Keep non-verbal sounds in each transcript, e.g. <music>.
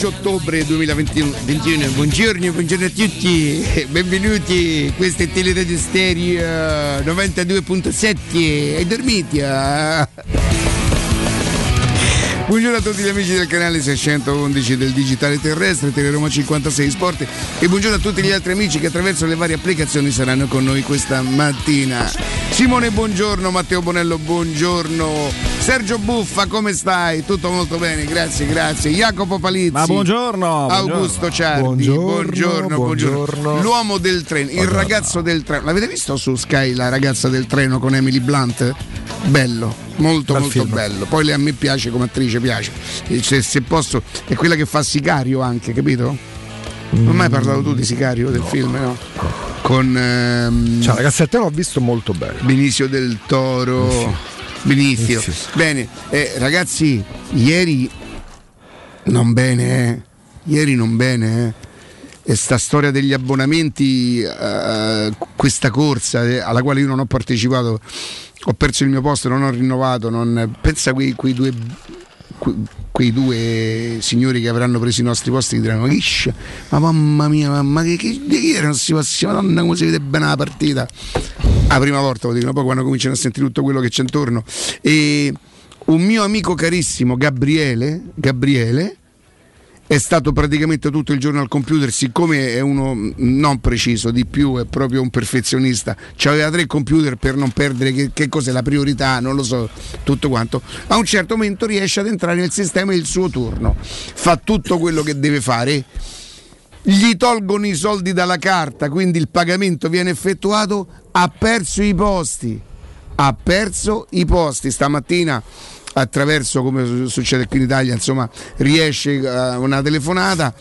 12 ottobre 2021, buongiorno, buongiorno a tutti, benvenuti, questo è Teleradio Stereo 92.7 e dormiti. eh? Buongiorno a tutti gli amici del canale 611 del Digitale Terrestre, Teleroma 56 Sport e buongiorno a tutti gli altri amici che attraverso le varie applicazioni saranno con noi questa mattina. Simone, buongiorno, Matteo Bonello, buongiorno, Sergio Buffa, come stai? Tutto molto bene, grazie, grazie. Jacopo Palizzi. Ma buongiorno, Augusto buongiorno. Ciardi, Buongiorno, buongiorno, buongiorno. buongiorno. L'uomo del treno, il ragazzo del treno. L'avete visto su Sky la ragazza del treno con Emily Blunt? Bello, molto Bel molto film. bello. Poi lei a me piace come attrice, piace. Se, se posso, è quella che fa Sicario anche, capito? Non mai parlato tu di Sicario del film, no? Con ehm, Cioè, ragazzi, a te l'ho visto molto bene. Benicio del Toro. Benissimo. Bene, eh, ragazzi, ieri non bene, eh. Ieri non bene, eh. E sta storia degli abbonamenti, eh, questa corsa eh, alla quale io non ho partecipato, ho perso il mio posto, non ho rinnovato. Non, pensa quei, quei due quei due signori che avranno preso i nostri posti che diranno "Ish, ma mamma mia mamma che, che, di chi erano questi passi madonna come si vede bene la partita. La prima volta lo dicono poi quando cominciano a sentire tutto quello che c'è intorno. E un mio amico carissimo Gabriele Gabriele è stato praticamente tutto il giorno al computer, siccome è uno non preciso, di più è proprio un perfezionista, aveva tre computer per non perdere che, che cos'è la priorità, non lo so, tutto quanto. A un certo momento riesce ad entrare nel sistema il suo turno, fa tutto quello che deve fare, gli tolgono i soldi dalla carta, quindi il pagamento viene effettuato, ha perso i posti, ha perso i posti. Stamattina attraverso come su- succede qui in Italia, insomma, riesce eh, una telefonata.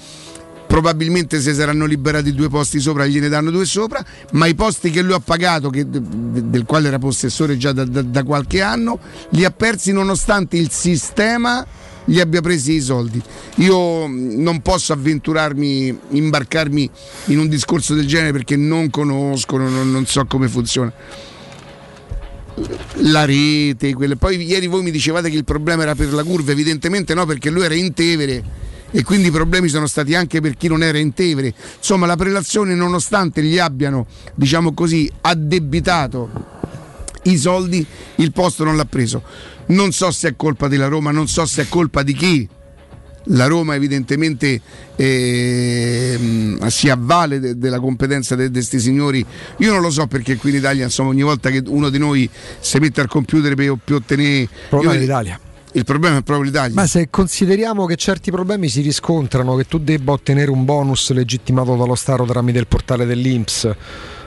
Probabilmente se saranno liberati due posti sopra gliene danno due sopra, ma i posti che lui ha pagato, che- del quale era possessore già da, da- da qualche anno, li ha persi nonostante il sistema gli abbia presi i soldi. Io mh, non posso avventurarmi, imbarcarmi in un discorso del genere perché non conosco, non, non so come funziona la rete, quelle. poi ieri voi mi dicevate che il problema era per la curva, evidentemente no perché lui era in Tevere e quindi i problemi sono stati anche per chi non era in Tevere. Insomma la prelazione nonostante gli abbiano, diciamo così, addebitato i soldi, il posto non l'ha preso. Non so se è colpa della Roma, non so se è colpa di chi. La Roma evidentemente ehm, si avvale de- della competenza di questi signori. Io non lo so perché qui in Italia, insomma, ogni volta che uno di noi si mette al computer per, per ottenere... Problema io- dell'Italia. Il problema è proprio l'Italia. Ma se consideriamo che certi problemi si riscontrano, che tu debba ottenere un bonus legittimato dallo Stato tramite il portale dell'Inps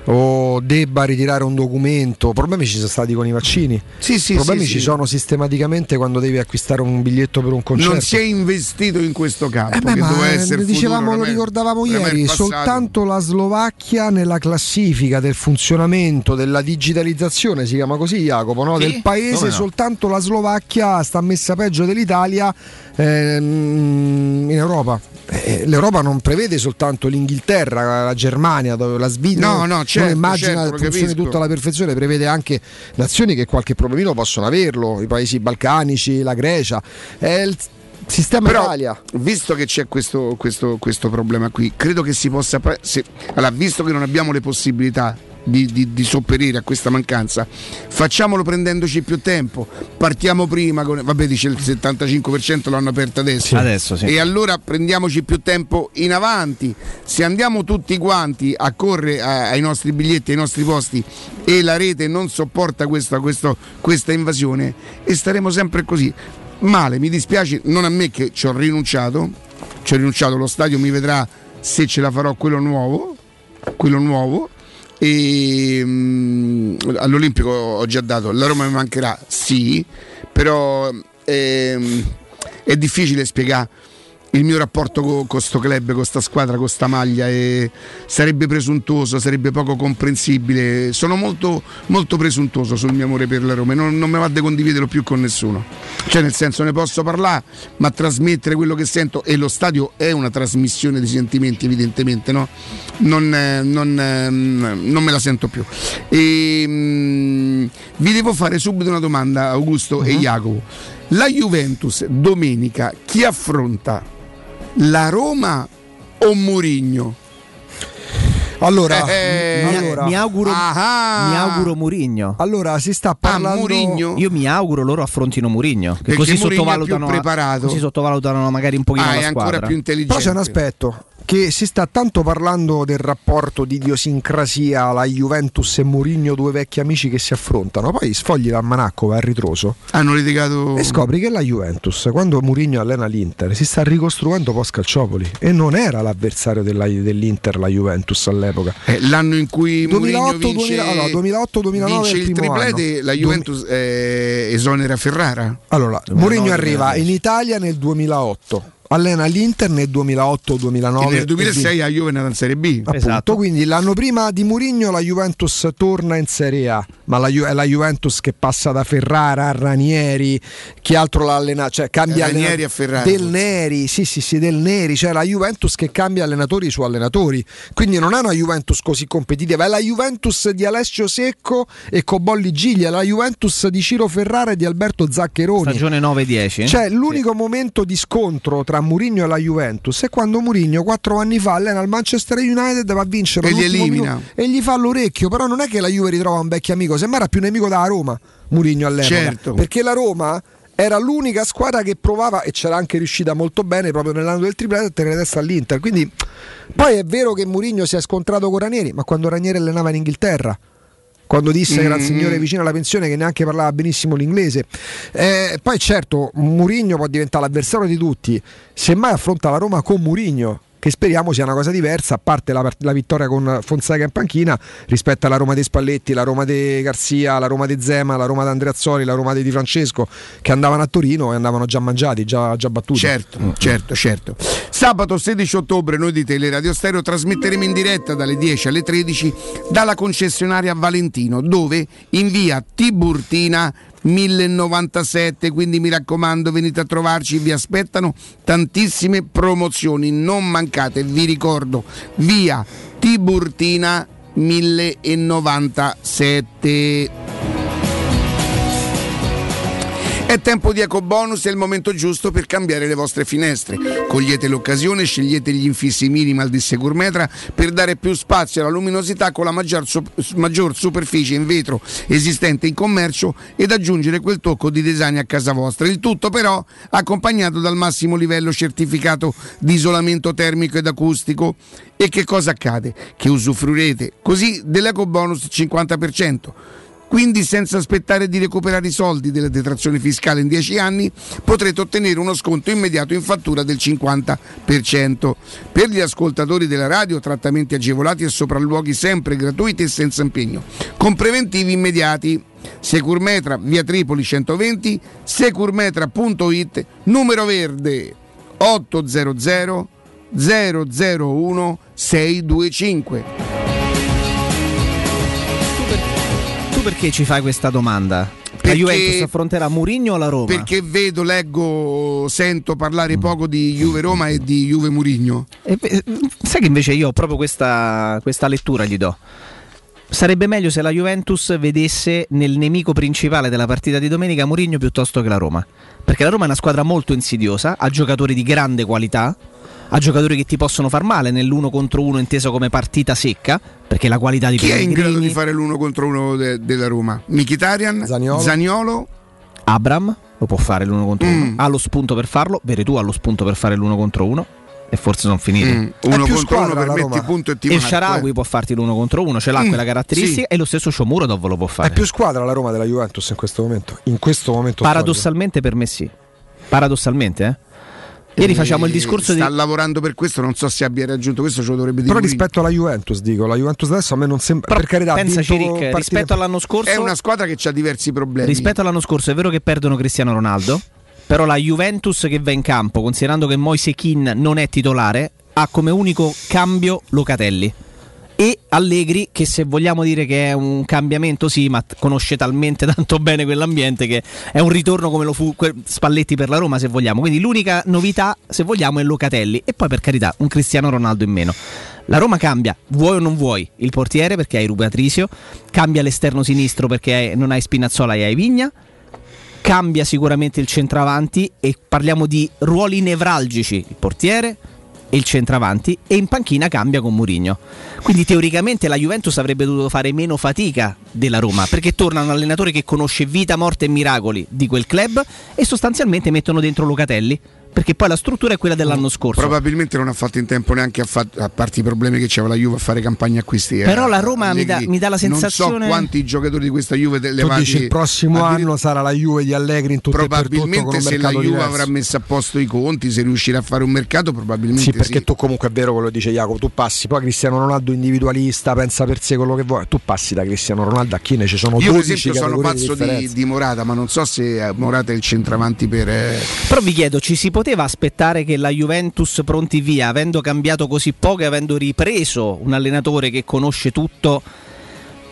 o debba ritirare un documento, problemi ci sono stati con i vaccini. Sì, sì, problemi sì, ci sono sistematicamente quando devi acquistare un biglietto per un concerto. non si è investito in questo campo Eh beh, ma dicevamo, futuro, lo ricordavamo ieri, soltanto la Slovacchia nella classifica del funzionamento della digitalizzazione, si chiama così Jacopo, no? Del paese, no? soltanto la Slovacchia sta messa peggio dell'Italia ehm, in Europa. Eh, L'Europa non prevede soltanto l'Inghilterra, la Germania, dove la Svizzera No, no, certo, non immagina certo, funzioni tutta alla perfezione, prevede anche nazioni che qualche problemino possono averlo, i paesi balcanici, la Grecia. È il sistema Però, Italia. visto che c'è questo, questo- questo problema qui, credo che si possa. se- allora, visto che non abbiamo le possibilità di, di- di sopperire a questa mancanza, facciamolo prendendoci più tempo. Partiamo prima, con, vabbè, dice il 75% l'hanno aperta adesso. Adesso sì. E allora prendiamoci più tempo in avanti. Se andiamo tutti quanti a correre ai nostri biglietti, ai nostri posti e la rete non sopporta questa, questo- questa invasione, e staremo sempre così. Male, mi dispiace, non a me che ci ho rinunciato, ci ho rinunciato, lo stadio mi vedrà se ce la farò quello nuovo, quello nuovo. E mm, all'Olimpico ho già dato, la Roma mi mancherà, sì, però ehm, è difficile spiegare il mio rapporto con questo club, con questa squadra, con questa maglia e sarebbe presuntuoso, sarebbe poco comprensibile. Sono molto, molto presuntuoso sul mio amore per la Roma e non, non mi va di condividerlo più con nessuno. Cioè, nel senso, ne posso parlare, ma trasmettere quello che sento e lo stadio è una trasmissione di sentimenti, evidentemente, no? Non, non, non me la sento più. E, mm, vi devo fare subito una domanda, Augusto e Jacopo. La Juventus domenica chi affronta? La Roma o Murigno? Allora, Eh, Mi, allora, mi auguro, Ah. mi auguro Murigno. allora, si sta parlando Mourinho? Io mi auguro loro affrontino Murigno. Che Perché così Mourinho è sottovalutano, più preparato. così sottovalutano magari un pochino Ah, la è ancora squadra. più intelligente. Però c'è un aspetto che si sta tanto parlando del rapporto di idiosincrasia la Juventus e Mourinho, due vecchi amici che si affrontano. Poi sfogli l'almanacco, va a ritroso Hanno litigato. e scopri che la Juventus, quando Mourinho allena l'Inter, si sta ricostruendo post Calciopoli e non era l'avversario della- dell'inter la Juventus all'epoca. Eh, l'anno in cui Mourinho 2008, vince, 2000 allora, 2008-2009 vince è il triplete, anno. la Juventus eh, esonera Ferrara. Allora, 2009, Mourinho arriva 2010. in Italia nel 2008. Allena l'Inter nel 2008-2009. E nel 2006 a Juve è andata in Serie B. Appunto, Esatto. quindi l'anno prima di Mourinho la Juventus torna in Serie A, ma la Ju- è la Juventus che passa da Ferrara a Ranieri, chi altro l'ha allenato, cioè cambia Ranieri a Ferrara, del. Neri, sì sì sì, del Neri, cioè la Juventus che cambia allenatori su allenatori, quindi non è una Juventus così competitiva, è la Juventus di Alessio Secco e Cobolli Giglia, la Juventus di Ciro Ferrara e di Alberto Zaccheroni. Stagione 9-10. Cioè, l'unico momento di scontro tra Mourinho e la Juventus è quando Mourinho quattro anni fa allena il Manchester United va a vincere E li l'ultimo elimina. minuto e gli fa l'orecchio. Però non è che la Juve ritrova un vecchio amico, semmai era più nemico della Roma. Mourinho all'epoca. Certo. Perché la Roma era l'unica squadra che provava e c'era anche riuscita molto bene proprio nell'anno del tripletto a tenere testa all'Inter. Quindi poi è vero che Mourinho si è scontrato con Ranieri, ma quando Ranieri allenava in Inghilterra quando disse che era il Mm. signore vicino alla pensione che neanche parlava benissimo l'inglese. Eh, poi certo, Murigno può diventare l'avversario di tutti, semmai affronta la Roma con Murigno. Che speriamo sia una cosa diversa, a parte la, la vittoria con Fonseca in panchina rispetto alla Roma dei Spalletti, la Roma di Garzia, la Roma di Zema, la Roma di Andreazzoli, la Roma di Di Francesco, che andavano a Torino e andavano già mangiati, già, già battuti. Certo, certo, certo. Sabato 16 ottobre noi di Teleradio Stereo trasmetteremo in diretta dalle 10 alle 13 dalla concessionaria Valentino, dove in via Tiburtina 1097, quindi mi raccomando venite a trovarci, vi aspettano tantissime promozioni, non mancate, vi ricordo, via Tiburtina 1097. È tempo di ecobonus, è il momento giusto per cambiare le vostre finestre. Cogliete l'occasione, scegliete gli infissi minimal di Securmetra per dare più spazio alla luminosità con la maggior, maggior superficie in vetro esistente in commercio ed aggiungere quel tocco di design a casa vostra. Il tutto però accompagnato dal massimo livello certificato di isolamento termico ed acustico. E che cosa accade? Che usufruirete così dell'ecobonus 50%. Quindi senza aspettare di recuperare i soldi della detrazione fiscale in 10 anni potrete ottenere uno sconto immediato in fattura del 50%. Per gli ascoltatori della radio trattamenti agevolati e sopralluoghi sempre gratuiti e senza impegno, con preventivi immediati. Securmetra, via Tripoli 120, securmetra.it, numero verde 800 001 625. Tu perché ci fai questa domanda? La Perché- Juventus affronterà Mourinho o la Roma? Perché vedo, leggo, sento parlare poco di Juve Roma e di Juve Murigno. E sai che invece io ho proprio questa, questa lettura gli do. Sarebbe meglio se la Juventus vedesse nel nemico principale della partita di domenica Mourinho piuttosto che la Roma. Perché la Roma è una squadra molto insidiosa, ha giocatori di grande qualità, ha giocatori che ti possono far male nell'uno contro uno inteso come partita secca, perché la qualità di Chi è in grado di fare l'uno contro uno de- della Roma? Mkhitaryan? Zaniolo. Zaniolo? Abram lo può fare l'uno contro Mm. uno, ha lo spunto per farlo, Veretù ha lo spunto per fare l'uno contro uno e forse sono finiti. Mm, Uno più contro uno per metti Roma. punto e ti E Sharawi eh. può farti l'uno contro uno, ce l'ha Mm, quella caratteristica sì. e lo stesso Shomurodov lo può fare. È più squadra la Roma della Juventus in questo momento. In questo momento Paradossalmente per me sì. Paradossalmente, eh. Ieri facciamo il discorso sta di lavorando per questo, non so se abbia raggiunto questo, ce lo dovrebbe dire. Però rispetto alla Juventus, dico, la Juventus adesso a me non sembra. Però per carità, pensaci Rick, partite- rispetto all'anno scorso È una squadra che ha diversi problemi. rispetto all'anno scorso è vero che perdono Cristiano Ronaldo, però la Juventus che va in campo, considerando che Moise Kean non è titolare, ha come unico cambio Locatelli. E Allegri, che se vogliamo dire che è un cambiamento, sì, ma conosce talmente <laughs> tanto bene quell'ambiente che è un ritorno come lo fu Spalletti per la Roma, se vogliamo. Quindi l'unica novità, se vogliamo, è Locatelli. E poi, per carità, un Cristiano Ronaldo in meno. La Roma cambia, vuoi o non vuoi, il portiere perché hai Ruben Atrisio, cambia l'esterno sinistro perché non hai Spinazzola e hai Vigna, cambia sicuramente il centravanti e parliamo di ruoli nevralgici, il portiere e il centravanti e in panchina cambia con Mourinho. Quindi teoricamente la Juventus avrebbe dovuto fare meno fatica della Roma perché torna un allenatore che conosce vita, morte e miracoli di quel club e sostanzialmente mettono dentro Locatelli perché poi la struttura è quella dell'anno scorso. Probabilmente non ha fatto in tempo neanche a, fa- a parte i problemi che c'aveva la Juve a fare campagna acquisti. eh. Però la Roma mi dà- mi dà la sensazione- Non so quanti giocatori di questa Juve Tu levati dici il prossimo anno sarà la Juve di Allegri in tutto Probabilmente se la Juve diverso. avrà messo a posto i conti, se riuscirà a fare un mercato, probabilmente Sì, perché sì. tu comunque è vero quello che dice Jacopo, tu passi poi Cristiano Ronaldo individualista, pensa per sé quello che vuoi, tu passi da Cristiano Ronaldo a Chine, ci sono Io per 12 esempio sono pazzo di, differenza. di Morata, ma non so se Morata è il centravanti per... eh, Però vi chiedo, ci si potrebbe poteva aspettare che la Juventus pronti via, avendo cambiato così poco e avendo ripreso un allenatore che conosce tutto,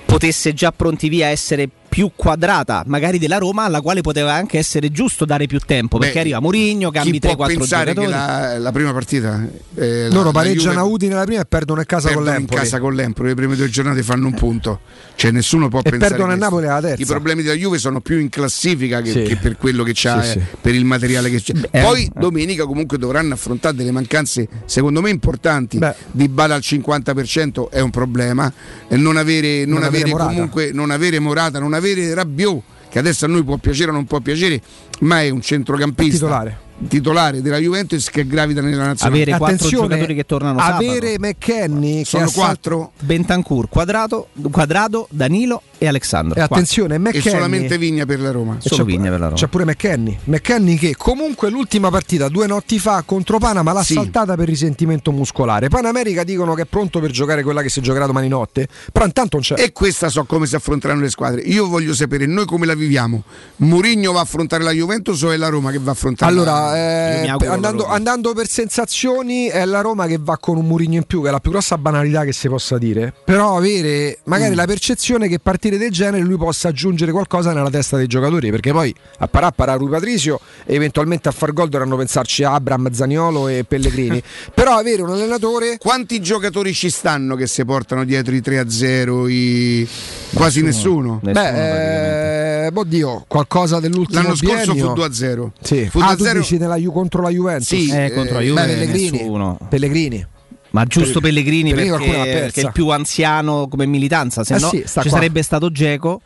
potesse già pronti via essere più quadrata, magari della Roma, alla quale poteva anche essere giusto dare più tempo, perché Beh, arriva Mourinho, cambi Chi può 3-4 pensare giocatori. che la, la prima partita eh, la- Loro la pareggiano a Juve Udine la prima e perdono a casa con perdono in l'Empoli. casa con l'Empoli le prime due giornate fanno un punto cioè nessuno può E pensare perdono a. Napoli alla terza. i problemi della Juve sono più in classifica che, Sì. che per quello che c'ha Sì, eh, sì. per il materiale che c'è eh, poi eh. domenica comunque dovranno affrontare delle mancanze secondo me importanti Beh. di Bala al 50% è un problema e non avere, non Non avere avere Morata. comunque non avere Morata non avere Rabiot che adesso a noi può piacere o non può piacere ma è un centrocampista Titolare. Titolare della Juventus che gravita nella nazionale Avere quattro Attenzione, giocatori che tornano avere sabato. McKenny che sono ha salto- quattro Bentancur, Quadrato, Quadrado, Danilo e Alessandro. E attenzione, e McKenny solamente Vigna per la Roma E Solo c'è- Vigna per la Roma. C'è pure McKenny. McKenny che comunque l'ultima partita due notti fa contro Panama l'ha Sì. saltata per risentimento muscolare. Panamerica dicono che è pronto per giocare quella che si giocherà domani notte, però intanto non c'è. E questa so come si affronteranno le squadre. Io voglio sapere noi come la viviamo. Mourinho va a affrontare la Juventus o è la Roma che va a affrontare Allora, eh, andando, andando per sensazioni, è la Roma che va con un Murigno in più, che è la più grossa banalità che si possa dire. Però avere Mm. magari la percezione che partire del genere lui possa aggiungere qualcosa nella testa dei giocatori. Perché poi a parà parà Rui Patricio e eventualmente a far gol dovranno pensarci Abram, Zaniolo e Pellegrini. <laughs> Però avere un allenatore. Quanti giocatori ci stanno che si portano dietro i 3-0? I... Quasi nessuno. Nessuno. Beh, eh, oddio, qualcosa dell'ultimo L'anno scorso biennio. fu 2-0. Sì. Fu ah, tu 2-0. dici nella Ju- contro la Juventus? Sì, Eh, contro la eh, Juve Beh, Pellegrini. nessuno. Pellegrini. Ma giusto Pellegrini, Pellegrini perché, perché è il più anziano come militanza, se Eh no sì, sta ci qua. sarebbe stato Geco.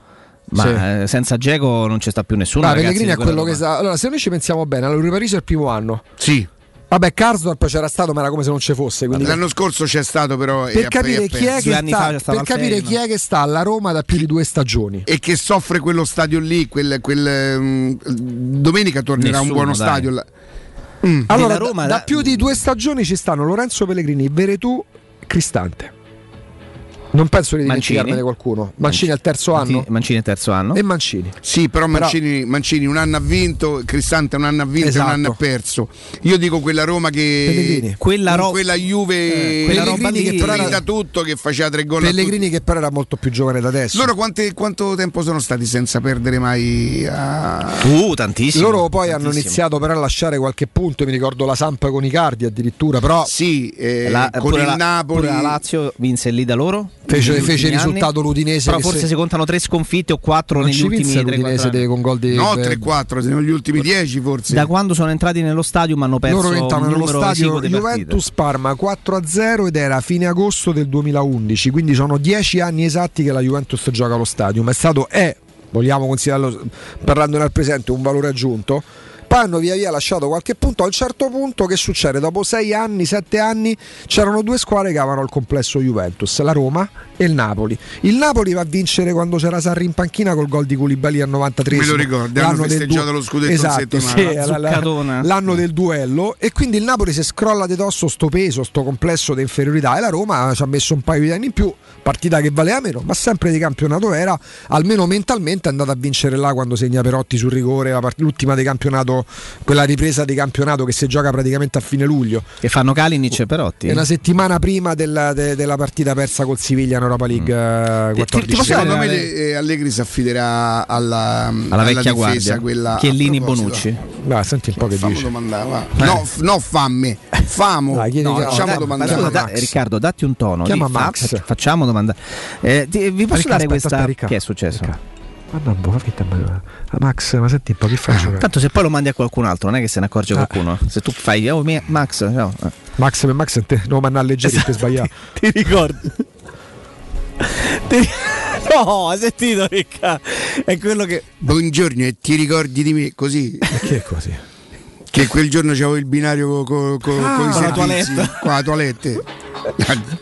Ma Sì. eh, senza Geco non ci sta più nessuno. Ma Pellegrini è quello che sa. Allora, se noi ci pensiamo bene, allora Parisi è il primo anno. Sì, Vabbè, Karsdorp c'era stato, ma era come se non ci fosse. Quindi l'anno scorso c'è stato però... per capire, chi è, sta, per capire chi è che sta alla Roma da più di due stagioni. E che soffre quello stadio lì, quel, quel, mm, domenica tornerà un Nessuno, buono dai. stadio. là. Mm. Allora, Roma, da, da da- più di due stagioni ci stanno Lorenzo Pellegrini, Veretù, Cristante. Non penso di Mancini. dimenticarmene qualcuno. Mancini al terzo anno. Mancini- Mancini è terzo anno. E Mancini. Sì, però, Però- Mancini, Mancini un anno ha vinto, Cristante un anno ha vinto e Esatto. un anno ha perso. Io dico quella Roma che Pellegrini. Quella ro- quella Juve Eh, quella Pellegrini che però era- tutto che faceva tre gol. Pellegrini che però era molto più giovane da adesso. Loro quante- quanto tempo sono stati senza perdere mai a... Uh, tantissimo. Loro poi hanno tantissimo. iniziato però a lasciare qualche punto, mi ricordo la Samp con i cardi addirittura, però Sì, eh, La- con il la, Napoli. pure la Lazio vinse lì da loro. Fece, negli fece risultato anni. l'Udinese. Però forse se- si contano tre sconfitte o quattro non negli ci ultimi 3 l'Udinese de- con gol di No, eh, 3-4, sono gli ultimi 10 forse. Da quando sono entrati nello stadio hanno perso Loro entrano nello stadio. Juventus Parma 4-0 ed era fine agosto del 2011, quindi sono 10 anni esatti che la Juventus gioca allo stadio, ma è stato è, vogliamo considerarlo parlando nel presente, un valore aggiunto. Poi hanno via via lasciato qualche punto. A un certo punto, che succede? Dopo 6 anni, 7 anni, c'erano due squadre che avevano il complesso Juventus, la Roma e il Napoli. Il Napoli va a vincere quando c'era Sarri in panchina col gol di Koulibaly al 93 Me lo ricordo, hanno festeggiato lo scudetto esatto, sì, la- la- l'anno del duello e quindi il Napoli si scrolla di dosso sto peso, sto complesso di inferiorità e la Roma ci ha messo un paio di anni in più, partita che valeva meno, ma sempre di campionato era, almeno mentalmente è andata a vincere là quando segna Perotti sul rigore, la part- l'ultima di campionato, quella ripresa di campionato che si gioca praticamente a fine luglio. Che fanno Kalinic e Perotti. È una settimana prima della, de- della partita persa col Siviglia in Europa League eh, Ti- ti 14. posso Secondo me dare- eh, Allegri si affiderà alla, alla vecchia difesa, guardia. quella Chiellini. Bonucci. Va, senti un po' che Fammi dice. domandare, va. No, f- no, fammi, famo. Dai, no, che- facciamo domandare. Ma. Riccardo, datti un tono. Chiama Lì, fa- Max. fac- facciamo domanda. Eh, ti- vi posso Ricca, dare aspetta, questa. aspetta, Ricca. che è successo? Ricca. Guarda un po', ma- ah, Max, ma senti un po' che faccio? Tanto se poi lo mandi a qualcun altro, non è che se ne accorge Ah. qualcuno. Se tu fai, oh mia- Max, no, eh. Max per Max te, non mandare a leggeri per sbagliare. <laughs> ti ricordi? Ti- <laughs> No, hai sentito Ricca? È quello che. Buongiorno e ti ricordi di me così? Che è così? Che quel giorno c'avevo il binario con co, Ah, i con la servizi, con la toilette.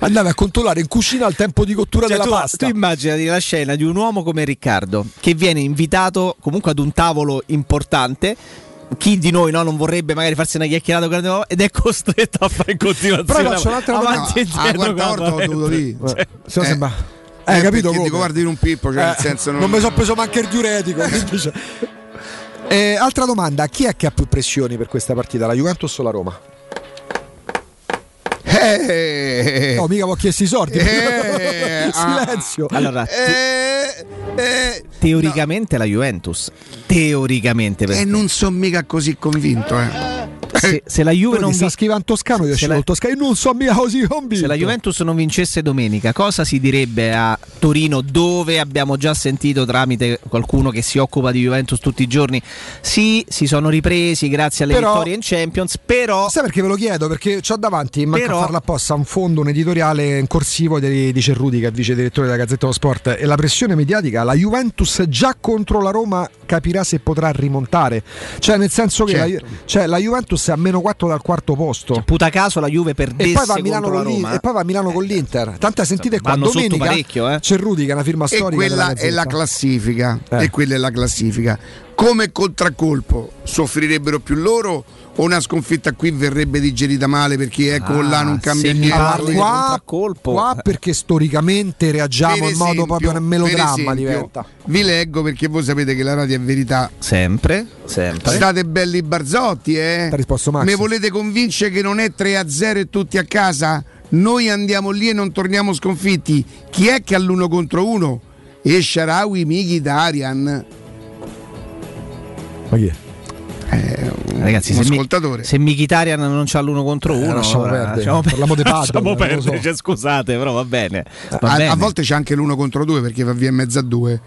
Andavi a controllare in cucina il tempo di cottura Cioè, della tu, pasta. tu immaginati la scena di un uomo come Riccardo che viene invitato comunque ad un tavolo importante. Chi di noi no, non vorrebbe magari farsi una chiacchierata con la ed è costretto a fare in continuazione Però faccio un'altra domanda. avanti e No, ah, volta l'ho dovuto paletta. dire. Eh, se no Eh. sembra- Eh, Hai capito come? dico, guarda, in un pippo, cioè, nel Eh, senso non... non- mi sono preso manche il diuretico. <laughs> cioè- Eh, altra domanda, chi è che ha più pressioni per questa partita, la Juventus o la Roma? Eh, No, mica ho chiesto i sordi. <laughs> Eh, <laughs> Silenzio. Allora, te- eh, eh, teoricamente la Juventus. Teoricamente. e non sono mica così convinto. Eh. Se, se la Juve non vi- scrivendo toscano, io esce la- toscano. Non so mica così convinto. Se la Juventus non vincesse domenica, cosa si direbbe a Torino dove abbiamo già sentito tramite qualcuno che si occupa di Juventus tutti i giorni? Sì, si sono ripresi grazie alle Però- vittorie in Champions, però Sai perché ve lo chiedo? Perché ho davanti, manca Però- a farla apposta, un fondo, un editoriale in corsivo di, di Cerruti, che è vice direttore della Gazzetta dello Sport. E la pressione mediatica, la Juventus già contro la Roma capirà se potrà rimontare. Cioè, nel senso che Certo. la, cioè, la Juventus è a meno 4 dal quarto posto. puta caso la Juve perdesse E poi, va a Milano con Roma. e poi va a Milano con l'Inter. Tanta sentite qua. Vanno Domenica eh. Cerruti, che è una firma E storica. quella della è la classifica. Eh. E quella è la classifica. Come contraccolpo soffrirebbero più loro una sconfitta qui verrebbe digerita male perché ecco Ah, là non cambia niente. parli di qua, qua eh. perché storicamente reagiamo Per in modo esempio- proprio nel melodramma esempio, diventa. Vi leggo perché voi sapete che la radio è verità. Sempre, sempre. State belli Barzotti, eh? Mi volete convincere che non è 3 a 0 e tutti a casa? Noi andiamo lì e non torniamo sconfitti. Chi è che ha l'uno contro uno? E Sharawi Mkhitaryan. Ma chi è? Ragazzi, un se, mi, ascoltatore. se Mkhitaryan non c'ha l'uno contro uno, lasciamo allora perdere. lasciamo per- Parliamo di lasciamo lo perdere, so. cioè, scusate, però va bene. Va A, bene. a volte c'è anche l'uno contro due perché va via in mezzo a due.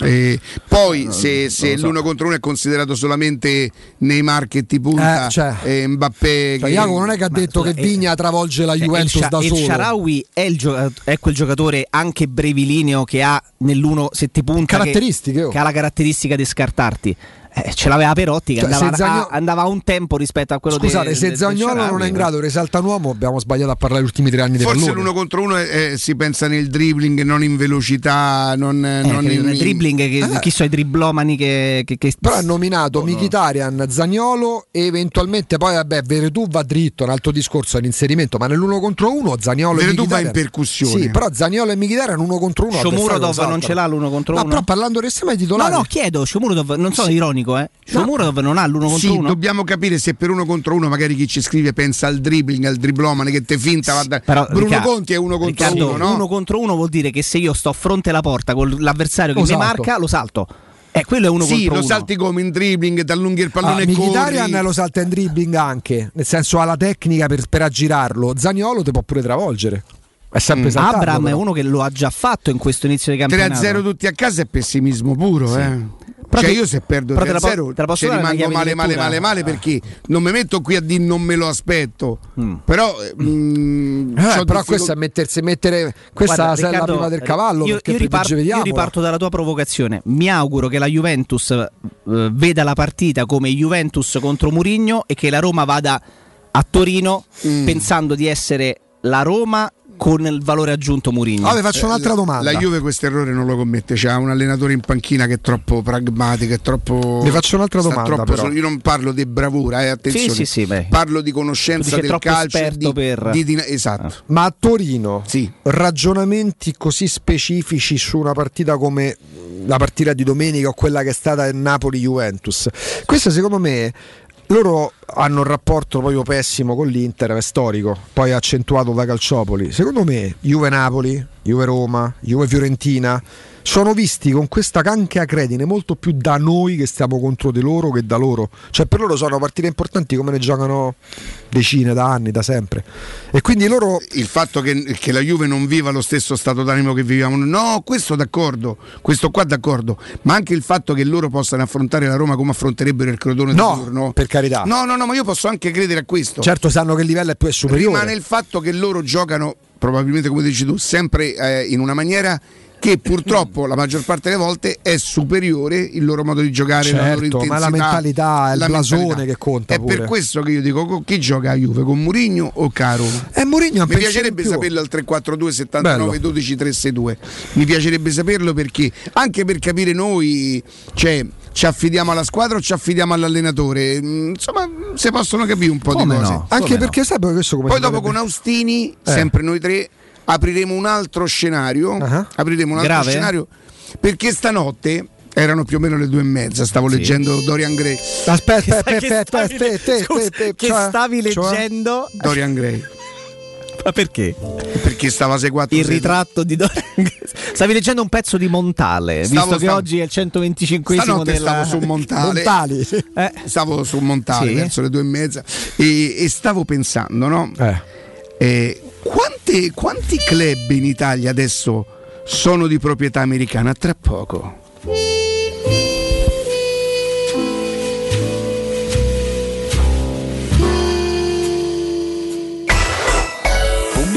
E poi se, se so. l'uno contro uno è considerato solamente Neymar che ti punta Eh, cioè. e Mbappé Cioè, che- Jacopo non è che ha detto scusa, che eh, Vigna travolge la Cioè, Juventus il, da il solo. Sharawi è, il gio- è quel giocatore anche brevilineo che ha nell'uno se ti punta Caratteristiche, che, oh. che ha la caratteristica di scartarti. Eh, ce l'aveva Perotti che Cioè, andava, Zagno- a, andava a un tempo rispetto a quello Scusate, de- se del Zagnolo non è in grado di risaltare un uomo, abbiamo sbagliato a parlare gli ultimi tre anni di Forse l'uno contro uno eh, si pensa nel dribbling, non in velocità, non, Eh, non che in, nel dribbling, che, Eh. chi sono i driblomani che, che, che- Però ha nominato Oh, no. Mkhitaryan, Zagnolo e eventualmente poi vabbè Veretù va dritto, un altro discorso è l'inserimento, ma nell'uno contro uno Zagnolo Veretù e va Mkhitaryan in percussione. Sì, però Zagnolo e Mkhitaryan uno contro uno Shomurodov non ce l'ha l'uno contro Ma uno? però parlando del sistema No, titolare no, chiedo, Shomurodov, non sono ironico, eh. No. Shomurodov non ha l'uno contro Sì, uno. dobbiamo capire se per uno contro uno magari chi ci scrive pensa al dribbling, al driblomane che te finta. va da- Però, Bruno Riccardo- Conti è uno contro Riccardo, uno, no? uno contro uno vuol dire che se io sto fronte alla porta con l'avversario che Lo mi salto. marca, lo salto. E quello è uno sì, contro lo uno. salti come in dribbling, t'allunghi il Ah, pallone e Mkhitaryan corri. lo salta in dribbling anche, nel senso ha la tecnica per, per aggirarlo. Zagnolo ti può pure travolgere. È sempre saltato, Abram è però. uno che lo ha già fatto in questo inizio di 3 campionato. a 0 tutti a casa è pessimismo puro, eh. Però cioè te- io se perdo però 3 te a la po- 0 te la posso ci dare una rimango male male male male perché non mi metto qui a dire non me lo aspetto. Però eh, mm, Eh, c'ho però difficol- questo è mettersi mettere questa Guarda, è la prima del cavallo Io, riparto, io vediamo. riparto dalla tua provocazione. Mi auguro che la Juventus eh, veda la partita come Juventus contro Murigno e che la Roma vada a Torino Mm. pensando di essere la Roma con il valore aggiunto Murigno. Vabbè, faccio un'altra domanda. La Juve questo errore non lo commette, c'ha un allenatore in panchina che è troppo pragmatico, è troppo Vi faccio un'altra domanda, troppo Io non parlo di bravura, eh, attenzione. Sì, sì, sì, beh. Parlo di conoscenza del troppo calcio esperto di, per- di- di- esatto. Ma a Torino, Sì. ragionamenti così specifici su una partita come la partita di domenica o quella che è stata il Napoli-Juventus. Questo secondo me loro hanno un rapporto proprio pessimo con l'Inter, è storico, poi accentuato da Calciopoli. Secondo me Juve-Napoli, Juve-Roma, Juve-Fiorentina sono visti con questa canche acredine molto più da noi che stiamo contro di loro che da loro. Cioè per loro sono partite importanti come ne giocano decine da anni, da sempre. E quindi loro Il fatto che, che la Juve non viva lo stesso stato d'animo che viviamo, no, questo d'accordo, questo qua d'accordo, ma anche il fatto che loro possano affrontare la Roma come affronterebbero il Crotone No, di turno. per carità. No, no, no, ma io posso anche credere a questo. Certo sanno che il livello è più superiore. Rimane il fatto che loro giocano, probabilmente come dici tu, sempre eh, in una maniera che purtroppo la maggior parte delle volte è superiore il loro modo di giocare, la loro Certo, intensità. ma la mentalità, è la blasone mentalità. che conta È pure. per questo che io dico con chi gioca a Juve, con Murigno o Caro? E Mourinho Mi piacerebbe saperlo al 342 79 Bello. 12 362. Mi piacerebbe saperlo perché anche per capire noi, cioè ci affidiamo alla squadra o ci affidiamo all'allenatore? Mm, Insomma, si possono capire un po' Come di cose. no? Anche perché sai poi questo come Poi dopo con Austini, Eh. sempre noi tre, apriremo un altro scenario. Ah. Apriremo un altro Grave? scenario perché stanotte Erano più o meno le due e mezza, stavo leggendo Dorian Gray. Aspetta, aspetta, Che aspetta, che stavi leggendo? Dorian Gray. Ma perché? Perché stava seguendo Il ritratto di Dorian Gray. Stavi leggendo un pezzo di Montale, Stavo- visto che stavo- oggi è il 125 Stanotte della... stavo su Montale. Montali. Eh, Stavo su Montale Sì. verso le due e mezza e, e stavo pensando, no? Eh. Eh, quante- quanti club in Italia adesso sono di proprietà americana? Tra poco.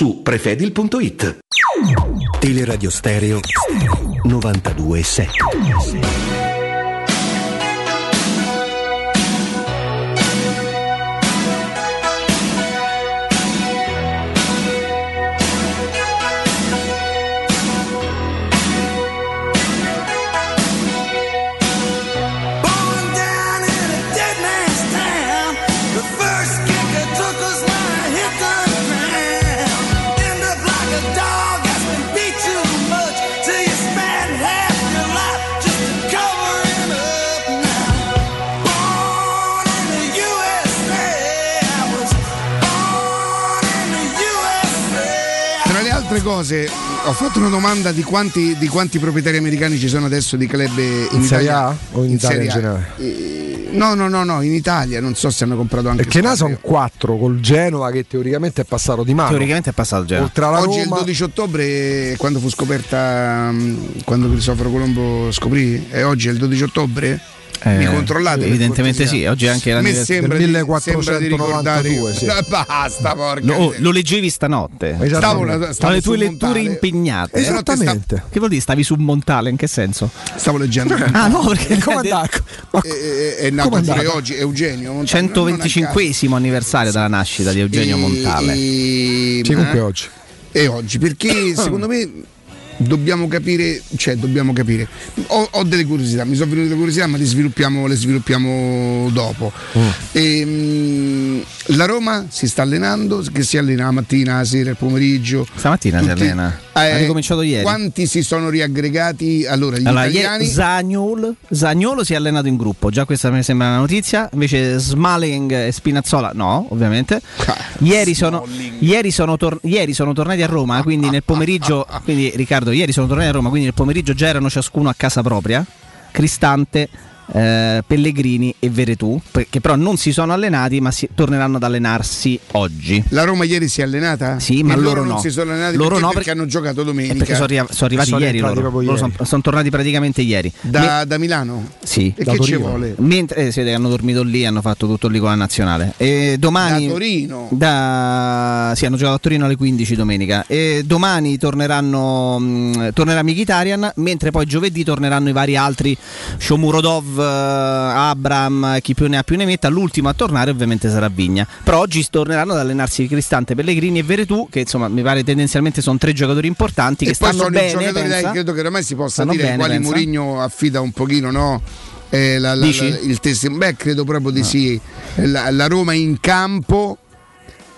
su prefedil.it. Teleradio Stereo 92.7 altre cose, ho fatto una domanda di quanti, di quanti proprietari americani ci sono adesso di club in, In Serie Italia. A o in Italia in Serie A. generale? Eh, No, no, no, no, in Italia, non so se hanno comprato anche Perché ne sono quattro col Genova che teoricamente è passato di mano. Teoricamente è passato già. Oltre alla Oggi è il Roma, 12 ottobre, quando fu scoperta, mh, quando Cristoforo Colombo scoprì, e oggi è il 12 ottobre? Mi Eh, controllate? per Evidentemente cortesia? sì, oggi è anche A me l'anniversario sembra di, 1492, sembra di ricordare sì. <laughs> Basta, porca Lo, miseria. lo leggevi stanotte. Stavo, Esattamente. stavo Tra le tue letture Montale. impegnate. Eh, Esattamente. Che vuol dire stavi su Montale? In che senso? Stavo leggendo. <laughs> Ah no, perché <laughs> Come andava? Ma- È, è- è nato Come pure oggi Eugenio Montale, non a 125 anniversario della nascita di Eugenio caso. Montale. E, Sì, comunque eh, oggi. E oggi, perché <coughs> secondo me dobbiamo capire, cioè dobbiamo capire. Ho, ho delle curiosità, mi sono venute delle curiosità, ma le sviluppiamo, le sviluppiamo dopo. Mm. Ehm, la Roma si sta allenando, che si allena la mattina, la sera, il pomeriggio. Stamattina si Tutti- allena. Eh, ha ricominciato ieri. Quanti si sono riaggregati? Allora, gli Allora, italiani. ieri Zagnol, Zagnolo si è allenato in gruppo, già questa mi sembra una notizia. Invece Smalling e Spinazzola, no, ovviamente. Ah, Ieri sono, ieri sono, tor- ieri sono tornati a Roma, quindi nel pomeriggio. <laughs> Quindi Riccardo, ieri sono tornati a Roma, quindi nel pomeriggio già erano ciascuno a casa propria. Cristante. Eh, Pellegrini e Veretù che però non si sono allenati ma si- torneranno ad allenarsi oggi La Roma ieri si è allenata? Sì, ma loro non no. si sono allenati Loro perché, no, perché perché- hanno giocato domenica. perché sono, arri- sono arrivati Sono ieri loro, Loro ieri. sono, sono tornati praticamente ieri Da, da Milano? Sì, E da che ci Torino. vuole? Mentre eh, siete hanno dormito lì, hanno fatto tutto lì con la nazionale. E domani. Da Torino? da- sì, hanno giocato a Torino alle 15 domenica. E domani torneranno. mh, tornerà Mkhitaryan, mentre poi giovedì torneranno i vari altri. Shomurodov, Abram, chi più ne ha più ne metta. L'ultimo a tornare, ovviamente, sarà Vigna. Però oggi torneranno ad allenarsi Cristante, Pellegrini e Veretù, che insomma mi pare tendenzialmente sono tre giocatori importanti che e poi stanno sono bene. giocatori, dai, pensa. credo che oramai si possa dire bene, quali pensa. Mourinho affida un pochino, no? Eh, la- la- la- il testimone, beh, credo proprio di sì. La, la Roma in campo.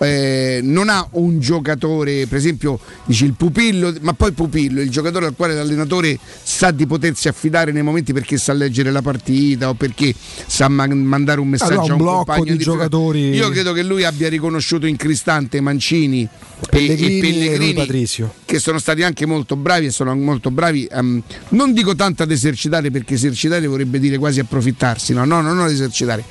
Eh, non ha un giocatore, per esempio, dici il pupillo, ma poi pupillo, il giocatore al quale l'allenatore sa di potersi affidare nei momenti perché sa leggere la partita o perché sa man- mandare un messaggio Allora, un a un blocco compagno di giocatori- Io credo che lui abbia riconosciuto in Cristante Mancini e- Pellegrini e e Pellegrini Patrizio. che sono stati anche molto bravi e sono molto bravi ehm, non dico tanto ad esercitare perché esercitare vorrebbe dire quasi approfittarsi no no no non ad esercitare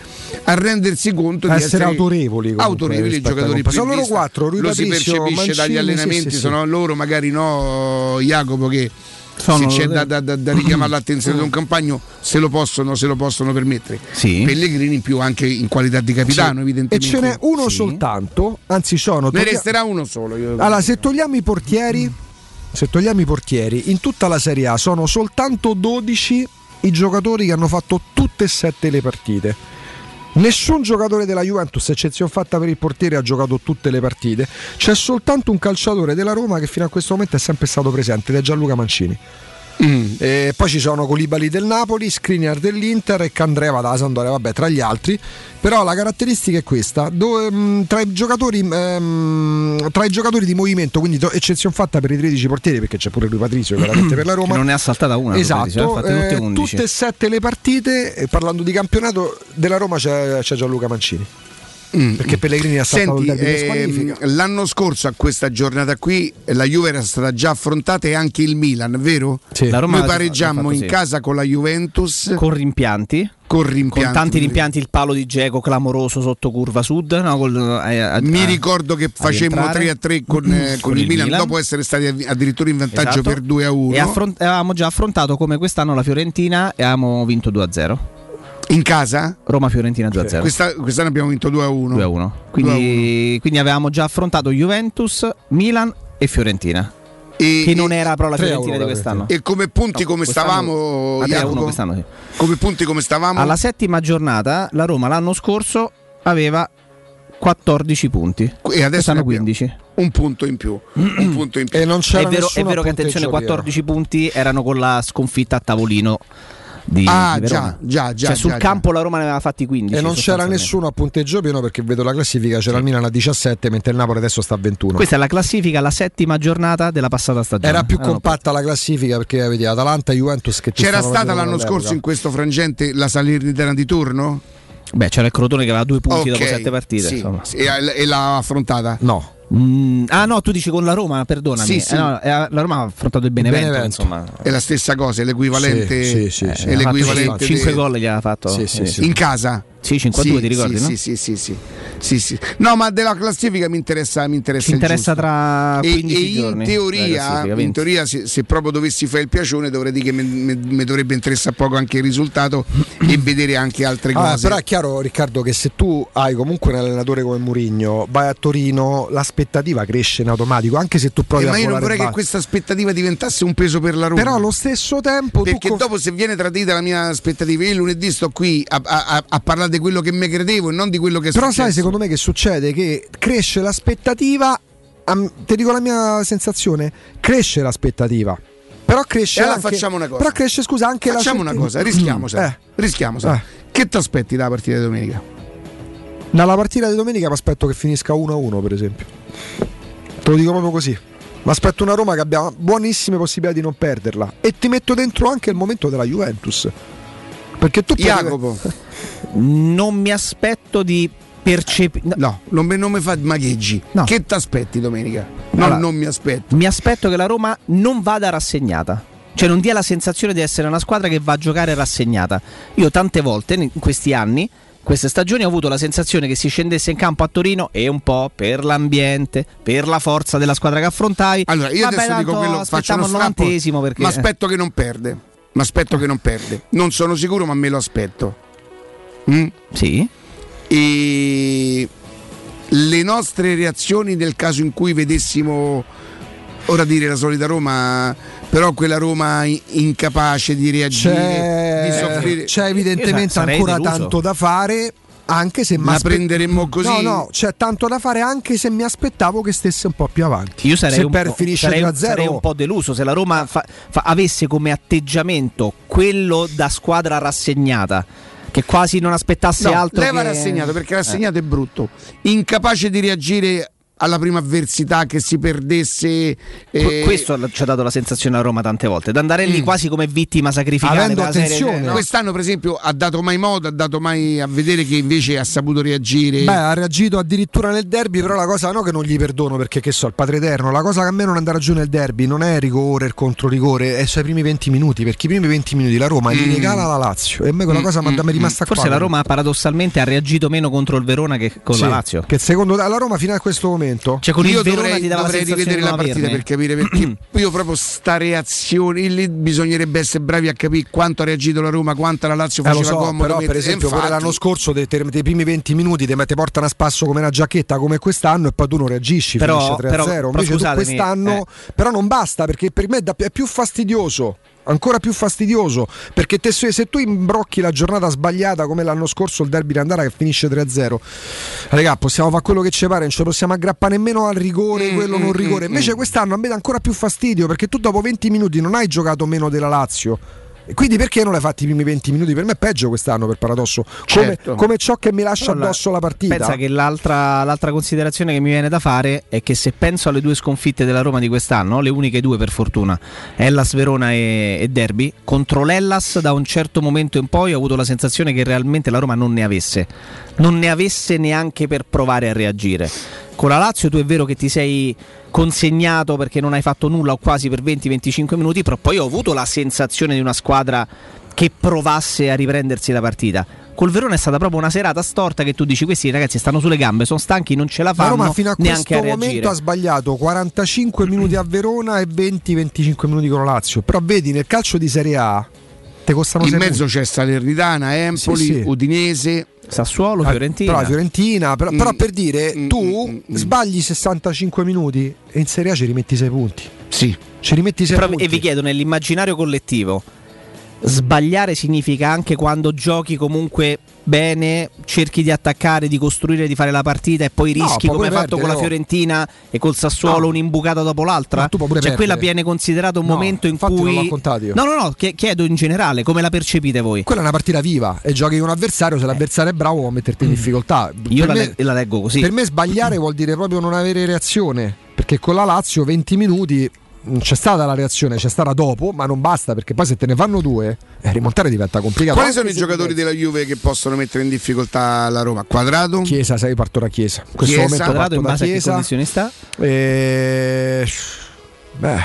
a rendersi conto A di essere essere autorevoli comunque autorevoli giocatori. Più Sono loro quattro, Rui lo si percepisce Mancini, dagli sì, allenamenti sì, sì. sono loro magari no Jacopo che Sono se c'è da, da- da- da richiamare <clears throat> l'attenzione di un compagno se lo possono, se lo possono permettere Sì. Pellegrini in più anche in qualità di capitano E evidentemente ce n'è uno Sì. soltanto, anzi sono. ne toglia- resterà uno solo io- Allora, se togliamo i portieri, se togliamo i portieri, in tutta la Serie A sono soltanto 12 i giocatori che hanno fatto tutte e sette le partite. Nessun giocatore della Juventus, eccezione fatta per il portiere, ha giocato tutte le partite. C'è soltanto un calciatore della Roma che fino a questo momento è sempre stato presente ed è Gianluca Mancini. Mm. E poi ci sono Colibali del Napoli, Skriniar dell'Inter e Candreva dalla Sandoria, vabbè, tra gli altri. Però la caratteristica è questa: dove, mh, tra, i giocatori, ehm, tra i giocatori di movimento, quindi to- eccezione fatta per i 13 portieri, perché c'è pure lui Patrizio veramente <clears throat> per la Che Roma. non ne ha saltata una. Esatto, Patrizio, tutte eh, 11. tutte e sette le partite, e parlando di campionato della Roma c'è, c'è Gianluca Mancini. Mm. Perché Pellegrini ha saltato Senti, il derby di squalifica. l'anno scorso a questa giornata qui la Juve era stata già affrontata e anche il Milan, vero? Sì. La Roma Noi pareggiammo fatto in sì. casa con la Juventus con rimpianti. con rimpianti. Con tanti rimpianti, il palo di Geco clamoroso sotto curva sud. no, col- eh, a- Mi a- ricordo che facemmo rientrare. 3 a 3 con, eh, con il, Milan, dopo essere stati addirittura in vantaggio Esatto. per 2 a 1 E affront- avevamo già affrontato come quest'anno la Fiorentina e avevamo vinto 2-0. In casa. Roma-Fiorentina 2-0. Questa- quest'anno abbiamo vinto 2 a 1. 2-1. Quindi, quindi avevamo già affrontato Juventus, Milan e Fiorentina. E, Che non era però la 3 a Fiorentina 1 di quest'anno. e come punti No, come stavamo, 3 a 1 Jacopo? quest'anno sì. Come punti come stavamo? Alla settima giornata la Roma l'anno scorso aveva 14 punti. e adesso Quest'anno ne abbiamo 15. un punto in più. Un <clears throat> punto in più. E non c'era È vero, è vero che attenzione, punteggio 14 punti erano con la sconfitta a tavolino di, Ah, di Verona. già, già, già, Cioè, sul già, campo la Roma ne aveva fatti 15. E non c'era nessuno a punteggio pieno perché vedo la classifica, c'era il Milan a 17 mentre il Napoli adesso sta a 21. Questa è la classifica, la settima giornata della passata stagione. Era più Erano compatta la classifica perché vedi Atalanta e Juventus che C'era stata l'anno scorso in questo frangente la Salernitana di turno? Beh, c'era il Crotone che aveva due punti Ok, dopo sette partite. sì, e, e l'ha affrontata. No, Mm, ah no, tu dici con la Roma, perdonami. Sì, sì. Eh, no, eh, la Roma ha affrontato il Benevento, Benevento. insomma. È la stessa cosa, è l'equivalente. Sì, sì, sì, sì. È l'equivalente 5 de- gol gli ha fatto. Sì, sì, sì. in casa. Sì, 5 a 2 ti ricordi, sì, no? Sì, sì, sì, sì. Sì, sì. No, ma della classifica mi interessa, mi interessa. Ci interessa tra E, 15 e in giorni. la teoria, in 20. teoria se, se proprio dovessi fare il piacione dovrei dire che mi, dovrebbe interessare poco anche il risultato e vedere anche altre Ah, cose. però è chiaro Riccardo che se tu hai comunque un allenatore come Mourinho vai a Torino l'aspettativa cresce in automatico anche se tu provi Eh, a ma io non vorrei che questa aspettativa diventasse un peso per la Roma. però allo stesso tempo Perché tu dopo se viene tradita la mia aspettativa, io lunedì sto qui a, a- a- a parlare di quello che mi credevo e non di quello che è Però successo. sai, secondo me che succede? Che cresce l'aspettativa, ti dico la mia sensazione, cresce l'aspettativa. Però cresce E allora anche, facciamo una cosa. Però cresce, scusa, anche Facciamo la una cosa, rischiamosela. Eh. Rischiamosela. Eh. Che ti aspetti dalla partita di domenica? Dalla partita di domenica mi aspetto che finisca 1-1, per esempio. Te lo dico proprio così. Mi aspetto una Roma che abbia buonissime possibilità di non perderla. E ti metto dentro anche il momento della Juventus. Perché tu Jacopo. <laughs> Non mi aspetto di percepire. No, non mi, non mi fa magheggi. No. Che ti aspetti domenica? No, Allora, non mi aspetto. Mi aspetto che la Roma non vada rassegnata. Cioè non dia la sensazione di essere una squadra che va a giocare rassegnata. Io tante volte in questi anni, queste stagioni, ho avuto la sensazione che si scendesse in campo a Torino e un po' per l'ambiente, per la forza della squadra che affrontai. Allora, io Vabbè, adesso dico quello, faccio aspettiamo uno il strappo. perché... Ma aspetto che non perde. Ma aspetto che non perde. Non sono sicuro, ma me lo aspetto. Mm? Sì. E le nostre reazioni nel caso in cui vedessimo ora dire la solita Roma, però quella Roma incapace di reagire, di soffrire. C'è, c'è evidentemente ancora deluso. tanto da fare. Anche se La prenderemmo così? No, no, c'è tanto da fare anche se mi aspettavo che stesse un po' più avanti. Io sarei, se un, per po', finisce sarei, 3-0 sarei un po' deluso se la Roma fa- fa- avesse come atteggiamento quello da squadra rassegnata, che quasi non aspettasse No, altro. leva che... rassegnato perché rassegnato è brutto, incapace di reagire alla prima avversità che si perdesse. Eh, Questo ci ha dato la sensazione a Roma tante volte, da andare lì Mm. quasi come vittima sacrificata. Avendo la serie- attenzione. no. Quest'anno, per esempio, ha dato mai modo, ha dato mai a vedere che invece ha saputo reagire. Beh, ha reagito addirittura nel derby, però la cosa no che non gli perdono perché che so, il padre eterno, la cosa che a me non andrà giù nel derby non è rigore, il controrigore, è sui primi 20 minuti, perché i primi 20 minuti la Roma li Mm. regala la Lazio e a me quella Mm, cosa mi mm, mi è rimasta Forse qua. la Roma paradossalmente ha reagito meno contro il Verona che con Sì, la Lazio. Che secondo la Roma fino a questo momento Cioè con io il Verona dovrei, ti dava dovrei rivedere la partita averne. per capire perché <clears throat> io proprio sta reazione lì bisognerebbe essere bravi a capire quanto ha reagito la Roma, quanto la Lazio Eh, faceva so, comodo. però per esempio pure infatti- l'anno scorso dei, dei- dei primi 20 minuti ti, ti portano a spasso come una giacchetta come quest'anno e poi tu non reagisci, Però- finisce 3-0. però- però Invece tu quest'anno eh. però non basta perché per me è più fastidioso. Ancora più fastidioso perché te- se, tu imbrocchi la giornata sbagliata come l'anno scorso il derby di andare che finisce 3-0, raga, possiamo fare quello che ci pare, non ci possiamo aggrappare nemmeno al rigore, Mm, quello mm, non rigore. mm, Invece mm. quest'anno a me dà ancora più fastidio perché tu dopo 20 minuti non hai giocato meno della Lazio. Quindi perché non l'hai fatti i primi 20 minuti? Per me è peggio quest'anno per paradosso. Come, Certo. come ciò che mi lascia Allora, addosso la partita. Pensa che l'altra, l'altra considerazione che mi viene da fare è che se penso alle due sconfitte della Roma di quest'anno, le uniche due per fortuna, Hellas Verona e, e Derby, contro l'Hellas da un certo momento in poi ho avuto la sensazione che realmente la Roma non ne avesse, non ne avesse neanche per provare a reagire. Con la Lazio tu è vero che ti sei consegnato perché non hai fatto nulla o quasi per 20-25 minuti, però poi ho avuto la sensazione di una squadra che provasse a riprendersi la partita. Col Verona è stata proprio una serata storta che tu dici questi ragazzi stanno sulle gambe, sono stanchi, non ce la la fanno Roma fino a neanche questo a momento ha sbagliato 45 minuti a Verona e 20-25 minuti con la Lazio. Però vedi, nel calcio di Serie A te costano in mezzo punti. c'è Salernitana, Empoli, Sì, sì. Udinese. Sassuolo, Eh, Fiorentina. Però Fiorentina, però, Mm. però per dire, Mm, tu mm, mm. sbagli 65 minuti e in Serie A ci rimetti 6 punti. Sì. Ci rimetti 6 Però- punti. e vi chiedo nell'immaginario collettivo sbagliare significa anche quando giochi comunque bene, cerchi di attaccare, di costruire, di fare la partita e poi No, rischi può come hai fatto con la. Fiorentina e col Sassuolo No. un'imbucata dopo l'altra? No, tu puoi pure cioè quella perdere. viene considerato un No, momento in non cui contato io. No, no, no, chie- chiedo in generale come la percepite voi. Quella è una partita viva e giochi con un avversario, se l'avversario è bravo può metterti in difficoltà. Eh. Io la, me, la leggo così. per me sbagliare vuol dire proprio non avere reazione, perché con la Lazio 20 minuti non c'è stata la reazione, c'è stata dopo, ma non basta perché poi se te ne fanno due, eh, rimontare diventa complicato. Quali sono i giocatori della Juve che possono mettere in difficoltà la Roma? Quadrato? Chiesa, sai, parto da Chiesa. In questo Chiesa. momento Quadrato parto in da base a che Chiesa. condizioni sta? Eh, Beh,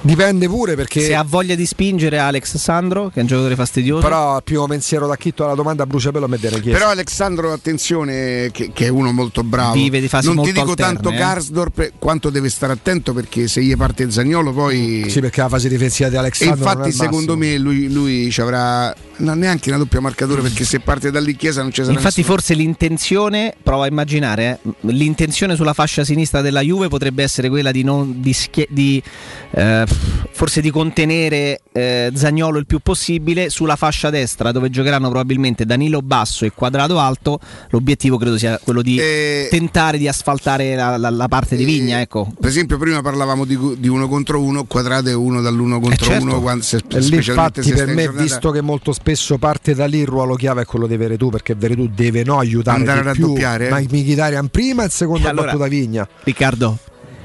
dipende pure perché. Se ha voglia di spingere Alex Sandro, che è un giocatore fastidioso. Però il primo pensiero da Chitto alla domanda bruciapelo a mettere chiesa. Però Alessandro, attenzione, che, che è uno molto bravo. Vive di fasi non ti dico alterne, tanto eh. Karsdorp quanto deve stare attento perché se gli parte Zagnolo poi. Sì, perché la fase difensiva di E Alexandro non è infatti secondo me lui, lui ci avrà non neanche una doppia marcatura perché se parte da lì Chiesa non ci sarà Infatti, nessuno. forse l'intenzione, prova a immaginare, eh, l'intenzione sulla fascia sinistra della Juve potrebbe essere quella di, non, di, schie- di, eh, forse di contenere eh, Zagnolo il più possibile. Sulla fascia destra, dove giocheranno probabilmente Danilo Basso e Quadrado Alto, l'obiettivo credo sia quello di Eh, tentare di asfaltare la, la- la parte di Vigna. Ecco. Per esempio, prima parlavamo di, di uno contro uno, quadrato è uno dall'uno contro certo. uno, quando, se, E lì infatti se per me, giornata- visto che molto spesso parte da lì, il ruolo chiave è quello di Veretù, perché Veretù deve no aiutare Andare di a più raddoppiare, eh? ma Mkhitaryan prima e il secondo E allora- battuta Vigna. Riccardo,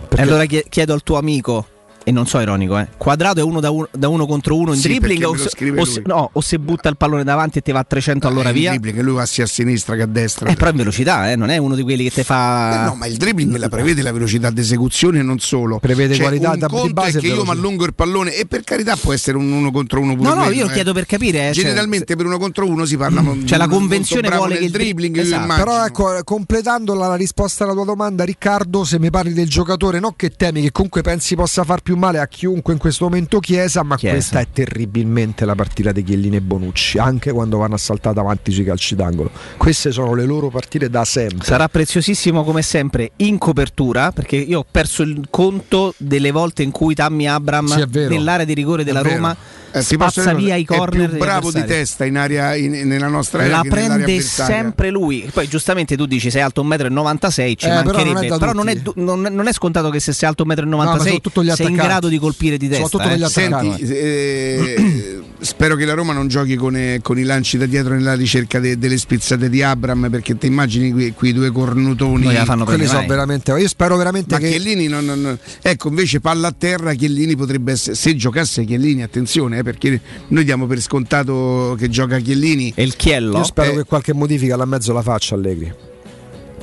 Perché- allora chie- chiedo al tuo amico. E non so ironico, eh. Quadrato è uno da, uno da uno contro uno in Sì, dribbling o lo se, o se- no, o se butta il pallone davanti e ti va a 300 all'ora Eh, il via. dribbling, lui va sia a sinistra che a destra. Eh, però in velocità, eh, non è uno di quelli che ti fa. Eh no, ma il dribbling la prevede la velocità d'esecuzione e non solo. Prevede Cioè, qualità un da- di base che io mi allungo il pallone e per carità può essere un uno contro uno pure No, no, quello, io eh. chiedo per capire. eh, cioè, Generalmente per uno contro uno si parla mo- <clears throat> Cioè, la convenzione vuole che il dri- dribbling, esatto. Però ecco, completando la, la risposta alla tua domanda, Riccardo, se mi parli del giocatore, no che temi che comunque pensi possa far più male a chiunque in questo momento Chiesa, ma Chiesa. questa è terribilmente la partita di Chiellini e Bonucci, anche quando vanno a saltare avanti sui calci d'angolo. Queste sono le loro partite da sempre. Sarà preziosissimo come sempre in copertura perché io ho perso il conto delle volte in cui Tammy Abram Sì, nell'area di rigore della. Roma Eh, spazza via i corner È più bravo di testa in area, in- nella nostra area la prende sempre lui. Poi giustamente tu dici sei alto 1,96 m, ci Eh, però mancherebbe. non è da Però non è, du- non è- non è scontato che se sei alto 1,96 No, ma soprattutto gli m sei in grado di colpire di testa. Soprattutto eh. attaccanti. Senti, eh, <clears throat> spero che la Roma non giochi con, eh, con i lanci da dietro nella ricerca de- delle spizzate di Abram perché ti immagini qui, qui due cornutoni. Gliela fanno Quelli mai. veramente. Io spero veramente Ma che. Chiellini non- non- Ecco, invece palla a terra, Chiellini potrebbe essere. Se giocasse Chiellini, attenzione, eh, perché noi diamo per scontato che gioca Chiellini. E il Chiello? Io spero Eh. che qualche modifica là in mezzo la faccia Allegri.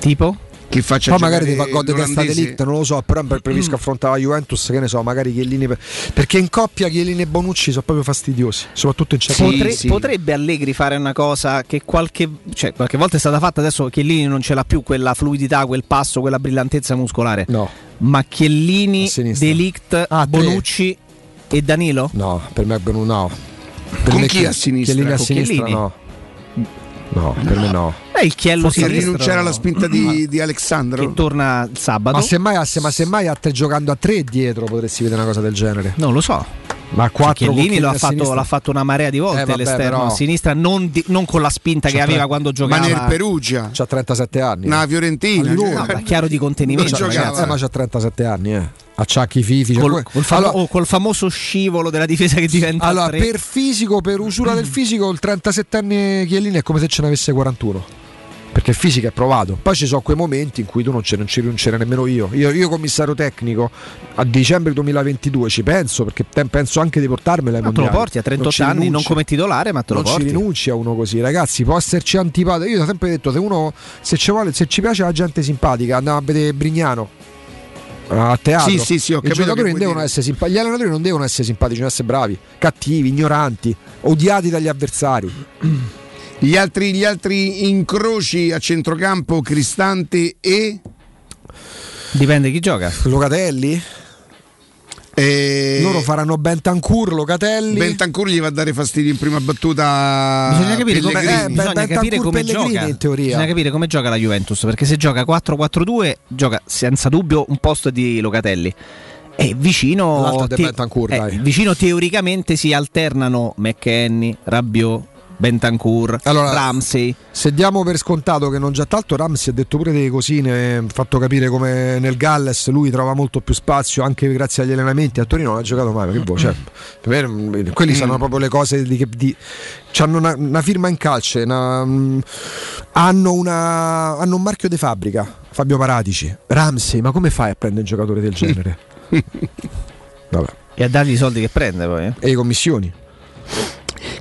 Tipo? Che faccia Poi magari ti fa gol di testa delict, non lo so, però per- preferisco affrontare la Juventus, che ne so, magari Chiellini. per- Perché in coppia Chiellini e Bonucci sono proprio fastidiosi, soprattutto in certi Potre- sì. Potrebbe Allegri fare una cosa che qualche, cioè, qualche volta è stata fatta, adesso Chiellini non ce l'ha più quella fluidità, quel passo, quella brillantezza muscolare. No, Ma Chiellini. Delict, Ah. Bonucci e Danilo? no, per me è no. Per Con me chi Chi- a sinistra? Chiellini a sinistra Chiellini? no. No, per me no. Eh, il Chiello Forse sinistro rinunciare alla spinta di, di Alexandro. che torna il sabato. Ma semmai, ma semmai a te giocando a tre dietro potresti vedere una cosa del genere. Non lo so. Ma a quattro con Chiellini lo ha a fatto, l'ha fatto una marea di volte Eh, vabbè, l'esterno però- a sinistra, non, di- non con la spinta che C'ha aveva tre- quando Ma giocava. nel Perugia, C'ha 37 anni. una Fiorentina. Allora, cioè- No, ma chiaro di contenimento. Eh, ma c'ha 37 anni, eh. Acciacchi fifi. cioè, Col, col famo- allora, col famoso scivolo della difesa che diventa allora, tre. per fisico, per usura del fisico, il 37enne Chiellini è come se ce ne avesse 41. Perché il fisico è provato. Poi ci sono quei momenti in cui tu non, ci- non ci rinuncerai nemmeno io. io. Io, commissario tecnico, a dicembre 2022 ci penso, perché te- penso anche di portarmela ai Ma te lo porti a Non 38 ci anni, non come titolare, ma te lo non ci porti. rinunci a uno così, ragazzi. Può esserci antipatico. Io ho sempre detto: se uno se ci vuole, se ci piace la gente simpatica, andiamo a vedere Brignano a teatro. Sì, sì, sì, ho I giocatori non devono essere simpatici. Gli allenatori non devono essere simpatici, devono essere bravi, cattivi, ignoranti, odiati dagli avversari. Gli altri, gli altri incroci a centrocampo, Cristante e. Dipende chi gioca. Locatelli? E Loro faranno Bentancur, Locatelli. Bentancur gli va a dare fastidio in prima battuta. Bisogna capire come. Eh, bisogna Bentancur, capire come gioca. in teoria. Bisogna capire come gioca la Juventus. Perché se gioca 4-4-2, gioca senza dubbio un posto di Locatelli. E vicino, Bentancur, eh, dai. vicino teoricamente si alternano McKenny, Rabiot, Bentancur, Allora, Ramsey. Se diamo per scontato che non già tanto Ramsey ha detto pure delle cosine, ha fatto capire come nel Galles lui trova molto più spazio anche grazie agli allenamenti. A Torino non ha giocato mai, ma che vuoi? Cioè, per me, quelli sono proprio le cose di, di hanno una, una firma in calce, una- mm, hanno, una- hanno un marchio di fabbrica. Fabio Paratici, Ramsey, ma come fai a prendere un giocatore del genere? <laughs> Vabbè. E a dargli i soldi che prende poi. eh. E le commissioni?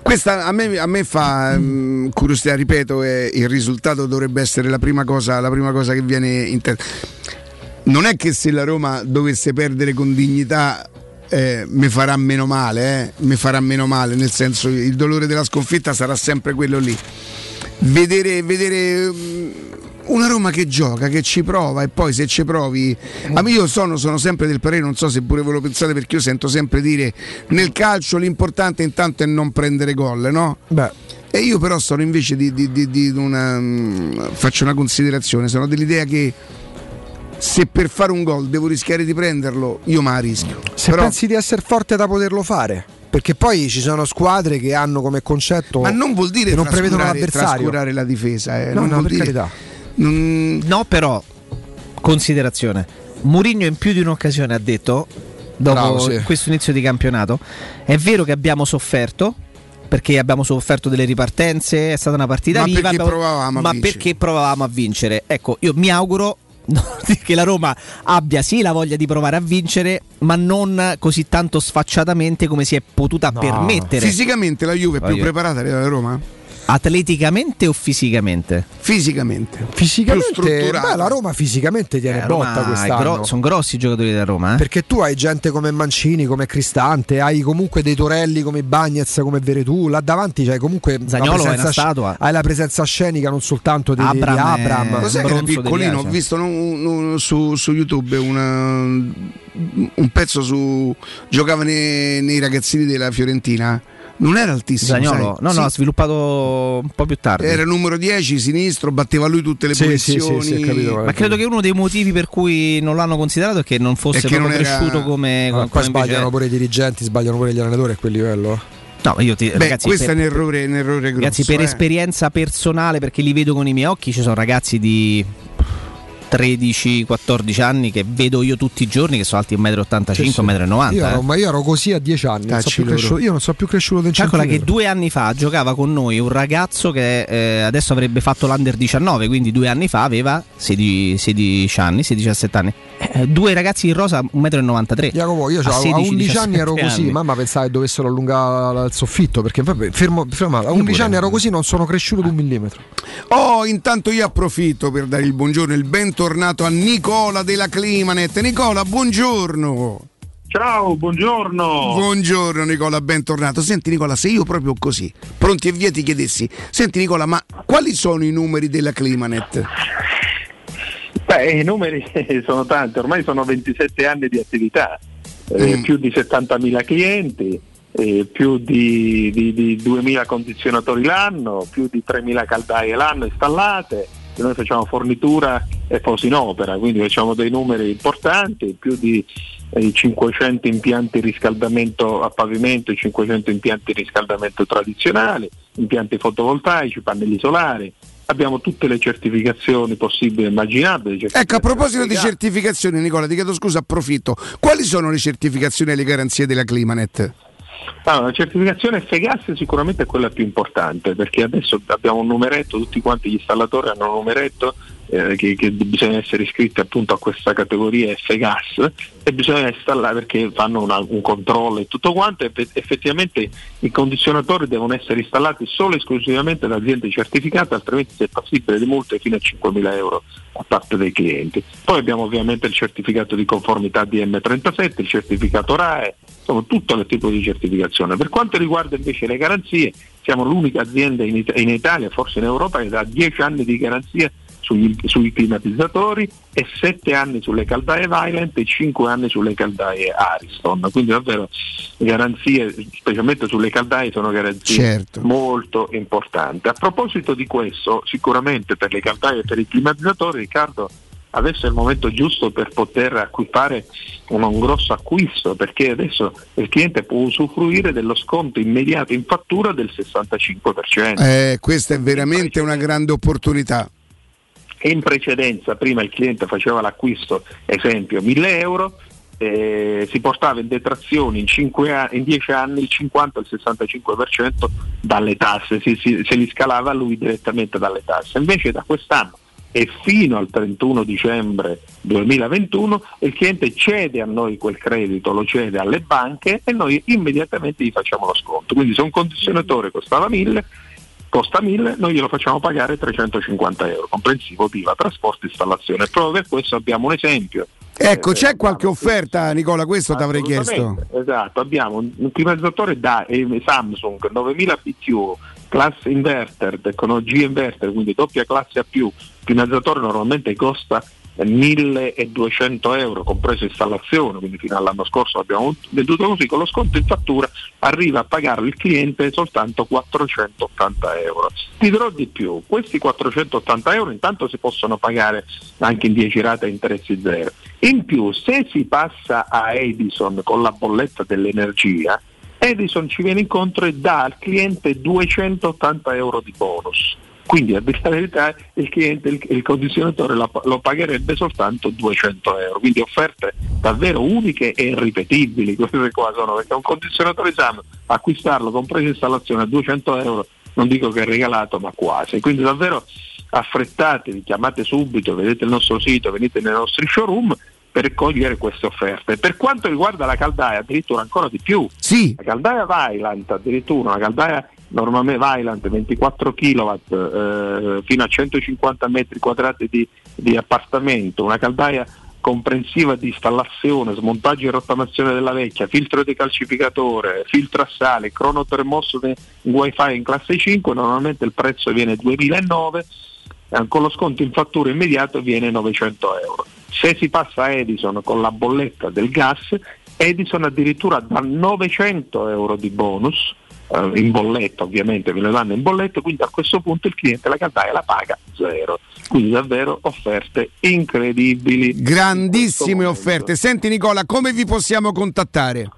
Questa a me, a me fa mm, curiosità, ripeto, eh, il risultato dovrebbe essere la prima cosa, la prima cosa che viene in testa. non è che se la Roma dovesse perdere con dignità eh, mi farà meno male, eh? mi farà meno male, nel senso il dolore della sconfitta sarà sempre quello lì. Vedere, vedere mm, una Roma che gioca, che ci prova e poi se ci provi... A me io sono, sono sempre del parere, non so se pure ve lo pensate perché io sento sempre dire nel calcio l'importante intanto è non prendere gol, no? E io però sono invece di, di- di- di una... mm, faccio una considerazione, sono dell'idea che se per fare un gol devo rischiare di prenderlo, io ma rischio. Se Però- pensi di essere forte da poterlo fare. Perché poi ci sono squadre che hanno come concetto. Ma non vuol dire che non prevedono l'avversario. trascurare la difesa, eh, No, non no, vuol per dire- carità. No, però, considerazione. Mourinho in più di un'occasione ha detto, dopo Bravo, sì. questo inizio di campionato, è vero che abbiamo sofferto, perché abbiamo sofferto delle ripartenze, è stata una partita Ma viva, perché abbiamo- provavamo a ma vincere. perché provavamo a vincere. Ecco, io mi auguro <laughs> no, che la Roma abbia sì la voglia di provare a vincere, ma non così tanto sfacciatamente come si è potuta permettere. Fisicamente la Juve è più Voglio- preparata della Roma? Atleticamente o fisicamente? Fisicamente. Fisicamente, Più strutturata. beh, la Roma fisicamente tiene Eh, Roma botta è quest'anno. gro- sono grossi i giocatori della Roma, eh? Perché tu hai gente come Mancini, come Cristante, hai comunque dei Torelli come Bagnez, come Veretù, là davanti c'hai comunque la Zagnolo è presenza hai la presenza scenica non soltanto di di Abram è- Abram. Cos'è che era piccolino? Ho visto no, un- un- su, su YouTube una- un pezzo su. giocava nei, nei ragazzini della Fiorentina. Non era altissimo. Zagnolo? sai? No, Sì. no, ha sviluppato un po' più tardi. Era numero 10, sinistro, batteva lui tutte le Sì, sì, sì, posizioni. sì, capito. Ma credo che uno dei motivi per cui non l'hanno considerato è che non fosse che non era- cresciuto come, Ma come qua invece- sbagliano pure i dirigenti, sbagliano pure gli allenatori a quel livello. No, io ti, Beh, ragazzi, questo per, è un errore, un errore grosso. ragazzi, per eh. esperienza personale, perché li vedo con i miei occhi, ci sono ragazzi di 13-14 anni che vedo io tutti i giorni che sono alti 1,85 Sì, sì. m, 1,90 m. Io ero, ma io ero così a 10 anni, non so cresciuto- io non so più cresciuto del Calcola che due anni fa giocava con noi un ragazzo che eh, adesso avrebbe fatto l'under 19, quindi due anni fa aveva 16, 16 anni, 16-17 anni. Eh, due ragazzi in rosa 1,93 m. Jacopo, io A c'avevo- a 16, 11 anni ero 17 così, anni. mamma pensava che dovessero allungare il soffitto perché vabbè, fermo, fermo, a 11 pure. anni ero così, non sono cresciuto di un millimetro. Oh, intanto io approfitto per dare il buongiorno e il bentornato a Nicola della Climanet. Nicola, buongiorno. Ciao, buongiorno. Buongiorno Nicola, bentornato. Senti Nicola, se io proprio così, pronti e via ti chiedessi, senti Nicola, ma quali sono i numeri della Climanet? Beh, i numeri <laughs> sono tanti, ormai sono 27 anni di attività, eh, Mm. più di 70.000 clienti, eh, più di, di- di 2.000 condizionatori l'anno, più di 3.000 caldaie l'anno installate. Noi facciamo fornitura e posi in opera, quindi facciamo dei numeri importanti, più di eh, 500 impianti di riscaldamento a pavimento e 500 impianti di riscaldamento tradizionali, impianti fotovoltaici, pannelli solari. Abbiamo tutte le certificazioni possibili e immaginabili. Ecco, a proposito di certificazioni Nicola, ti chiedo scusa, approfitto. Quali sono le certificazioni e le garanzie della Climanet? Allora, la certificazione FGAS sicuramente è quella più importante perché adesso abbiamo un numeretto, tutti quanti gli installatori hanno un numeretto eh, che, che bisogna essere iscritti appunto a questa categoria FGAS e bisogna installare perché fanno una- un controllo e tutto quanto e effettivamente i condizionatori devono essere installati solo e esclusivamente da aziende certificate altrimenti si è passibile di multe fino a 5.000 euro a parte dei clienti. Poi abbiamo ovviamente il certificato di conformità DM37, il certificato RAE, insomma tutto il tipo di certificazione. Per quanto riguarda invece le garanzie, siamo l'unica azienda in, It- in Italia, forse in Europa, che dà 10 anni di garanzia sugli, sui climatizzatori e 7 anni sulle caldaie Violent e 5 anni sulle caldaie Ariston. Quindi davvero garanzie, specialmente sulle caldaie, sono garanzie Certo. molto importanti. A proposito di questo, sicuramente per le caldaie e per i climatizzatori, Riccardo, adesso è il momento giusto per poter acquistare un, un grosso acquisto perché adesso il cliente può usufruire dello sconto immediato in fattura del 65%. Eh, questa è veramente una grande opportunità. E in precedenza prima il cliente faceva l'acquisto, esempio 1000 euro, eh, si portava in detrazione in, 5 a- in 10 anni il 50 al 65% dalle tasse, si- si- se li scalava lui direttamente dalle tasse. Invece da quest'anno e fino al 31 dicembre 2021 il cliente cede a noi quel credito, lo cede alle banche e noi immediatamente gli facciamo lo sconto. Quindi se un condizionatore costava 1000 costa 1000, noi glielo facciamo pagare 350 euro, comprensivo viva, trasporto installazione. Proprio per questo abbiamo un esempio. Ecco, Eh, c'è qualche offerta, Nicola? Questo ti avrei chiesto. Esatto, abbiamo un un climatizzatore da eh, Samsung 9000 BTU, classe inverter, tecnologia inverter, quindi doppia classe A+, il climatizzatore normalmente costa 1200 euro, compreso installazione, quindi fino all'anno scorso l'abbiamo venduto così, con lo sconto in fattura arriva a pagarlo il cliente soltanto 480 euro. Ti dirò di più, questi 480 euro intanto si possono pagare anche in 10 rate a interessi zero. In più, se si passa a Edison con la bolletta dell'energia, Edison ci viene incontro e dà al cliente 280 euro di bonus. Quindi a dire la verità il cliente, il, il condizionatore la- lo pagherebbe soltanto 200 euro. Quindi offerte davvero uniche e irripetibili <laughs> queste qua sono, perché un condizionatore esame, acquistarlo compreso installazione a 200 euro, non dico che è regalato, ma quasi. Quindi davvero affrettatevi, chiamate subito, vedete il nostro sito, venite nei nostri showroom per cogliere queste offerte. Per quanto riguarda la caldaia, addirittura ancora di più. Sì. La caldaia Vylant, addirittura una caldaia normalmente Vylant 24 kW eh, fino a 150 metri quadrati di, di appartamento, una caldaia comprensiva di installazione, smontaggio e rottamazione della vecchia, filtro decalcificatore, filtro a sale, cronotermosso de- in wifi in classe 5, normalmente il prezzo viene 2009, eh, con lo sconto in fattura immediato viene 900 euro. Se si passa a Edison con la bolletta del gas, Edison addirittura dà 900 euro di bonus, eh, in bolletta ovviamente ve lo danno in bolletta, quindi a questo punto il cliente la caldaia la paga zero. Quindi davvero offerte incredibili. Grandissime offerte. Senti Nicola, come vi possiamo contattare?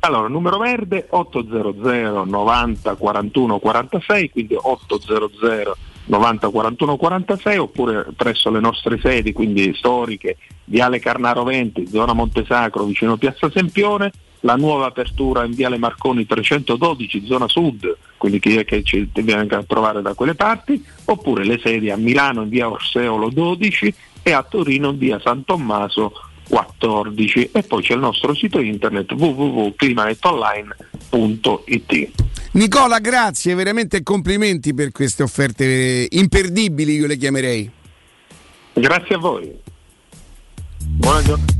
Allora, numero verde 800 90 41 46, quindi 800 90 41 46 oppure presso le nostre sedi, quindi storiche, Viale Carnaro 20, zona Montesacro, vicino Piazza Sempione, la nuova apertura in Viale Marconi 312, zona sud, quindi chi è che ci viene a trovare da quelle parti, oppure le sedi a Milano in via Orseolo 12 e a Torino in via San Tommaso 14 e poi c'è il nostro sito internet www.climanetonline.it Nicola, grazie, veramente complimenti per queste offerte imperdibili, io le chiamerei. Grazie a voi. Buona giornata.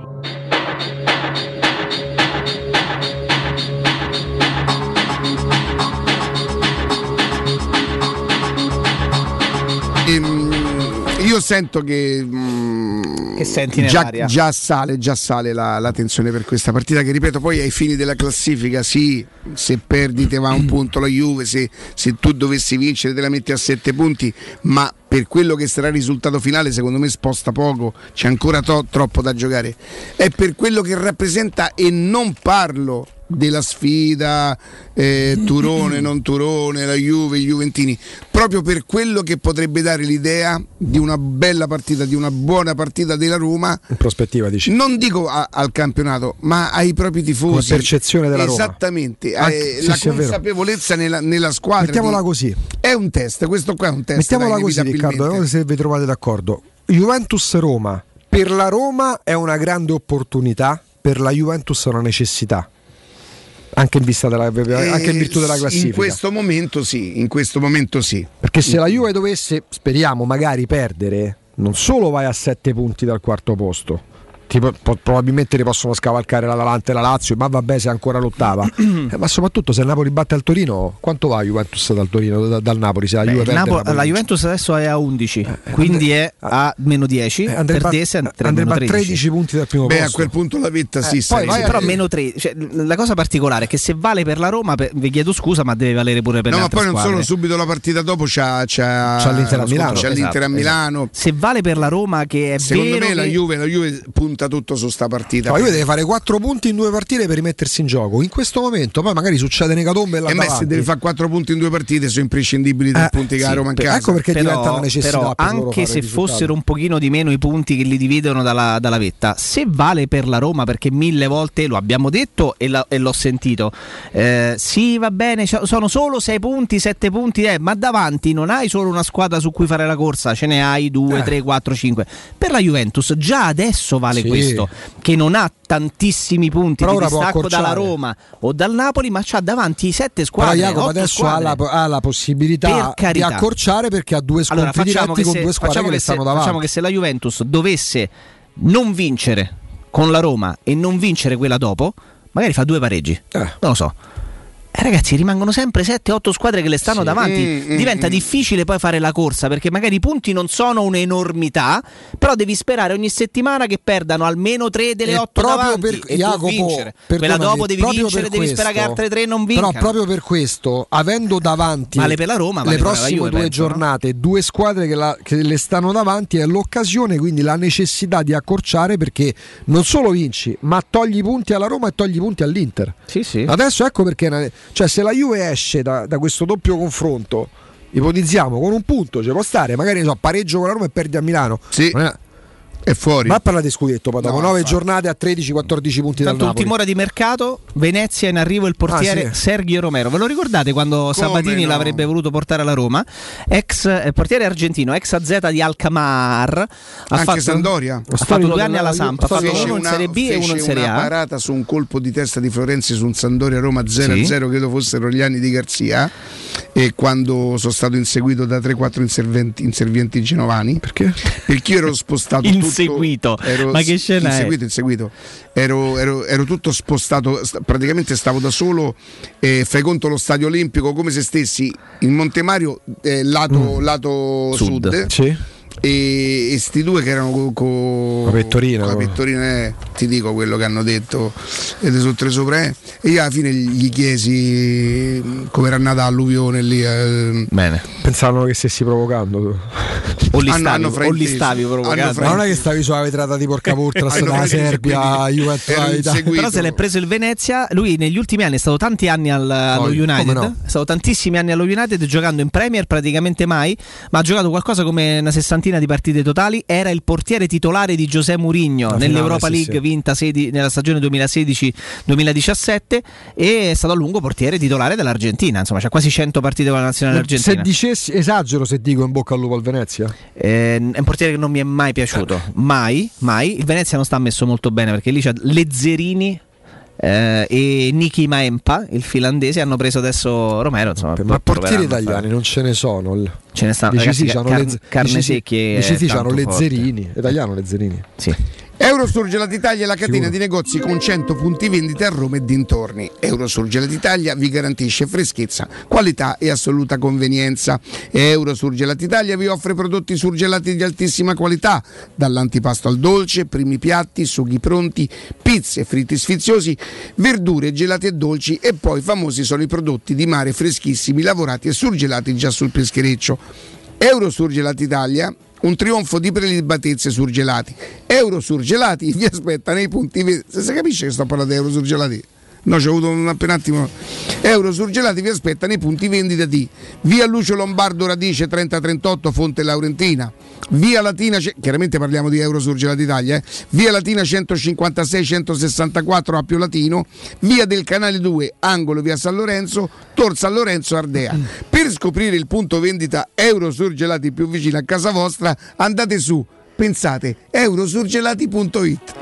io sento che, mm, Che senti già, già sale, già sale la, la tensione per questa partita che ripeto poi ai fini della classifica sì, se perdi te va un punto la Juve, se, se tu dovessi vincere te la metti a sette punti, ma per quello che sarà il risultato finale secondo me sposta poco, c'è ancora to- troppo da giocare. È per quello che rappresenta e non parlo della sfida eh, <laughs> Turone, non Turone, la Juve, i Juventini, proprio per quello che potrebbe dare l'idea di una bella partita, di una buona partita della Roma, In prospettiva dici. non dico a- al campionato, ma ai propri tifosi. Come percezione della Roma. Esattamente, Anche- eh, sì, la sì, consapevolezza nella, nella squadra. Mettiamola di- così. È un test, questo qua è un test. Mettiamola dai, così. Riccardo, vediamo se vi trovate d'accordo. Juventus-Roma. Per la Roma è una grande opportunità, per la Juventus è una necessità. Anche in, vista della, anche in virtù della Eh, classifica. In questo momento sì, in questo momento sì. Perché se la Juve dovesse, speriamo, magari perdere, non solo vai a 7 punti dal quarto posto, tipo, po- probabilmente ne possono scavalcare l'Atalanta e la Lazio, ma vabbè se ancora l'ottava. <clears throat> Eh, ma soprattutto se il Napoli batte al Torino, quanto va Juventus dal Torino, da- dal Napoli? Se la Beh, Juve Napo- la. Juventus adesso è a 11, quindi è a meno 10, Eh, andrebbe a- perdesse a tre- andrebbe meno a 13 punti dal primo Beh, posto. a quel punto la vetta sì, Eh, poi sai, vai sì. però meno 3 cioè, la cosa particolare è che se vale per la Roma per- vi chiedo scusa ma deve valere pure per No, le ma altre poi non squadre. solo subito la partita dopo c'ha, c'ha, C'ha l'Inter a Milano. C'ha l'Inter a Esatto, Milano. se vale per la Roma che è Secondo vero me la Juve, la Juve punta tutto su sta partita. No, la Juve deve fare 4 punti in due partite per rimettersi in gioco. In questo momento, poi magari succede ne catombe là E me se deve fare 4 punti in due partite sono imprescindibili dai Eh, punti che sì, ha Roma per- ecco perché però, diventa una necessità però anche se fossero un pochino di meno i punti che li dividono dalla, dalla vetta se vale per la Roma perché mille volte lo abbiamo detto e, la- e l'ho sentito eh, sì va bene sono solo 6 punti 7 punti eh, ma davanti non hai solo una squadra su cui fare la corsa ce ne hai 2, Eh. 3, 4, 5 per la Juventus già adesso vale Sì, questo, che non ha tantissimi punti Però di distacco dalla. Roma o dal Napoli, ma c'ha davanti sette Però squadre. Jacopo otto adesso ha squadre. la, ha la possibilità di accorciare perché ha due scontri Allora, diretti con se, due squadre che, che le se- stanno davanti. facciamo che se la Juventus dovesse non vincere con la Roma e non vincere quella dopo, magari fa due pareggi. Non lo so. Eh, ragazzi, rimangono sempre 7-8 squadre che le stanno Sì. davanti. Mm, mm, Diventa mm. difficile poi fare la corsa perché magari i punti non sono un'enormità, però devi sperare ogni settimana che perdano almeno 3 delle E 8 proprio davanti per- e Jacopo, vincere. Quella dopo devi vincere, devi questo- sperare che altre 3 non Però vincano. proprio per questo, avendo davanti Vale per la Roma, vale le prossime Juve, due penso, no? giornate, due squadre che, la- che le stanno davanti, è l'occasione, quindi la necessità di accorciare perché non solo vinci, ma togli i punti alla Roma e togli i punti all'Inter. Sì, sì. Adesso ecco perché, è una- cioè se la Juve esce da, da questo doppio confronto, ipotizziamo con un punto, ci può stare, magari so, pareggio con la Roma e perdi a Milano. Sì. È- fuori. Ma parlare di scudetto, poi dopo No, 9 infatti. giornate a 13-14 punti dal Tanto Napoli. ultima ora di mercato, Venezia in arrivo il portiere Ah, sì. Sergio Romero. Ve lo ricordate quando Sabatini no? l'avrebbe voluto portare alla Roma? Ex eh, portiere argentino, ex AZ di Alcamar. Ha Anche fatto, Sandoria. Ha fatto due anni alla Samp, ha fatto uno in una- Serie B e uno in Serie una A. parata su un colpo di testa di Florenzi su un Sandoria Roma 0-0 credo fossero gli anni di Garzia e quando sono stato inseguito da 3-4 inserventi, inservienti genovani perché? perché io ero spostato <laughs> Inseguito. ero- Ma che scena è? inseguito, inseguito ero, ero- ero tutto spostato st- praticamente stavo da solo e fai conto lo stadio olimpico come se stessi in Montemario eh, lato, lato Sud. sud, Sì. E, e sti due che erano con co, La pettorina, la no? pettorina, eh, ti dico quello che hanno detto ed sono tre sopra eh. e io alla fine gli chiesi mm, come era nata l'alluvione lì eh, Bene. Pensavano che stessi provocando. O li Hanno- stavi, hanno o li stavi provocando. Hanno Ma non è che stavi sulla vetrata di Porca Hanno dalla preso Serbia, Juventus. Però se l'è preso il Venezia, lui negli ultimi anni è stato tanti anni al- allo Poi, United, no? è stato tantissimi anni allo United giocando in Premier praticamente mai, ma ha giocato qualcosa come una sessantina di partite totali, era il portiere titolare di José Mourinho La nell'Europa sì, League sì. vinta sedi- nella stagione 2016-2017 e è stato a lungo portiere titolare dell'Argentina, insomma c'ha quasi 100 partite con la nazionale Se argentina. dicessi, esagero se dico in bocca al lupo al Venezia. Eh, è un portiere che non mi è mai piaciuto, mai, mai. Il Venezia non sta messo molto bene perché lì c'è Lezzerini eh, e Niki Maempa, il finlandese, hanno preso adesso Romero. Insomma, Ma portieri italiani non ce ne sono. fare. Ce ne stanno Dici ragazzi, sì, car- le- carne dici sì, secchi. e dici sì, c'hanno tanto le forte. Zerini. Italiano le Zerini. Sì. Eurosurgelati Italia è la catena di negozi con 100 punti vendita a Roma e dintorni. Eurosurgelati Italia vi garantisce freschezza, qualità e assoluta convenienza. Eurosurgelati Italia vi offre prodotti surgelati di altissima qualità, dall'antipasto al dolce, primi piatti, sughi pronti, pizze, fritti sfiziosi, verdure, gelati e dolci e poi famosi sono i prodotti di mare freschissimi lavorati e surgelati già sul peschereccio. Eurosurgelati Italia un trionfo di prelibatezze surgelati. Euro surgelati <laughs> vi aspetta nei punti. ve- Se si capisce che sto parlando di euro surgelati? No, c'è avuto un appena attimo. Euro surgelati vi aspetta nei punti vendita di via Lucio Lombardo Radice 3038 Fonte Laurentina, via Latina, chiaramente parliamo di Euro surgelati Italia, eh, via Latina 156 164 Appio Latino, via del Canale 2 angolo via San Lorenzo, Tor San Lorenzo Ardea. Per scoprire il punto vendita Euro surgelati più vicino a casa vostra andate su, pensate, eurosurgelati.it.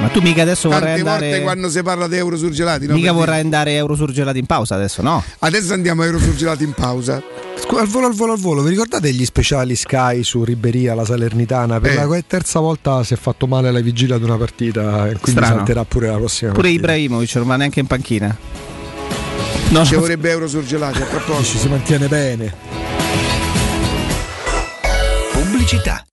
Ma tu mica adesso vorrai Tante volte andare. quando si parla di eurosurgelati, no? Mica vorrai andare Eurosurgelati in pausa adesso, no? Adesso andiamo a eurosurgelati in pausa. Al volo, al volo, al volo, vi ricordate gli speciali Sky su Riberia, la Salernitana? Per Eh. la terza volta si è fatto male alla vigilia di una partita e quindi Strano. salterà pure la prossima. Pure partita. Ibrahimovic non va neanche in panchina. No, Ci vorrebbe eurosurgelati a proposito. Ci si mantiene bene. Pubblicità.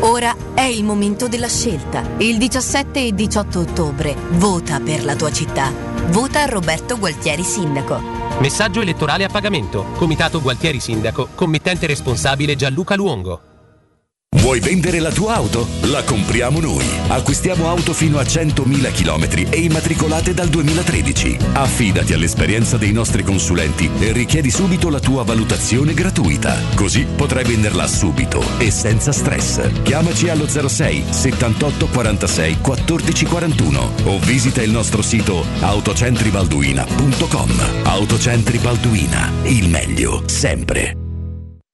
Ora è il momento della scelta. Il 17 e 18 ottobre vota per la tua città. Vota Roberto Gualtieri Sindaco. Messaggio elettorale a pagamento. Comitato Gualtieri Sindaco. Committente responsabile Gianluca Luongo. Vuoi vendere la tua auto? La compriamo noi. Acquistiamo auto fino a 100.000 km e immatricolate dal 2013. Affidati all'esperienza dei nostri consulenti e richiedi subito la tua valutazione gratuita. Così potrai venderla subito e senza stress. Chiamaci allo 06 78 46 14 41 o visita il nostro sito autocentribalduina.com. Autocentri Balduina, il meglio sempre.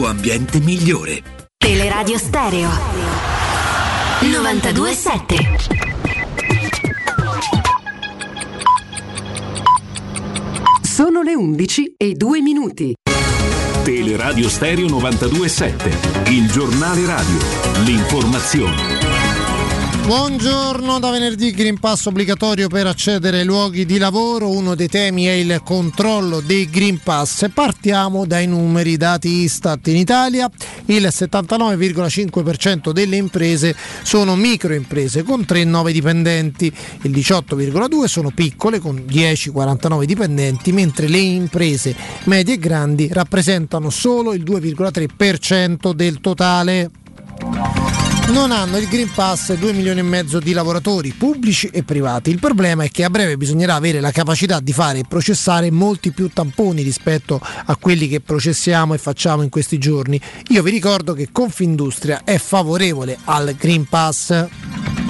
ambiente migliore. Teleradio Stereo 927. Sono le 11 e 2 minuti. Teleradio Stereo 927, il giornale radio, l'informazione. Buongiorno, da venerdì Green Pass obbligatorio per accedere ai luoghi di lavoro, uno dei temi è il controllo dei Green Pass. Partiamo dai numeri dati Istat in Italia, il 79,5% delle imprese sono microimprese con 3-9 dipendenti, il 18,2% sono piccole con 10-49 dipendenti, mentre le imprese medie e grandi rappresentano solo il 2,3% del totale non hanno il Green Pass 2 milioni e mezzo di lavoratori pubblici e privati. Il problema è che a breve bisognerà avere la capacità di fare e processare molti più tamponi rispetto a quelli che processiamo e facciamo in questi giorni. Io vi ricordo che Confindustria è favorevole al Green Pass.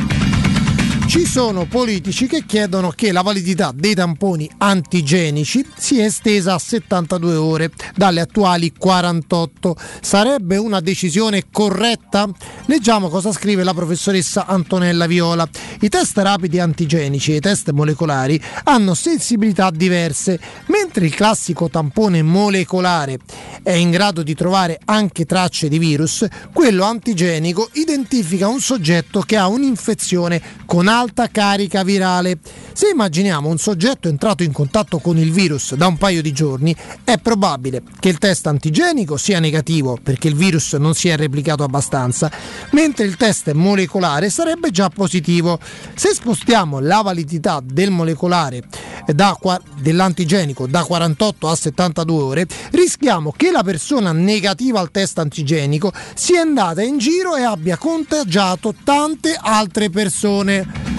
Ci sono politici che chiedono che la validità dei tamponi antigenici sia estesa a 72 ore dalle attuali 48. Sarebbe una decisione corretta? Leggiamo cosa scrive la professoressa Antonella Viola. I test rapidi antigenici e i test molecolari hanno sensibilità diverse, mentre il classico tampone molecolare è in grado di trovare anche tracce di virus, quello antigenico identifica un soggetto che ha un'infezione con altri alta carica virale. Se immaginiamo un soggetto entrato in contatto con il virus da un paio di giorni, è probabile che il test antigenico sia negativo perché il virus non si è replicato abbastanza, mentre il test molecolare sarebbe già positivo. Se spostiamo la validità del molecolare da, dell'antigenico da 48 a 72 ore, rischiamo che la persona negativa al test antigenico sia andata in giro e abbia contagiato tante altre persone.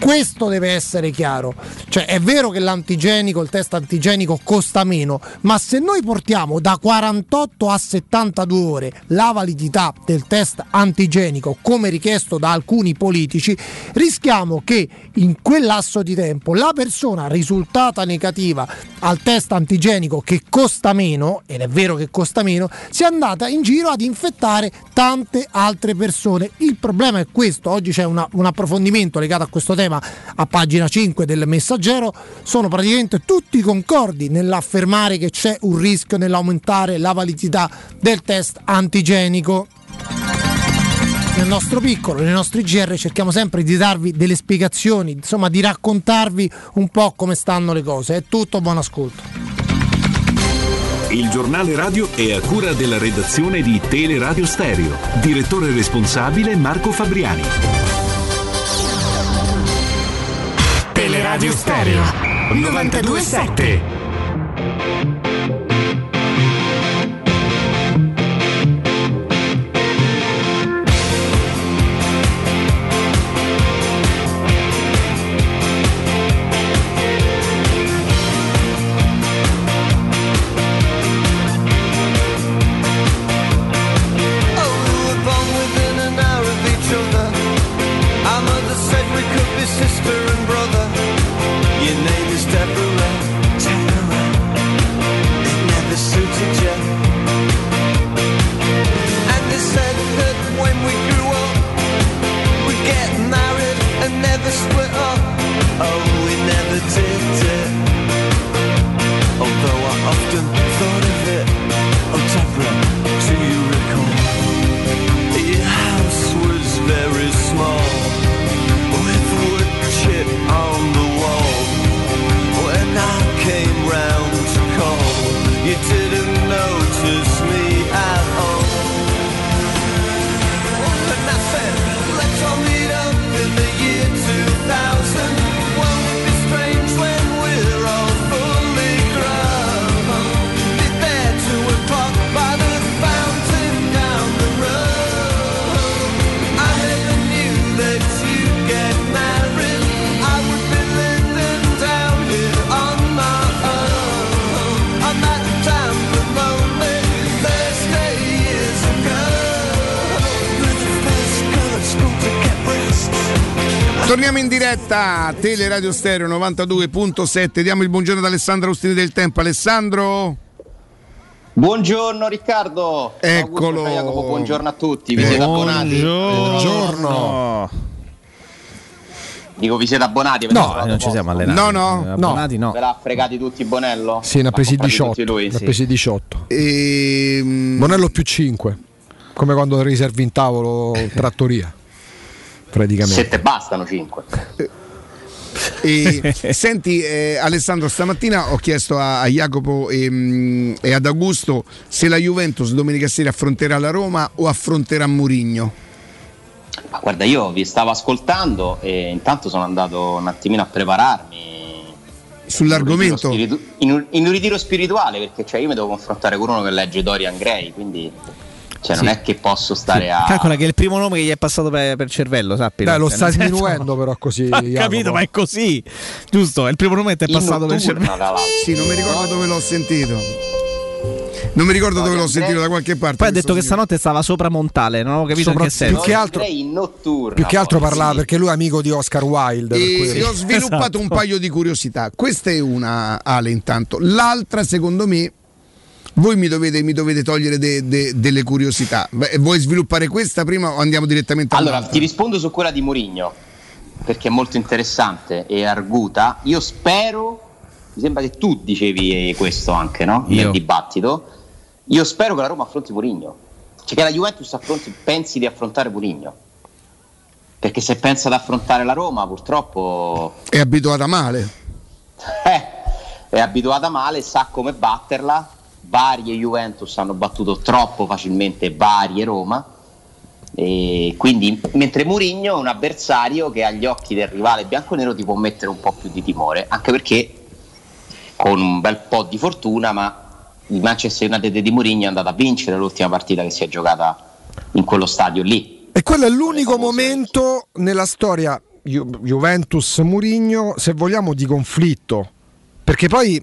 Questo deve essere chiaro. Cioè, è vero che l'antigenico, il test antigenico costa meno, ma se noi portiamo da 48 a 72 ore la validità del test antigenico come richiesto da alcuni politici, rischiamo che in quel lasso di tempo la persona risultata negativa al test antigenico che costa meno, ed è vero che costa meno, sia andata in giro ad infettare tante altre persone. Il problema è questo, oggi c'è una- un approfondimento legato a questo tema a pagina 5 del messaggero, sono praticamente tutti concordi nell'affermare che c'è un rischio nell'aumentare la validità del test antigenico. Nel nostro piccolo, nei nostri GR cerchiamo sempre di darvi delle spiegazioni, insomma di raccontarvi un po' come stanno le cose. È tutto, buon ascolto. Il giornale radio è a cura della redazione di Teleradio Stereo. Direttore responsabile Marco Fabriani. Teleradio Stereo 927 diretta Teleradio Stereo 92.7. Diamo il buongiorno ad Alessandro Austini del Tempo. Alessandro. Buongiorno Riccardo. Eccolo. Augusto Jacopo, buongiorno a tutti. Vi siete abbonati? Buongiorno. Dico, vi siete abbonati? No, non ci siamo allenati. No, no, abbonati no. Ve l'ha fregati tutti Bonello? Sì, ne ha presi comprati 18. tutti lui? Ne ha presi 18. Ehm, Bonello più 5. Come quando riservi in tavolo trattoria. Praticamente. Sette bastano, cinque. E, <laughs> senti eh, Alessandro, stamattina ho chiesto a, a Jacopo e, mm, e ad Augusto se la Juventus domenica sera affronterà la Roma o affronterà Murigno. Ma guarda, io vi stavo ascoltando e intanto sono andato un attimino a prepararmi. Sull'argomento? In un ritiro, spiritu- in un- in un ritiro spirituale, perché cioè, io mi devo confrontare con uno che legge Dorian Gray, quindi cioè, non Sì. è che posso stare a... Calcola che è il primo nome che gli è passato per, per cervello, sappi. Dai, lo Cioè, sta sminuendo però così. <laughs> Ho Jacopo. capito, ma è così. Giusto, è il primo nome che ti è In passato per cervello. Sì, non mi ricordo dove l'ho sentito. Non mi ricordo dove l'ho sentito da qualche parte. Poi ha detto che stanotte stava sopra Montale, non avevo capito Sopra- in che senso. più che altro- notturna. Più che altro poi, parlava sì. perché lui è amico di Oscar Wilde. per E ho sviluppato Esatto. un paio di curiosità. Questa è una, Ale, intanto. L'altra, secondo me, voi mi dovete, mi dovete togliere de- de- delle curiosità. Beh, vuoi sviluppare questa prima o andiamo direttamente Allora, all'altra? ti rispondo su quella di Mourinho, perché è molto interessante e arguta. Io spero, mi sembra che tu dicevi questo anche, no? Io. Nel dibattito. Io spero che la Roma affronti Mourinho. Cioè che la Juventus affronti, pensi di affrontare Mourinho. Perché se pensa ad affrontare la Roma, purtroppo È abituata male. <laughs> eh, è abituata male, sa come batterla. Varie Juventus hanno battuto troppo facilmente varie Roma. E quindi, mentre Mourinho è un avversario che agli occhi del rivale bianconero ti può mettere un po' più di timore, anche perché con un bel po' di fortuna, ma il Manchester United di Mourinho è andato a vincere l'ultima partita che si è giocata in quello stadio lì. E quello è l'unico momento nella storia Ju- Juventus-Murigno, se vogliamo, di conflitto. Perché poi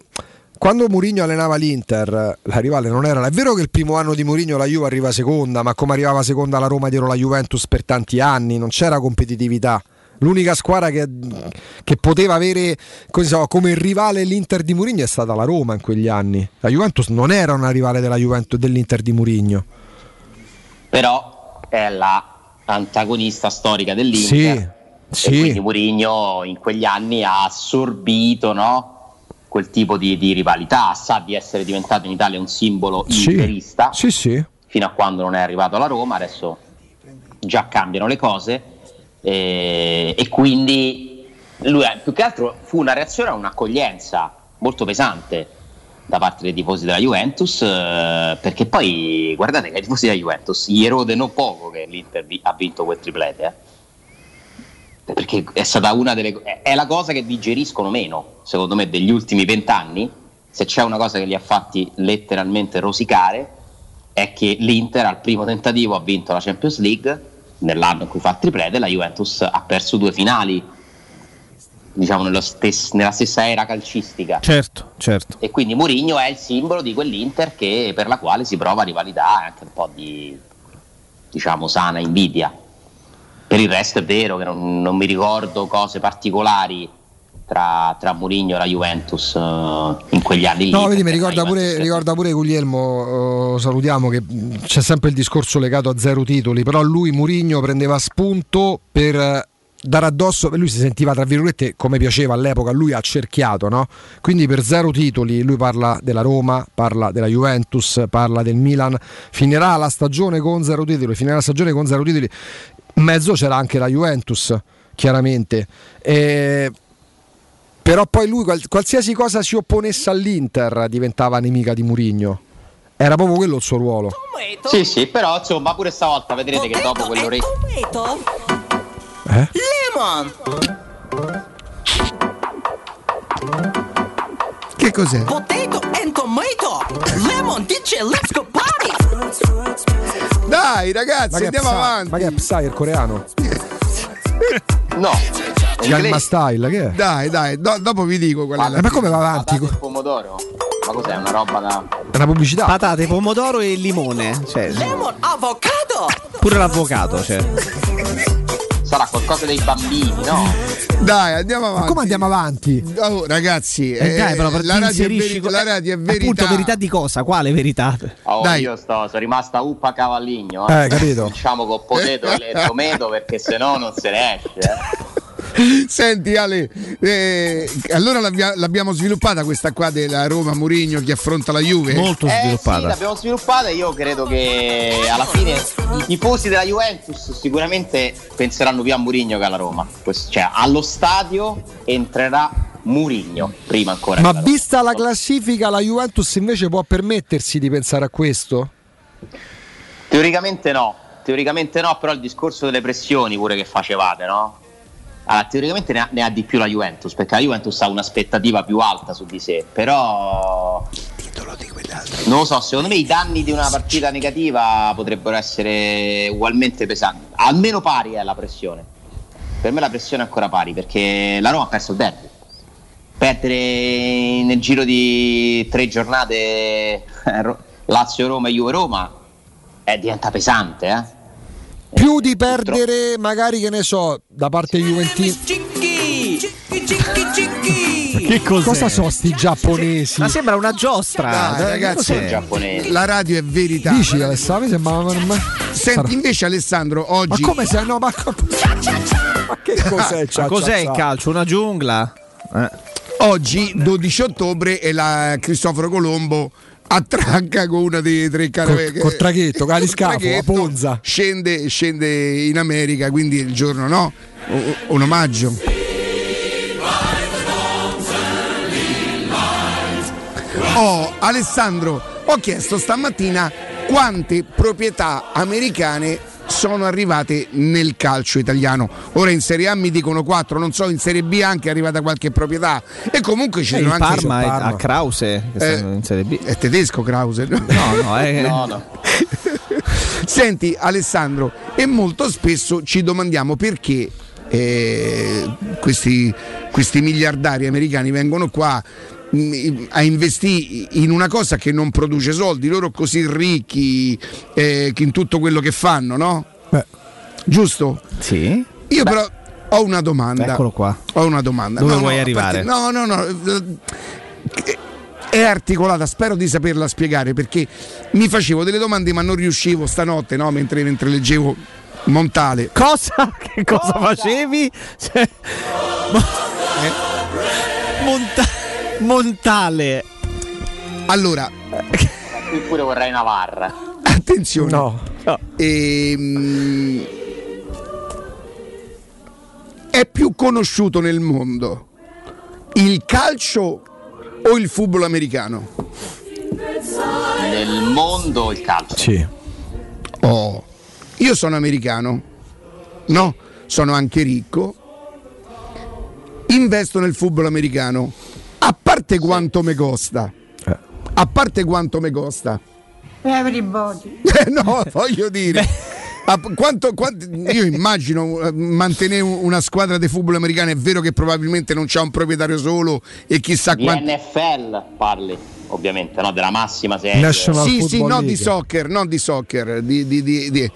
quando Mourinho allenava l'Inter, la rivale non era. È vero che il primo anno di Mourinho la Juve arriva seconda, ma come arrivava seconda la Roma dietro la Juventus per tanti anni, non c'era competitività. L'unica squadra che, che poteva avere so, come rivale l'Inter di Mourinho è stata la Roma in quegli anni. La Juventus non era una rivale della Juventus, dell'Inter di Mourinho. Però è la antagonista storica dell'Inter. Sì, e sì. quindi Mourinho in quegli anni ha assorbito no? Quel tipo di, di rivalità, sa di essere diventato in Italia un simbolo Sì. interista Sì, sì. fino a quando non è arrivato alla Roma, adesso già cambiano le cose e, e quindi lui eh, più che altro fu una reazione a un'accoglienza molto pesante da parte dei tifosi della Juventus eh, perché poi guardate che i tifosi della Juventus gli erode non poco che l'Inter ha vinto quel triplete eh. Perché è stata una delle è- la cosa che digeriscono meno secondo me degli ultimi vent'anni. Se c'è una cosa che li ha fatti letteralmente rosicare è che l'Inter al primo tentativo ha vinto la Champions League nell'anno in cui fa il triplete la Juventus ha perso due finali diciamo nello stes- nella stessa era calcistica. Certo, certo. e quindi Mourinho è il simbolo di quell'Inter che, per la quale si prova rivalità e anche un po' di diciamo sana invidia per il resto è vero che non, non mi ricordo cose particolari tra, tra Mourinho e la Juventus eh, in quegli anni lì No, vedi, mi ricorda pure, ricorda pure Guglielmo, eh, salutiamo che mh, c'è sempre il discorso legato a zero titoli, però lui Murigno prendeva spunto per eh, dare addosso, lui si sentiva tra virgolette come piaceva all'epoca, lui ha cerchiato, no? Quindi per zero titoli lui parla della Roma, parla della Juventus, parla del Milan, finirà la stagione con zero titoli, finirà la stagione con zero titoli, in mezzo c'era anche la Juventus, chiaramente. E però poi lui qual- qualsiasi cosa si opponesse all'Inter diventava nemica di Murigno. Era proprio quello il suo ruolo. sì sì però insomma pure stavolta vedrete che dopo quell'orecchio Eh? Lemon! Che cos'è? Potato and tomato! Lemon dice let's go party! Dai ragazzi, Ma che è andiamo Psy- avanti. Ma che è Psy, il coreano? <laughs> no Gangnam Style, che è? Dai, dai, do- dopo vi dico qual è la Eh, ma come va avanti? Patate e pomodoro ma cos'è una roba da È una pubblicità. Patate, pomodoro e limone. Cioè, Lemon avocado! pure l'avvocato. Cioè. <laughs> sarà qualcosa dei bambini no? Dai, andiamo Ma avanti. come andiamo avanti? Oh, ragazzi, Eh, dai, però per la, radio è veri- la radio è eh, verità. Appunto, verità di cosa? Quale verità? Oh, Dai. io sto, sono rimasta uppa cavalligno Eh, capito. diciamo con potato e tomato perché sennò non se ne esce eh. <laughs> <laughs> Senti Ale, eh, allora l'abbia- l'abbiamo sviluppata questa qua della Roma Murigno che affronta la Juve. Molto Eh sì, sviluppata. l'abbiamo sviluppata e io credo che alla fine i tifosi della Juventus sicuramente penseranno più a Murigno che alla Roma. Questo- cioè, allo stadio entrerà Murigno prima ancora. Ma la vista la classifica, la Juventus invece può permettersi di pensare a questo? Teoricamente no, teoricamente no, però il discorso delle pressioni pure che facevate, no? Allora, teoricamente ne ha, ne ha di più la Juventus, perché la Juventus ha un'aspettativa più alta su di sé, però... Non lo so, secondo me i danni di una partita negativa potrebbero essere ugualmente pesanti, almeno pari è la pressione. Per me la pressione è ancora pari, perché la Roma ha perso il derby. Perdere nel giro di tre giornate eh, Ro- Lazio-Roma e Juve-Roma eh, diventa pesante, eh? Più di perdere, magari che ne so, da parte Juventini. Che cos'è? Cosa sono sti giapponesi? Ma sembra una giostra. Dai, Eh, ragazzi, la radio è verità. Dici Alessandro? Mi sembra. ma- ma- Senti invece Alessandro, Ma oggi come se no? Ma, ma che cos'è? Ma cos'è il calcio? Una giungla? Eh. Oggi, 12 ottobre, e la Cristoforo Colombo attracca con una dei tre caravelle. <laughs> Col- col traghetto, con l'aliscafo, a Ponza. Scende, scende in America, quindi il giorno no, o- un omaggio. Oh, Alessandro, ho chiesto stamattina quante proprietà americane sono arrivate nel calcio italiano. Ora in Serie A mi dicono 4, non so, in Serie B anche è arrivata qualche proprietà. E comunque ci Eh, sono anche Parma è a Krause che Eh, in Serie B. È tedesco Krause? No, no, è- <laughs> No, no. <laughs> Senti Alessandro, e molto spesso ci domandiamo perché eh, questi, questi miliardari americani vengono qua a investire in una cosa che non produce soldi, loro così ricchi eh, che in tutto quello che fanno, no? Giusto? Sì. Io però ho una domanda. Eccolo qua. Ho una domanda. Dove No, vuoi no, arrivare? perché- No, no, no. eh, È articolata, spero di saperla spiegare perché mi facevo delle domande ma non riuscivo stanotte, no? mentre, mentre leggevo Montale. Cosa? <laughs> Che cosa, facevi? Cioè, <laughs> mo- Monta- Montale. Allora, Qui pure vorrei una VAR. attenzione. No. Ehm, è più conosciuto nel mondo il calcio o il football americano? Nel mondo il calcio. Sì. Oh, io sono americano, no? Sono anche ricco. Investo nel football americano. A parte quanto mi costa. A parte quanto mi costa. Everybody. <laughs> Eh, no, voglio dire. quanto- quanto- io immagino eh, mantenere un- una squadra di football americano. È vero che probabilmente non c'è un proprietario solo e chissà Di quanti. NFL parli, ovviamente, no? Della massima serie. sì, sì, non di soccer, non di soccer. Di, di- di- di-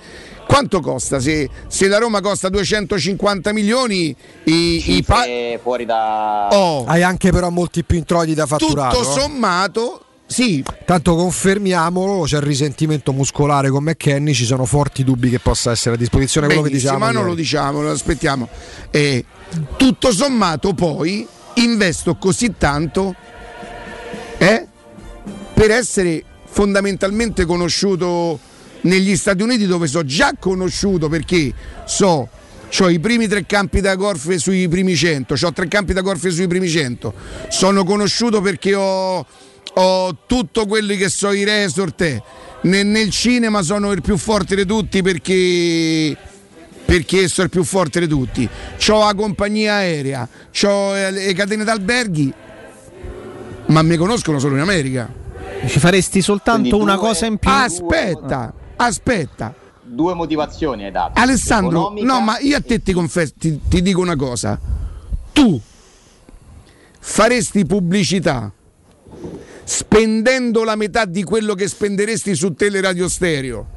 Quanto costa? Se, se la Roma costa 250 milioni, i, i pa- fuori da... Oh. Hai anche però molti più introiti da fatturato. tutto sommato, sì. Tanto confermiamolo, c'è il risentimento muscolare con McKenny, ci sono forti dubbi che possa essere a disposizione quello che diciamo. ma non lo diciamo, lo aspettiamo. E tutto sommato poi investo così tanto eh, per essere fondamentalmente conosciuto negli Stati Uniti dove so già conosciuto perché so ho i primi tre campi da golf sui primi 100, ho tre campi da golf sui primi 100. Sono conosciuto perché ho, ho tutto quelli che so i resort. Nel, nel cinema sono il più forte di tutti perché perché sono il più forte di tutti. Ho la compagnia aerea, ho eh, le catene d'alberghi, ma mi conoscono solo in America. Ci faresti soltanto una cosa in più. Aspetta, aspetta. Due motivazioni hai dato. Alessandro, Economica no, ma io a te ti confesso, ti, ti dico una cosa. Tu faresti pubblicità spendendo la metà di quello che spenderesti su Teleradio Stereo?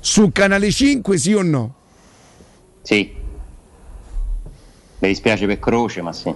Su Canale 5, sì o no? Sì. Mi dispiace per Croce, ma sì.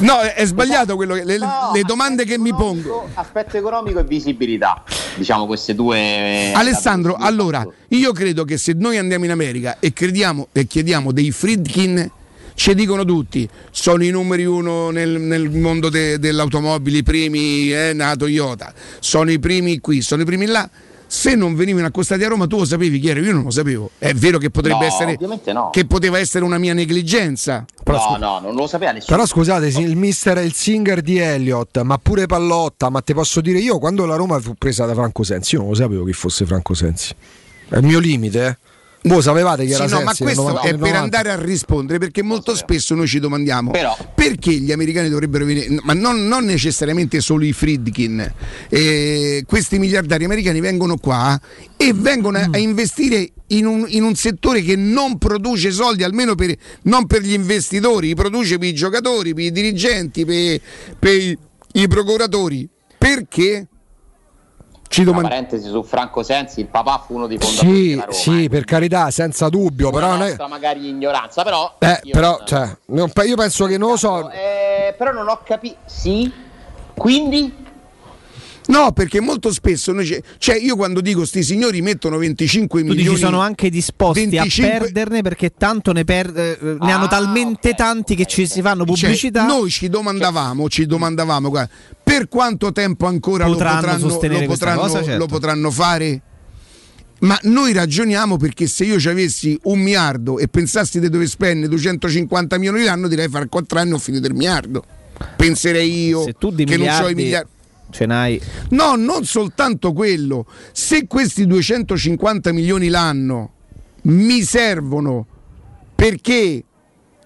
No, è, sbagliato quello che, le, le domande che mi pongo. Aspetto economico e visibilità. Diciamo queste due... Alessandro, allora, io credo che se noi andiamo in America e, crediamo, e chiediamo dei Friedkin, ci dicono tutti, sono i numeri uno nel, nel mondo de- dell'automobile, i primi, eh, na Toyota, sono i primi qui, sono i primi là. Se non venivano accostati a Roma, tu lo sapevi chi era? Io non lo sapevo. È vero che potrebbe No, essere. ovviamente no. Che poteva essere una mia negligenza. No, no, non lo sapeva nessuno. Però scusate, il mister il singer di Elliott, ma pure Pallotta, ma te posso dire io quando la Roma fu presa da Franco Sensi, io non lo sapevo chi fosse Franco Sensi. È il mio limite, eh. Voi sapevate chi Sì, era no, ma questo 90 è per 90? andare a rispondere perché molto spesso noi ci domandiamo Però- perché gli americani dovrebbero venire, ma non, non necessariamente solo i Friedkin, eh, questi miliardari americani vengono qua e vengono a, a investire in un, in un settore che non produce soldi, almeno per, non per gli investitori, produce per i giocatori, per i dirigenti, per, per i, i procuratori. Perché? Ci Una domand- parentesi su Franco Sensi, il papà fu uno dei fondatori Sì, Roma. sì, per carità, senza dubbio, però Una è- nostra magari ignoranza, però... Eh, io però, cioè, non- io penso che non lo so. Eh, però non ho capito... Sì? Quindi? No, perché molto spesso noi cioè io quando dico sti signori mettono 25 Tu milioni dici sono anche disposti 25 a perderne perché tanto ne, per- eh, ne hanno talmente tanti che ci si fanno Cioè, pubblicità. noi ci domandavamo, ci domandavamo guarda, per quanto tempo ancora Potranno lo potranno, lo potranno- cosa, certo. lo potranno fare? Ma noi ragioniamo perché se io ci avessi un miliardo e pensassi di dover spendere 250 milioni l'anno, direi fare 4 anni ho finito il miliardo. Penserei io Se tu di che non so i miliardi miliardi. Ce n'hai No, non soltanto quello. Se questi 250 milioni l'anno mi servono perché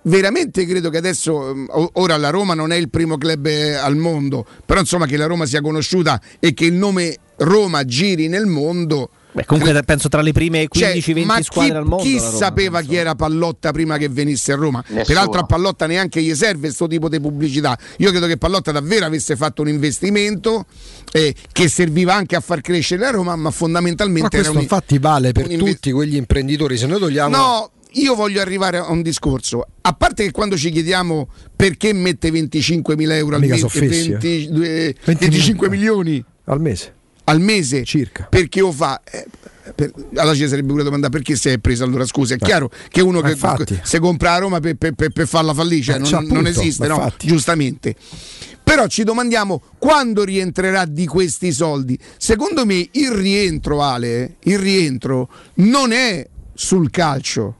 veramente credo che adesso o- ora la Roma non è il primo club eh, al mondo, però insomma che la Roma sia conosciuta e che il nome Roma giri nel mondo. Beh, comunque penso tra le prime 15-20 Cioè, ma squadre chi, al mondo. chi Roma, sapeva chi era Pallotta prima che venisse a Roma? Nessuno. Peraltro a Pallotta neanche gli serve questo tipo di pubblicità. Io credo che Pallotta davvero avesse fatto un investimento eh, che serviva anche a far crescere la Roma, ma Ma fondamentalmente era questo un, infatti vale per un inve- tutti quegli imprenditori. Se noi togliamo No, io voglio arrivare a un discorso. A parte che quando ci chiediamo perché mette 25.000 euro al mese, so fessi, eh. 22 20 25 milioni al mese. Al mese circa perché lo fa? Eh, per- allora ci sarebbe pure domanda perché si è preso allora scusa è chiaro che uno ma che infatti. se compra a Roma per, per- per- per farla fallire cioè Eh, non, cioè, non appunto, esiste ma no infatti. giustamente però ci domandiamo quando rientrerà di questi soldi secondo me il rientro Ale il rientro non è sul calcio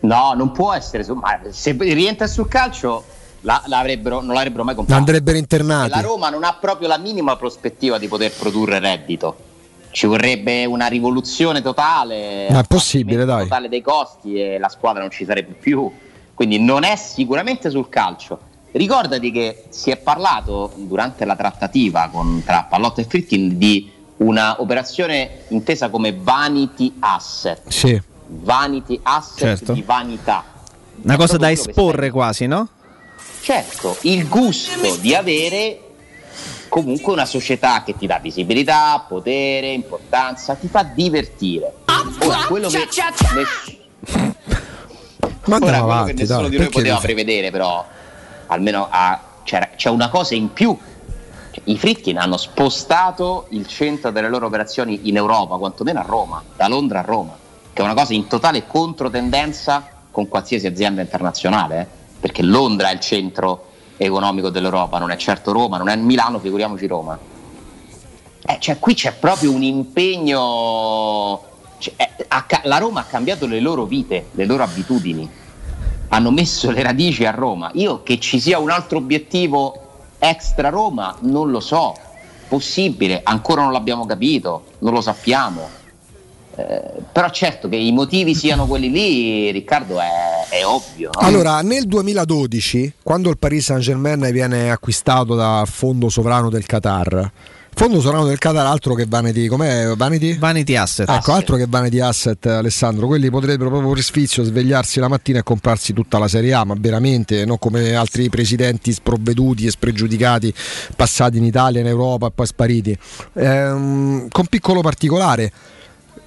No, non può essere. ma se rientra sul calcio la- l'avrebbero- non l'avrebbero mai comprato. andrebbero internati. La Roma non ha proprio la minima prospettiva di poter produrre reddito. Ci vorrebbe una rivoluzione totale, Ma è possibile, dai. totale dei costi e la squadra non ci sarebbe più. Quindi non è sicuramente sul calcio. Ricordati che si è parlato durante la trattativa con- tra Pallotta e Fritkin di una operazione intesa come vanity asset. Sì. Vanity asset Certo. di vanità. Una cosa da esporre quasi, no? Certo, il gusto di avere comunque una società che ti dà visibilità, potere, importanza, ti fa divertire. Ora, quello che, ness- Ma ora, quello avanti, che nessuno dai, di noi poteva prevedere, però, almeno c'era- c'è una cosa in più. Cioè, I Fritkin hanno spostato il centro delle loro operazioni in Europa, quantomeno a Roma, da Londra a Roma, che è una cosa in totale controtendenza con qualsiasi azienda internazionale, eh, perché Londra è il centro economico dell'Europa, non è certo Roma, non è Milano, figuriamoci Roma. Eh, cioè, qui c'è proprio un impegno. cioè, eh, ha la Roma ha cambiato le loro vite, le loro abitudini. Hanno messo le radici a Roma. Io che ci sia un altro obiettivo extra Roma, non lo so. Possibile, ancora non l'abbiamo capito, non lo sappiamo. Eh, però certo che i motivi siano quelli lì, Riccardo, è, è ovvio. no? Allora, nel 2012, quando il Paris Saint-Germain viene acquistato dal fondo sovrano del Qatar, fondo sovrano del Qatar altro che Vanity, com'è Vanity? Vanity Asset. Ecco, altro che Vanity Asset, Alessandro, quelli potrebbero proprio per sfizio svegliarsi la mattina e comprarsi tutta la Serie A, ma veramente, non come altri presidenti sprovveduti e spregiudicati passati in Italia, in Europa e poi spariti. Ehm, con piccolo particolare.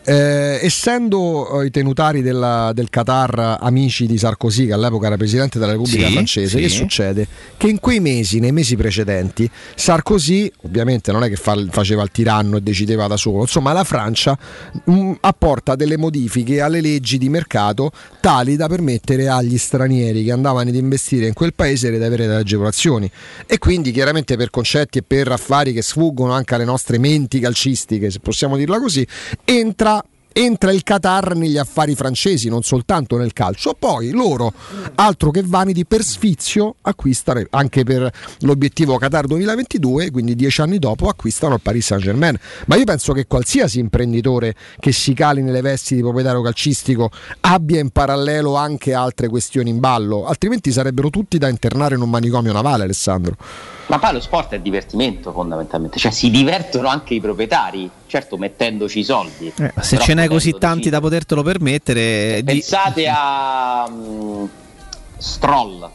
Eh, essendo eh, i tenutari della- del Qatar amici di Sarkozy, che all'epoca era presidente della Repubblica Sì, francese, sì. che succede? Che in quei mesi, nei mesi precedenti, Sarkozy, ovviamente non è che fa- faceva il tiranno e decideva da solo, insomma la Francia mh, apporta delle modifiche alle leggi di mercato tali da permettere agli stranieri che andavano ad investire in quel paese di avere delle agevolazioni. E quindi chiaramente per concetti e per affari che sfuggono anche alle nostre menti calcistiche, se possiamo dirla così, entra entra il Qatar negli affari francesi, non soltanto nel calcio. Poi loro, altro che vaniti, per sfizio acquistano, anche per l'obiettivo Qatar 2022, quindi dieci anni dopo, acquistano il Paris Saint Germain. Ma io penso che qualsiasi imprenditore che si cali nelle vesti di proprietario calcistico abbia in parallelo anche altre questioni in ballo, altrimenti sarebbero tutti da internare in un manicomio navale, Alessandro. Ma poi lo sport è divertimento fondamentalmente, cioè si divertono anche i proprietari, certo mettendoci i soldi. Eh, se ce n'hai così tanti da potertelo permettere, di- Pensate a mm, Stroll,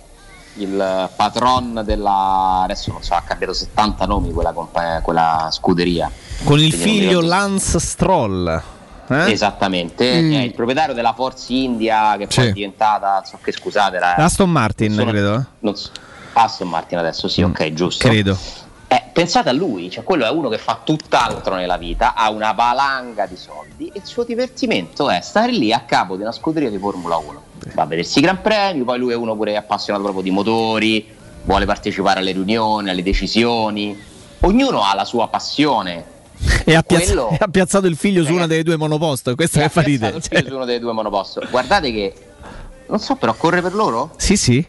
il patron della... adesso non so, ha cambiato 70 nomi quella, compa- quella scuderia. con il Quindi figlio Lance Stroll. eh? Esattamente, Mm. è il proprietario della Force India che poi Sì. è diventata, so che scusate, era Aston Martin, sono- credo. eh. non so- Aston Martin adesso, sì, ok, giusto. Credo. Eh, pensate a lui, cioè quello è uno che fa tutt'altro nella vita, ha una valanga di soldi e il suo divertimento è stare lì a capo di una scuderia di Formula 1. Va a vedersi i Gran Premi, poi lui è uno pure appassionato proprio di motori, vuole partecipare alle riunioni, alle decisioni. Ognuno ha la sua passione. <laughs> E ha, piazza- Quello- e <laughs> ha piazzato il figlio su una delle due monoposto. Questo che fa ridere. figlio su uno dei due monoposto. Guardate che non so però corre per loro? Sì, sì.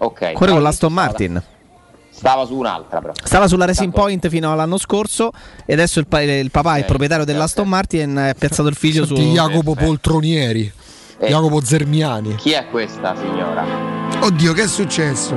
Ok. Corre con l'Aston Martin. Stava su un'altra però. Stava sulla Racing Point fino all'anno scorso e adesso il, pa- il papà, il proprietario dell'Aston Martin, ha piazzato il figlio su... Senti Jacopo Poltronieri, Eh. Jacopo Zermiani. Chi è questa signora? Oddio, che è successo?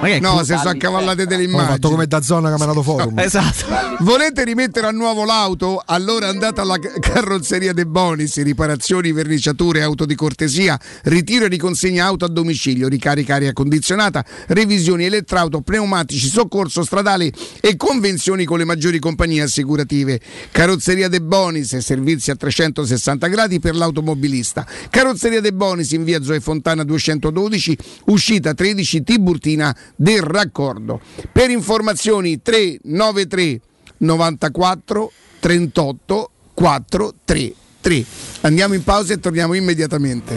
che no, cu- si sono accavallate delle Ho immagini. fatto come da zona Camerato Forum. <laughs> Esatto. Volete rimettere a nuovo l'auto? Allora andate alla ca- carrozzeria De Bonis, riparazioni, verniciature, auto di cortesia, ritiro e riconsegna auto a domicilio, ricarica aria condizionata, revisioni elettrauto, pneumatici, soccorso stradale e convenzioni con le maggiori compagnie assicurative. Carrozzeria De Bonis, servizi a 360 gradi per l'automobilista. Carrozzeria De Bonis in via Zoe Fontana 212, uscita 13 Tiburtina del raccordo. Per informazioni 393 94 38 433. Andiamo in pausa e torniamo immediatamente.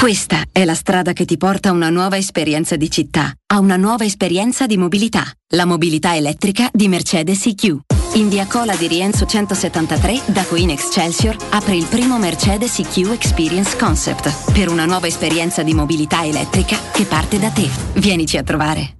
Questa è la strada che ti porta a una nuova esperienza di città, a una nuova esperienza di mobilità, la mobilità elettrica di Mercedes EQ. In via Cola di Rienzo 173, da Queen Excelsior, apre il primo Mercedes EQ Experience Concept per una nuova esperienza di mobilità elettrica che parte da te. Vienici a trovare.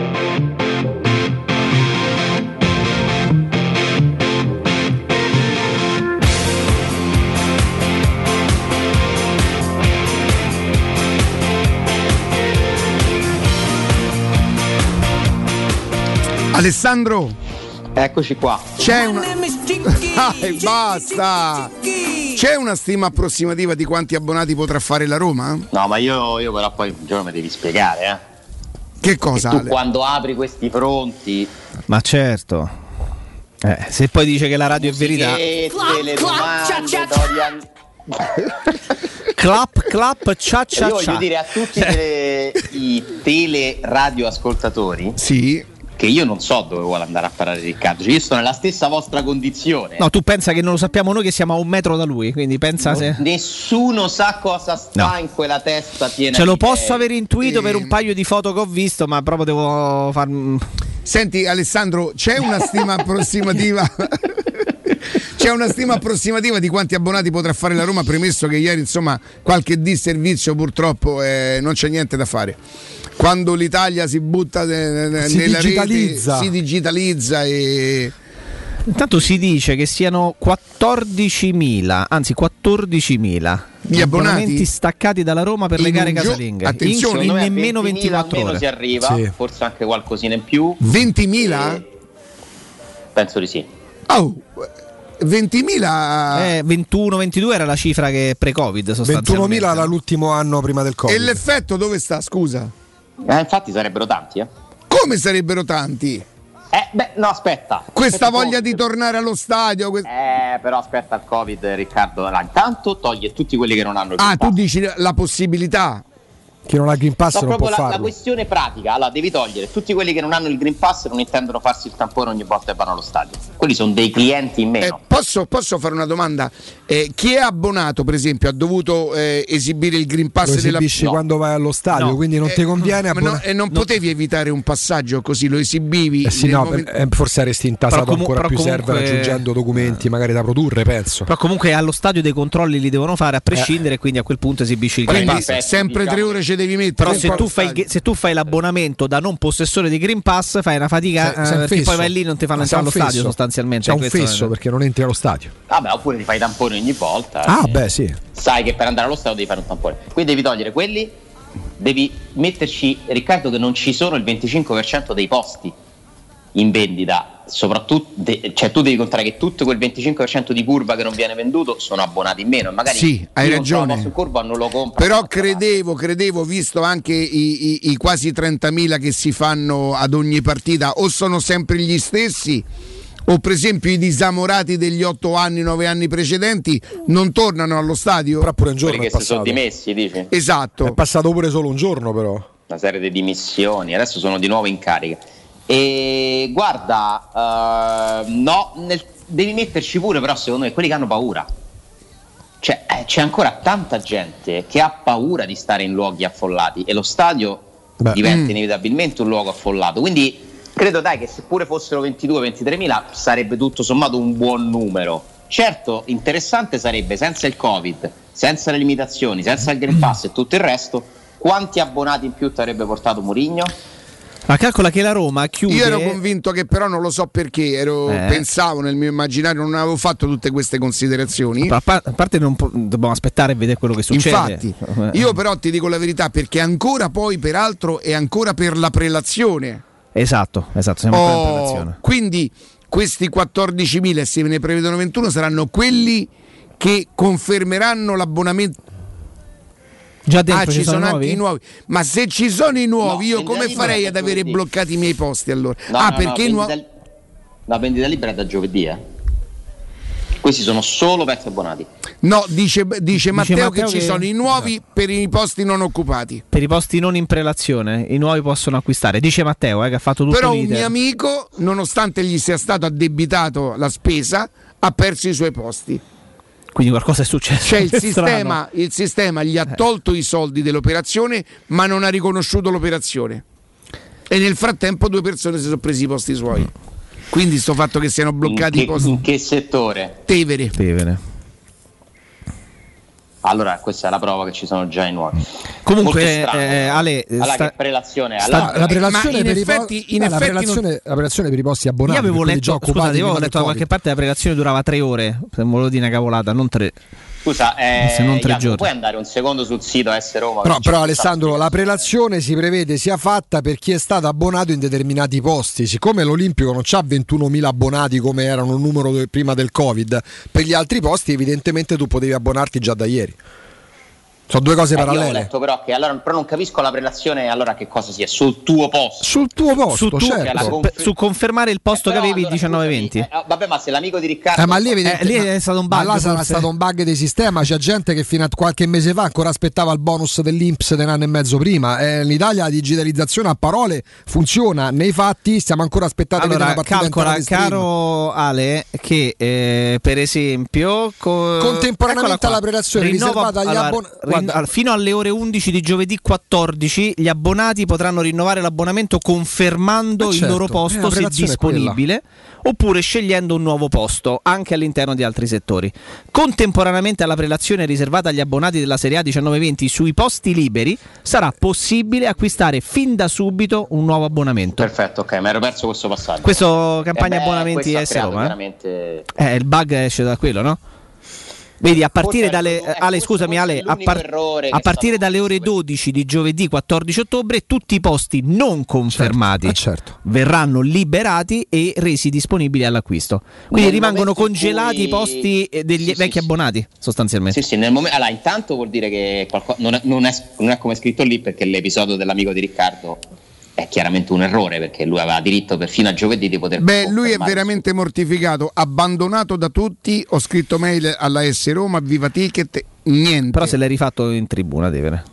Alessandro, Eccoci qua. c'è una. Dai, <laughs> basta! C'è una stima approssimativa di quanti abbonati potrà fare la Roma? No, ma io, io però poi un giorno mi devi spiegare, eh. Che cosa? Tu Ale? quando apri questi fronti, Ma certo. Eh, se poi dice che la radio è verità. le domande, Dorian... Clap, clap, cia cia Io voglio cia. dire a tutti le- i tele radio ascoltatori sì. Che io non so dove vuole andare a parare Riccardo. Cioè, io sto nella stessa vostra condizione. No, tu pensa che non lo sappiamo noi che siamo a un metro da lui, quindi pensa se... Nessuno sa cosa sta No. in quella testa piena Ce lo posso idee. aver intuito per un paio di foto che ho visto, ma proprio devo far... Senti Alessandro, c'è una stima <laughs> approssimativa? <laughs> C'è una stima approssimativa di quanti abbonati potrà fare la Roma, premesso che ieri insomma qualche disservizio purtroppo eh, non c'è niente da fare. Quando l'Italia si butta ne- ne- Si nella digitalizza. rete, si digitalizza e Intanto si dice che siano 14.000, anzi 14.000 Gli abbonati? staccati dalla Roma per In le gare gio- casalinghe. attenzione, in, nemmeno 20.000 24 almeno ore. si arriva, Sì. forse anche qualcosina in più. 20.000? Penso di sì. Oh, 20.000 Eh, 21-22 era la cifra che pre-Covid sostanzialmente. 21.000 era l'ultimo anno prima del e Covid. l'effetto dove sta? Scusa. Eh, infatti sarebbero tanti, eh. Come sarebbero tanti? Eh, beh, no, aspetta. Questa Aspetta, voglia di tornare allo stadio. que- Eh, però aspetta il Covid, Riccardo. Allora, intanto toglie tutti quelli che non hanno il Ah, tu dici la possibilità. Chi non ha il Green Pass No, non può proprio la, la farlo. questione pratica. Allora, devi togliere tutti quelli che non hanno il Green Pass non intendono farsi il tampone ogni volta che vanno allo stadio. Quelli sono dei clienti in meno. Eh, posso, posso fare una domanda? Eh, chi è abbonato, per esempio, ha dovuto eh, esibire il Green Pass Lo della esibisci quando vai allo stadio, No. quindi non Eh, ti conviene ma no, abbona- e non potevi evitare un passaggio così, lo esibivi. Eh sì, no, momento- eh, forse saresti intasato comu- ancora più comunque- server aggiungendo documenti magari da produrre, penso. Però comunque allo stadio dei controlli li devono fare a prescindere, quindi a quel punto esibisci il Green Quindi Pass. sempre tre ore ci devi mettere. Però se tu, fai, se tu fai l'abbonamento da non possessore di Green Pass fai una fatica Sei- eh, perché fesso. poi vai lì e non ti fanno entrare allo stadio sostanzialmente. C'è un è- fesso perché non entri allo stadio. Vabbè, oppure ti fai i tamponi ogni volta. Ah, eh. beh, sì. Sai che per andare allo stadio devi fare un tampone. Quindi devi togliere quelli, devi metterci, Riccardo, che non ci sono il 25% dei posti in vendita. Soprattutto, de- cioè tu devi contare che tutto quel 25% di curva che non viene venduto sono abbonati in meno. Magari Sì, hai ragione. in curva non lo compra. Però credevo, credevo, visto anche i, i- i quasi 30.000 che si fanno ad ogni partita, o sono sempre gli stessi, o per esempio i disamorati degli 8 anni, 9 anni precedenti non tornano allo stadio. Però pure un Quelli giorno che è si sono passato. dimessi, dici? Esatto. È passato pure solo un giorno, però. una serie di dimissioni, adesso sono di nuovo in carica. E guarda, eh, no, nel- devi metterci pure però secondo me quelli che hanno paura. Cioè, eh, c'è ancora tanta gente che ha paura di stare in luoghi affollati e lo stadio Beh. diventa Mm. inevitabilmente un luogo affollato. Quindi credo dai che seppure fossero 22-23 mila sarebbe tutto sommato un buon numero. Certo, interessante sarebbe senza il Covid, senza le limitazioni, senza il Green Pass e tutto il resto, quanti abbonati in più ti avrebbe portato Mourinho? Ma calcola che la Roma chiude. Io ero convinto che però non lo so perché, ero- Eh. pensavo nel mio immaginario, non avevo fatto tutte queste considerazioni. A pa- a parte non po- dobbiamo aspettare e vedere quello che succede. Infatti, Eh. io però ti dico la verità perché ancora poi, peraltro, è ancora per la prelazione. Esatto, esatto, siamo ancora in Oh, prelazione. quindi questi 14.000 e se ne prevedono 21 saranno quelli che confermeranno l'abbonamento. Già dentro ah, ci ci sono sono nuovi? anche i nuovi. Ma se ci sono i nuovi, No, io come farei ad avere giovedì. bloccati i miei posti allora? No, ah, no, perché no, vendita- la vendita libera è da giovedì, eh. Questi sono solo vecchi abbonati. No, dice, dice Matteo, Matteo che ci che- sono i nuovi per i posti non occupati. Per i posti non in prelazione, i nuovi possono acquistare. Dice Matteo, eh, che ha fatto tutto Però un l'iter. mio amico, nonostante gli sia stato addebitato la spesa, ha perso i suoi posti. Quindi qualcosa è successo. Cioè il <laughs> sistema, il sistema gli ha tolto i soldi dell'operazione, ma non ha riconosciuto l'operazione. E nel frattempo due persone si sono presi i posti suoi. Quindi sto fatto che siano bloccati in, i che, posti. in che settore? Tevere. Tevere. Allora, questa è la prova che ci sono già i nuovi. Comunque, eh, no? Ale, allora, sta- che prelazione? Sta- Allora, la prelazione per i po- eh, la prelazione- la prelazione per i posti Io abbonati avevo per quelli letto, scusate, io avevo letto da qualche parte la prelazione durava tre ore, se volevo dire una cavolata, non tre. Scusa, eh, Se non tre Jacopo, giorni. puoi andare un secondo sul sito S Roma? Però, però Alessandro, la prelazione si prevede sia fatta per chi è stato abbonato in determinati posti. Siccome l'Olimpico non ha 21.000 abbonati come erano il numero prima del Covid, per gli altri posti evidentemente tu potevi abbonarti già da ieri. Sono due cose Eh, io ho parallele. letto però che allora però non capisco la prelazione allora che cosa sia sul tuo posto. Sul tuo posto, Su, tu- certo. su- su confermare il posto che avevi 19-20. Eh, vabbè, ma se l'amico di Riccardo Eh, ma lì, evidente- lì è stato un bug, Ma là sarà stato un bug di sistema. C'è gente che fino a qualche mese fa ancora aspettava il bonus dell'Inps di un anno e mezzo prima. Eh, in Italia la digitalizzazione a parole funziona, nei fatti stiamo ancora aspettando di Allora, una partita calcola, caro Ale, che eh, per esempio co- Contemporaneamente alla prelazione Rinnova- riservata agli allora, abbon- guarda. al- fino alle ore 11 di giovedì 14 gli abbonati potranno rinnovare l'abbonamento confermando Eh, il certo. loro Eh, posto se è disponibile oppure scegliendo un nuovo posto anche all'interno di altri settori. Contemporaneamente alla prelazione riservata agli abbonati della Serie A 19-20 sui posti liberi sarà possibile acquistare fin da subito un nuovo abbonamento. Perfetto, ok, mi ero perso questo passaggio. Questo campagna Eh beh, abbonamenti questo ha S Roma. eh? veramente- Eh, il bug esce da quello, no? Vedi, a partire dalle l'unico- Ale, scusami Ale, a, par- a partire dalle ore 12 di giovedì 14 ottobre tutti i posti non confermati eh, certo. verranno liberati e resi disponibili all'acquisto. Quindi Nel rimangono congelati cui- i posti eh, degli vecchi abbonati, sostanzialmente. Sì, sì, nel momento. Allora, intanto vuol dire che qualco- non, è, non è- non è come è scritto lì perché l'episodio dell'amico di Riccardo è chiaramente un errore perché lui aveva diritto per fino a giovedì di poter Beh, lui è veramente mortificato, abbandonato da tutti. Ho scritto mail alla S Roma, viva ticket, niente. Però se l'hai rifatto in tribuna, Tevere.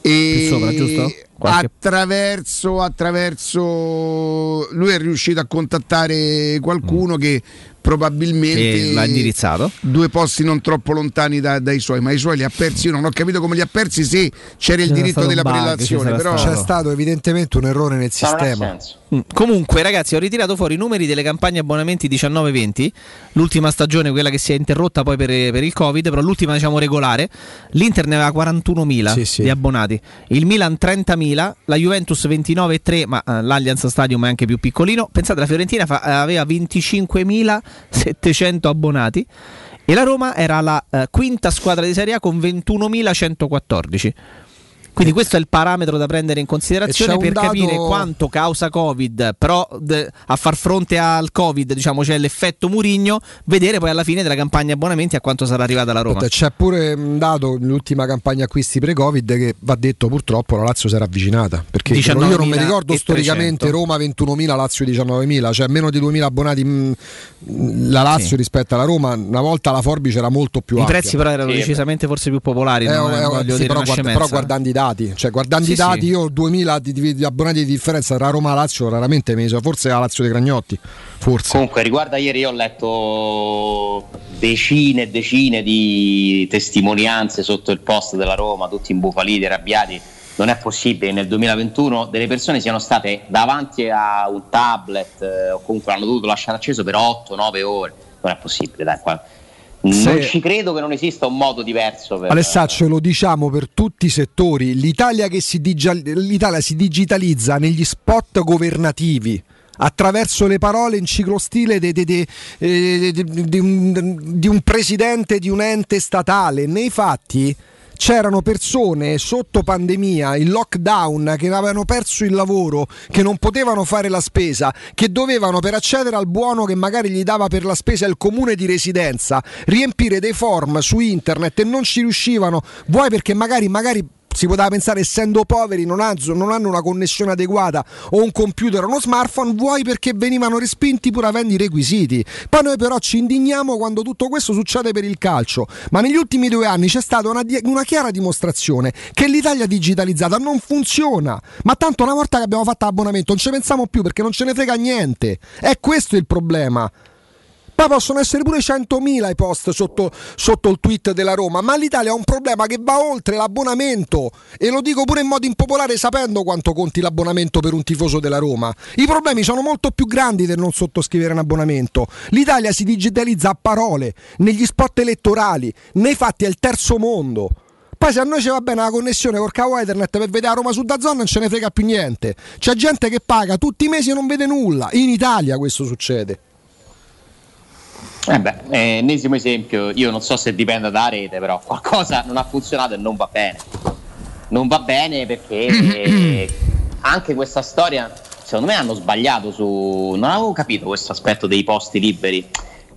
E Più sopra, giusto? Qualche- attraverso, attraverso lui è riuscito a contattare qualcuno che probabilmente Mm. Che l'ha indirizzato. due posti non troppo lontani da- dai suoi ma i suoi li ha persi io non ho capito come li ha persi se c'era il diritto stato della bug, prelazione ci però c'è stato evidentemente un errore nel sistema. Mm. Comunque, ragazzi, ho ritirato fuori i numeri delle campagne abbonamenti 19-20. L'ultima stagione, quella che si è interrotta poi per, per il Covid, però l'ultima, diciamo, regolare. L'Inter ne aveva 41.000 Sì, sì. di abbonati, il Milan 30.000, la Juventus 29,3, ma eh, l'Allianz Stadium è anche più piccolino. Pensate, la Fiorentina fa- eh, aveva 25.700 abbonati. E la Roma era la eh, quinta squadra di Serie A con 21.114. Quindi questo è il parametro da prendere in considerazione per dato- capire quanto causa Covid, però d- a far fronte al Covid, diciamo, c'è l'effetto Murigno, vedere poi alla fine della campagna abbonamenti a quanto sarà arrivata la Roma. C'è pure un dato l'ultima campagna acquisti pre-Covid che va detto purtroppo la Lazio si era avvicinata perché io non mi 19.300. ricordo storicamente Roma 21.000, Lazio 19.000, cioè meno di 2.000 abbonati mh, la Lazio Sì. rispetto alla Roma, una volta la forbice era molto più I ampia. prezzi però erano decisamente forse più popolari, Eh, non, eh, voglio sì, dire però, guarda- però guardando i dati, cioè guardando Sì, i dati, sì. io 2000 di, di- di abbonati di differenza tra Roma e Lazio raramente mi so, forse la Lazio dei Cragnotti, forse. Comunque, riguarda ieri, io ho letto decine e decine di testimonianze sotto il post della Roma, tutti imbufaliti, arrabbiati. Non è possibile che nel 2021 delle persone siano state davanti a un tablet eh, o comunque l'hanno dovuto lasciare acceso per 8-9 ore. Non è possibile, dai. qua- Non Se- ci credo che non esista un modo diverso per. Alessaccio, lo diciamo per tutti i settori, l'Italia, che si, digia- l'Italia si digitalizza negli spot governativi attraverso le parole in ciclostile eh, de- di un, di un presidente di un ente statale. Nei fatti c'erano persone sotto pandemia, in lockdown, che avevano perso il lavoro, che non potevano fare la spesa, che dovevano per accedere al buono che magari gli dava per la spesa il comune di residenza, riempire dei form su internet e non ci riuscivano, vuoi perché magari, magari si poteva pensare essendo poveri non, ha- non hanno una connessione adeguata o un computer o uno smartphone, vuoi perché venivano respinti pur avendo i requisiti. Poi noi però ci indigniamo quando tutto questo succede per il calcio, ma negli ultimi due anni c'è stata una, una chiara dimostrazione che l'Italia digitalizzata non funziona, ma tanto una volta che abbiamo fatto l'abbonamento non ci pensiamo più perché non ce ne frega niente. È questo il problema. Poi possono essere pure 100.000 i post sotto, sotto il tweet della Roma, ma l'Italia ha un problema che va oltre l'abbonamento e lo dico pure in modo impopolare sapendo quanto conti l'abbonamento per un tifoso della Roma. I problemi sono molto più grandi del non sottoscrivere un abbonamento. L'Italia si digitalizza a parole, negli spot elettorali, nei fatti è il terzo mondo. Poi se a noi ci va bene la connessione col cavo Ethernet per vedere a Roma su Dazzon non ce ne frega più niente. C'è gente che paga tutti i mesi e non vede nulla. In Italia questo succede. Eh beh, eh, ennesimo esempio, io non so se dipende da rete, però qualcosa non ha funzionato e non va bene. Non va bene perché <clears throat> anche questa storia, secondo me hanno sbagliato su... Non avevo capito questo aspetto dei posti liberi.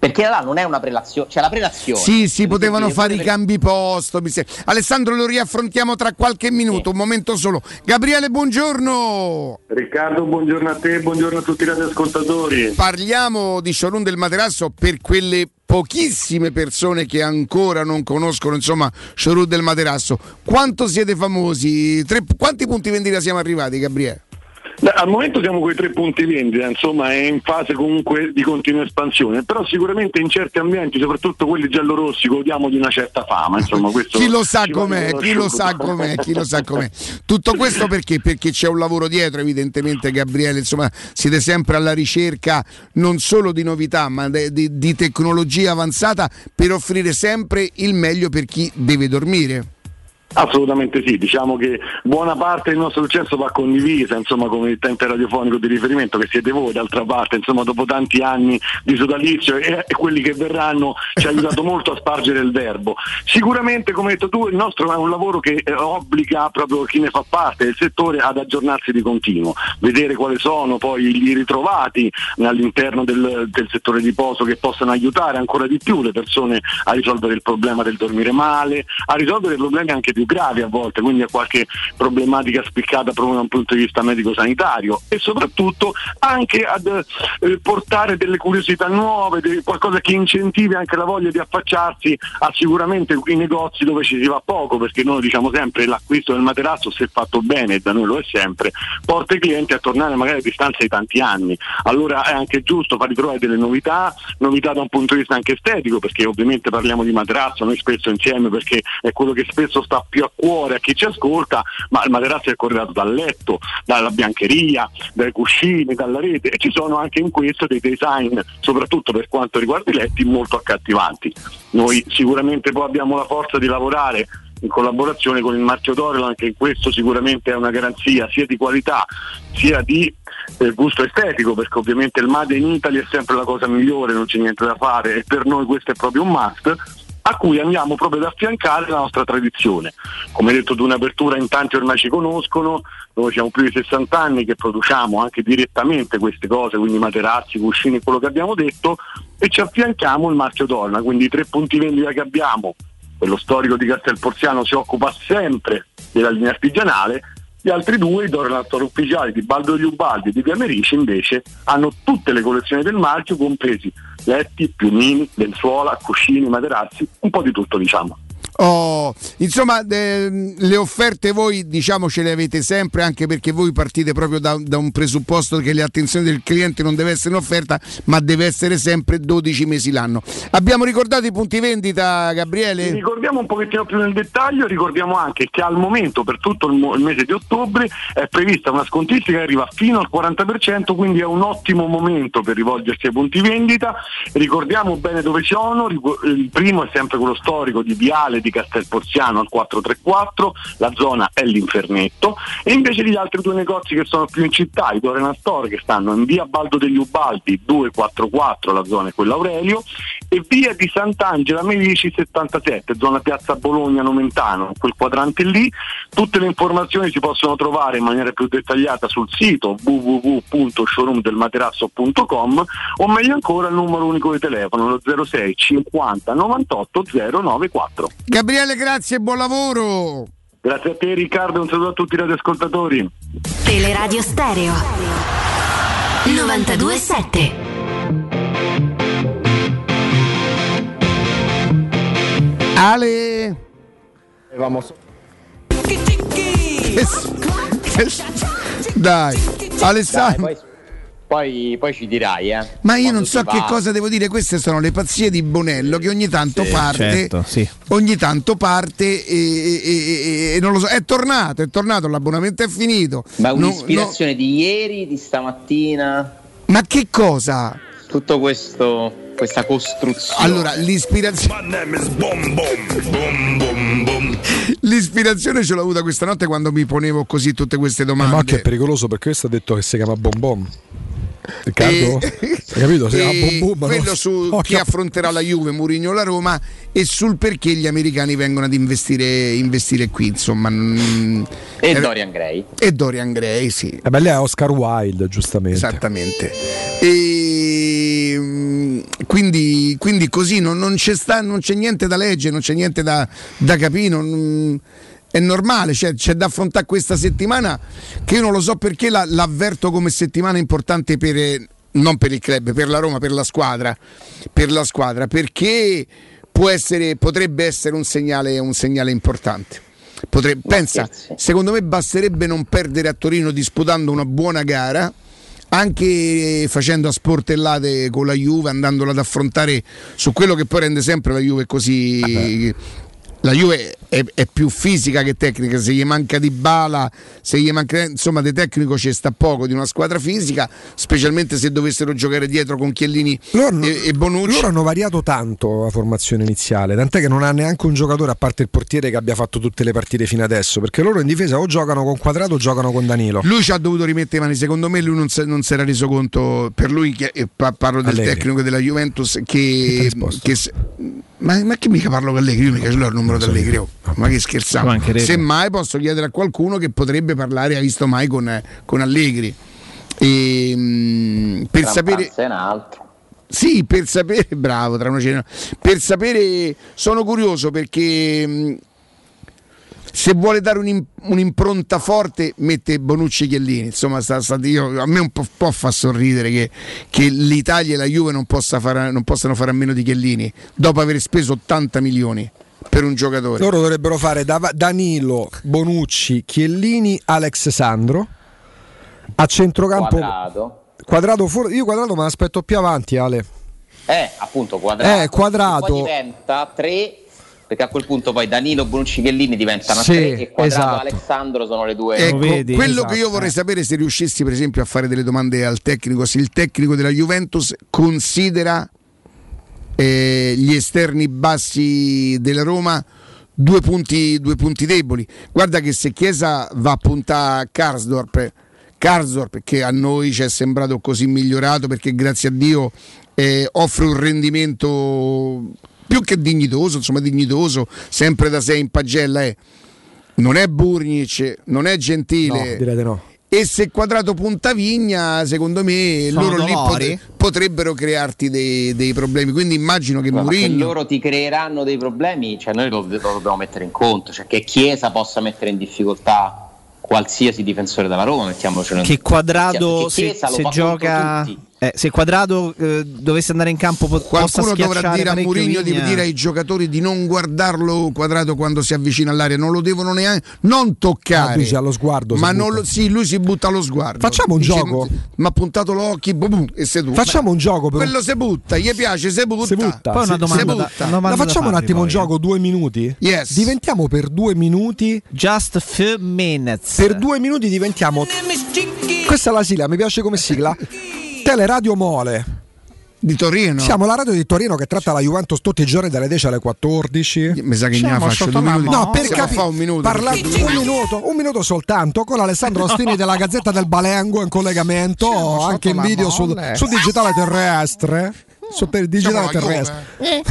Perché là non è una prelazione, cioè la prelazione. Sì, sì, potevano fare i cambi posto. Alessandro lo riaffrontiamo tra qualche minuto, un momento solo. Gabriele, buongiorno. Riccardo, buongiorno a te, buongiorno a tutti i radioascoltatori. Parliamo di showroom del materasso per quelle pochissime persone che ancora non conoscono, insomma, showroom del materasso. Quanto siete famosi? Tre- quanti punti vendita siamo arrivati, Gabriele? Al momento siamo con i tre punti vendita, insomma è in fase comunque di continua espansione, però sicuramente in certi ambienti, soprattutto quelli giallorossi, godiamo di una certa fama. Insomma, <laughs> questo Chi lo sa com'è, chi lo sa com'è, chi lo sa com'è. Tutto questo perché? Perché c'è un lavoro dietro, evidentemente, Gabriele. Insomma, siete sempre alla ricerca non solo di novità, ma de- di, di tecnologia avanzata per offrire sempre il meglio per chi deve dormire. Assolutamente sì, diciamo che buona parte del nostro successo va condivisa insomma come emittente radiofonico di riferimento che siete voi d'altra parte, insomma dopo tanti anni di sodalizio e, e quelli che verranno ci ha aiutato <laughs> molto a spargere il verbo. Sicuramente come hai detto tu il nostro è un lavoro che eh, obbliga proprio chi ne fa parte del settore ad aggiornarsi di continuo, vedere quali sono poi gli ritrovati all'interno del, del settore di poso che possano aiutare ancora di più le persone a risolvere il problema del dormire male, a risolvere problemi anche più gravi a volte, quindi a qualche problematica spiccata proprio da un punto di vista medico-sanitario e soprattutto anche ad eh, portare delle curiosità nuove, de- qualcosa che incentivi anche la voglia di affacciarsi a sicuramente i negozi dove ci si va poco, perché noi diciamo sempre l'acquisto del materasso se fatto bene, da noi lo è sempre, porta i clienti a tornare magari a distanza di tanti anni. Allora è anche giusto far ritrovare delle novità, novità da un punto di vista anche estetico, perché ovviamente parliamo di materasso, noi spesso insieme perché è quello che spesso sta più a cuore a chi ci ascolta, ma il materasso è corredato dal letto, dalla biancheria, dai cuscini, dalla rete e ci sono anche in questo dei design, soprattutto per quanto riguarda i letti, molto accattivanti. Noi sicuramente poi abbiamo la forza di lavorare in collaborazione con il marchio Dorelan che in questo sicuramente è una garanzia sia di qualità sia di eh, gusto estetico perché ovviamente il Made in Italy è sempre la cosa migliore, non c'è niente da fare e per noi questo è proprio un must a cui andiamo proprio ad affiancare la nostra tradizione. Come detto, di un'apertura in tanti ormai ci conoscono, noi siamo più di 60 anni che produciamo anche direttamente queste cose, quindi materassi, cuscini, quello che abbiamo detto, e ci affianchiamo il marchio Donna, quindi i tre punti vendita che abbiamo, quello storico di Castelporziano si occupa sempre della linea artigianale, gli altri due, i Dorlan Store ufficiali di Baldo degli Ubaldi e di Via Merici, invece hanno tutte le collezioni del marchio, compresi letti, piumini, lenzuola, cuscini, materassi, un po' di tutto diciamo. Oh, insomma, eh, le offerte voi diciamo ce le avete sempre anche perché voi partite proprio da, da un presupposto che l'attenzione del cliente non deve essere un'offerta ma deve essere sempre 12 mesi l'anno. Abbiamo ricordato i punti vendita Gabriele? Ricordiamo un pochettino più nel dettaglio, ricordiamo anche che al momento per tutto il, il mese di ottobre è prevista una scontistica che arriva fino al 40%, quindi è un ottimo momento per rivolgersi ai punti vendita. Ricordiamo bene dove sono, il primo è sempre quello storico di Viale di Castelporziano al 434, la zona è l'Infernetto e invece gli altri due negozi che sono più in città, i Dorena Store che stanno in via Baldo degli Ubaldi 244, la zona è quella Aurelio e via di Sant'Angela Medici 77, zona piazza Bologna Nomentano, quel quadrante lì. Tutte le informazioni si possono trovare in maniera più dettagliata sul sito www.showroomdelmaterasso.com o meglio ancora il numero unico di telefono, lo 06 50 98 094. Gabriele, grazie e buon lavoro. Grazie a te Riccardo, un saluto a tutti i radioascoltatori. Teleradio Stereo 927 Ale. Dai, Alessandro. Dai, poi, poi, poi ci dirai, eh. Ma io non so che va. cosa devo dire, queste sono le pazzie di Bonello che ogni tanto Sì, parte, certo, sì. ogni tanto parte e, e- e- e non lo so, è tornato, è tornato, l'abbonamento è finito. Ma No- un'ispirazione di ieri, di stamattina, no- ma che cosa? tutto questo, questa costruzione. Allora, l'ispirazione. L'ispirazione ce l'ho avuta questa notte quando mi ponevo così tutte queste Ma domande. occhio è pericoloso perché questo ha detto che si chiama Bom Bom. Riccardo? E- Hai capito? E boom boom, quello no? su Occhio chi a- affronterà la Juve, Mourinho o la Roma e sul perché gli americani vengono ad investire, investire qui, insomma. mm, E eh, Dorian Gray. E Dorian Gray, sì. Eh beh, lei è Oscar Wilde, giustamente. Esattamente. E, mm, quindi, quindi così non, non c'è sta- non c'è niente da leggere, non c'è niente da, da capire. non- è normale, cioè, c'è da affrontare questa settimana che io non lo so perché la- l'avverto come settimana importante per, non per il club, per la Roma, per la squadra, per la squadra perché può essere, potrebbe essere un segnale, un segnale importante. Potre- pensa, secondo me basterebbe non perdere a Torino disputando una buona gara, anche facendo a sportellate con la Juve, andandola ad affrontare su quello che poi rende sempre la Juve così. La Juve è, è più fisica che tecnica, se gli manca di bala, se gli manca insomma di tecnico ci sta poco di una squadra fisica, specialmente se dovessero giocare dietro con Chiellini e, e Bonucci. Loro hanno variato tanto la formazione iniziale, tant'è che non ha neanche un giocatore a parte il portiere che abbia fatto tutte le partite fino adesso, perché loro in difesa o giocano con Quadrato o giocano con Danilo. Lui ci ha dovuto rimettere le mani, secondo me lui non si, non si era reso conto, per lui, che, pa- parlo del Allegri. tecnico della Juventus, Che che... se- ma, ma che mica parlo con Allegri? Io mica ce l'ho il numero di Allegri, oh. ma che scherzavo. Semmai posso chiedere a qualcuno che potrebbe parlare, ha visto mai con, con Allegri. E, mm, per Tra un sapere... e un altro. Sì, per sapere, bravo, tra una cena. Per sapere, sono curioso perché mh, se vuole dare un'im- un'impronta forte mette Bonucci e Chiellini. Insomma, sta- sta- io- a me un po', po' fa sorridere che, che l'Italia e la Juve non, possa fare- non possano fare a meno di Chiellini dopo aver speso 80 milioni per un giocatore. Loro dovrebbero fare Danilo, Bonucci, Chiellini, Alex Sandro. A centrocampo Quadrato. Quadrato fuori. Io quadrato me l'aspetto più avanti, Ale. Eh, appunto, quadrato. Eh, Quadrato. Poi diventa 3 perché a quel punto poi Danilo, Bonucci, Chiellini diventano Sì, 3 e Quadrato esatto. Alessandro sono le due. Ecco, quello Esatto, che io eh. vorrei sapere se riuscissi per esempio a fare delle domande al tecnico, se il tecnico della Juventus considera eh, gli esterni bassi della Roma due punti, due punti deboli. Guarda che se Chiesa va a puntare a Karsdorp, Karsdorp che a noi ci è sembrato così migliorato perché grazie a Dio eh, offre un rendimento più che dignitoso, insomma dignitoso, sempre da sé in pagella è. Non è Burnic, non è Gentile. No, direi di no. E se Quadrato punta Vigna, secondo me Sono loro lì dolori? potre- potrebbero crearti dei, dei problemi. Quindi immagino che Ma che Mourinho loro ti creeranno dei problemi, cioè noi lo, lo dobbiamo mettere in conto, cioè che Chiesa possa mettere in difficoltà qualsiasi difensore della Roma, mettiamocelo in Che quadrado Perché se, Chiesa lo se gioca. tutti. Eh, se quadrado eh, dovesse andare in campo po- Qualcuno dovrà dire a Mourinho di dire ai giocatori di non guardarlo quadrato quando si avvicina all'area, non lo devono neanche non toccare. Ah, dici allo sguardo, Ma non lo- sì, lui si butta allo sguardo. Facciamo un gioco? Ma ha puntato l'occhio boom, boom, e seduto. Facciamo un gioco per un- Quello si butta, gli piace, si butta. Si butta. Poi una domanda si da- butta. una domanda La da facciamo un attimo un poi. gioco, due minuti? Yes. Diventiamo per due minuti. Just few minutes. Per due minuti diventiamo. Questa è la sigla, mi piace come sigla. <laughs> Teleradio Mole. Di Torino. Siamo la radio di Torino che tratta la Juventus tutti i giorni dalle 10 alle 14. Mi sa che ne faccio due la minuti. No, per capire, un minuto. parlando un minuto, un minuto soltanto con Alessandro Ostini della Gazzetta del Balengo in collegamento, Siamo anche in la video sul, molle. sul digitale terrestre. Su per il digitale la terrestre. <laughs>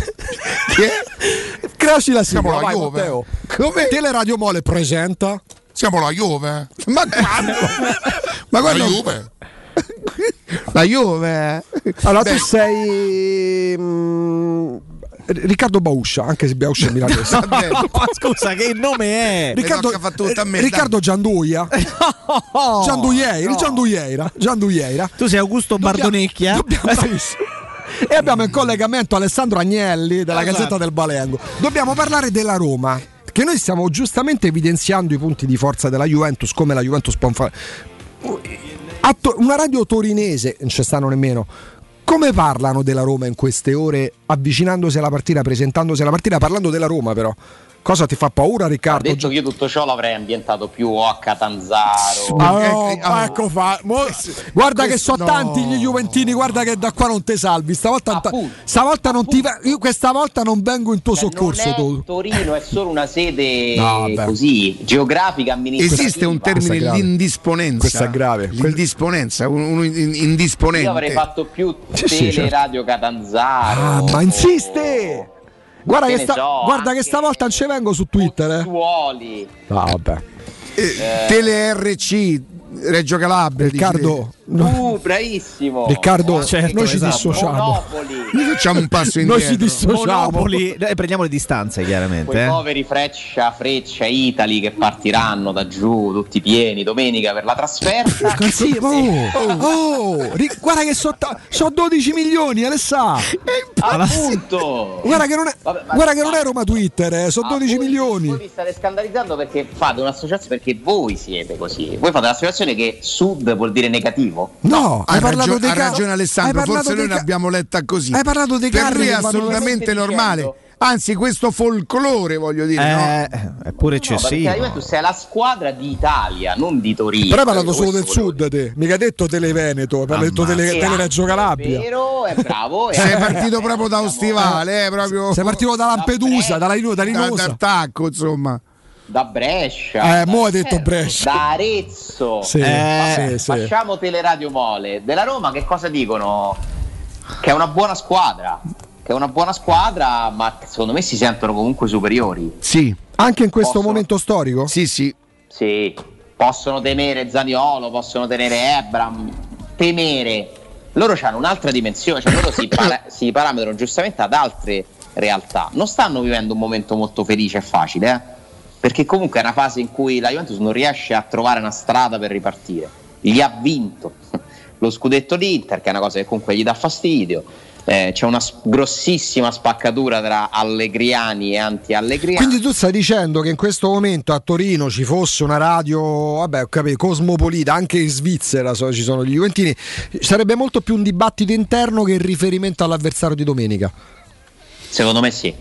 Che è? Cresci la Siamo sigla, la vai, Juve. Matteo. Come? Teleradio Mole presenta. Siamo la Juve. Ma quando? Ma La quando? Juve. La Juve. Allora Beh, tu sei mm, Riccardo Bauscia, anche se Bauscia è milanese. <laughs> Ma scusa, che nome è? Riccardo, eh, Riccardo Gianduia. <laughs> Oh, Gianduieri, no. Gianduieira, Gianduieira. Tu sei Augusto Bardonecchia? Dobbiamo- bravissimo. E abbiamo in collegamento Alessandro Agnelli della Esatto. Gazzetta del Balengo. Dobbiamo parlare della Roma. Che noi stiamo giustamente evidenziando i punti di forza della Juventus, come la Juventus può fare. To- Una radio torinese, non ci stanno nemmeno. Come parlano della Roma in queste ore, avvicinandosi alla partita, presentandosi alla partita, parlando della Roma però? Cosa ti fa paura, Riccardo? Detto che io tutto ciò l'avrei ambientato più o a Catanzaro. Ah, Eh, no, ah, ecco fa. Mo- <laughs> guarda che questo so no. tanti gli Juventini, guarda che da qua non te salvi. Stavolta, stavolta non ti io questa volta non vengo in tuo soccorso. Non è tu. Torino è solo una sede No, così geografica amministrativa. Esiste un termine, Questa l'indisponenza. Questa è grave. L'indisponenza, un- in- indisponente. Io avrei fatto più Sì, sì, tele certo. radio Catanzaro. Ah, ma insiste! Guarda che sta- so, guarda che stavolta non ci vengo su Twitter, eh. Suoli. Ah, vabbè. Eh, Tele RC, Reggio Calabria. Riccardo, Uh, bravissimo. Riccardo, Certo, noi ci esatto. dissociamo. Monopoli. <laughs> Noi facciamo un passo <laughs> Noi indietro. ci dissociamo. Monopoli, eh, prendiamo le distanze chiaramente. Quei eh. poveri Freccia, Freccia, Itali che partiranno da giù tutti pieni domenica per la trasferta. <laughs> Sì, oh, oh, ri- guarda che so, so 12 milioni, Alessà. Appunto. Guarda che non è, Vabbè, ma- guarda che non è Roma Twitter, eh, sono Ah, 12 voi- milioni. Voi vi state scandalizzando perché fate un'associazione perché voi siete così. Voi fate un'associazione che sud vuol dire negativo. No, Ha, hai parlato ragio- dei ha ca- ragione hai Alessandro, parlato forse noi ca- l'abbiamo letta così. Hai parlato dei per carri lui è assolutamente normale. dicendo? Anzi, questo folklore, voglio dire, no? Eh, è pure No, perché la eccessivo. Juventus è la squadra d'Italia, non di Torino. Però hai parlato solo del sud, te. mica hai detto Tele Veneto, hai detto Ammazza. Tele. Tele Reggio Calabria. È vero, è bravo. <laughs> è- Sei partito proprio da Ostivale, eh, proprio Sei partito da Lampedusa, da, Lino- da da, Linosa. d'attacco, insomma. Da Brescia. Eh, mo Da- detto Brescia. Da Arezzo. Sì, Vabbè, sì, sì. Facciamo Teleradio Mole. Della Roma che cosa dicono? Che è una buona squadra. Che è una buona squadra, ma secondo me si sentono comunque superiori. Sì, Anche in questo Possono- momento storico? sì, sì. Sì, possono temere Zaniolo, possono tenere Ebram, temere. Loro hanno un'altra dimensione, cioè loro si, <coughs> para- si parametrano giustamente ad altre realtà. Non stanno vivendo un momento molto felice e facile, eh? Perché comunque è una fase in cui la Juventus non riesce a trovare una strada per ripartire. Gli ha vinto <laughs> lo scudetto l'Inter, che è una cosa che comunque gli dà fastidio. Eh, c'è una s- grossissima spaccatura tra allegriani e anti-allegriani. Quindi tu stai dicendo che in questo momento a Torino ci fosse una radio, vabbè, capito, cosmopolita, anche in Svizzera so- ci sono gli Juventini, sarebbe molto più un dibattito interno che il riferimento all'avversario di domenica. Secondo me sì.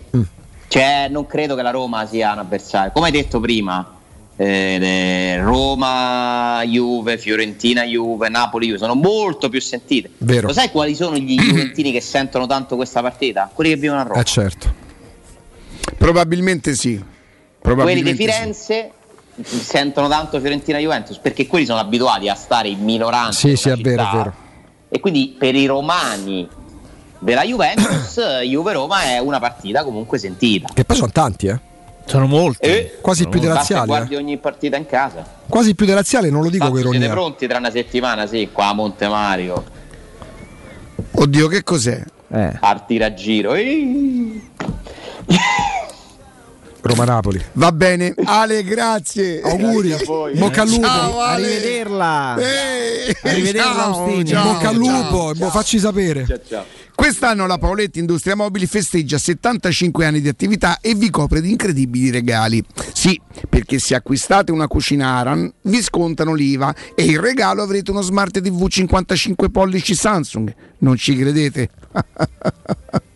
Cioè, non credo che la Roma sia un avversario. Come hai detto prima, eh, eh, Roma, Juve, Fiorentina, Juve, Napoli, Juve sono molto più sentite. Vero. Lo sai quali sono gli <clears throat> Juventini che sentono tanto questa partita? Quelli che vivono a Roma. Eh certo. Probabilmente sì. Quelli Probabilmente di Firenze sentono tanto Fiorentina Juventus perché quelli sono abituati a stare in minoranza. Sì, sì, è vero, è vero. E quindi per i romani della Juventus, <coughs> Juve-Roma è una partita comunque sentita. Che poi sono tanti, eh. Sono molti. Eh, Quasi più dei basta razziali. guardi eh. ogni partita in casa. Quasi più dei razziali, non lo dico con siete ironia. pronti tra una settimana, sì, qua a Monte Mario. Oddio, che cos'è? Eh. Artiragiro. Ehi. <laughs> Roma-Napoli. Va bene, Ale, grazie. Auguri. <laughs> Grazie a voi. Bocca al lupo. Ciao, Ale. Arrivederla. Eh, Arrivederla, ciao, Austini. ciao, Bocca al ciao. lupo, boh, facci sapere. Ciao, ciao. Quest'anno la Paoletti Industria Mobili festeggia 75 anni di attività e vi copre di incredibili regali. Sì, perché se acquistate una cucina Aran vi scontano l'IVA e in regalo avrete uno smart TV 55 pollici Samsung. Non ci credete? <laughs>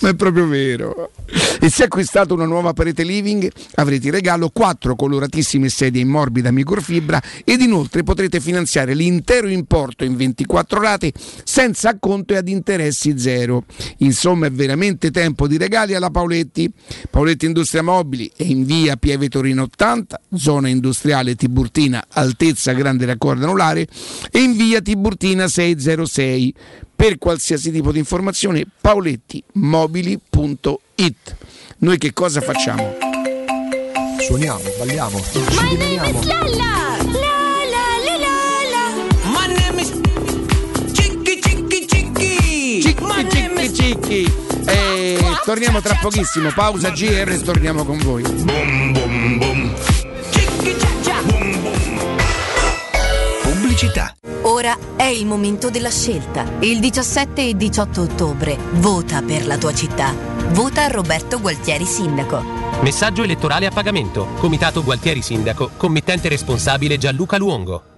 Ma è proprio vero. E se acquistate una nuova parete living avrete in regalo quattro coloratissime sedie in morbida microfibra ed inoltre potrete finanziare l'intero importo in 24 rate senza acconto e ad interessi zero. Insomma è veramente tempo di regali alla Paoletti. Paoletti Industria Mobili è in via Pieve Torino 80, zona industriale Tiburtina, altezza grande raccordo anulare e in via Tiburtina 606. Per qualsiasi tipo di informazione paolettimobili.it. Noi che cosa facciamo? Suoniamo, balliamo. My name is Chicky. Cicchi, cicchi, cicchi. E torniamo tra pochissimo. Pausa GR e torniamo con voi. Pubblicità. Ora è il momento della scelta. Il 17 e 18 ottobre vota per la tua città. Vota Roberto Gualtieri Sindaco. Messaggio elettorale a pagamento. Comitato Gualtieri Sindaco. Committente responsabile Gianluca Luongo.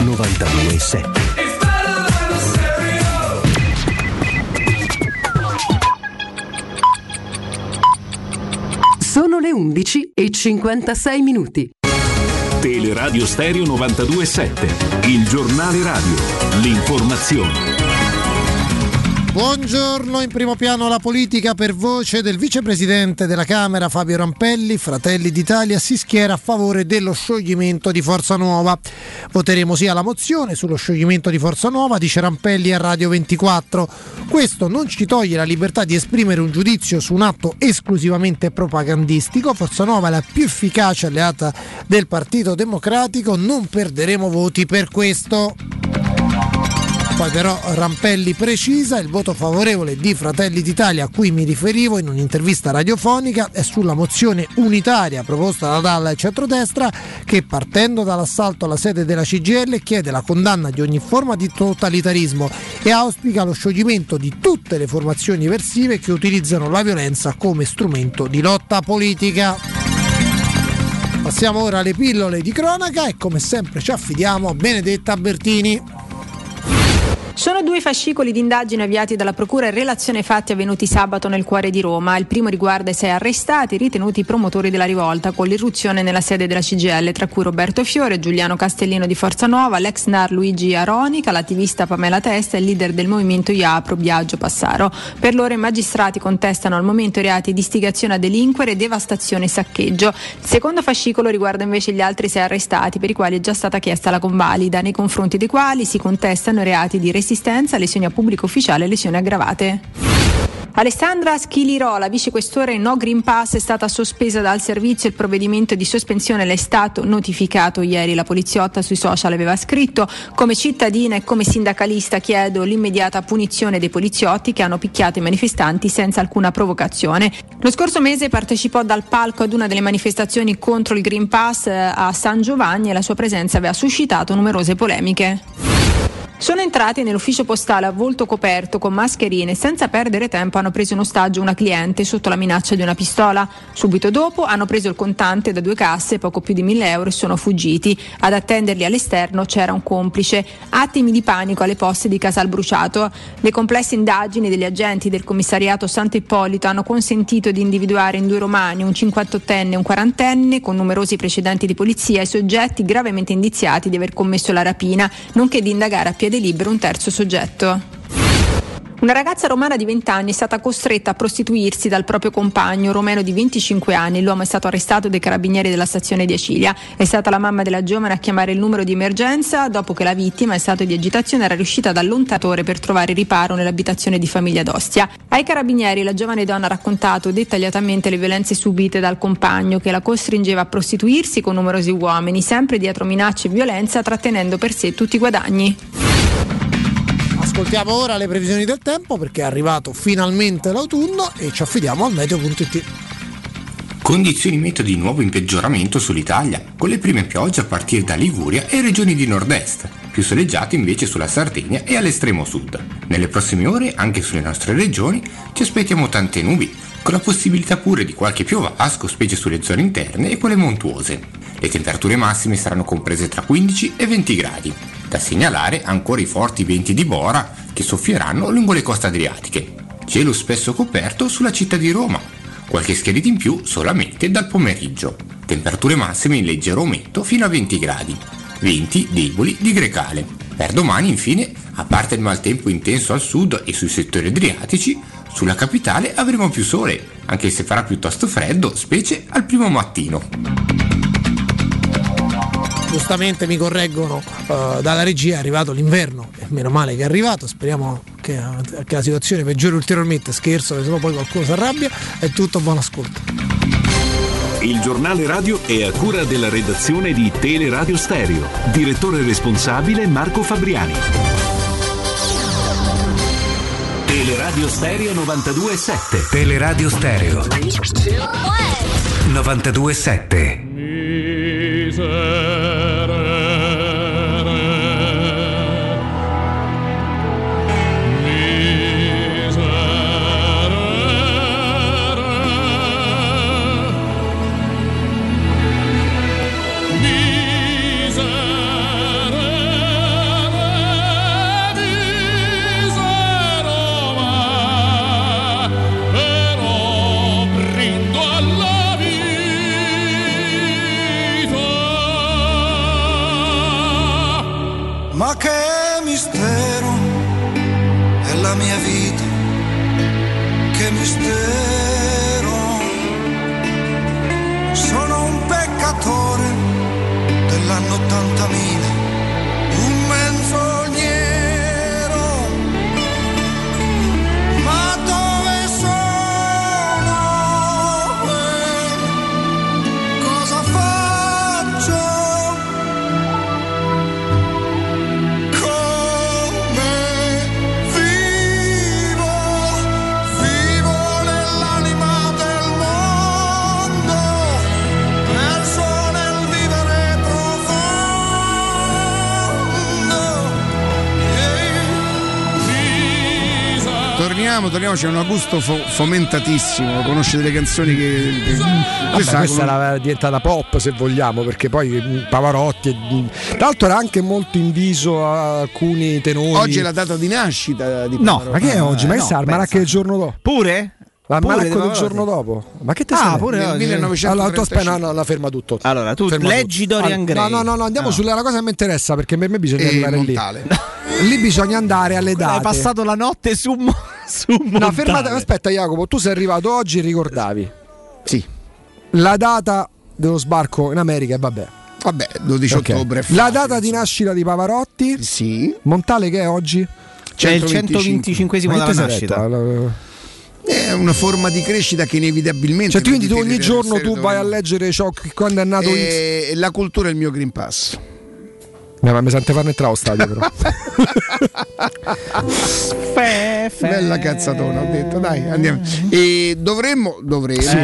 92.7 Sono le 11 e 56 minuti. Teleradio Stereo 927, il giornale radio, l'informazione. Buongiorno, in primo piano la politica per voce del vicepresidente della Camera Fabio Rampelli, Fratelli d'Italia si schiera a favore dello scioglimento di Forza Nuova. Voteremo sia la mozione sullo scioglimento di Forza Nuova, dice Rampelli a Radio 24. Questo non ci toglie la libertà di esprimere un giudizio su un atto esclusivamente propagandistico. Forza Nuova è la più efficace alleata del Partito Democratico, non perderemo voti per questo. Poi però Rampelli precisa il voto favorevole di Fratelli d'Italia a cui mi riferivo in un'intervista radiofonica è sulla mozione unitaria proposta da Dalla e centrodestra che partendo dall'assalto alla sede della CGL chiede la condanna di ogni forma di totalitarismo e auspica lo scioglimento di tutte le formazioni versive che utilizzano la violenza come strumento di lotta politica. Passiamo ora alle pillole di cronaca e come sempre ci affidiamo a Benedetta Bertini. Sono due fascicoli di indagine avviati dalla Procura in relazione ai fatti avvenuti sabato nel cuore di Roma. Il primo riguarda i sei arrestati ritenuti promotori della rivolta con l'irruzione nella sede della CGL, tra cui Roberto Fiore, Giuliano Castellino di Forza Nuova, l'ex NAR Luigi Aronica, l'attivista Pamela Testa e il leader del movimento IAPRO Biagio Passaro. Per loro i magistrati contestano al momento i reati di istigazione a delinquere, devastazione e saccheggio. Il secondo fascicolo riguarda invece gli altri sei arrestati per i quali è già stata chiesta la convalida, nei confronti dei quali si contestano reati di resistenza, lesioni a pubblico ufficiale e lesioni aggravate. Alessandra Schilirola, vicequestore No Green Pass, è stata sospesa dal servizio. Il provvedimento di sospensione le è stato notificato ieri. La poliziotta sui social aveva scritto: Come cittadina e come sindacalista chiedo l'immediata punizione dei poliziotti che hanno picchiato i manifestanti senza alcuna provocazione. Lo scorso mese partecipò dal palco ad una delle manifestazioni contro il Green Pass eh, a San Giovanni e la sua presenza aveva suscitato numerose polemiche. Sono entrati nell'ufficio postale a volto coperto con mascherine e senza perdere tempo hanno preso in ostaggio una cliente sotto la minaccia di una pistola. Subito dopo hanno preso il contante da due casse, poco più di 1000 euro e sono fuggiti. Ad attenderli all'esterno c'era un complice. Attimi di panico alle poste di Casal Bruciato. Le complesse indagini degli agenti del commissariato Santo Ippolito hanno consentito di individuare in due romani, un 58enne e un quarantenne, con numerosi precedenti di polizia, i soggetti gravemente indiziati di aver commesso la rapina, nonché di indagare a piede libero un terzo soggetto. Una ragazza romana di 20 anni è stata costretta a prostituirsi dal proprio compagno, romeno di 25 anni. L'uomo è stato arrestato dai carabinieri della stazione di Acilia. È stata la mamma della giovane a chiamare il numero di emergenza dopo che la vittima, in stato di agitazione, era riuscita dall'ontatore per trovare riparo nell'abitazione di famiglia d'Ostia. Ai carabinieri la giovane donna ha raccontato dettagliatamente le violenze subite dal compagno che la costringeva a prostituirsi con numerosi uomini, sempre dietro minacce e violenza, trattenendo per sé tutti i guadagni. Ascoltiamo ora le previsioni del tempo perché è arrivato finalmente l'autunno e ci affidiamo al meteo.it. Condizioni meteo di nuovo in peggioramento sull'Italia, con le prime piogge a partire da Liguria e regioni di nord-est, più soleggiate invece sulla Sardegna e all'estremo sud. Nelle prossime ore, anche sulle nostre regioni, ci aspettiamo tante nubi, con la possibilità pure di qualche piovasco, specie sulle zone interne e quelle montuose. Le temperature massime saranno comprese tra 15 e 20 gradi. Da segnalare ancora i forti venti di Bora che soffieranno lungo le coste adriatiche. Cielo spesso coperto sulla città di Roma, qualche schiarita in più solamente dal pomeriggio. Temperature massime in leggero aumento fino a 20 gradi. Venti deboli di Grecale. Per domani infine, a parte il maltempo intenso al sud e sui settori adriatici, sulla capitale avremo più sole, anche se farà piuttosto freddo, specie al primo mattino giustamente mi correggono uh, dalla regia è arrivato l'inverno e meno male che è arrivato speriamo che, che la situazione peggiori ulteriormente scherzo che sennò poi qualcuno si arrabbia è tutto buon ascolto. Il giornale radio è a cura della redazione di Teleradio Stereo. Direttore responsabile Marco Fabriani. Teleradio Stereo 92.7 Teleradio Stereo 92.7 Però Ma che mistero è la mia vita, che mistero. Sono un peccatore dell'anno 80.000, torniamo, torniamo, c'è un Augusto fo- fomentatissimo, conosce delle canzoni che... che- Vabbè, questa questa la era diventata pop se vogliamo, perché poi mh, Pavarotti, e- mh, tra l'altro era anche molto inviso a alcuni tenori. Oggi è la data di nascita di No, Pavarotti. ma che è oggi? Ma che no, sa, almanacche pensa. del giorno dopo? Pure? L'almanacco Pure del giorno dopo? Ma che te Ah, pure Nel oggi. 1935. Allora, tu aspetta, no, no, no, ferma tutto. Allora, tu Ferma leggi tutto. Dorian Gray. No, no, no, andiamo No. sulla cosa che mi interessa perché per me bisogna E arrivare Montale. lì. Lì bisogna andare alle date. Hai passato la notte su, su No, Montale. fermate, aspetta Jacopo, tu sei arrivato oggi e ricordavi Sì. la data dello sbarco in America e vabbè. Vabbè, 12 Ok. ottobre. La data di nascita di Pavarotti? Sì. Montale che è oggi? C'è il 125. 125esimo Ma che della nascita. È una forma di crescita che inevitabilmente... Cioè, quindi tu ogni giorno tu vai a leggere ciò che quando è nato X. E la cultura è il mio Green Pass. Eh, ma mi sente farne entrare allo stadio però. <laughs> Fe, fe. Bella cazzatona, ho detto, dai, andiamo. E dovremmo, dovremmo, Sì.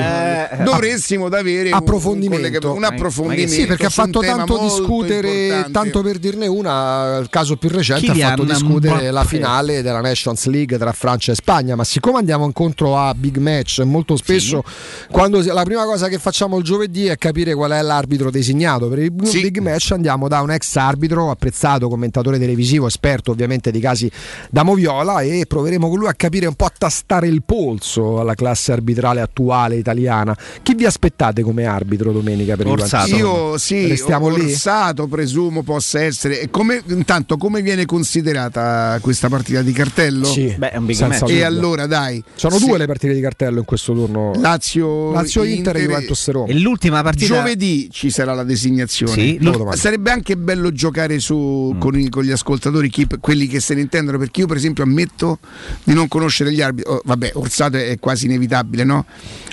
dovressimo avere un- approfondimento. un, un approfondimento. Sì, perché ha fatto tanto discutere, importante. tanto per dirne una, il caso più recente Kylian ha fatto discutere Mbappé. la finale della Nations League tra Francia e Spagna, ma siccome andiamo incontro a big match, molto spesso quando si- la prima cosa che facciamo il giovedì è capire qual è l'arbitro designato. Per i Sì. big match andiamo da un ex arbitro, apprezzato commentatore televisivo, esperto ovviamente di casi da moviola e proveremo con lui a capire un po' a tastare il polso alla classe arbitrale attuale italiana. Chi vi aspettate come arbitro domenica per Orsato. i Io sì, Restiamo lì? Orsato presumo possa essere. E Come, intanto, come viene considerata questa partita di cartello? Sì, Beh, è un big senza match. E allora dai, Sono se- due le partite di cartello in questo turno. Lazio, Lazio Inter e Juventus Roma. E l'ultima partita. Giovedì ci sarà la designazione. Sì. Sarebbe anche bello giocare su, con, i- con gli ascoltatori, chi- quelli che se ne intendono, perché io per esempio ammetto di non conoscere gli arbitri. Oh, vabbè, Orsato è quasi inevitabile, no?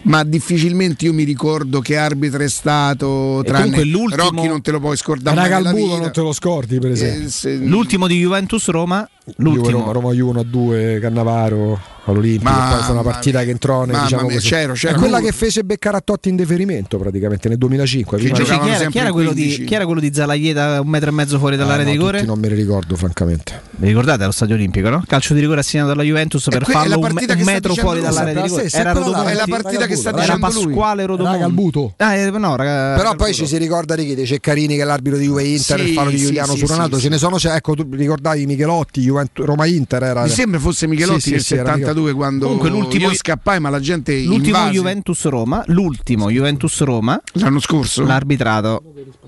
Ma difficilmente io mi ricordo che arbitro è stato, E tranne l'ultimo- Rocchi non te lo puoi scordare Raga al non te lo scordi per esempio. Eh, se- L'ultimo di Juventus Roma. L'ultimo. Roma, Roma Juve 1 a 2 Cannavaro all'Olimpico Mamma poi fu una partita mia. che entrò Mamma diciamo mia, così. c'ero, c'ero. è quella che fece beccare a Totti in deferimento praticamente nel 2005 Che prima Invece giocavano chi era, chi era di, 15. chi era quello di Zalaieta un metro e mezzo fuori dall'area Ah, no, di rigore? non me li ricordo francamente Vi ricordate allo stadio olimpico, no? Calcio di rigore assegnato dalla Juventus per farlo un, un metro fuori dall'area di rigore. Era Rodomonti. è la partita che sta Era dicendo lui. Pasquale Rodomonti. Raga, al buto. Ah, eh, no, raga, però poi buto. ci si ricorda di chi Ceccarini che è l'arbitro di Juve Inter Sì, il faro di Giuliano sì, su Ronaldo sì, ce ne sono cioè, ecco tu ricordavi Michelotti Juventus, Roma Inter era Mi sembra fosse Michelotti nel sì, era 72 quando Comunque l'ultimo- io scappai ma la gente L'ultimo. Juventus Roma, l'ultimo Juventus Roma, l'anno scorso l'ha arbitrato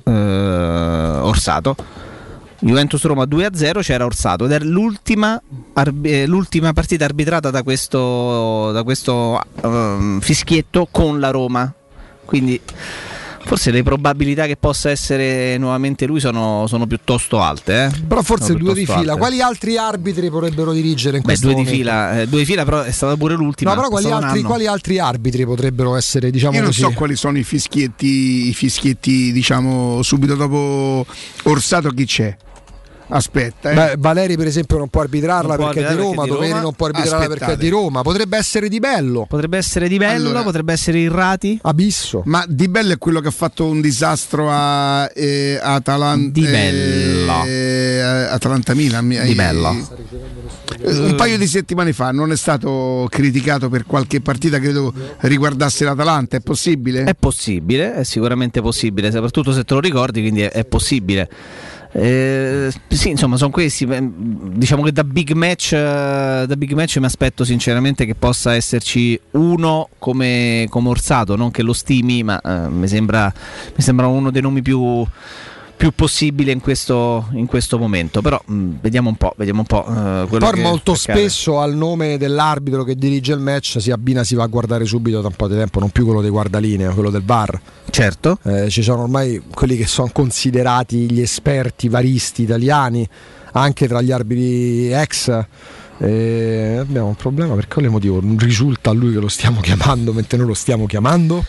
eh, Orsato. Juventus Roma 2-0 c'era Orsato ed era l'ultima, arbi- eh, l'ultima partita arbitrata da questo, da questo ehm, fischietto con la Roma. Quindi forse le probabilità che possa essere nuovamente lui sono, sono piuttosto alte. eh. però forse Sono due di fila alte. quali altri arbitri potrebbero dirigere in Beh, questo due di, momento? fila, eh, due di fila, però è stata pure l'ultima. no però è quali altri, quali altri arbitri potrebbero essere diciamo io non così so quali sono i fischietti i fischietti diciamo subito dopo Orsato chi c'è aspetta eh. Beh, Valeri per esempio non può arbitrarla Non può perché è di arbitrare Roma, perché è di Domeni Roma. non può arbitrarla perché è di Roma, potrebbe essere di Bello, Potrebbe essere di bello, Allora- potrebbe essere Irrati. Abisso. ma Di Bello è quello che ha fatto un disastro a eh, Atalanta Di Bello. eh, Atalanta Milan Di Bello. un paio di settimane fa non è stato criticato per qualche partita credo riguardasse l'Atalanta è possibile? È possibile, è sicuramente possibile, soprattutto se te lo ricordi, quindi è, è possibile. Eh, sì, insomma, sono questi. Diciamo che da big match, eh, da big match mi aspetto sinceramente che possa esserci uno come, come Orsato, non che lo stimi, ma eh, mi, sembra, mi sembra uno dei nomi più, più possibile in questo, in questo momento. Però mh, vediamo un po', vediamo un po' eh, quello Poi molto accade. spesso al nome dell'arbitro che dirige il match si abbina, si va a guardare subito da un po' di tempo, non più quello dei guardalinea, quello del VAR. Certo. Eh, ci sono ormai quelli che sono considerati gli esperti varisti italiani, anche tra gli arbitri ex. Eh, abbiamo un problema perché quale motivo non risulta a lui che lo stiamo chiamando mentre noi lo stiamo chiamando?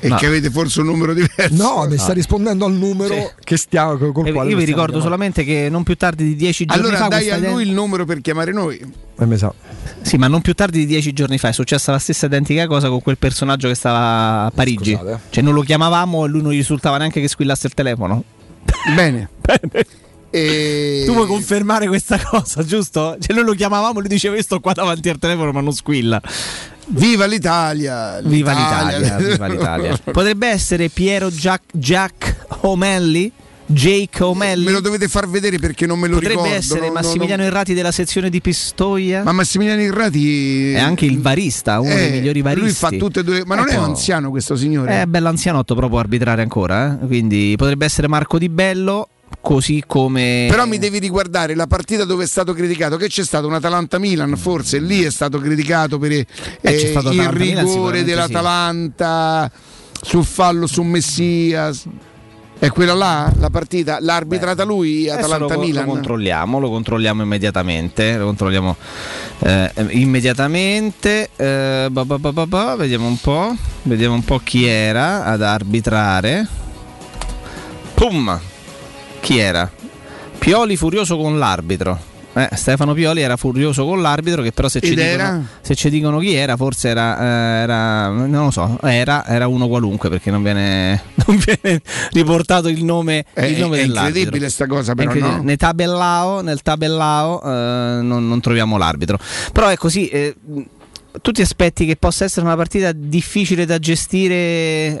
e che avete forse un numero diverso No, mi sta rispondendo al numero Sì. che stiamo col Eh, quale Io vi ricordo chiamando. solamente che non più tardi di dieci giorni allora fa dai questa a ident- lui il numero per chiamare noi Eh, sa. Sì, ma non più tardi di dieci giorni fa è successa la stessa identica cosa con quel personaggio che stava a Parigi. Scusate. Cioè non lo chiamavamo e lui non gli risultava neanche che squillasse il telefono. bene <laughs> e- Tu puoi confermare questa cosa, giusto? Cioè, noi lo chiamavamo, lui diceva: sto qua davanti al telefono, ma non squilla. Viva l'Italia! Viva l'Italia, viva l'Italia. Potrebbe essere Piero Jack, Jack O'Malley? Jake O'Malley? Me lo dovete far vedere perché non me lo Potrebbe ricordo. essere non- Massimiliano non- Irrati della sezione di Pistoia? Ma Massimiliano Irrati È anche il barista, uno dei Eh, migliori baristi. Lui fa tutte e due. Ma non è Ecco. anziano questo signore? È bello anzianotto, può arbitrare ancora. eh? Quindi potrebbe essere Marco Di Bello, così come. Però mi devi riguardare la partita dove è stato criticato, che c'è stato un Atalanta-Milan, forse lì è stato criticato per eh, c'è stato il Atalanta-Milan, rigore dell'Atalanta sul fallo su Messias. È quella là la partita? L'ha arbitrata lui Adesso lo, lo Atalanta-Milan? controlliamo, lo controlliamo immediatamente. Lo controlliamo eh, immediatamente. Eh, ba, ba, ba, ba, ba, vediamo un po'. Vediamo un po' chi era ad arbitrare. Pum! Chi era? Pioli furioso con l'arbitro. Eh, Stefano Pioli era furioso con l'arbitro che però se ci, dicono, se ci dicono chi era forse era, eh, era- non lo so, era, era uno qualunque perché non viene, <laughs> non viene riportato il nome, È- il nome è dell'arbitro. incredibile sta cosa, però, no? Nel tabellao, nel tabellao eh, non, non troviamo l'arbitro. Però è così. eh, tu ti aspetti che possa essere una partita difficile da gestire?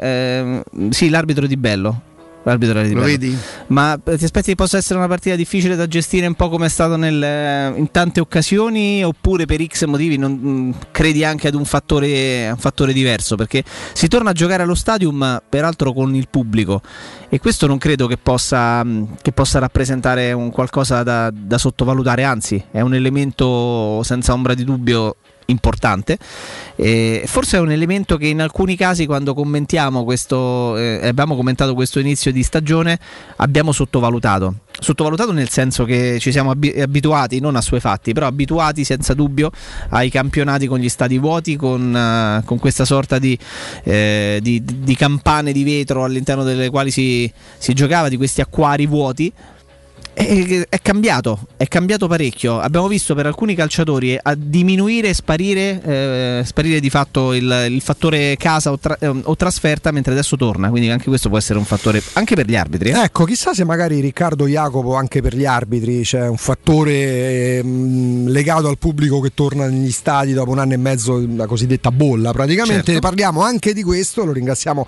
eh, sì, l'arbitro di bello. L'arbitro era di Lo bello. vedi? Ma eh, ti aspetti che possa essere una partita difficile da gestire un po' come è stato nel, eh, in tante occasioni oppure per X motivi non, mh, credi anche ad un fattore, un fattore diverso? Perché si torna a giocare allo stadium peraltro con il pubblico e questo non credo che possa, mh, che possa rappresentare un qualcosa da, da sottovalutare, anzi è un elemento senza ombra di dubbio importante. E forse è un elemento che in alcuni casi quando commentiamo questo, eh, abbiamo commentato questo inizio di stagione, abbiamo sottovalutato. Sottovalutato nel senso che ci siamo abi- abituati, non a suoi fatti, però abituati senza dubbio ai campionati con gli stadi vuoti, con, eh, con questa sorta di, eh, di- di campane di vetro all'interno delle quali si, si giocava, di questi acquari vuoti. È, è cambiato, è cambiato parecchio. Abbiamo visto per alcuni calciatori a diminuire e sparire, eh, sparire di fatto il, il fattore casa o, tra- eh, o trasferta, mentre adesso torna. Quindi anche questo può essere un fattore anche per gli arbitri. eh. Ecco, chissà se magari Riccardo Jacopo anche per gli arbitri c'è un fattore ehm, legato al pubblico che torna negli stadi dopo un anno e mezzo, la cosiddetta bolla. Praticamente Certo. parliamo anche di questo, lo ringraziamo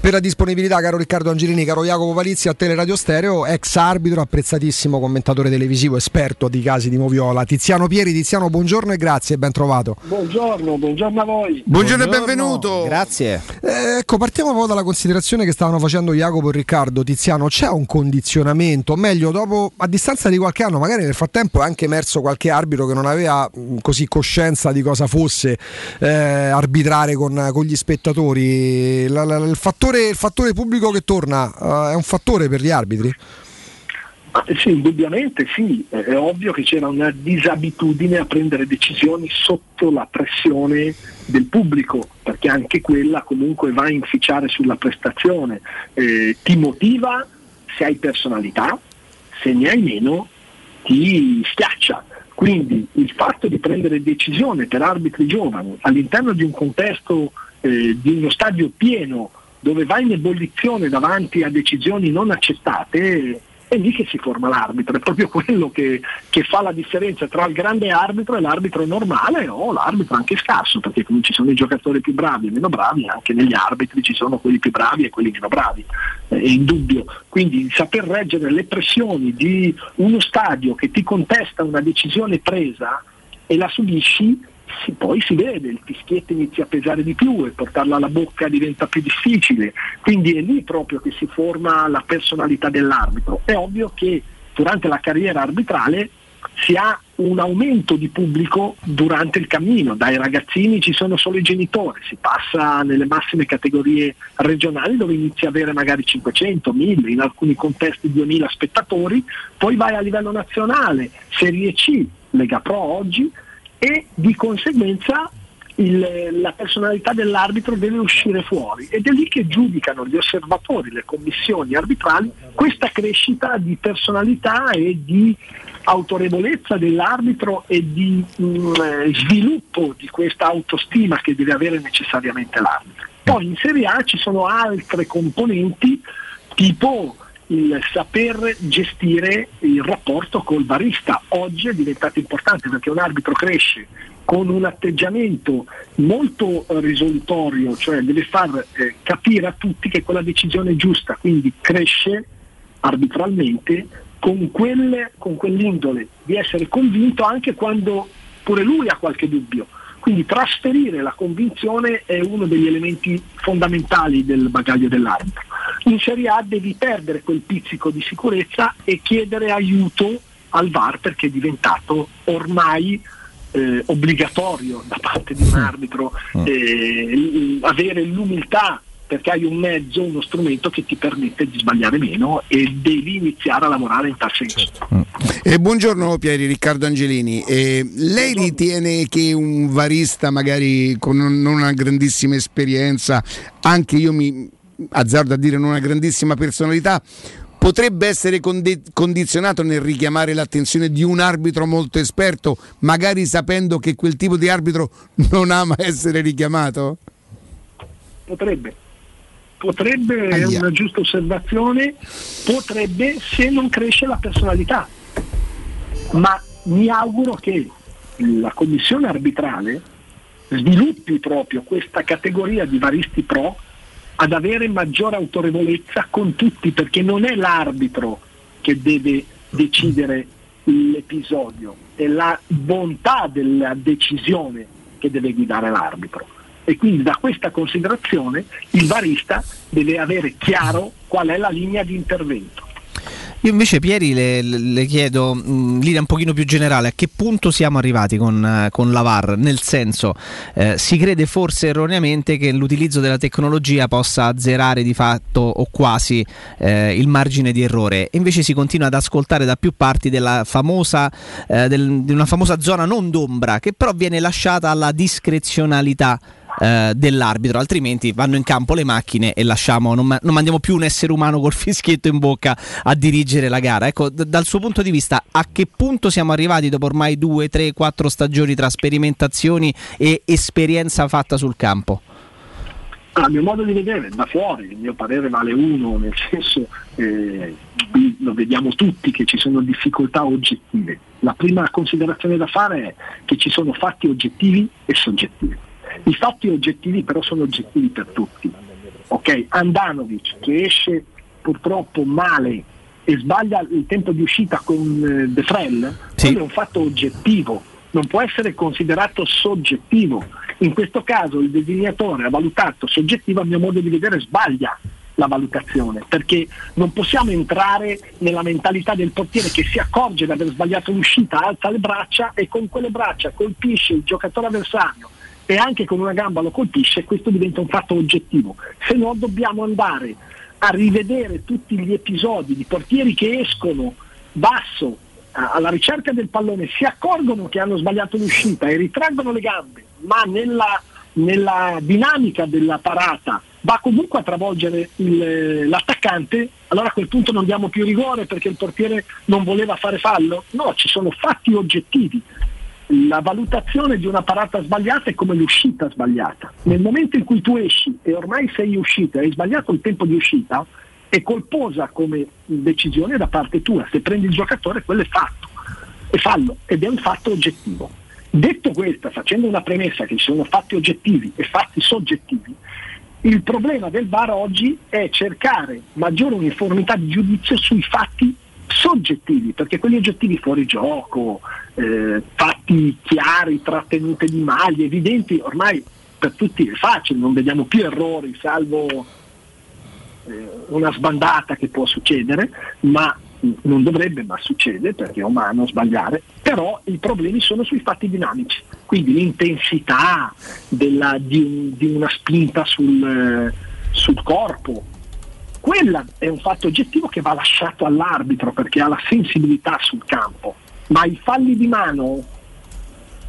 per la disponibilità, caro Riccardo Angelini, caro Jacopo Palizzi a Teleradio Stereo, ex arbitro, apprezzatissimo commentatore televisivo, esperto di casi di Moviola. Tiziano Pieri, Tiziano, buongiorno e grazie, ben trovato. Buongiorno, buongiorno a voi. Buongiorno e benvenuto. Grazie. Eh, ecco, partiamo un po' dalla considerazione che stavano facendo Jacopo e Riccardo. Tiziano, c'è un condizionamento, o meglio, dopo a distanza di qualche anno, magari nel frattempo è anche emerso qualche arbitro che non aveva mh, così coscienza di cosa fosse eh, arbitrare con, con gli spettatori. La- la- il, fattore, il fattore pubblico che torna eh, è un fattore per gli arbitri? Sì, indubbiamente sì, è è ovvio che c'era una disabitudine a prendere decisioni sotto la pressione del pubblico, perché anche quella comunque va a inficiare sulla prestazione, Eh, ti motiva se hai personalità, se ne hai meno ti schiaccia. Quindi il fatto di prendere decisione per arbitri giovani all'interno di un contesto eh, di uno stadio pieno dove vai in ebollizione davanti a decisioni non accettate, è lì che si forma l'arbitro, è proprio quello che, che fa la differenza tra il grande arbitro e l'arbitro normale o l'arbitro anche scarso, perché come ci sono i giocatori più bravi e meno bravi, anche negli arbitri ci sono quelli più bravi e quelli meno bravi, è indubbio. Quindi saper reggere le pressioni di uno stadio che ti contesta una decisione presa e la subisci, si- poi si vede, il fischietto inizia a pesare di più e portarla alla bocca diventa più difficile, quindi è lì proprio che si forma la personalità dell'arbitro. È ovvio che durante la carriera arbitrale si ha un aumento di pubblico durante il cammino, dai ragazzini ci sono solo i genitori, si passa nelle massime categorie regionali dove inizi a avere magari 500, 1000, in alcuni contesti 2000 spettatori, poi vai a livello nazionale, Serie C, Lega Pro oggi e di conseguenza il- la personalità dell'arbitro deve uscire fuori ed è lì che giudicano gli osservatori, le commissioni arbitrali, questa crescita di personalità e di autorevolezza dell'arbitro e di mm, eh, sviluppo di questa autostima che deve avere necessariamente l'arbitro. Poi in Serie A ci sono altre componenti tipo il saper gestire il rapporto col barista. Oggi è diventato importante perché un arbitro cresce con un atteggiamento molto risolutorio, cioè deve far eh, capire a tutti che quella decisione è giusta, quindi cresce arbitralmente con, quelle- con quell'indole di essere convinto anche quando pure lui ha qualche dubbio. Quindi trasferire la convinzione è uno degli elementi fondamentali del bagaglio dell'arbitro. In Serie A devi perdere quel pizzico di sicurezza e chiedere aiuto al VAR perché è diventato ormai eh, obbligatorio da parte di un arbitro eh, l- avere l'umiltà perché hai un mezzo, uno strumento che ti permette di sbagliare meno e devi iniziare a lavorare in tal senso. Eh, buongiorno Pieri, Riccardo Angelini. Eh, lei ritiene che un varista magari con non una grandissima esperienza, anche io mi azzardo a dire non una grandissima personalità, potrebbe essere conde- condizionato nel richiamare l'attenzione di un arbitro molto esperto, magari sapendo che quel tipo di arbitro non ama essere richiamato? Potrebbe, potrebbe, è Aia. una giusta osservazione, potrebbe se non cresce la personalità. Ma mi auguro che la commissione arbitrale sviluppi proprio questa categoria di varisti pro ad avere maggiore autorevolezza con tutti, perché non è l'arbitro che deve decidere l'episodio, è la bontà della decisione che deve guidare l'arbitro. E quindi da questa considerazione il varista deve avere chiaro qual è la linea di intervento. Io invece Pieri le, le chiedo mh, in linea un pochino più generale a che punto siamo arrivati con, eh, con la VAR, nel senso eh, si crede forse erroneamente che l'utilizzo della tecnologia possa azzerare di fatto o quasi eh, il margine di errore. Invece si continua ad ascoltare da più parti della famosa, eh, del- di una famosa zona non d'ombra che però viene lasciata alla discrezionalità eh, dell'arbitro, altrimenti vanno in campo le macchine e lasciamo, non, ma- non mandiamo più un essere umano col <laughs> fischietto in bocca a dirigere la gara. Ecco, d- dal suo punto di vista, a che punto siamo arrivati dopo ormai due, tre, quattro stagioni tra sperimentazioni e esperienza fatta sul campo? A mio modo di vedere, da fuori, il mio parere vale uno, nel senso eh, lo vediamo tutti che ci sono difficoltà oggettive. La prima considerazione da fare è che ci sono fatti oggettivi e soggettivi. I fatti oggettivi però sono oggettivi per tutti. Ok, Andanovic che esce purtroppo male e sbaglia il tempo di uscita con eh, De Frel, quello è un fatto oggettivo, non può essere considerato soggettivo. In questo caso il designatore ha valutato soggettivo, a mio modo di vedere sbaglia la valutazione, perché non possiamo entrare nella mentalità del portiere che si accorge di aver sbagliato l'uscita, alza le braccia e con quelle braccia colpisce il giocatore avversario e anche con una gamba lo colpisce, questo diventa un fatto oggettivo. Se no dobbiamo andare a rivedere tutti gli episodi di portieri che escono basso alla ricerca del pallone, si accorgono che hanno sbagliato l'uscita e ritraggono le gambe, ma nella, nella dinamica della parata va comunque a travolgere il- l'attaccante, allora a quel punto non diamo più rigore perché il portiere non voleva fare fallo? No, ci sono fatti oggettivi. La valutazione di una parata sbagliata è come l'uscita sbagliata. Nel momento in cui tu esci e ormai sei uscita e hai sbagliato il tempo di uscita, è colposa come decisione da parte tua. Se prendi il giocatore, quello è fatto. È fallo ed è un fatto oggettivo. Detto questo, facendo una premessa che ci sono fatti oggettivi e fatti soggettivi, il problema del VAR oggi è cercare maggiore uniformità di giudizio sui fatti soggettivi, perché quelli oggettivi fuori gioco, eh, fatti chiari, trattenute di maglie, evidenti, ormai per tutti è facile, non vediamo più errori, salvo eh, una sbandata che può succedere, ma non dovrebbe, ma succede perché è umano sbagliare, però i problemi sono sui fatti dinamici, quindi l'intensità della- di, di una spinta sul, eh, sul corpo, quella è un fatto oggettivo che va lasciato all'arbitro perché ha la sensibilità sul campo, ma i falli di mano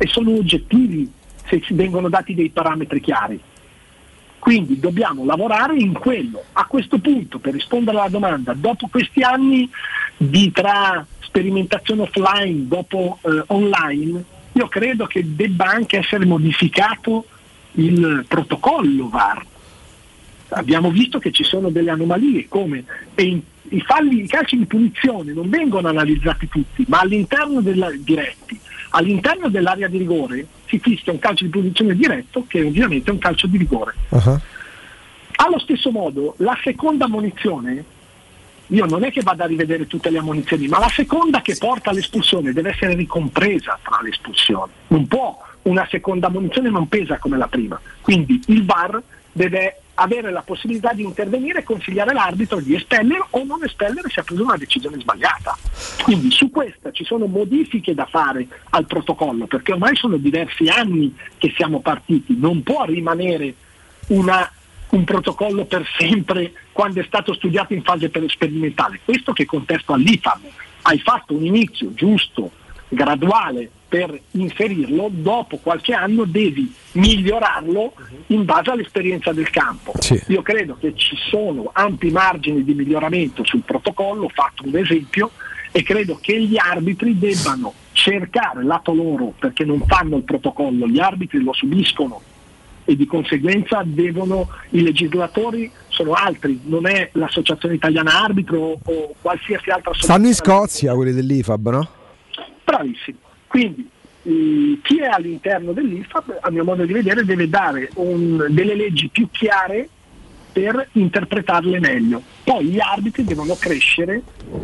sono oggettivi se ci vengono dati dei parametri chiari. Quindi dobbiamo lavorare in quello. A questo punto, per rispondere alla domanda, dopo questi anni di tra sperimentazione offline, dopo eh, online, io credo che debba anche essere modificato il protocollo VAR. Abbiamo visto che ci sono delle anomalie come e in- i falli, i calci di punizione non vengono analizzati tutti, ma all'interno della, diretti, all'interno dell'area di rigore si fischia un calcio di punizione diretto che ovviamente è un calcio di rigore. Allo stesso modo, la seconda munizione, io non è che vada a rivedere tutte le ammonizioni, ma la seconda che porta all'espulsione deve essere ricompresa tra le espulsioni. Non può una seconda munizione non pesa come la prima. Quindi il VAR deve avere la possibilità di intervenire e consigliare l'arbitro di espellere o non espellere se ha preso una decisione sbagliata. Quindi su questa ci sono modifiche da fare al protocollo, perché ormai sono diversi anni che siamo partiti, non può rimanere una- un protocollo per sempre quando è stato studiato in fase per- sperimentale. Questo che contesto all'IFAB. Hai fatto un inizio giusto, graduale per inserirlo, dopo qualche anno devi migliorarlo in base all'esperienza del campo. Sì. Io credo che ci sono ampi margini di miglioramento sul protocollo, ho fatto un esempio, e credo che gli arbitri debbano cercare lato loro, perché non fanno il protocollo, gli arbitri lo subiscono e di conseguenza devono, i legislatori sono altri, non è l'associazione italiana arbitro o, qualsiasi altra Stanno associazione. in Scozia quelli dell'IFAB, no? Bravissimo. Quindi eh, chi è all'interno dell'IFAB, a mio modo di vedere, deve dare un- delle leggi più chiare per interpretarle meglio. Poi gli arbitri devono crescere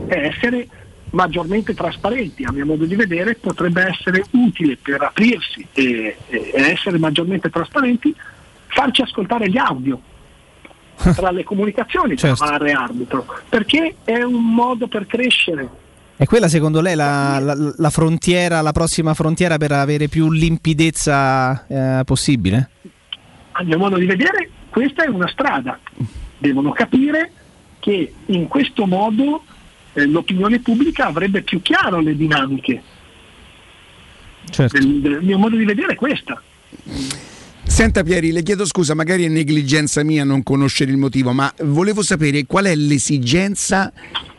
e essere maggiormente trasparenti, a mio modo di vedere potrebbe essere utile per aprirsi e, e essere maggiormente trasparenti, farci ascoltare gli audio tra le comunicazioni tra Certo. VAR e arbitro, perché è un modo per crescere. E quella secondo lei la, la- la frontiera, la prossima frontiera per avere più limpidezza eh, possibile? a mio modo di vedere questa è una strada. Devono capire che in questo modo eh, l'opinione pubblica avrebbe più chiaro le dinamiche. Del, del mio modo di vedere è questa. Senta Pieri, le chiedo scusa, magari è negligenza mia non conoscere il motivo, ma volevo sapere qual è l'esigenza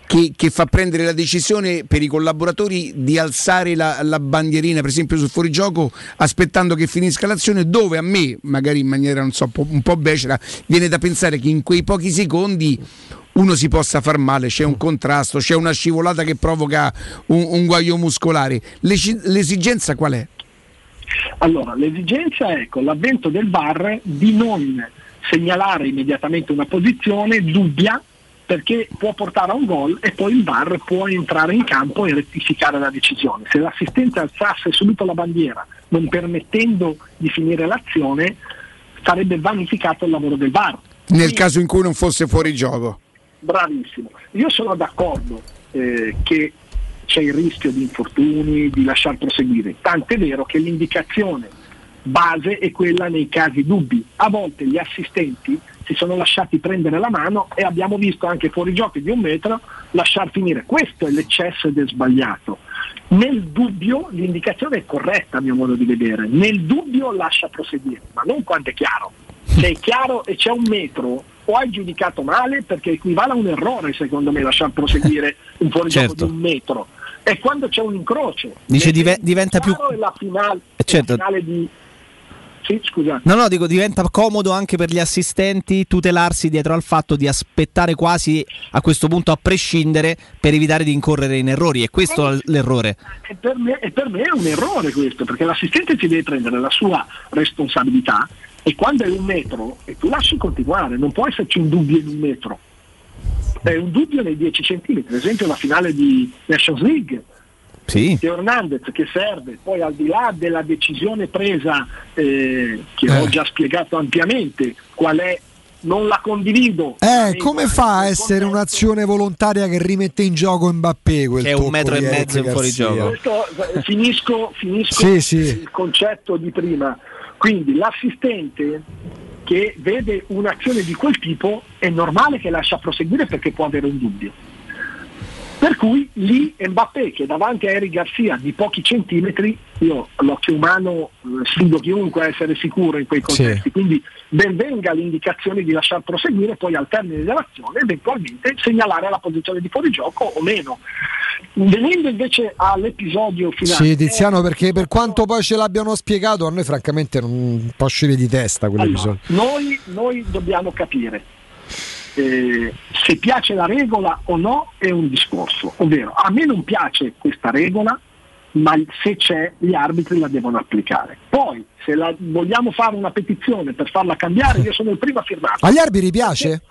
che, che fa prendere la decisione per i collaboratori di alzare la, la bandierina, per esempio sul fuorigioco, aspettando che finisca l'azione, dove a me, magari in maniera so, un po' becera, viene da pensare che in quei pochi secondi uno si possa far male, c'è un contrasto, c'è una scivolata che provoca un, un guaio muscolare. L'esi- l'esigenza qual è? Allora, l'esigenza è con l'avvento del VAR di non segnalare immediatamente una posizione dubbia perché può portare a un gol e poi il VAR può entrare in campo e rettificare la decisione. Se l'assistente alzasse subito la bandiera non permettendo di finire l'azione sarebbe vanificato il lavoro del VAR. Nel caso in cui non fosse fuori gioco. Bravissimo. Io sono d'accordo eh, che c'è il rischio di infortuni, di lasciar proseguire. Tant'è vero che l'indicazione base è quella nei casi dubbi. A volte gli assistenti si sono lasciati prendere la mano e abbiamo visto anche fuori giochi di un metro lasciar finire. Questo è l'eccesso ed è sbagliato. Nel dubbio l'indicazione è corretta a mio modo di vedere, nel dubbio lascia proseguire, ma non quando è chiaro. Se è chiaro e c'è un metro o hai giudicato male perché equivale a un errore secondo me lasciar proseguire <laughs> un fuorigioco Certo. di un metro. E quando c'è un incrocio. Dice dive- diventa più... è la finale, Eh, certo. la finale di... Sì, scusa. No, no, dico, diventa comodo anche per gli assistenti tutelarsi dietro al fatto di aspettare quasi a questo punto a prescindere per evitare di incorrere in errori. E questo è l'errore. E per, me, e per me è un errore questo, perché l'assistente si deve prendere la sua responsabilità e quando è un metro e tu lasci continuare, non può esserci un dubbio in un metro. È un dubbio nei 10 centimetri, ad esempio la finale di Nations League. Sì. Che Hernandez che serve, poi al di là della decisione presa eh, che ho già spiegato ampiamente, qual è, non la condivido. Eh, come fa a essere un'azione volontaria che rimette in gioco Mbappé? Quel Che è un metro e mezzo in fuorigioco. Questo, eh, finisco, finisco Sì, sì. il concetto di prima. Quindi l'assistente che vede un'azione di quel tipo è normale che lascia proseguire perché può avere un dubbio. Per cui lì Mbappé che davanti a Eric Garcia di pochi centimetri, io l'occhio umano eh, sfido chiunque a essere sicuro in quei contesti, quindi ben venga l'indicazione di lasciar proseguire, poi al termine dell'azione eventualmente segnalare la posizione di fuorigioco o meno. Venendo invece all'episodio finale, Sì, Tiziano, perché per quanto poi ce l'abbiano spiegato, a noi francamente non può uscire di testa Allora, quell'episodio. noi, noi dobbiamo capire eh, se piace la regola o no è un discorso, ovvero a me non piace questa regola, ma se c'è gli arbitri la devono applicare. Poi se la, vogliamo fare una petizione per farla cambiare, io sono il primo a firmare. Agli arbitri piace?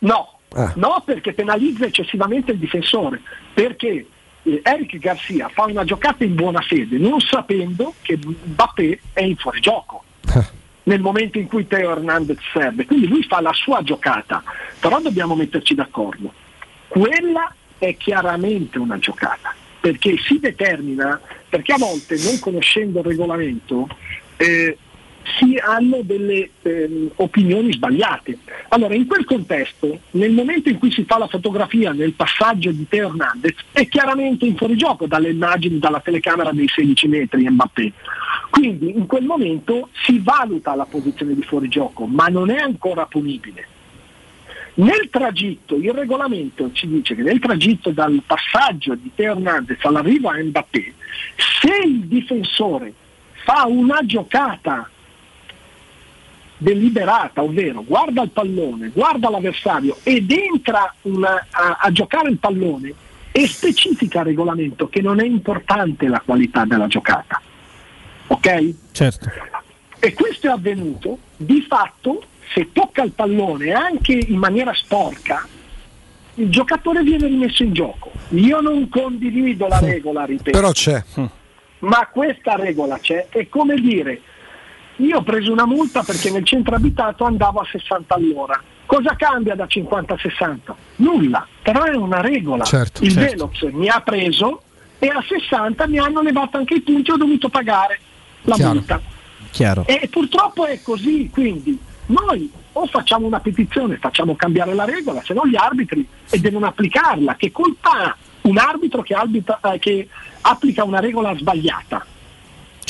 No, Ah. no perché penalizza eccessivamente il difensore, perché eh, Eric Garcia fa una giocata in buona fede non sapendo che Mbappé è in fuorigioco nel momento in cui Teo Hernandez serve, quindi lui fa la sua giocata, però dobbiamo metterci d'accordo. Quella è chiaramente una giocata, perché si determina, perché a volte non conoscendo il regolamento eh, si hanno delle ehm, opinioni sbagliate. Allora, in quel contesto, nel momento in cui si fa la fotografia nel passaggio di Teo Hernandez, è chiaramente in fuorigioco dalle immagini, dalla telecamera dei 16 metri Mbappé. Quindi in quel momento si valuta la posizione di fuorigioco, ma non è ancora punibile. Nel tragitto, il regolamento ci dice che nel tragitto dal passaggio di Teo Hernandez all'arrivo a Mbappé, se il difensore fa una giocata deliberata, ovvero guarda il pallone, guarda l'avversario ed entra una- a, a giocare il pallone e specifica il regolamento che non è importante la qualità della giocata. Ok? Certo. E questo è avvenuto, di fatto, se tocca il pallone anche in maniera sporca, il giocatore viene rimesso in gioco. Io non condivido la regola, ripeto. Però c'è. Ma questa regola c'è, è come dire, io ho preso una multa perché nel centro abitato andavo a 60 all'ora. Cosa cambia da 50 a 60? Nulla, però è una regola. Certo, Il certo. Velox mi ha preso e a 60 mi hanno levato anche i punti e ho dovuto pagare la Chiaro. multa. Chiaro. E purtroppo è così, quindi noi o facciamo una petizione, facciamo cambiare la regola, se no gli arbitri e devono applicarla. Che colpa ha un arbitro che, arbitra- eh, che applica una regola sbagliata?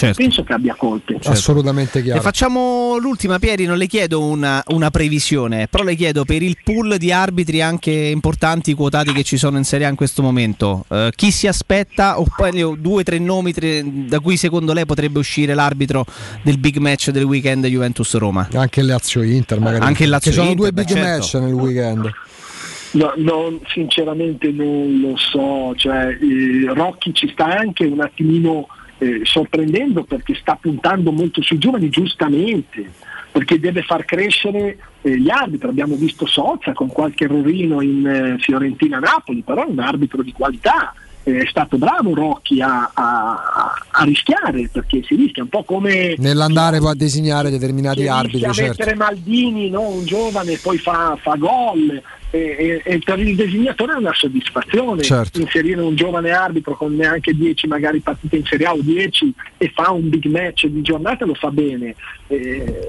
Certo. Penso che abbia colpe. Assolutamente E chiaro. facciamo l'ultima, Pieri. Non le chiedo una, una previsione, però le chiedo per il pool di arbitri anche importanti quotati che ci sono in Serie A in questo momento. eh, chi si aspetta, o poi due o tre nomi tre- da cui secondo lei potrebbe uscire l'arbitro del big match del weekend Juventus-Roma? Anche il Lazio Inter, magari. Anche il Lazio Ci sono due big certo. match nel weekend. No, non- sinceramente non lo so, cioè, eh, Rocchi ci sta anche un attimino eh, sorprendendo perché sta puntando molto sui giovani, giustamente, perché deve far crescere eh, gli arbitri. Abbiamo visto Sozza con qualche errorino in eh, Fiorentina-Napoli, però è un arbitro di qualità. Eh, È stato bravo Rocchi a, a- a rischiare perché si rischia un po' come Nell'andare a designare determinati arbitri, rischia certo. mettere Maldini, no? un giovane, poi fa, fa gol e, e- per il designatore è una soddisfazione Certo. inserire un giovane arbitro con neanche 10 magari partite in Serie A o 10 e fa un big match di giornata lo fa bene. Eh,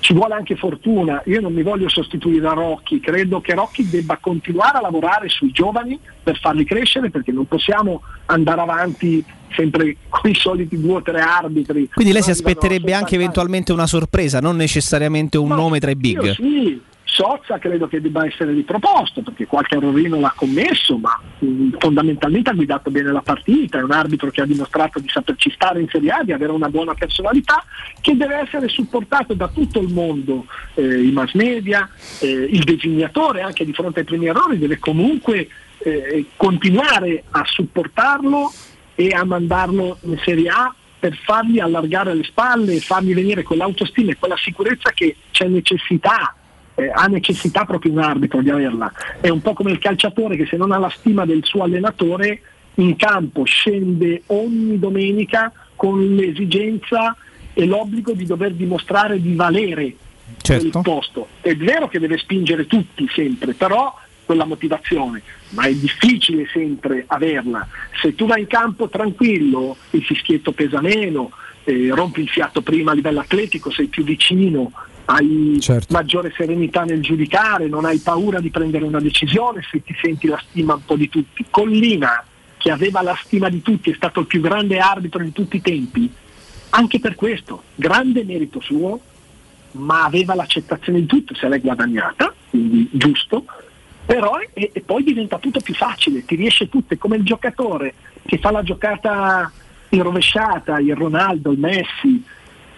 ci vuole anche fortuna, io non mi voglio sostituire a Rocchi, credo che Rocchi debba continuare a lavorare sui giovani per farli crescere perché non possiamo andare avanti sempre con i soliti due o tre arbitri. Quindi lei si No, aspetterebbe anche eventualmente una sorpresa, non necessariamente un nome tra i big. sì, Sozza credo che debba essere riproposto perché qualche errorino l'ha commesso, ma mh, fondamentalmente ha guidato bene la partita, è un arbitro che ha dimostrato di saperci stare in Serie A, di avere una buona personalità, che deve essere supportato da tutto il mondo, eh, i mass media, eh, il designatore anche di fronte ai primi errori deve comunque eh, continuare a supportarlo e a mandarlo in Serie A per fargli allargare le spalle e fargli venire quell'autostima e quella sicurezza che c'è necessità, eh, ha necessità proprio un arbitro di averla. È un po' come il calciatore che se non ha la stima del suo allenatore in campo scende ogni domenica con l'esigenza e l'obbligo di dover dimostrare di valere Certo. quel posto. È vero che deve spingere tutti sempre, però quella motivazione, ma è difficile sempre averla. Se tu vai in campo tranquillo, il fischietto pesa meno, eh, rompi il fiato prima a livello atletico, sei più vicino, hai Certo. maggiore serenità nel giudicare, non hai paura di prendere una decisione se ti senti la stima un po' di tutti. Collina, che aveva la stima di tutti, è stato il più grande arbitro di tutti i tempi, anche per questo, grande merito suo, ma aveva l'accettazione di tutto, se l'è guadagnata, quindi giusto, però e, e poi diventa tutto più facile, ti riesce tutto, è come il giocatore che fa la giocata in rovesciata, il Ronaldo, il Messi,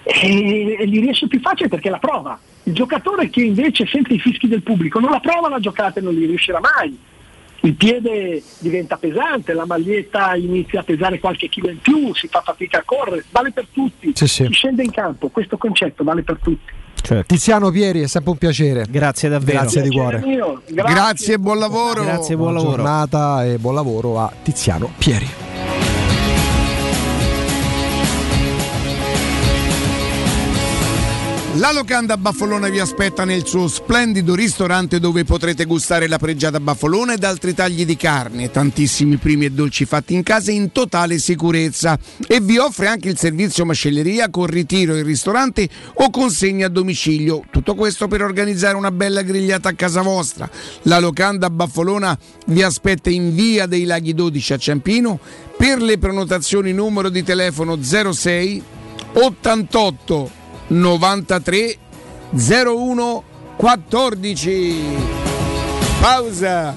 e, e gli riesce più facile perché la prova. Il giocatore che invece sente i fischi del pubblico non la prova la giocata e non gli riuscirà mai. Il piede diventa pesante, la maglietta inizia a pesare qualche chilo in più, si fa fatica a correre, vale per tutti. Sì, sì. Chi scende in campo, questo concetto vale per tutti. Tiziano Pieri, è sempre un piacere. Grazie davvero. Grazie di cuore. Grazie. Grazie e buon lavoro. Grazie, buon Buona lavoro. giornata e buon lavoro a Tiziano Pieri. La locanda Baffolona vi aspetta nel suo splendido ristorante dove potrete gustare la pregiata baffolona ed altri tagli di carne, tantissimi primi e dolci fatti in casa in totale sicurezza e vi offre anche il servizio macelleria con ritiro in ristorante o consegna a domicilio. Tutto questo per organizzare una bella grigliata a casa vostra. La locanda Baffolona vi aspetta in via dei Laghi 12 a Ciampino per le prenotazioni numero di telefono 06 88 93 01 14. Pausa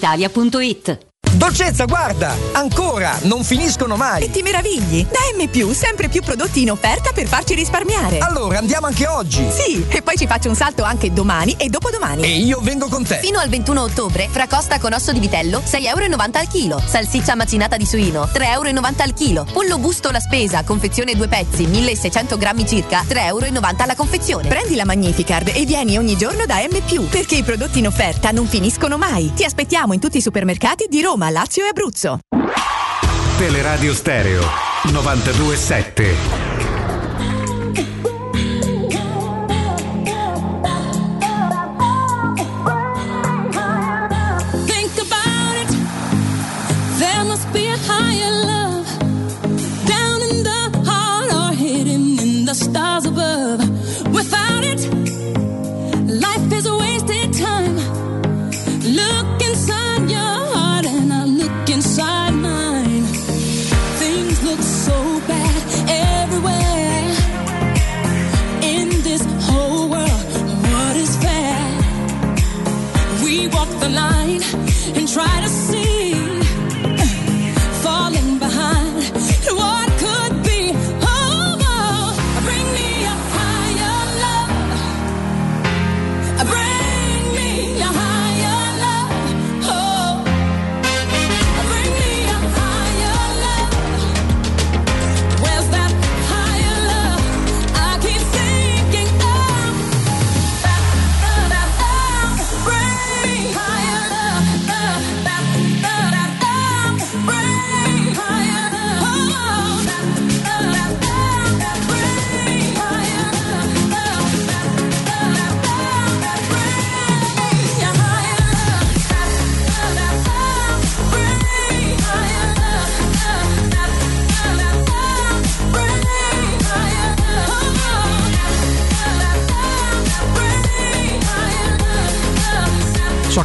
brispalitalia.it. Dolcezza, guarda! Ancora! Non finiscono mai! E ti meravigli! Da M, sempre più prodotti in offerta per farci risparmiare. Allora andiamo anche oggi! Sì, e poi ci faccio un salto anche domani e dopodomani. E io vengo con te! Fino al 21 ottobre, fracosta con osso di vitello, 6,90 euro al chilo. Salsiccia macinata di suino, 3,90 euro al chilo. Pollo busto la spesa, confezione due pezzi, 1600 grammi circa, 3,90 euro alla confezione. Prendi la Magnificard e vieni ogni giorno da M, perché i prodotti in offerta non finiscono mai. Ti aspettiamo in tutti i supermercati di Roma, Lazio e Abruzzo. Teleradio Stereo 927.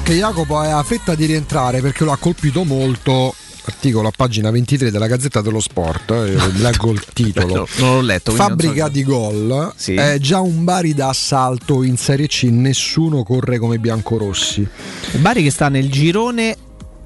Che Jacopo ha fretta di rientrare perché lo ha colpito molto. Articolo a pagina 23 della Gazzetta dello Sport, eh, <laughs> leggo il titolo. non l'ho letto. so Fabbrica che- di gol, Sì. è già un Bari da assalto in Serie C, nessuno corre come biancorossi. Bari che sta nel girone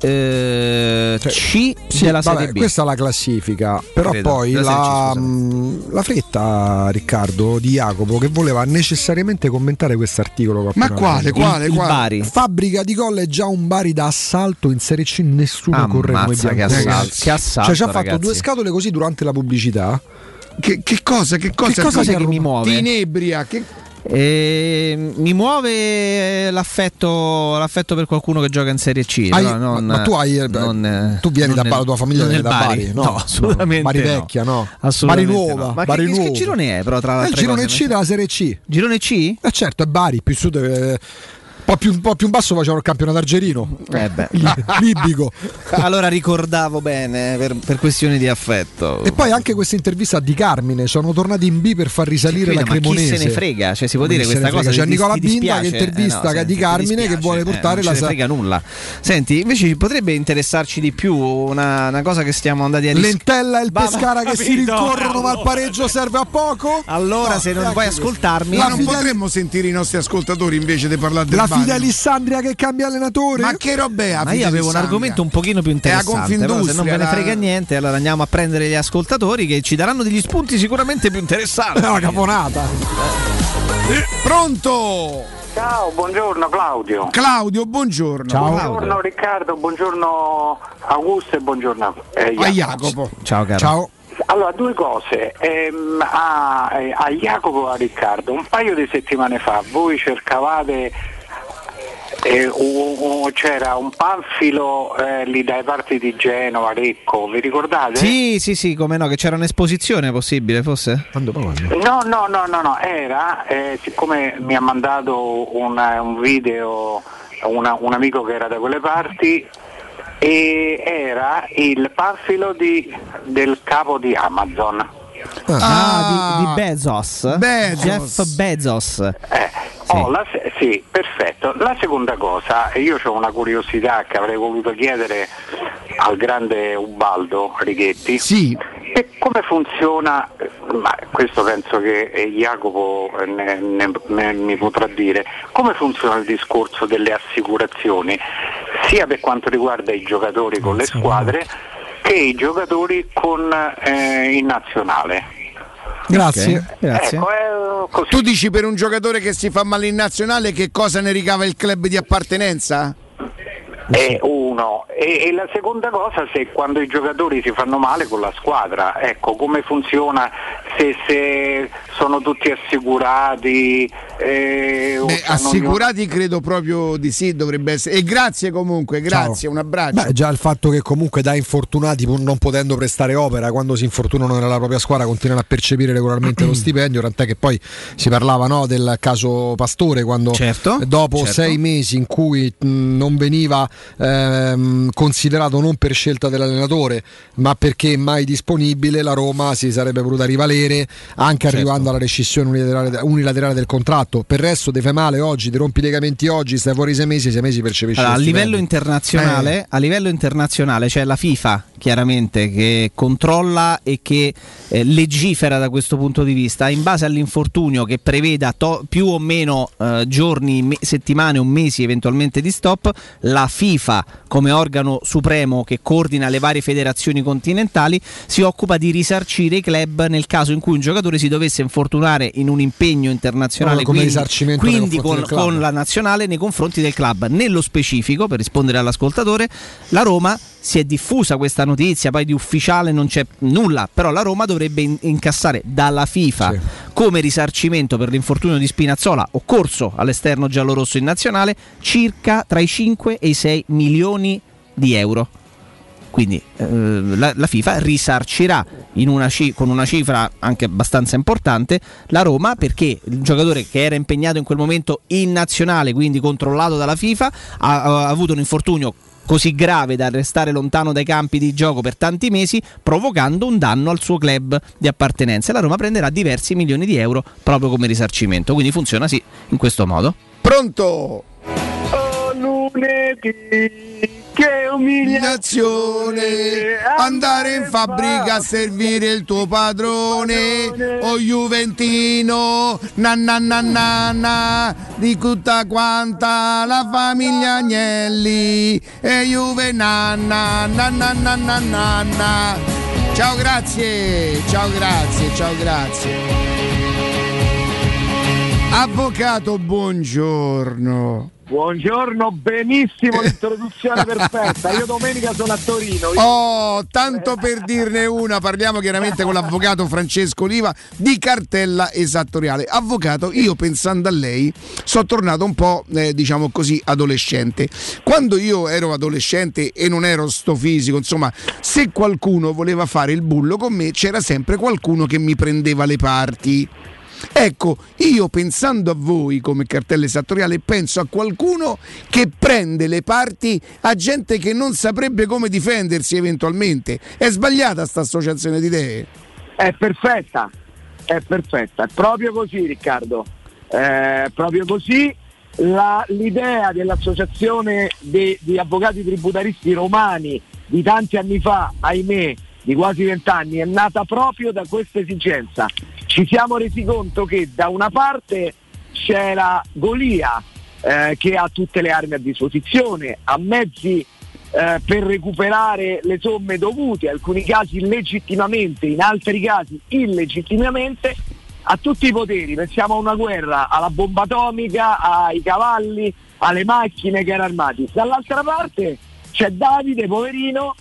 eh, C Sì, della vabbè, Serie B. Questa è la classifica, però Credo. poi La la, C, mh, la fretta, Riccardo, di Jacopo che voleva necessariamente commentare questo articolo. Ma quale, quale, Il- il quale? Bari. Fabbrica di gol è già un Bari da assalto in Serie C, nessuno corre come Ammazza, che assalto, che assalto, Cioè ci ha fatto ragazzi. due scatole così durante la pubblicità. Che, che cosa? Che cosa, Che cosa che mi muove? Ti inebria? Che... E mi muove l'affetto, l'affetto per qualcuno che gioca in Serie C. Hai- però non- ma, tu hai non, eh, tu vieni da Bari, la tua famiglia viene da nel Bari, no, assolutamente Bari no. vecchia, no. Bari nuova, no. Ma Bari che, che nuova. girone è però tra Eh, il l'altro? girone C della Serie C. Girone C? Eh certo, è Bari, più su deve- un, po più, un po' più in basso facevano il campionato algerino. Eh beh. Libico. <laughs> allora ricordavo bene per, per questioni di affetto. E poi anche questa intervista a Di Carmine, sono tornati in B per far risalire Capito, la ma chi Cremonese. se ne frega? Cioè, si può Ma dire se questa cosa? C'è ti- Nicola Binda che intervista Eh, no, Di senti, ti Carmine che vuole eh, portare non la ne sa- frega nulla. Senti, invece ci potrebbe interessarci di più una, una cosa che stiamo andati a rischiare. Lentella e il Pescara che si rincorrono, ma il pareggio serve a poco? Allora, No, se non vuoi ascoltarmi, Ma non potremmo sentire i nostri ascoltatori invece di parlare del Bari? Fide Alessandria che cambia allenatore? Ma che roba è? la Ma io avevo un argomento un pochino più interessante. Però se non ve ne frega la- niente, allora andiamo a prendere gli ascoltatori che ci daranno degli spunti sicuramente più interessanti. <laughs> È una caponata. Pronto? Ciao, buongiorno Claudio. Claudio, buongiorno. Buongiorno Riccardo, buongiorno Augusto e buongiorno eh, A Jacopo. Jacopo. Ciao caro. Ciao. Allora, due cose. Ehm, a, eh, a Jacopo e a Riccardo, un paio di settimane fa voi cercavate, eh, un- un- c'era un panfilo eh, lì dai parti di Genova, Recco, vi ricordate? Sì, sì, sì, come no, che c'era un'esposizione possibile, forse? Quando, No, no, no, no, no, era, eh, siccome mi ha mandato una- un video una- un amico che era da quelle parti, e era il panfilo di- del capo di Amazon. Ah, di, di Bezos. Bezos. Jeff Bezos. Eh, oh, la se- sì, perfetto. La seconda cosa, io ho una curiosità che avrei voluto chiedere al grande Ubaldo Righetti. Sì. E come funziona, ma questo penso che eh, Jacopo eh, ne- ne- ne- mi potrà dire, come funziona il discorso delle assicurazioni? sia per quanto riguarda i giocatori con le squadre che i giocatori con eh, il nazionale. Grazie. Ecco, è così. Tu dici per un giocatore che si fa male in nazionale che cosa ne ricava il club di appartenenza? È uno. E, e la seconda cosa, se quando i giocatori si fanno male con la squadra, ecco come funziona, se, se sono tutti assicurati. eh, Beh, assicurati credo proprio di sì, dovrebbe essere. E grazie comunque, grazie, un abbraccio. Beh, già il fatto che comunque da infortunati, pur non potendo prestare opera, quando si infortunano nella propria squadra, continuano a percepire regolarmente lo <clears throat> stipendio, tant'è che poi si parlava no, del caso Pastore, quando dopo certo. sei mesi in cui mh, non veniva ehm, considerato non per scelta dell'allenatore, ma perché mai disponibile, la Roma si sarebbe voluta rivalere, anche Certo. arrivando alla rescissione unilaterale, unilaterale del contratto. Per il resto ti fai male oggi, ti rompi i legamenti oggi, stai fuori sei mesi, sei mesi percepisci Allora, a lo livello Eh. a livello internazionale c'è la FIFA chiaramente che controlla e che eh, legifera da questo punto di vista in base all'infortunio che preveda to- più o meno eh, giorni, me- settimane o mesi eventualmente di stop, la FIFA come organo supremo che coordina le varie federazioni continentali si occupa di risarcire i club nel caso in cui un giocatore si dovesse infortunare in un impegno internazionale No, quindi, quindi con, con la nazionale nei confronti del club. Nello specifico, per rispondere all'ascoltatore, la Roma si è diffusa questa notizia, poi di ufficiale non c'è nulla, però la Roma dovrebbe in- incassare dalla FIFA come risarcimento per l'infortunio di Spinazzola occorso all'esterno giallorosso in nazionale circa tra i 5 e i 6 milioni di euro. Quindi eh, la, la FIFA risarcirà in una ci- con una cifra anche abbastanza importante la Roma perché il giocatore che era impegnato in quel momento in nazionale, quindi controllato dalla FIFA, ha, ha avuto un infortunio così grave da restare lontano dai campi di gioco per tanti mesi, provocando un danno al suo club di appartenenza. E la Roma prenderà diversi milioni di euro proprio come risarcimento. Quindi funziona sì, in questo modo. Pronto? Conneti che umiliazione andare in fabbrica a servire il tuo padrone o oh Juventino na na na di tutta quanta la famiglia Agnelli e Juve nanna na na na ciao grazie ciao grazie ciao grazie avvocato buongiorno Buongiorno, benissimo l'introduzione perfetta. Io domenica sono a Torino. Io- Oh, tanto per dirne una, parliamo chiaramente con l'avvocato Francesco Oliva di cartella esattoriale. Avvocato, io pensando a lei sono tornato un po', eh, diciamo così, adolescente. Quando io ero adolescente e non ero sto fisico, insomma, se qualcuno voleva fare il bullo con me, c'era sempre qualcuno che mi prendeva le parti. Ecco, io pensando a voi come cartella esattoriale, penso a qualcuno che prende le parti a gente che non saprebbe come difendersi eventualmente. È sbagliata sta associazione di idee? È perfetta, è perfetta, è proprio così Riccardo, è proprio così. La- l'idea dell'associazione de- di avvocati tributaristi romani di tanti anni fa, ahimè, di quasi vent'anni, è nata proprio da questa esigenza. Ci siamo resi conto che da una parte c'era Golia eh, che ha tutte le armi a disposizione, ha mezzi eh, per recuperare le somme dovute, in alcuni casi legittimamente, in altri casi illegittimamente, ha tutti i poteri. Pensiamo a una guerra, alla bomba atomica, ai cavalli, alle macchine, ai carri armati. Dall'altra parte c'è Davide, poverino,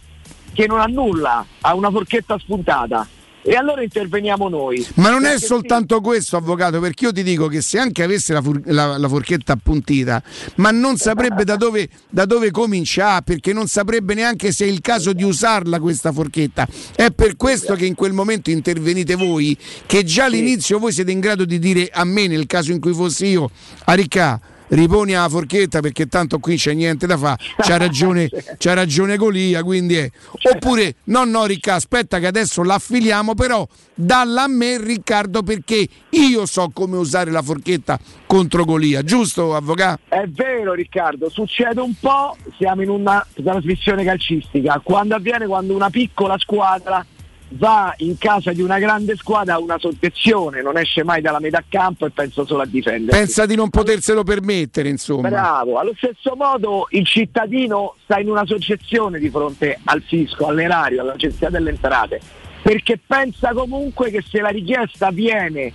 che non ha nulla, ha una forchetta spuntata. E allora interveniamo noi. Ma non è soltanto questo, avvocato, perché io ti dico che se anche avesse la, fur- la- la forchetta appuntita, ma non saprebbe da dove, da dove cominciare, perché non saprebbe neanche se è il caso di usarla questa forchetta. È per questo che in quel momento intervenite voi, che già all'inizio voi siete in grado di dire a me, nel caso in cui fossi io, a Ricca, riponi la forchetta perché tanto qui c'è niente da fare, c'ha ragione, <laughs> c'ha ragione Golia, quindi è. Oppure no no Ricca, aspetta che adesso l'affiliamo, però dalla a me Riccardo perché io so come usare la forchetta contro Golia, giusto avvocato? È vero Riccardo, succede un po', siamo in una trasmissione calcistica, quando avviene quando una piccola squadra va in casa di una grande squadra a una soggezione, non esce mai dalla metà campo e pensa solo a difendere. Pensa di non poterselo permettere, insomma. Bravo, allo stesso modo il cittadino sta in una soggezione di fronte al fisco, all'erario, all'agenzia delle entrate, perché pensa comunque che se la richiesta viene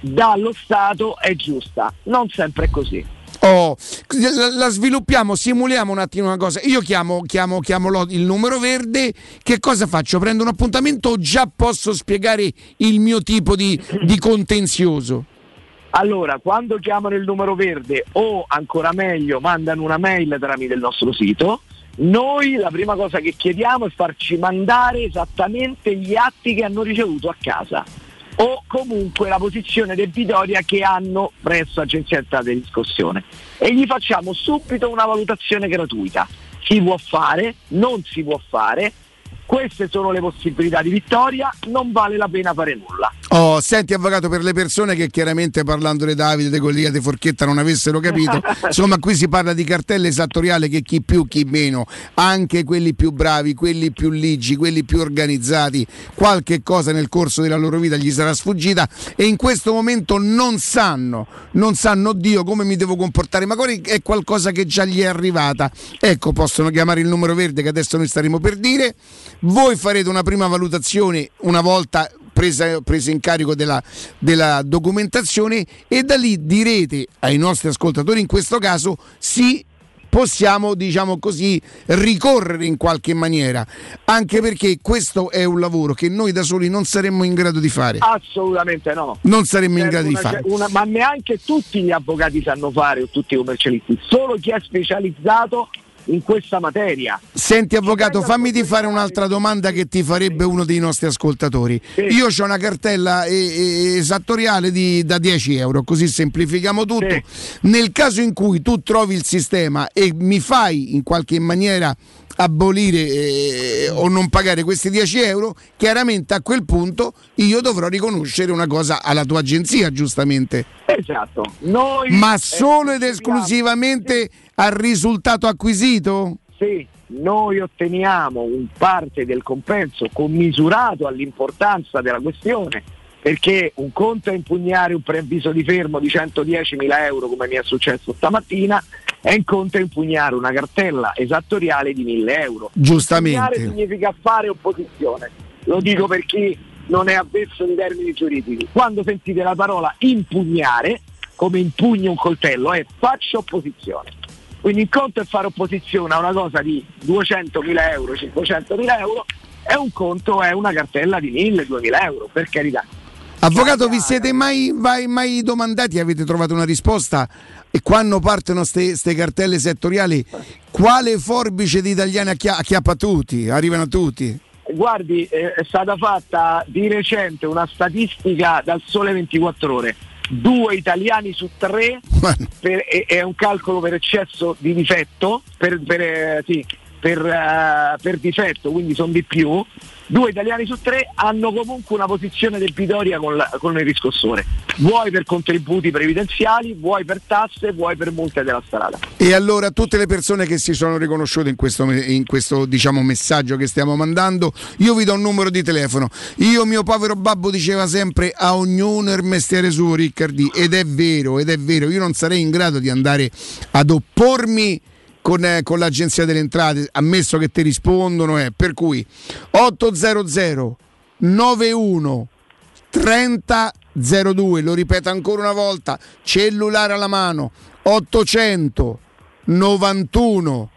dallo Stato è giusta. Non sempre è così. Oh, la, la sviluppiamo, simuliamo un attimo una cosa. Io chiamo, chiamo, chiamo il numero verde, che cosa faccio? Prendo un appuntamento o già posso spiegare il mio tipo di, di contenzioso? Allora, quando chiamano il numero verde o ancora meglio mandano una mail tramite il nostro sito, noi la prima cosa che chiediamo è farci mandare esattamente gli atti che hanno ricevuto a casa o comunque la posizione debitoria che hanno presso Agenzia Entrate di Riscossione e gli facciamo subito una valutazione gratuita. Si può fare, non si può fare, queste sono le possibilità di vittoria, non vale la pena fare nulla. Oh, senti avvocato, per le persone che chiaramente parlando di Davide, di Collia, di Forchetta non avessero capito, <laughs> insomma qui si parla di cartelle esattoriali che chi più, chi meno, anche quelli più bravi, quelli più ligi, quelli più organizzati, qualche cosa nel corso della loro vita gli sarà sfuggita e in questo momento non sanno, non sanno Dio come mi devo comportare, magari è qualcosa che già gli è arrivata. Ecco, possono chiamare il numero verde che adesso noi staremo per dire, voi farete una prima valutazione una volta presa, presa in carico della, della documentazione e da lì direte ai nostri ascoltatori in questo caso sì possiamo diciamo così ricorrere in qualche maniera. Anche perché questo è un lavoro che noi da soli non saremmo in grado di fare. Assolutamente no. non saremmo in Serve grado di una- fare. una- ma neanche tutti gli avvocati sanno fare o tutti i commercialisti, solo chi è specializzato in questa materia. Senti avvocato, fammi di fare un'altra domanda che ti farebbe uno dei nostri ascoltatori. Io ho una cartella esattoriale di, da 10 euro, così semplifichiamo tutto. Nel caso in cui tu trovi il sistema e mi fai in qualche maniera abolire eh, o non pagare questi 10 euro, chiaramente a quel punto io dovrò riconoscere una cosa alla tua agenzia, giustamente. Esatto. Noi Ma eh, solo ed esclusivamente al risultato acquisito? Sì, noi otteniamo un parte del compenso commisurato all'importanza della questione, perché un conto è impugnare un preavviso di fermo di 110.000 euro, come mi è successo stamattina, e un conto è impugnare una cartella esattoriale di 1.000 euro. Giustamente. Impugnare significa fare opposizione, lo dico per chi non è avvezzo di termini giuridici. Quando sentite la parola impugnare, come impugno un coltello, è faccio opposizione. Quindi il conto è fare opposizione a una cosa di 200.000 euro, 500.000 euro e un conto è una cartella di 1.000-2.000 euro, per carità. Avvocato, vi siete mai, mai- mai domandati, avete trovato una risposta? E quando partono queste cartelle settoriali, quale forbice di italiani acchia- acchiappa tutti? Arrivano tutti? Guardi, eh, è stata fatta di recente una statistica dal sole 24 ore. Due italiani su tre per- è, è un calcolo per eccesso di difetto, per, per, eh, sì, per, eh, per difetto, quindi sono di più. Due italiani su tre hanno comunque una posizione debitoria con, la- con il riscossore, vuoi per contributi previdenziali, vuoi per tasse, vuoi per multe della strada. E allora tutte le persone che si sono riconosciute in questo, in questo, diciamo, messaggio che stiamo mandando, io vi do un numero di telefono. Io, mio povero babbo, diceva sempre a ognuno il mestiere suo, Riccardi, ed è vero, ed è vero, io non sarei in grado di andare ad oppormi con, eh, con l'agenzia delle entrate, ammesso che ti rispondono, eh, per cui 800 91 3002, lo ripeto ancora una volta, cellulare alla mano 800 91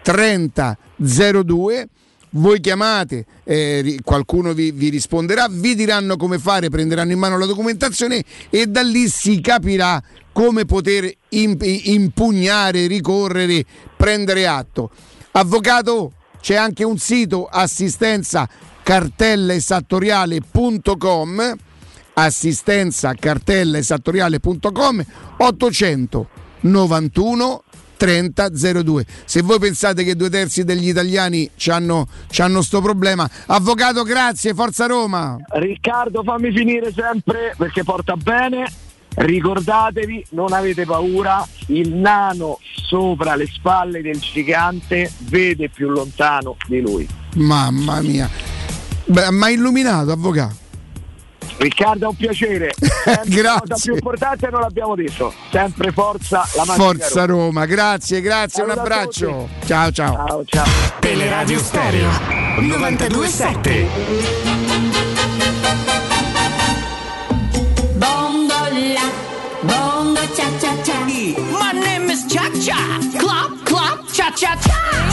30 02 voi chiamate, eh, qualcuno vi, vi risponderà, vi diranno come fare, prenderanno in mano la documentazione e da lì si capirà come poter imp- impugnare, ricorrere, prendere atto. Avvocato, c'è anche un sito assistenza cartelleesattoriale.com assistenza cartelleesattoriale.com 800 91 3002 se voi pensate che due terzi degli italiani hanno sto problema avvocato grazie forza Roma Riccardo fammi finire sempre perché porta bene ricordatevi non avete paura il nano sopra le spalle del gigante vede più lontano di lui mamma mia ma illuminato, avvocato. Riccardo è un piacere. <laughs> Sempre La cosa Grazie. più importante non l'abbiamo detto. Sempre forza la Magica Forza Roma, grazie, grazie, un Saluto a abbraccio. Ciao, ciao. Ciao, ciao. Teleradio Stereo 927. Bongola, bongo cha cha cha. My name is Cha Cha. Clap, clap, cha cha cha.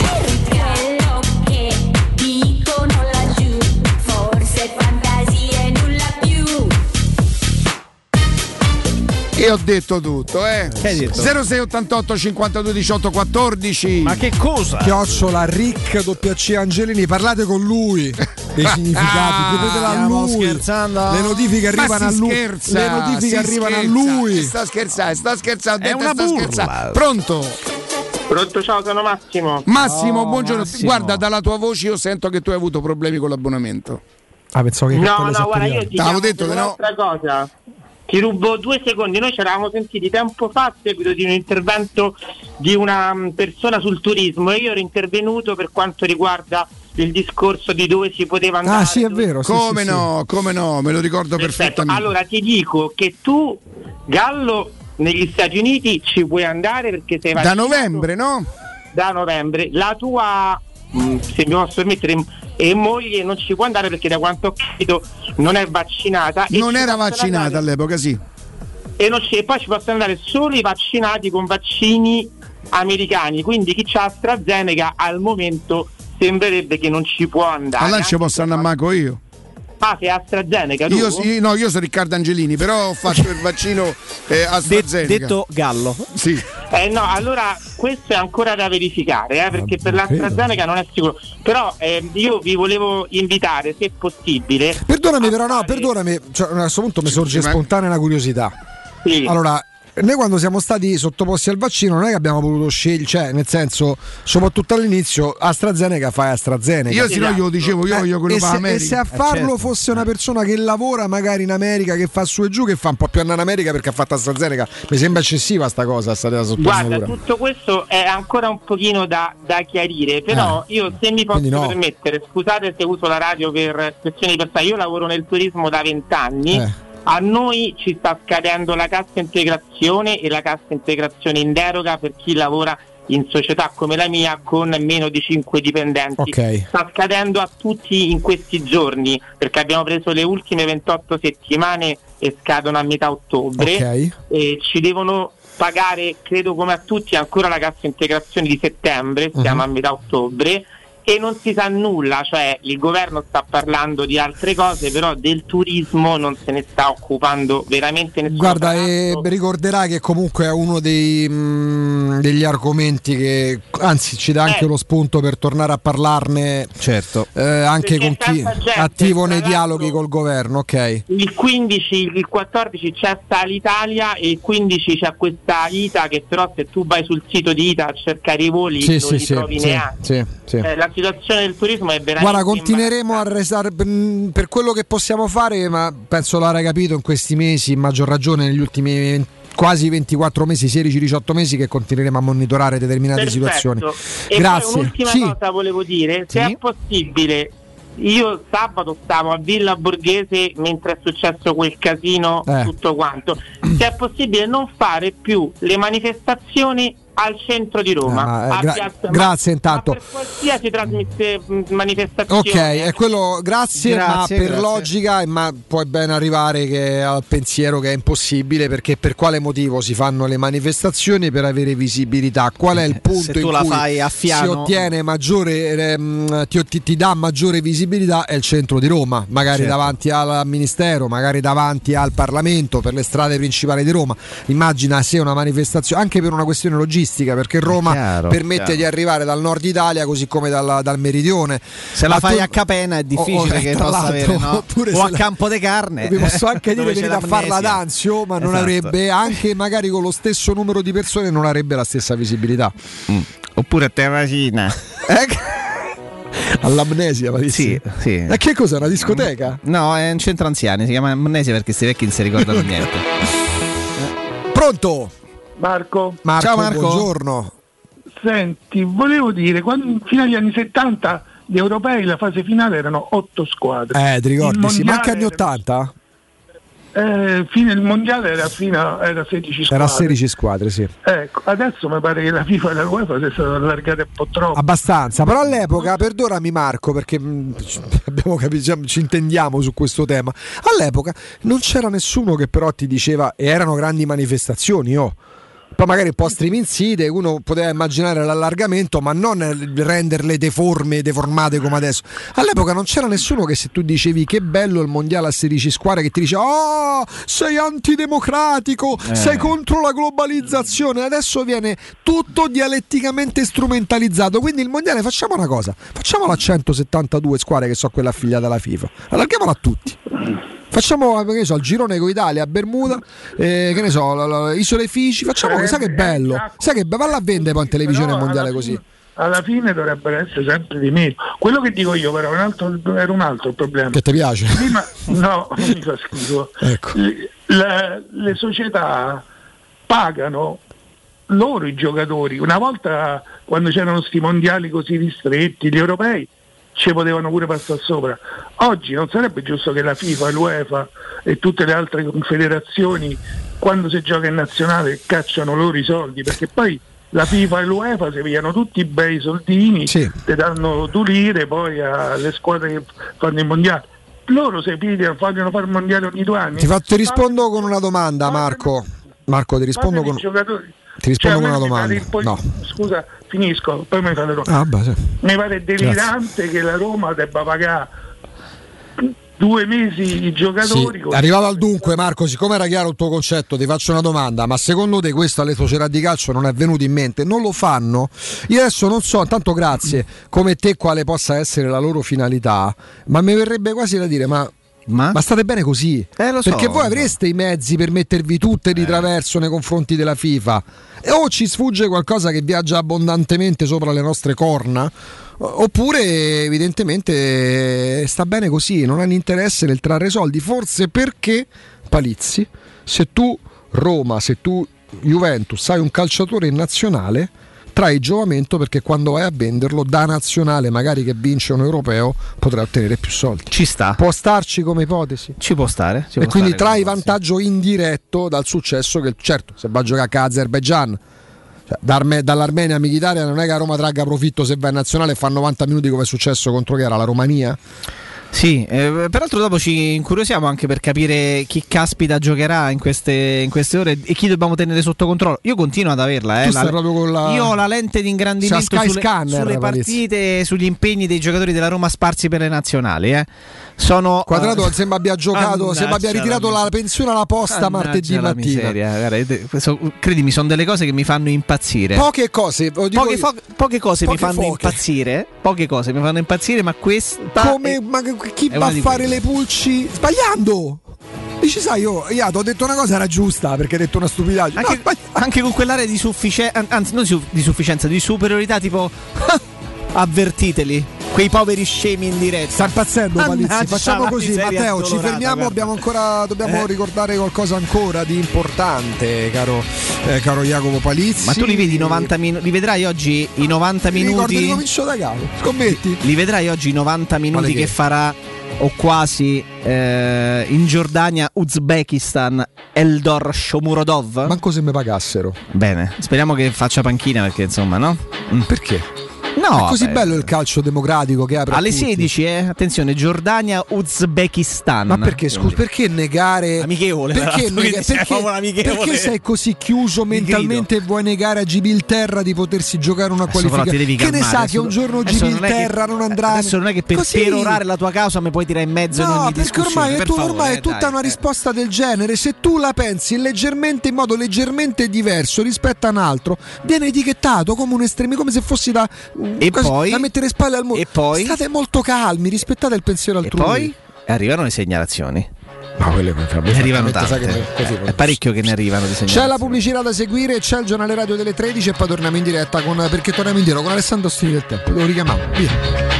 Ho detto tutto, eh. Che hai detto? 0688 52 18 14. Ma che cosa? Chiocciola Rick WC Angelini, parlate con lui <laughs> dei significati, chiedetela a Stiamo lui. scherzando? Le notifiche Ma arrivano a lui. scherza, Le notifiche si arrivano a scherza. lui. Sto scherzando, sto scherzando, È una sto burla. scherzando. Pronto? Pronto, ciao, sono Massimo. Massimo, Oh, buongiorno. Massimo. Guarda, dalla tua voce io sento che tu hai avuto problemi con l'abbonamento. Ah, pensavo che No, no, guarda, io ti chiamo detto di no. un'altra cosa. Ti rubo due secondi. Noi ci eravamo sentiti tempo fa a seguito di un intervento di una mm, persona sul turismo e io ero intervenuto per quanto riguarda il discorso di dove si poteva andare. Ah, sì, è vero. sì, come sì, no, come no, me lo ricordo Perfetto. perfettamente. Allora ti dico che tu, Gallo, negli Stati Uniti ci puoi andare perché sei da novembre, no? da novembre. La tua, mh, se mi posso permettere, e moglie non ci può andare perché da quanto ho capito non è vaccinata. Non era vaccinata andare- all'epoca, sì. e, non ci- e poi ci possono andare solo i vaccinati con vaccini americani. Quindi chi ha AstraZeneca al momento sembrerebbe che non ci può andare. Allora ci posso andare a manco io. Ah, sei AstraZeneca tu? Io, sì, no, io sono Riccardo Angelini, però ho fatto il vaccino eh, De- AstraZeneca. detto Gallo. Sì. Eh no, allora questo è ancora da verificare, eh, perché per l'AstraZeneca non è sicuro. Però eh, io vi volevo invitare, se possibile. Perdonami, però, no, perdonami. Cioè, a questo punto mi sorge spontanea una curiosità. Sì. Allora, noi quando siamo stati sottoposti al vaccino non è che abbiamo potuto scegliere, cioè nel senso, soprattutto all'inizio, AstraZeneca fai AstraZeneca. Io sì, no, io lo dicevo, io voglio quello per America. e se a Eh, farlo certo. fosse una persona che lavora magari in America, che fa su e giù, che fa un po' più andare in America perché ha fatto AstraZeneca, mi sembra eccessiva sta cosa, sta Guarda, tutto questo è ancora un pochino da, da chiarire, però io se mi posso no. permettere, scusate se uso la radio per questioni personali, io lavoro nel turismo da vent'anni. A noi ci sta scadendo la cassa integrazione e la cassa integrazione in deroga per chi lavora in società come la mia con meno di 5 dipendenti. Ok. Sta scadendo a tutti in questi giorni perché abbiamo preso le ultime 28 settimane e scadono a metà ottobre Ok. e ci devono pagare, credo come a tutti, ancora la cassa integrazione di settembre, siamo Mhm. a metà ottobre e non si sa nulla, cioè il governo sta parlando di altre cose, però del turismo non se ne sta occupando veramente nessuno. Guarda, e ricorderai che comunque è uno dei, mm, degli argomenti che anzi ci dà anche Eh. lo spunto per tornare a parlarne certo. anche Perché con chi gente, attivo nei dialoghi col governo, ok? Il 15, il 14 c'è sta l'Italia e il 15 c'è questa ITA che però se tu vai sul sito di ITA a cercare i voli Sì, non sì, li sì, trovi sì, neanche. sì, sì. Eh, la situazione del turismo è veramente Guarda, continueremo a restare per, per quello che possiamo fare, ma penso l'avrai capito in questi mesi, in maggior ragione negli ultimi 20 quasi 24 mesi, 16-18 mesi che continueremo a monitorare determinate Perfetto. situazioni. E Grazie. poi un'ultima Sì. cosa volevo dire, se Sì. è possibile, io sabato stavo a Villa Borghese mentre è successo quel casino, Eh. tutto quanto, se è possibile non fare più le manifestazioni al centro di Roma. Ah, eh, gra- Piazza- grazie ma- intanto. ma per qualsiasi trasmette mh, manifestazione. Ok, è quello, grazie, Grazie, ma per grazie. logica, ma puoi ben arrivare che- al pensiero che è impossibile perché per quale motivo si fanno le manifestazioni per avere visibilità? Qual è il punto in cui fai a si ottiene maggiore, ehm, ti, ti- ti dà maggiore visibilità? È il centro di Roma, magari Certo. davanti al Ministero, magari davanti al Parlamento, per le strade principali di Roma. Immagina se una manifestazione, anche per una questione logistica, perché Roma chiaro, permette chiaro. di arrivare dal nord Italia così come dal, dal meridione. Se la fai tu- a Capena è difficile oh, che possa avere, no? <laughs> oppure O a la- Campo de Carne. Vi posso <laughs> anche dire venite a farla ad. Anzio, ma non Esatto. avrebbe anche <laughs> magari con lo stesso numero di persone non avrebbe la stessa visibilità. Mm. Oppure a Terracina. All'amnesia, ma Sì, sì. E che cos'è? Una discoteca? No, è un centro anziani, si chiama Amnesia perché questi vecchi non si ricordano niente. Pronto? Marco. Marco, Ciao, Marco. buongiorno. Senti, volevo dire, quando, fino agli anni 70 gli europei la fase finale erano otto squadre. Eh, ti ricordi? Sì, ma anche anni mondiale 80? Eh, fine il mondiale era fino a era 16 squadre. Era 16 squadre, sì. Ecco, adesso mi pare che la FIFA e la UEFA si sono allargate un po' troppo. Abbastanza, però all'epoca, perdonami Marco perché mh, abbiamo capito, ci intendiamo su questo tema, all'epoca non c'era nessuno che però ti diceva, e erano grandi manifestazioni, oh. Poi magari un po' striminzite, uno poteva immaginare l'allargamento, ma non renderle deforme, deformate come adesso. All'epoca non c'era nessuno che se tu dicevi che bello il mondiale a 16 squadre, che ti dice oh, sei antidemocratico, Eh. sei contro la globalizzazione. Adesso viene tutto dialetticamente strumentalizzato. Quindi il mondiale facciamo una cosa, facciamolo a 172 squadre che sono quelle affiliate alla FIFA, allarghiamola a tutti. Facciamo che ne so, il girone con Italia, Bermuda, eh, che ne so, la- la- Isole Fici, facciamo che sai che bello, sai che be- valla a vendere poi in televisione il mondiale così. fine- Alla fine dovrebbero essere sempre di meno. Quello che dico io però un altro, era un altro problema. Che ti piace? Prima, <laughs> no, <laughs> mi fa schifo. Ecco. Le, le società pagano loro i giocatori. Una volta quando c'erano sti mondiali così ristretti, gli europei ci potevano pure passare sopra. Oggi non sarebbe giusto che la FIFA, l'UEFA e tutte le altre confederazioni quando si gioca in nazionale cacciano loro i soldi, perché poi la FIFA e l'UEFA si pigliano tutti i bei soldini, ti danno due lire poi alle squadre che fanno i mondiali. Loro si pigliano, vogliono fare il mondiale ogni due anni. Ti, fa- ti rispondo con una domanda, Marco. Marco, ti rispondo con, i giocatori. Ti rispondo Cioè, con una domanda. po' No. Scusa, finisco, poi mi fate Ah, beh, sì. Mi pare delirante che la Roma debba pagare due mesi i Sì, giocatori. con- arrivato al dunque, Marco, siccome era chiaro il tuo concetto, ti faccio una domanda: ma secondo te questo alle società di calcio non è venuto in mente? Non lo fanno? Io adesso non so, intanto grazie, come te quale possa essere la loro finalità, ma mi verrebbe quasi da dire, ma. Ma? state bene così? Eh, so, Perché voi avreste i mezzi per mettervi tutte di traverso nei confronti della FIFA. E o ci sfugge qualcosa che viaggia abbondantemente sopra le nostre corna, oppure evidentemente sta bene così, non hanno interesse nel trarre soldi, forse perché Palizzi, se tu Roma, se tu Juventus hai un calciatore in nazionale, trai giovamento perché quando vai a venderlo da nazionale, magari che vince un europeo, potrai ottenere più soldi. Ci sta. Può starci come ipotesi. Ci può stare. ci E può quindi come vantaggio indiretto dal successo che, certo, se va a giocare a Azerbaijan, cioè, da Arme- dall'Armenia a Michitaria non è che a Roma tragga profitto se va in nazionale e fa 90 minuti come è successo contro che era la Romania. Sì, eh, peraltro dopo ci incuriosiamo anche per capire chi caspita giocherà in queste, in queste ore e chi dobbiamo tenere sotto controllo. Io continuo ad averla. Eh, la- la- Io ho la lente di ingrandimento sulle, Scanner, sulle partite, sugli impegni dei giocatori della Roma sparsi per le nazionali. Eh. Sono, Quadrato eh, sembra abbia giocato, sembra abbia ritirato la la pensione alla posta martedì mattina. guarda, io so- credimi, sono delle cose che mi fanno impazzire. Poche cose, Poche, io. fo- poche cose Poche mi fanno foche. impazzire. Poche cose mi fanno impazzire, ma questa. Come è- ma chi va a fare le pulci sbagliando? Dici, sai, io, Iato, ho detto una cosa era giusta perché hai detto una stupidaggine. Anche, anche con quell'area di sufficienza, anzi, non di sufficienza, di superiorità, tipo. <laughs> avvertiteli, quei poveri scemi in diretta. Sta impazzendo Palizzi, facciamo così, Matteo, ci fermiamo, abbiamo ancora, dobbiamo Eh. ricordare qualcosa ancora di importante, caro, eh, caro Jacopo Palizzi. Ma tu li vedi i 90 minuti? Li vedrai oggi i 90 Mi ricordo, minuti? ricomincio da capo, scommetti? Li vedrai oggi i 90 minuti che che? farà o quasi eh, in Giordania, Uzbekistan, Eldor Shomurodov? Manco se mi pagassero. Bene, speriamo che faccia panchina perché insomma, no? Mm. Perché? No, è così vabbè. bello il calcio democratico che apre Alle tutti. 16, eh? Attenzione, Giordania, Uzbekistan. Ma perché, scusa, perché negare Amichevole, Perché, nega- perché, perché sei così chiuso mentalmente e vuoi negare a Gibilterra di potersi giocare una Adesso però qualifica? ti devi Che ne sa che un giorno non è Gibilterra che- non andrà Adesso non è che per Così. perorare la tua causa mi puoi tirare in mezzo in No, ogni perché ormai, è, per tu- favore, ormai è eh, tutta dai, una eh. risposta del genere. Se tu la pensi leggermente in modo leggermente diverso rispetto a un altro, viene etichettato come un estremi, come se fossi da, E poi? da mettere spalle al muro. E poi? State molto calmi, rispettate il pensiero E altrui. poi arrivano le segnalazioni. Ma quelle Ne arrivano francamente, sai tante. che così- È parecchio che ne arrivano di C'è segnalazioni. la pubblicità da seguire, c'è il giornale radio delle 13 e poi torniamo in diretta con, perché torniamo in diretta con Alessandro Stili del Tempo. Devo richiamare. Via.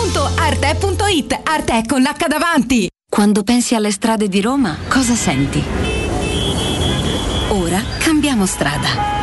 www.arte.it Arte con l'H davanti. Quando pensi alle strade di Roma, cosa senti? Ora cambiamo strada.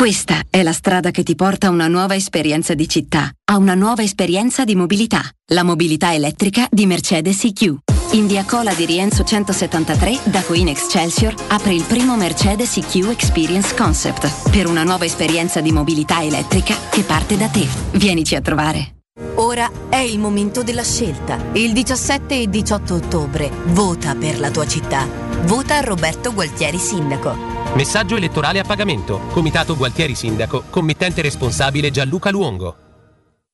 Questa è la strada che ti porta a una nuova esperienza di città, a una nuova esperienza di mobilità, la mobilità elettrica di Mercedes EQ. In via Cola di Rienzo 173, da Queen Excelsior, apre il primo Mercedes EQ Experience Concept per una nuova esperienza di mobilità elettrica che parte da te. Vienici a trovare. Ora è il momento della scelta. Il 17 e 18 ottobre vota per la tua città. Vota Roberto Gualtieri Sindaco. Messaggio elettorale a pagamento. Comitato Gualtieri Sindaco. Committente responsabile Gianluca Luongo.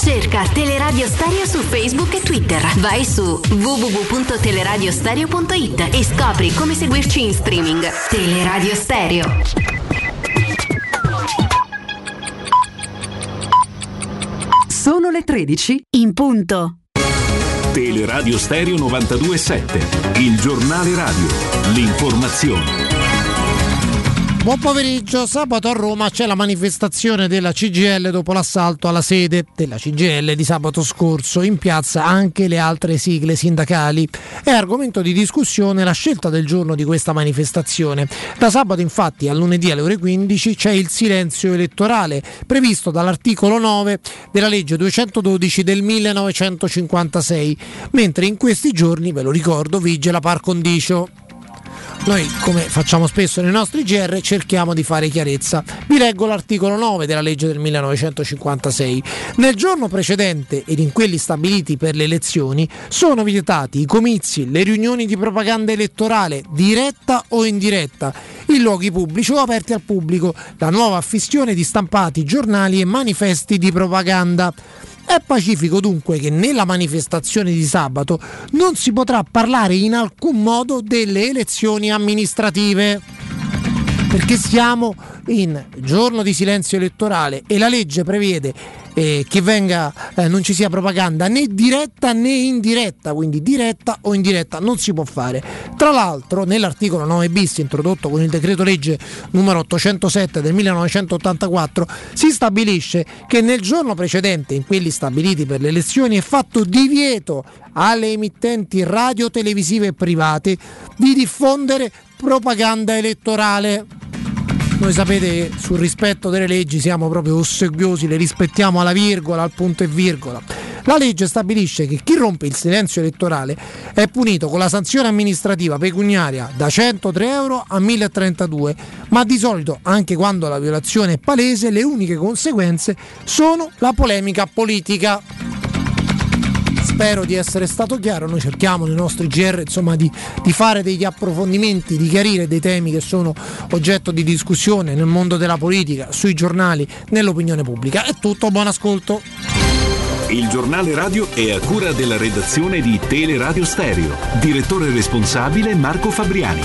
Cerca Teleradio Stereo su Facebook e Twitter. Vai su www.teleradiostereo.it e scopri come seguirci in streaming. Teleradio Stereo. Sono le 13 in punto. Teleradio Stereo 92.7, il giornale radio, l'informazione. Buon pomeriggio, sabato a Roma c'è la manifestazione della CGL dopo l'assalto alla sede della CGL di sabato scorso, in piazza anche le altre sigle sindacali. È argomento di discussione la scelta del giorno di questa manifestazione. Da sabato infatti a lunedì alle ore 15 c'è il silenzio elettorale previsto dall'articolo 9 della legge 212 del 1956, mentre in questi giorni, ve lo ricordo, vige la par condicio. Noi, come facciamo spesso nei nostri GR, cerchiamo di fare chiarezza. Vi leggo l'articolo 9 della legge del 1956. Nel giorno precedente ed in quelli stabiliti per le elezioni sono vietati i comizi, le riunioni di propaganda elettorale, diretta o indiretta, in luoghi pubblici o aperti al pubblico, la nuova affissione di stampati, giornali e manifesti di propaganda. È pacifico dunque che nella manifestazione di sabato non si potrà parlare in alcun modo delle elezioni amministrative. Perché siamo in giorno di silenzio elettorale e la legge prevede eh, che venga, eh, non ci sia propaganda né diretta né indiretta, quindi diretta o indiretta non si può fare. Tra l'altro nell'articolo 9 bis introdotto con il decreto legge numero 807 del 1984 si stabilisce che nel giorno precedente, in quelli stabiliti per le elezioni, è fatto divieto alle emittenti radio, televisive private di diffondere propaganda elettorale. Noi sapete che sul rispetto delle leggi siamo proprio ossequiosi, le rispettiamo alla virgola, al punto e virgola. La legge stabilisce che chi rompe il silenzio elettorale è punito con la sanzione amministrativa pecuniaria da 103 euro a 1032, ma di solito, anche quando la violazione è palese, le uniche conseguenze sono la polemica politica spero di essere stato chiaro. Noi cerchiamo nei nostri GR insomma, di, di, fare degli approfondimenti, di chiarire dei temi che sono oggetto di discussione nel mondo della politica, sui giornali, nell'opinione pubblica. È tutto, buon ascolto. Il giornale radio è a cura della redazione di Teleradio Stereo. Direttore responsabile Marco Fabriani.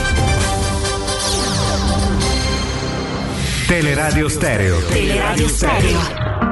Teleradio Stereo. Teleradio Stereo.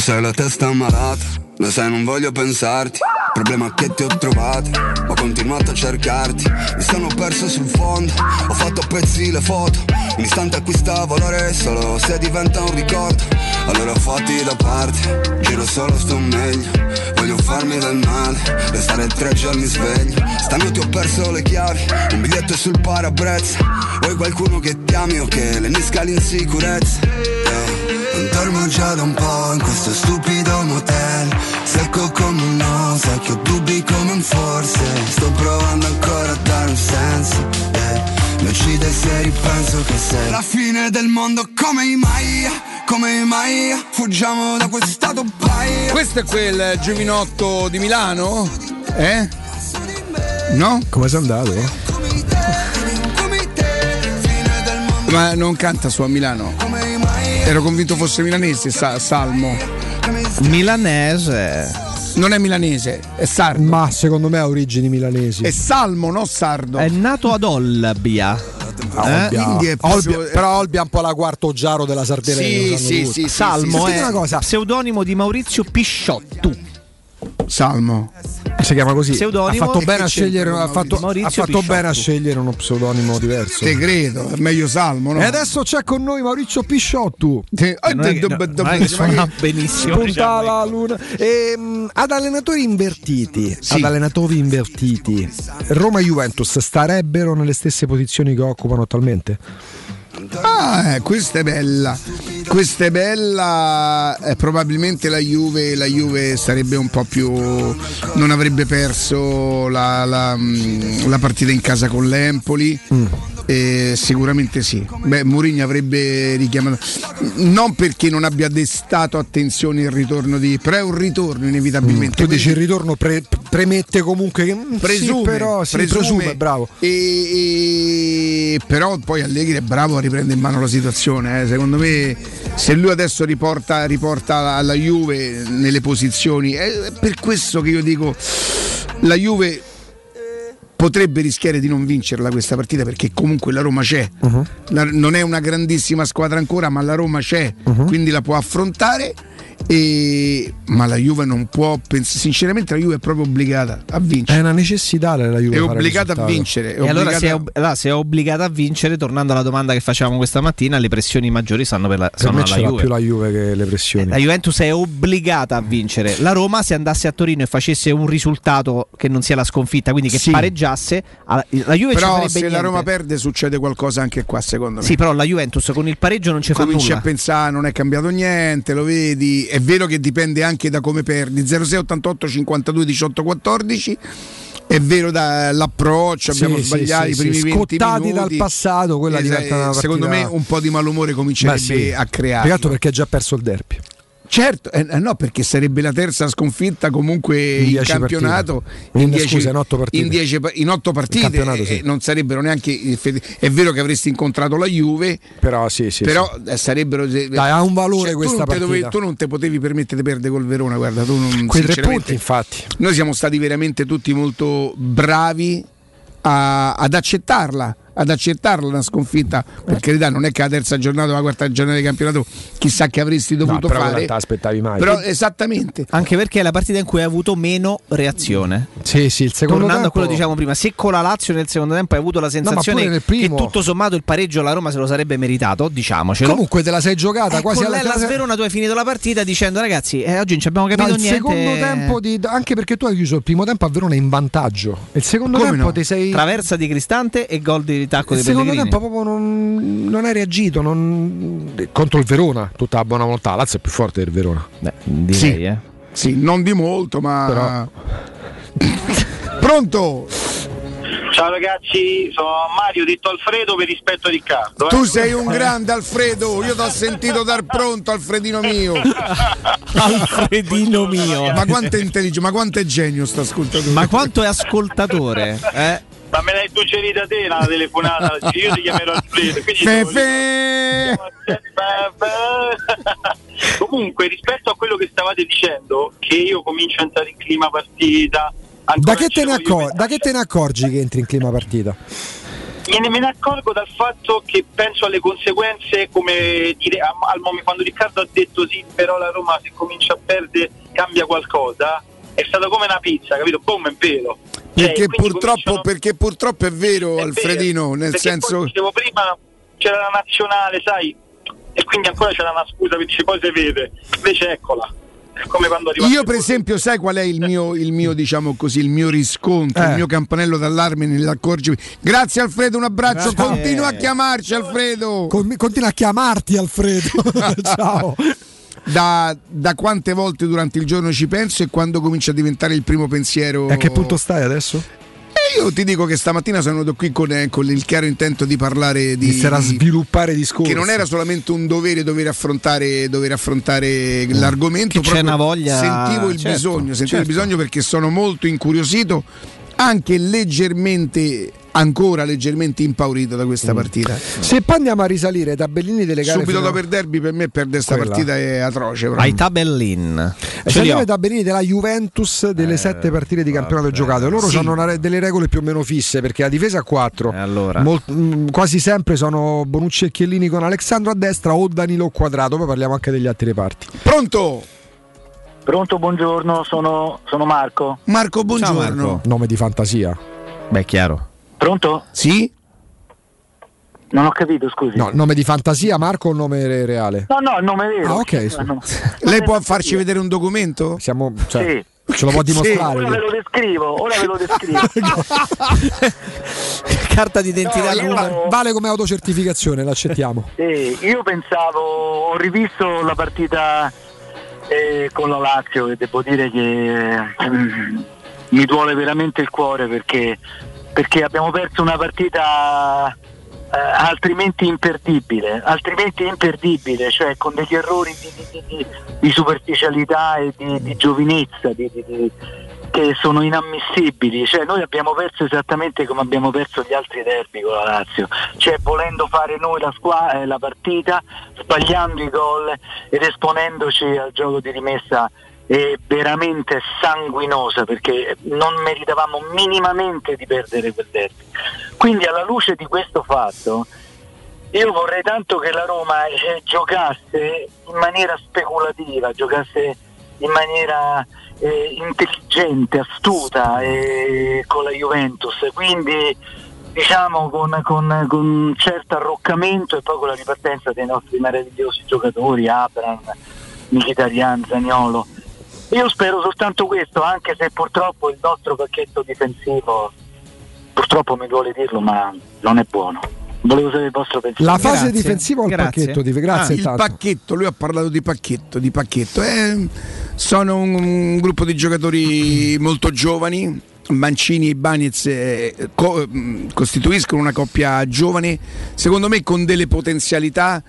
Sai la testa è malata, lo sai non voglio pensarti. Problema che ti ho trovato, ho continuato a cercarti. Mi sono perso sul fondo, ho fatto a pezzi le foto. L'istante acquista valore solo se diventa un ricordo. Allora fatti da parte, giro solo sto meglio. Voglio farmi del male, restare tre giorni sveglio. Stanotte ho perso le chiavi, un biglietto sul parabrezza. Vuoi qualcuno che ti ami o che le nisca l'insicurezza. Non dormo già da un po' in questo stupido motel Secco come un no, sai che ho dubbi come un forse Sto provando ancora a dare un senso eh. Mi uccide se ripenso che sei La fine del mondo come i Maya Come i Maya Fuggiamo da quest'stato paia Questo è quel giovinotto di Milano? Eh? No? Come sei andato? Ma non canta su a Milano? Ero convinto fosse milanese, sa- Salmo. Milanese. Non è milanese, è sardo. Ma secondo me ha origini milanesi. È Salmo, non sardo. È nato ad Olbia. Ah, Eh? Olbia. Olbia- però Olbia è un po' la quarto giaro della Sardegna. Sì, sì, sì, sì, Salmo sì, è sì. una cosa. pseudonimo di Maurizio Pisciottu. Salmo. Si chiama così. Pseudonimo ha fatto bene a scegliere, ha fatto, ha fatto bene a scegliere uno pseudonimo diverso. Te credo, è meglio Salmo, no? E adesso c'è con noi Maurizio Pisciotto. Te- non è che- dub- no, dub- non è che ma suona che- benissimo. Punta diciamo, la luna. Ehm, ad allenatori invertiti, ad allenatori invertiti, Roma e Juventus starebbero nelle stesse posizioni che occupano attualmente? Ah, eh, questa è bella. Questa è bella. eh, probabilmente la Juve, la Juve sarebbe un po' più. non avrebbe perso la, la, mm, la partita in casa con l'Empoli. Eh, sicuramente sì. Beh, Mourinho avrebbe richiamato. Non perché non abbia destato attenzione il ritorno di. però è un ritorno inevitabilmente. Tu dici il ritorno pre- premette comunque che mm, presume, sì, però, sì, presume, presume, bravo. E, e- però poi Allegri è bravo a riprendere in mano la situazione. eh. Secondo me, se lui adesso riporta, riporta la, la Juve nelle posizioni, è per questo che io dico la Juve potrebbe rischiare di non vincerla questa partita perché comunque la Roma c'è. Uh-huh. La- non è una grandissima squadra ancora, ma la Roma c'è, quindi la può affrontare. E... Ma la Juve non può pens- sinceramente la Juve è proprio obbligata a vincere. È una necessità della Juve. È obbligata a vincere. è E allora obbligata- se è, ob- allora, se è obbligata a vincere, tornando alla domanda che facevamo questa mattina, le pressioni maggiori stanno per la, Per sono me alla Juve. più la Juve che le pressioni. La Juventus è obbligata a vincere. La Roma, se andasse a Torino e facesse un risultato che non sia la sconfitta, quindi che Sì. pareggiasse, la Juve ci Però se la niente. Roma perde succede qualcosa anche qua secondo me. Sì, però la Juventus con il pareggio non ci fa Cominci nulla. a pensare non è cambiato niente, lo vedi. È vero che dipende anche da come perdi. 06 88 52 18 14. È vero dall'approccio, abbiamo Sì, sbagliato sì, i primi sì. 20 Scottati minuti. dal passato, quella Esatto, diventa una partita- Secondo me un po' di malumore comincerebbe Beh, sì. a creare. Più che altro perché ha già perso il derby. Certo, eh, no, perché sarebbe la terza sconfitta comunque In in, dieci campionato partite. In- scusa, in otto partite. in dieci in otto partite, In eh, sì. eh, non sarebbero neanche è vero che avresti incontrato la Juve però sì, sì, però eh, sarebbero Dai, ha un valore tu questa partita. dovevi- tu non te potevi permettere di perdere col Verona guarda tu non, Quei tre punti, infatti. noi siamo stati veramente tutti molto bravi a- ad accettarla ad accettarla una sconfitta per carità non è che la terza giornata o la quarta giornata di campionato chissà che avresti dovuto però fare non te l'aspettavi mai. però esattamente Anche perché è la partita in cui hai avuto meno reazione. Sì, sì, il secondo Tornando a tempo- quello che dicevamo prima, se con la Lazio nel secondo tempo hai avuto la sensazione nel che tutto sommato il pareggio la Roma se lo sarebbe meritato, diciamocelo. Comunque te la sei giocata Eh, quasi con alla l'Hellas casa- Verona tu hai finito la partita dicendo ragazzi, eh, oggi non ci abbiamo No, capito il niente. secondo tempo di, anche perché tu hai chiuso il primo tempo a Verona in vantaggio. Il secondo Come tempo no? ti sei Traversa di Cristante e gol di tacco di secondo Pellegrini. tempo proprio non, non hai reagito non- contro il Verona, tutta la buona volontà. Lazio è più forte del Verona. direi, sì, eh. sì, non di molto ma <laughs> pronto Ciao ragazzi, sono Mario, detto Alfredo per rispetto a Riccardo. eh. tu sei un grande Alfredo io ti ho sentito dar pronto Alfredino mio <laughs> Alfredino mio. ma quanto è intelligente ma quanto è genio sta ascoltatore Ma quanto è ascoltatore? Eh? Ma me l'hai suggerita te la telefonata, io ti chiamerò Fe, devo- <laughs> Comunque, rispetto a quello che stavate dicendo, che io comincio a entrare in clima partita, Da che, te ne accor- da che te ne accorgi che entri in clima partita? me ne, accorgo dal fatto che penso alle conseguenze come dire al momento quando Riccardo ha detto sì però la Roma se comincia a perdere cambia qualcosa è stata come una pizza capito? boom è vero perché quindi purtroppo, cominciano- perché purtroppo è vero è Alfredino vero, nel perché senso dicevo prima c'era la nazionale sai e quindi ancora c'era una scusa per dice poi si vede invece eccola è come quando arriva Io per esempio sai qual è il mio, il mio diciamo così, il mio riscontro, Eh. il mio campanello d'allarme nell'accorgermi. Grazie Alfredo, un abbraccio, Grazie. continua a chiamarci Alfredo. Con- continua a chiamarti Alfredo. <laughs> Ciao. Da, da quante volte durante il giorno ci penso e quando comincia a diventare il primo pensiero. E a che punto stai adesso? E io ti dico che stamattina sono venuto qui con, eh, con il chiaro intento di parlare di. Inizierà a di- sviluppare discorsi. che non era solamente un dovere dover affrontare, dover affrontare l'argomento, Che c'è una voglia- sentivo il certo, bisogno, sentivo il certo. bisogno perché sono molto incuriosito, anche leggermente, ancora leggermente impaurito da Mm. questa partita. Se poi andiamo a risalire ai tabellini delle gare Subito dopo il derby per me perdere questa partita è atroce. proprio. Ai tabellin. E li saliamo ai tabellini della Juventus delle sette partite di campionato giocate. Loro Sì. hanno re- delle regole più o meno fisse perché la difesa a 4. allora. quasi sempre sono Bonucci e Chiellini con Alessandro a destra o Danilo quadrato. Poi parliamo anche degli altri reparti. Pronto? Pronto, buongiorno, sono, sono Marco. Marco, buongiorno. Nome di fantasia. Beh, chiaro. Pronto? Sì? Non ho capito, scusi. No, nome di fantasia, Marco o nome re- reale? No, no, il nome vero. Ah, ok. No, no. <laughs> Lei può farci vedere un documento? Siamo, cioè, Sì. Ce lo può Ora dimostrare? ve lo descrivo, ora ve lo descrivo. <laughs> Carta d'identità No, io-. Vale come autocertificazione, l'accettiamo. Sì, io pensavo, ho rivisto la partita eh, con la Lazio e devo dire che mm, mi duole veramente il cuore perché, perché abbiamo perso una partita eh, altrimenti imperdibile, altrimenti imperdibile, cioè con degli errori di, di- di- di superficialità e di, giovinezza di- che sono inammissibili, cioè noi abbiamo perso esattamente come abbiamo perso gli altri derby con la Lazio, cioè volendo fare noi la, squa- eh, la partita, sbagliando i gol ed esponendoci al gioco di rimessa veramente sanguinosa perché non meritavamo minimamente di perdere quel derby. Quindi alla luce di questo fatto io vorrei tanto che la Roma eh, giocasse in maniera speculativa, giocasse in maniera eh, intelligente, astuta eh, con la Juventus, quindi diciamo con, con- con un certo arroccamento e poi con la ripartenza dei nostri meravigliosi giocatori, Abram, Mkhitaryan, Zagnolo. Io spero soltanto questo, anche se purtroppo il nostro pacchetto difensivo, purtroppo mi duole dirlo, ma non è buono. Volevo sapere il vostro pensiero. La fase difensiva o il pacchetto? Di... Grazie Ah, il intanto. pacchetto, lui ha parlato di pacchetto, di pacchetto. Eh, sono un, un gruppo di giocatori molto giovani, Mancini e Bagnez eh, co- costituiscono una coppia giovane, secondo me con delle potenzialità.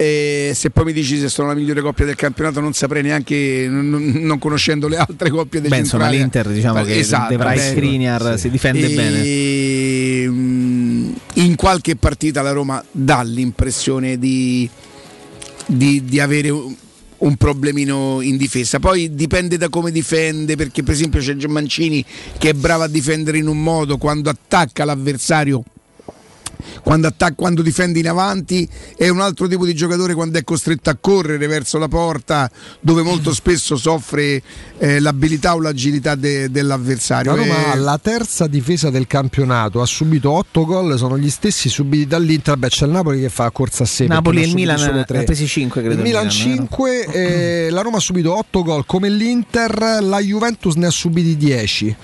E se poi mi dici se sono la migliore coppia del campionato, non saprei neanche, non, non- non conoscendo le altre coppie del Beh, insomma, centrale. l'Inter diciamo che Esatto, Devrai bello. Skriniar si difende bene. E, mm, in qualche partita la Roma dà l'impressione di, di- di avere un, problemino in difesa. Poi dipende da come difende, perché per esempio c'è Mancini che è bravo a difendere in un modo, quando attacca l'avversario quando, attacca, quando difende in avanti è un altro tipo di giocatore quando è costretto a correre verso la porta dove molto spesso soffre eh, l'abilità o l'agilità de- dell'avversario. La Roma Eh, ha la terza difesa del campionato, ha subito 8 gol, sono gli stessi subiti dall'Inter. Beh, c'è il Napoli che fa corsa a sé. Napoli perché e il Milan ne ha presi 5 credo. Il Milan vero? 5, eh, la Roma ha subito 8 gol come l'Inter, la Juventus ne ha subiti 10.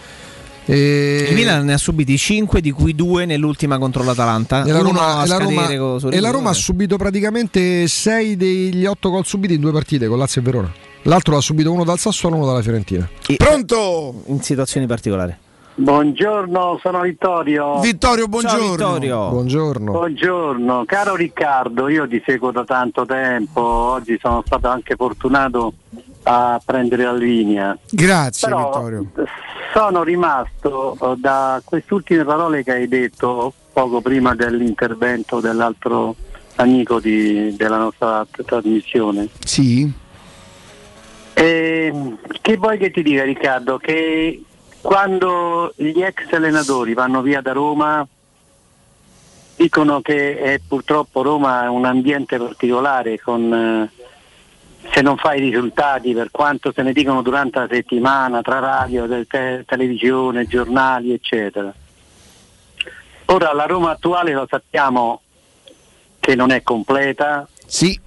E... Il Milan ne ha subiti 5, di cui 2 nell'ultima contro l'Atalanta. E la, Roma, e la Roma- e la. Roma ha subito praticamente 6 degli 8 gol subiti in due partite con Lazio e Verona. L'altro l'ha subito uno dal Sassuolo e uno dalla Fiorentina. Pronto? In situazioni particolari. Buongiorno, sono Vittorio. Vittorio, buongiorno. Vittorio. Buongiorno. Buongiorno, caro Riccardo, io ti seguo da tanto tempo, oggi sono stato anche fortunato a prendere la linea. Grazie Però Vittorio. sono rimasto eh, da queste ultime parole che hai detto poco prima dell'intervento dell'altro amico di- della nostra trasmissione. Sì. E, che vuoi che ti dica Riccardo? Che quando gli ex allenatori vanno via da Roma dicono che eh, purtroppo Roma è un ambiente particolare con eh, se non fai i risultati per quanto se ne dicono durante la settimana tra radio, te- televisione, giornali eccetera. Ora la Roma attuale lo sappiamo che non è completa, sì.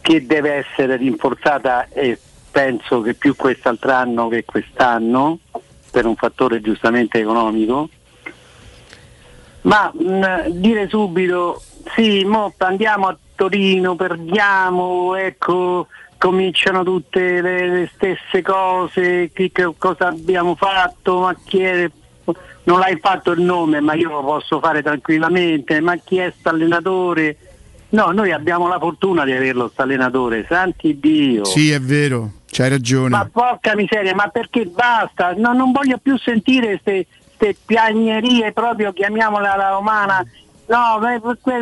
che deve essere rinforzata e penso che più quest'altro anno che quest'anno per un fattore giustamente economico. Ma mh, dire subito sì, mo andiamo a Torino, perdiamo, ecco, cominciano tutte le, le stesse cose, chi- che cosa abbiamo fatto, ma chi è, non l'hai fatto il nome, ma io lo posso fare tranquillamente, ma chi è sta allenatore? No, noi abbiamo la fortuna di averlo sta allenatore, santi Dio. Sì, è vero, c'hai ragione. Ma porca miseria, ma perché basta? No, non voglio più sentire queste piagnerie proprio, chiamiamola la romana. No,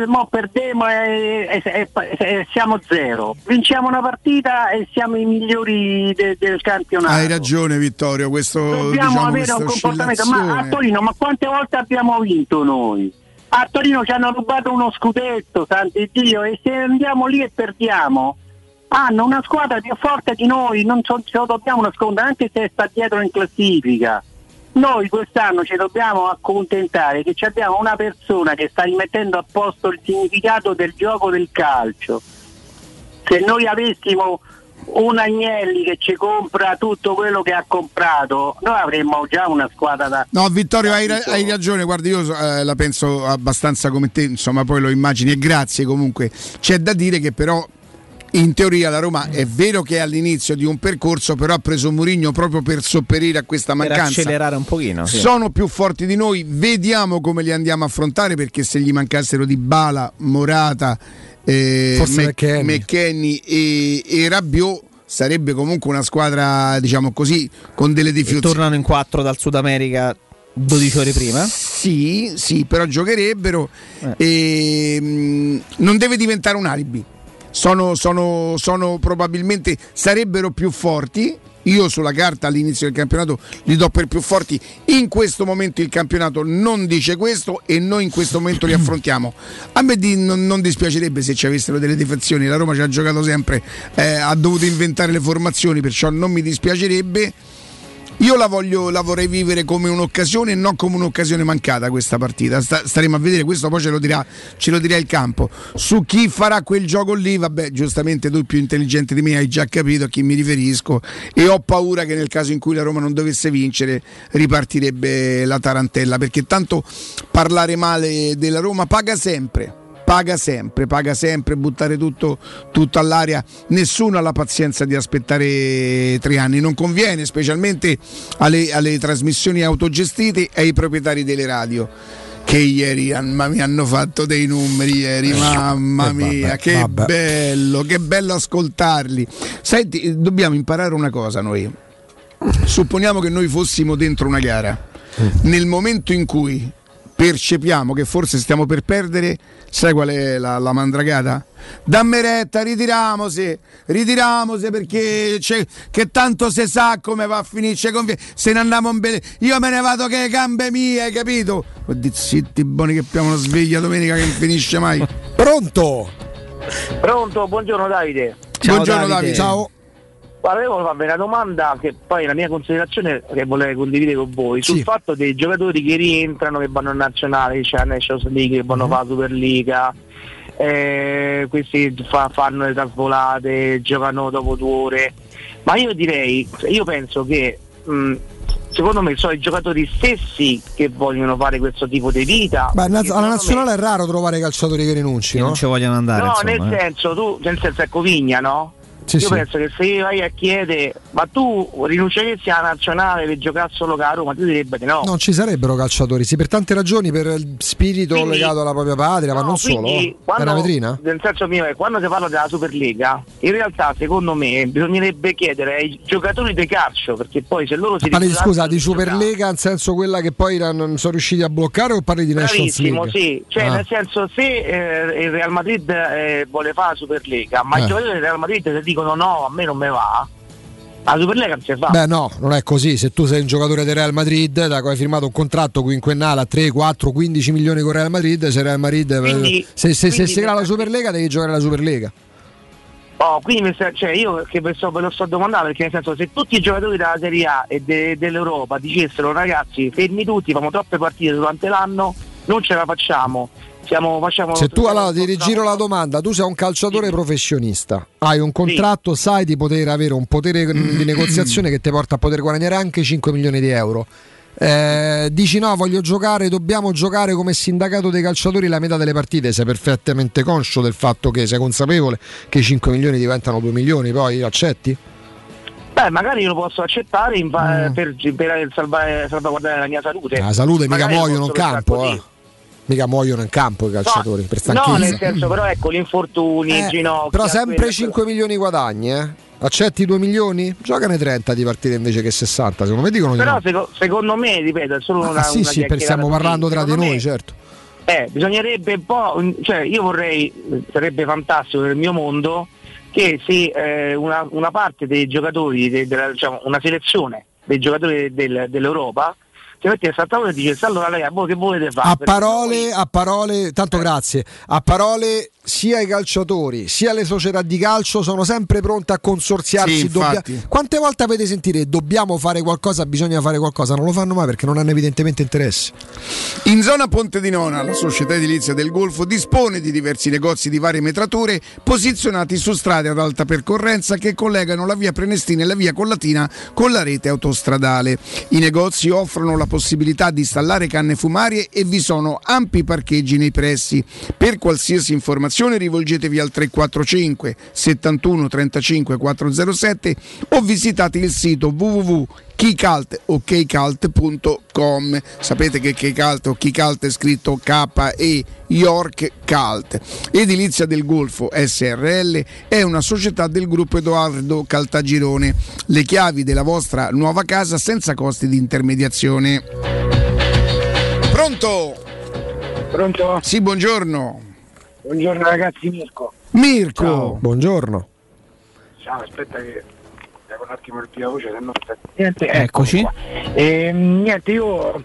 mo perdiamo e, e- e- siamo zero. Vinciamo una partita e siamo i migliori de- del campionato. Hai ragione Vittorio, questo Dobbiamo diciamo, avere un comportamento. Ma a. Torino, ma quante volte abbiamo vinto noi? A Torino ci hanno rubato uno scudetto, santi Dio, e se andiamo lì e perdiamo, hanno una squadra più forte di noi, non ce lo dobbiamo nascondere, anche se sta dietro in classifica. Noi quest'anno ci dobbiamo accontentare che abbiamo una persona che sta rimettendo a posto il significato del gioco del calcio. Se noi avessimo un Agnelli che ci compra tutto quello che ha comprato, noi avremmo già una squadra da... No, Vittorio, hai, ra- hai ragione. Guarda, io eh, la penso abbastanza come te, insomma, poi lo immagini e grazie comunque. C'è da dire che però. In teoria la Roma è vero che è all'inizio di un percorso, però ha preso Mourinho proprio per sopperire a questa Per mancanza. accelerare un pochino. sì. Sono più forti di noi, vediamo come li andiamo a affrontare perché se gli mancassero di Bala, Morata, eh, Forse Mc- McKennie. McKennie e, e Rabiot sarebbe comunque una squadra, diciamo così, con delle difficoltà. tornano in 4 dal Sud America 12 ore prima. Sì, sì, però giocherebbero Eh. e mh, non deve diventare un alibi. Sono, sono- sono probabilmente sarebbero più forti. Io sulla carta all'inizio del campionato li do per più forti. In questo momento il campionato non dice questo e noi in questo momento li <clears throat> affrontiamo. A me di- non, non dispiacerebbe se ci avessero delle defezioni. La Roma ci ha giocato sempre, eh, ha dovuto inventare le formazioni, perciò non mi dispiacerebbe. Io la, voglio, la vorrei vivere come un'occasione e non come un'occasione mancata questa partita. Sta- staremo a vedere, questo poi ce lo, dirà, ce lo dirà il campo. Su chi farà quel gioco lì, vabbè, giustamente tu più intelligente di me hai già capito a chi mi riferisco e ho paura che nel caso in cui la Roma non dovesse vincere ripartirebbe la tarantella, perché tanto parlare male della Roma paga sempre. Paga sempre, paga sempre buttare tutto, tutto all'aria. Nessuno ha la pazienza di aspettare tre anni, non conviene, specialmente alle, alle trasmissioni autogestite e ai proprietari delle radio. Che ieri mamma, mi hanno fatto dei numeri ieri, mamma Eh, vabbè, mia, che vabbè. bello, che bello ascoltarli. Senti, dobbiamo imparare una cosa noi. Supponiamo che noi fossimo dentro una gara. Nel momento in cui percepiamo che forse stiamo per perdere, sai qual è la, la mandragata? Dammi retta, ritiriamosi, ritiriamosi perché c'è- che tanto se sa come va a finire, se ne andiamo in bene. Io me ne vado che gambe mie, hai capito? Oddio, zitti buoni che abbiamo una sveglia domenica che non finisce mai. Pronto? Pronto, buongiorno Davide. Buongiorno Davide. Ciao. Guarda, io volevo farvi una domanda che poi la mia considerazione che volevo condividere con voi sul fatto dei giocatori che rientrano, che vanno in nazionale, c'è la Nations League, che vanno a fare la Superliga, eh, questi fa- fanno le trasvolate, giocano dopo due ore. Ma io direi, io penso che mh, secondo me sono i giocatori stessi che vogliono fare questo tipo di vita. Beh, naz- alla secondo me- nazionale è raro trovare calciatori che rinunci, no? non ci vogliono andare. No, insomma, nel eh. senso, tu, nel senso, ecco Vigna, no? Sì, Io sì. penso che se vai a chiedere, ma tu rinunceresti alla nazionale per giocare solo la Roma, tu direbbe di no. Non ci sarebbero calciatori, sì, per tante ragioni, per il spirito Quindi- legato alla propria patria, ma non solo. Quindi, È quando, una vetrina? nel senso mio è quando si parla della Superlega, in realtà secondo me bisognerebbe chiedere ai giocatori di calcio, perché poi se loro si Parli di, scusa, di Superlega, nel senso quella che poi non sono riusciti a bloccare o parli di Nations Bravissimo, League? sì, cioè Ah. nel senso se eh, il Real Madrid eh, vuole fare la Superlega, ma Eh. i giocatori del Real Madrid ti dicono no, a me non me va, la Superlega non si fa. Beh no, non è così, se tu sei un giocatore del Real Madrid, da cui hai firmato un contratto quinquennale a 3, 4, 15 milioni con Real Madrid, se Real Madrid Quindi- se, se, se quindi si crea la per- Superlega devi giocare la Superlega. Oh, quindi cioè, io che ve, lo sto domandando perché nel senso se tutti i giocatori della Serie A e de- dell'Europa dicessero ragazzi fermi tutti, facciamo troppe partite durante l'anno, non ce la facciamo, siamo, facciamo Se tu allora ti rigiro la domanda, tu sei un calciatore professionista, hai un contratto, sai di poter avere un potere di <clears throat> negoziazione che ti porta a poter guadagnare anche 5 milioni di euro. Eh, dici no, voglio giocare, dobbiamo giocare come sindacato dei calciatori la metà delle partite, sei perfettamente conscio del fatto che sei consapevole che i 5 milioni diventano 2 milioni, poi accetti? Beh, magari io lo posso accettare va- per, per salvare- salvaguardare la mia salute. Mm. La salute mica Magari lo muoiono in campo, eh. Mica muoiono in campo i calciatori per No, stanchezza. nel senso, però ecco, gli infortuni, Eh, il ginocchio. Però sempre quello- 5 milioni guadagni, eh? Accetti 2 milioni? Giocane 30 di partite invece che 60, secondo me dicono di Però no. seco- secondo me, ripeto, è solo Ah, una, sì, una sì, per- stiamo parlando tra di noi, me, certo. Eh, bisognerebbe un po', cioè io vorrei, sarebbe fantastico nel mio mondo che se eh, una, una parte dei giocatori, de- della- diciamo, una selezione dei giocatori del- dell'Europa si mettesse a tavola e dicesse allora ragazzi, voi che volete fare? A parole, a parole, tanto grazie. A parole, sia i calciatori sia le società di calcio sono sempre pronte a consorziarsi. Sì, dobbia-. Quante volte avete sentire dobbiamo fare qualcosa, bisogna fare qualcosa? Non lo fanno mai perché non hanno evidentemente interesse. In zona Ponte di Nona, la società edilizia del Golfo dispone di diversi negozi di varie metrature posizionati su strade ad alta percorrenza che collegano la via Prenestina e la via Collatina con la rete autostradale. I negozi offrono la possibilità di installare canne fumarie e vi sono ampi parcheggi nei pressi. Per qualsiasi informazione rivolgetevi al 345 71 35 407 o visitate il sito www Keycult o keycult.com sapete che Keycult o Keycult è scritto K e York Cult. Edilizia del Golfo SRL è una società del gruppo Edoardo Caltagirone. Le chiavi della vostra nuova casa senza costi di intermediazione. Pronto? pronto? sì buongiorno. Buongiorno ragazzi, Mirko. Mirko. Buongiorno. Ciao, aspetta che attimo il la voce, se no niente, Eccoci. ecco qua. Ehm, niente, io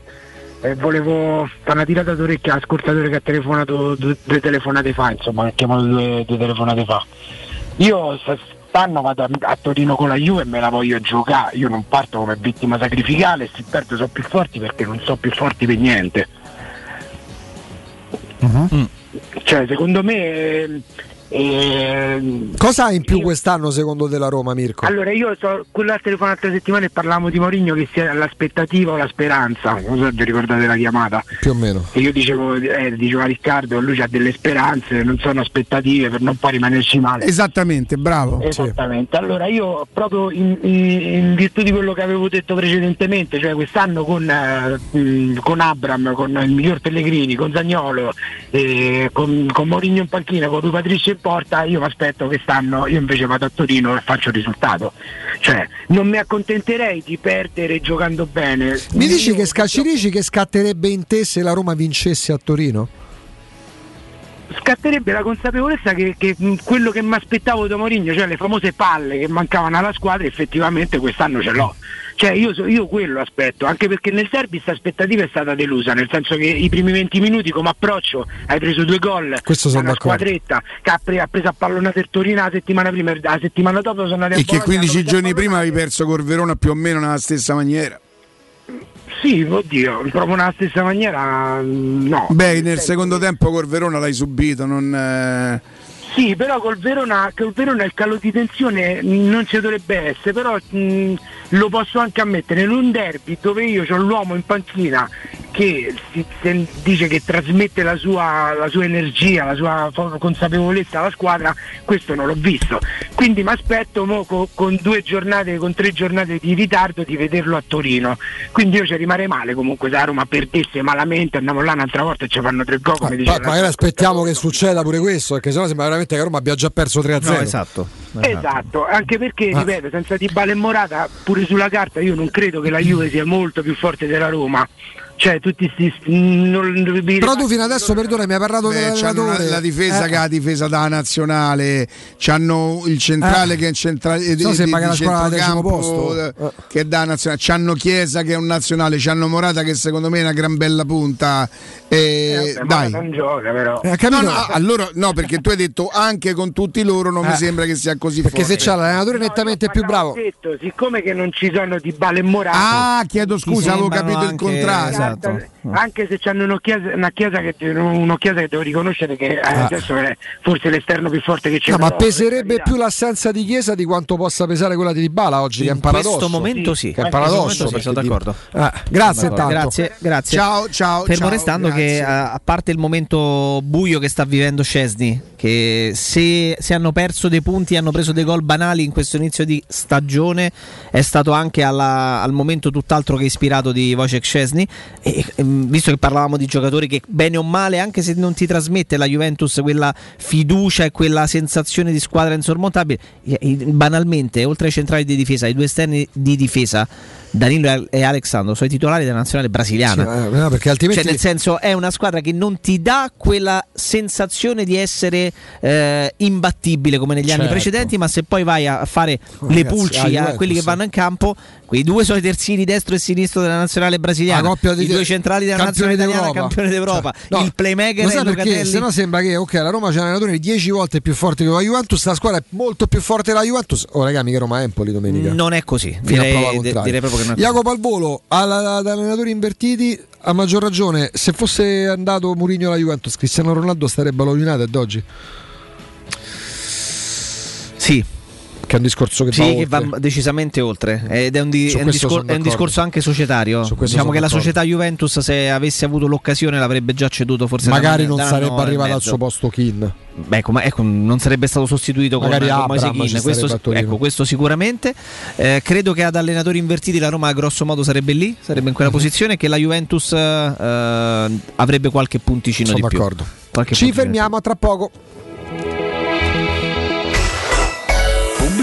eh, volevo fare una tirata d'orecchia all'ascoltatore che ha telefonato due, due telefonate fa, insomma, che ha chiamato due, due telefonate fa. Io quest'anno vado a, a Torino con la Juve e me la voglio giocare, io non parto come vittima sacrificale, se perdo sono più forti perché non sono più forti per niente. Cioè, secondo me E... Cosa ha in più quest'anno secondo te la Roma, Mirko? Allora io so, quella telefonata settimana e parlavamo di Mourinho che sia l'aspettativa o la speranza, non so se ricordate la chiamata. Più o meno. E io dicevo, eh, dicevo a Riccardo, lui ha delle speranze, non sono aspettative per non poi rimanerci male. Esattamente, bravo. Esattamente, allora io proprio in, in- in virtù di quello che avevo detto precedentemente, cioè quest'anno con, eh, con Abram, con il miglior Pellegrini, con Zagnolo, eh, con, con Mourinho in panchina, con Rui Patricio in porta, io mi aspetto quest'anno, io invece vado a Torino e faccio il risultato. Cioè non mi accontenterei di perdere giocando bene. Mi dici che Scacirici che scatterebbe in te se la Roma vincesse a Torino? scatterebbe la consapevolezza che, che, quello che mi aspettavo da Mourinho, cioè le famose palle che mancavano alla squadra, effettivamente quest'anno ce l'ho. Cioè io, io quello aspetto, anche perché nel derby questa aspettativa è stata delusa, nel senso che i primi 20 minuti come approccio hai preso due gol, Questo sono una d'accordo. squadretta che ha, pre- ha preso a pallonate il Torino la settimana prima, e la settimana dopo sono andati a E che Bologna, 15 hanno giorni prima avevi perso col Verona più o meno nella stessa maniera. Sì, oddio, proprio nella stessa maniera mm, no. Beh, nel secondo tempo col Verona l'hai subito, non... eh, Sì, però col Verona, col Verona il calo di tensione non ci dovrebbe essere, però mh, lo posso anche ammettere, in un derby dove io ho l'uomo in panchina che dice che trasmette la sua, la sua energia, la sua consapevolezza alla squadra, questo non l'ho visto. Quindi mi aspetto mo co- con due giornate, con tre giornate di ritardo di vederlo a Torino. Quindi io ci rimarrei male comunque se la Roma perdesse malamente, andiamo là un'altra volta e ci fanno tre gol come Ma- diceva magari aspettiamo che succeda pure questo, perché sennò sembra veramente che Roma abbia già perso 3-0. No, esatto. Esatto, anche perché, Ah. ripeto, senza Dybala e Morata, pure sulla carta io non credo che la Juve sia molto più forte della Roma. Cioè, tutti sti... Non, Però tu fino adesso, perdona, mi hai parlato Beh, c'hanno una- dell'allenatore. la difesa Eh, che è la difesa da nazionale, c'hanno il centrale Eh. che è centrale eh, So, di- sembra di la squadra al decimo centrocampo, posto. eh, che è da nazionale, c'hanno Chiesa che è un nazionale, c'hanno Morata che secondo me è una gran bella punta. eh, vabbè, dai. Non gioca, però. Eh? No, no, allora, no, perché tu hai detto anche con tutti loro non mi Eh. sembra che sia così Perché se forte. c'è l'allenatore nettamente più bravo. Detto, siccome che non ci sono Dybala e Morata... Ah, chiedo scusa, avevo capito il anche- contrario. esatto. Anche se c'hanno una chiesa, una chiesa che, che devo riconoscere che eh, adesso è forse l'esterno più forte che c'è. No, ma peserebbe più l'assenza di Chiesa di quanto possa pesare quella di Dybala oggi, che è un In paradosso. questo momento sì. Che è un In paradosso. sì, sono perché d'accordo. Eh, grazie Sono d'accordo. tanto. Grazie, grazie. Ciao, ciao, Fermo ciao, restando che grazie. a, a parte il momento buio che sta vivendo Scesni, che se, se hanno perso dei punti hanno preso dei gol banali in questo inizio di stagione, è stato anche alla- al momento tutt'altro che ispirato di Wojciech Scesni. E, e, visto che parlavamo di giocatori che bene o male, anche se non ti trasmette la Juventus quella fiducia e quella sensazione di squadra insormontabile, i- banalmente, oltre ai centrali di difesa, ai due esterni di difesa. Danilo e Alexandro sono i titolari della nazionale brasiliana. Sì, eh, no, perché altrimenti Cioè, nel senso, è una squadra che non ti dà quella sensazione di essere eh, imbattibile come negli anni Certo. precedenti, ma se poi vai a fare Oh, le ragazzi, pulci a quelli che vanno in campo, quei due sono i terzini destro e sinistro della nazionale brasiliana, La coppia di- i due centrali della nazionale italiana, d'Europa. campione d'Europa, Cioè, no, il playmaker Lo sai perché? Se no sembra che ok, la Roma c'è un allenatore 10 volte più forte che la Juventus, la squadra è molto più forte della Juventus. Oh, raga, mica Roma Empoli domenica. Non è così, Fino direi, contraria. direi proprio che non è così. Jacopo al volo, ad allenatori invertiti, a maggior ragione, se fosse andato Mourinho alla Juventus, Cristiano Ronaldo starebbe allo United oggi. Sì. È un discorso che Sì, va che va decisamente oltre ed è un, di- è un discor- è un discorso anche societario. Diciamo che la società Juventus, se avesse avuto l'occasione, l'avrebbe già ceduto forse Magari non sarebbe anno arrivato al suo posto Kin. Beh, come- ecco, non sarebbe stato sostituito con, Magari con Moise Kean, starebbe questo, ecco, questo sicuramente. Eh, credo che ad allenatori invertiti la Roma grosso modo sarebbe lì, sarebbe in quella Mhm. posizione che la Juventus eh, avrebbe qualche punticino Sono di più. d'accordo. Qualche Ci fermiamo tra poco.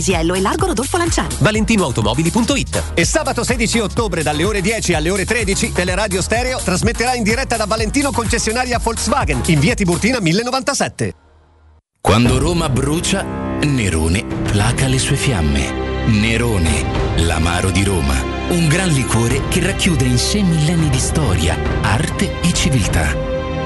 Paisiello e largo Rodolfo Lanciani. ValentinoAutomobili.it E sabato 16 ottobre dalle ore 10 alle ore 13 Teleradio Stereo trasmetterà in diretta da Valentino concessionaria Volkswagen in via Tiburtina 1097. Quando Roma brucia, Nerone placa le sue fiamme. Nerone, l'amaro di Roma. Un gran liquore che racchiude in sé millenni di storia, arte e civiltà.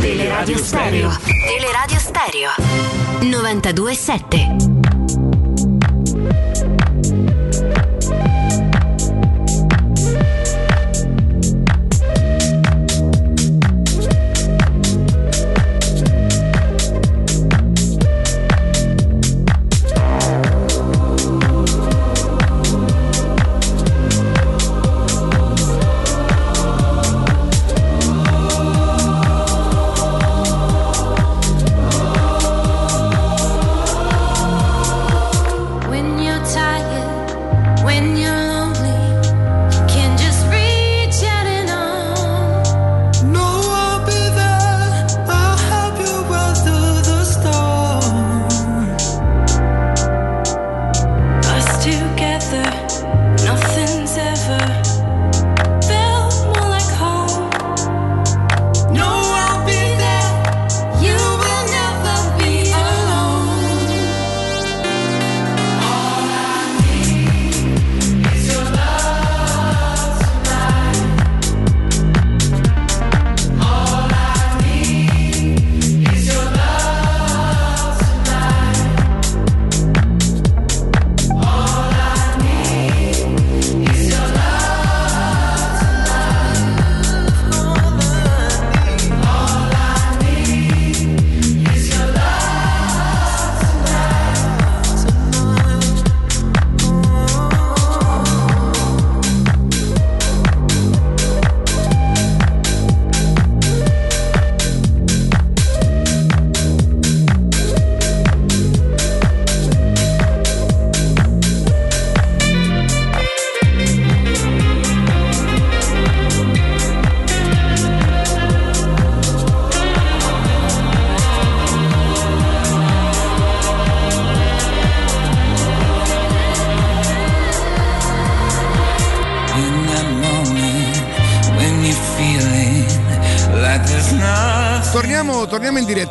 Teleradio Stereo. Teleradio Stereo. 927.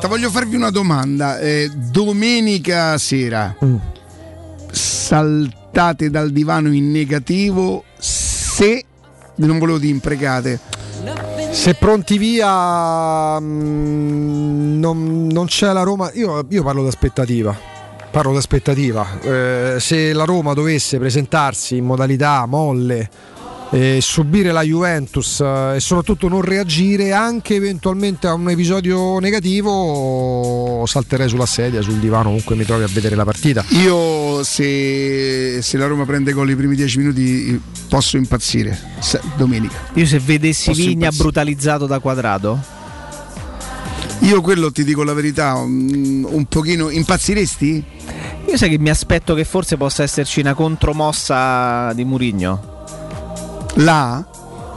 Diretta. Voglio farvi una domanda. Eh, domenica sera saltate dal divano in negativo se non volevo dire imprecate. Se pronti via mm, non, non c'è la Roma, io, io parlo d'aspettativa. Parlo d'aspettativa. Eh, se la Roma dovesse presentarsi in modalità molle e subire la Juventus eh, e soprattutto non reagire anche eventualmente a un episodio negativo, salterei sulla sedia, sul divano, comunque mi trovi a vedere la partita. Io se, se la Roma prende gol i primi dieci minuti posso impazzire. Se- domenica. Io se vedessi Posso Vigna impazzire. brutalizzato da quadrato, Io quello ti dico la verità, un, un pochino impazziresti? io sai che mi aspetto che forse possa esserci una contromossa di Murigno. Là?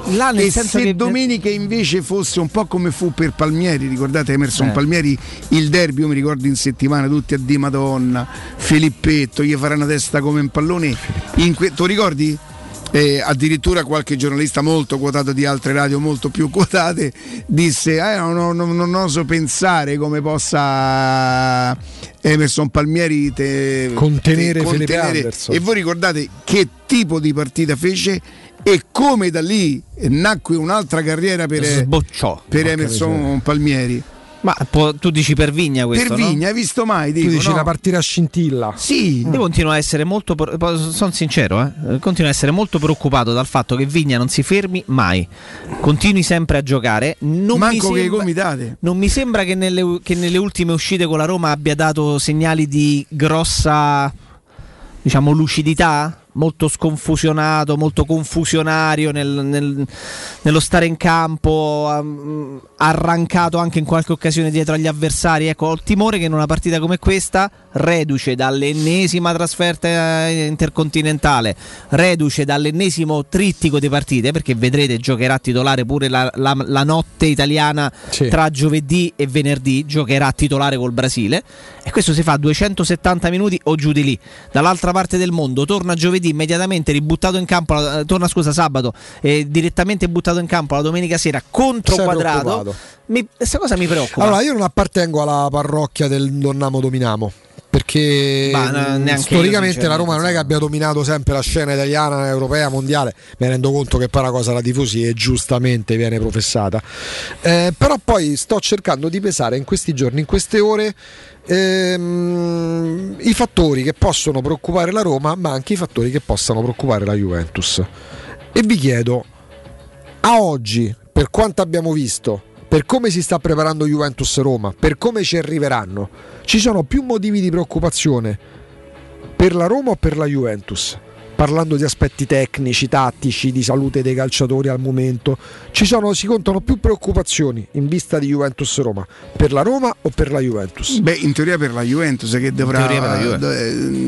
Là e se che domenica invece fosse un po' come fu per Palmieri, ricordate Emerson Eh. Palmieri, il derby, io mi ricordo in settimana tutti a Di Madonna, Filippetto, gli farà una testa come un pallone. In que- tu ricordi? Eh, addirittura qualche giornalista molto quotato di altre radio molto più quotate disse eh, non, non- non oso pensare come possa Emerson Palmieri te- Contenere te- Anderson. e voi ricordate che tipo di partita fece e come da lì nacque un'altra carriera per, Sbocciò. per Emerson Palmieri. Ma può- tu dici per Vigna questo? per no? Vigna, hai visto mai? Tu Dico, dici no? una partita a scintilla. Sì, Io continuo a essere molto, sono sincero, eh, continuo a essere molto preoccupato dal fatto che Vigna non si fermi mai, continui sempre a giocare. Non manco mi che i sembra, comitate. non mi sembra che nelle, che nelle ultime uscite con la Roma abbia dato segnali di grossa, diciamo, lucidità. Molto sconfusionato, molto confusionario nel- nel- nello stare in campo, um, arrancato anche in qualche occasione dietro agli avversari. Ecco, ho il timore che in una partita come questa, reduce dall'ennesima trasferta intercontinentale, reduce dall'ennesimo trittico di partite, perché vedrete giocherà titolare pure la, la- la notte italiana Sì. tra giovedì e venerdì, giocherà titolare col Brasile e questo si fa 270 minuti o giù di lì. Dall'altra parte del mondo torna giovedì immediatamente ributtato in campo, la- eh, torna scusa sabato, eh, direttamente buttato in campo la domenica sera contro Sei Quadrato. questa cosa mi preoccupa. Allora, io non appartengo alla parrocchia del Donnamo Dominamo. Perché Ma, neanche storicamente io, la Roma non è che abbia dominato sempre la scena italiana, europea, mondiale. Mi rendo conto che poi una cosa da tifosi e giustamente viene professata. Eh, però poi sto cercando di pesare in questi giorni, in queste ore, ehm, i fattori che possono preoccupare la Roma, ma anche i fattori che possano preoccupare la Juventus. E vi chiedo, a oggi, per quanto abbiamo visto, per come si sta preparando Juventus Roma, per come ci arriveranno, ci sono più motivi di preoccupazione per la Roma o per la Juventus? Parlando di aspetti tecnici, tattici, di salute dei calciatori al momento, ci sono, si contano più preoccupazioni in vista di Juventus Roma per la Roma o per la Juventus? Beh, in teoria per la Juventus che dovrà. teoria per la Juve.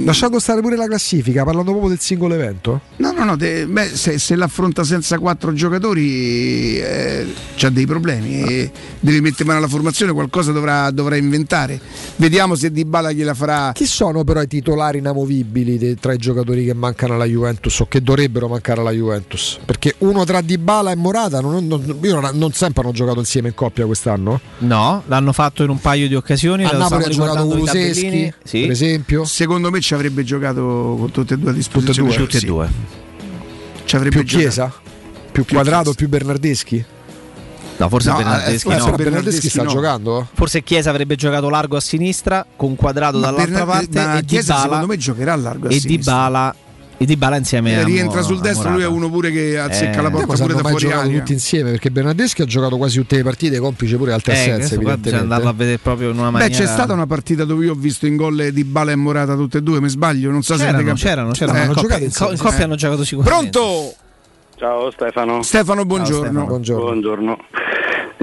eh, Lasciando stare pure la classifica, parlando proprio del singolo evento? No, no, no, de- beh, se, se l'affronta senza quattro giocatori eh, c'ha dei problemi. e deve mettere mano alla formazione, qualcosa dovrà, dovrà inventare. Vediamo se Di Bala gliela farà. Chi sono però i titolari inamovibili dei- tra i giocatori che mancano alla Juventus o che dovrebbero mancare alla Juventus? Perché uno tra Dybala e Morata non, non- io non, non sempre hanno giocato insieme in coppia quest'anno. No, l'hanno fatto in un paio di occasioni. A Napoli ha giocato Kuluseschi. Sì. per esempio. Secondo me ci avrebbe giocato con tutte e due a disposizione. Tutte e due? Tutti e Sì, due. Ci avrebbe Più giocato. Chiesa? Più, Quadrato, più Bernardeschi? No, forse No, Bernardeschi eh, no. forse Bernardeschi sta no. giocando? Forse Chiesa avrebbe giocato largo a sinistra, con quadrato Ma dall'altra Bernarde- parte ma e Chiesa Dybala, secondo me giocherà a largo a e sinistra. Dybala, e Dybala insieme Eh, a rientra sul destro, lui è uno pure che azzecca Eh, la porta se pure hanno da fuori aria. tutti insieme perché Bernardeschi ha giocato quasi tutte le partite, complice pure altre Eh, assenze. bisogna andarlo a vedere proprio in una Beh, maniera. c'è stata una partita dove io ho visto in gol di Bala e Morata tutte e due, mi sbaglio, non so se C'erano, avete capito. c'erano, c'erano. Eh, in coppia, in co- in coppia hanno giocato sicuramente. Pronto? Ciao Stefano. Stefano, buongiorno. Stefano. Buongiorno. Buongiorno.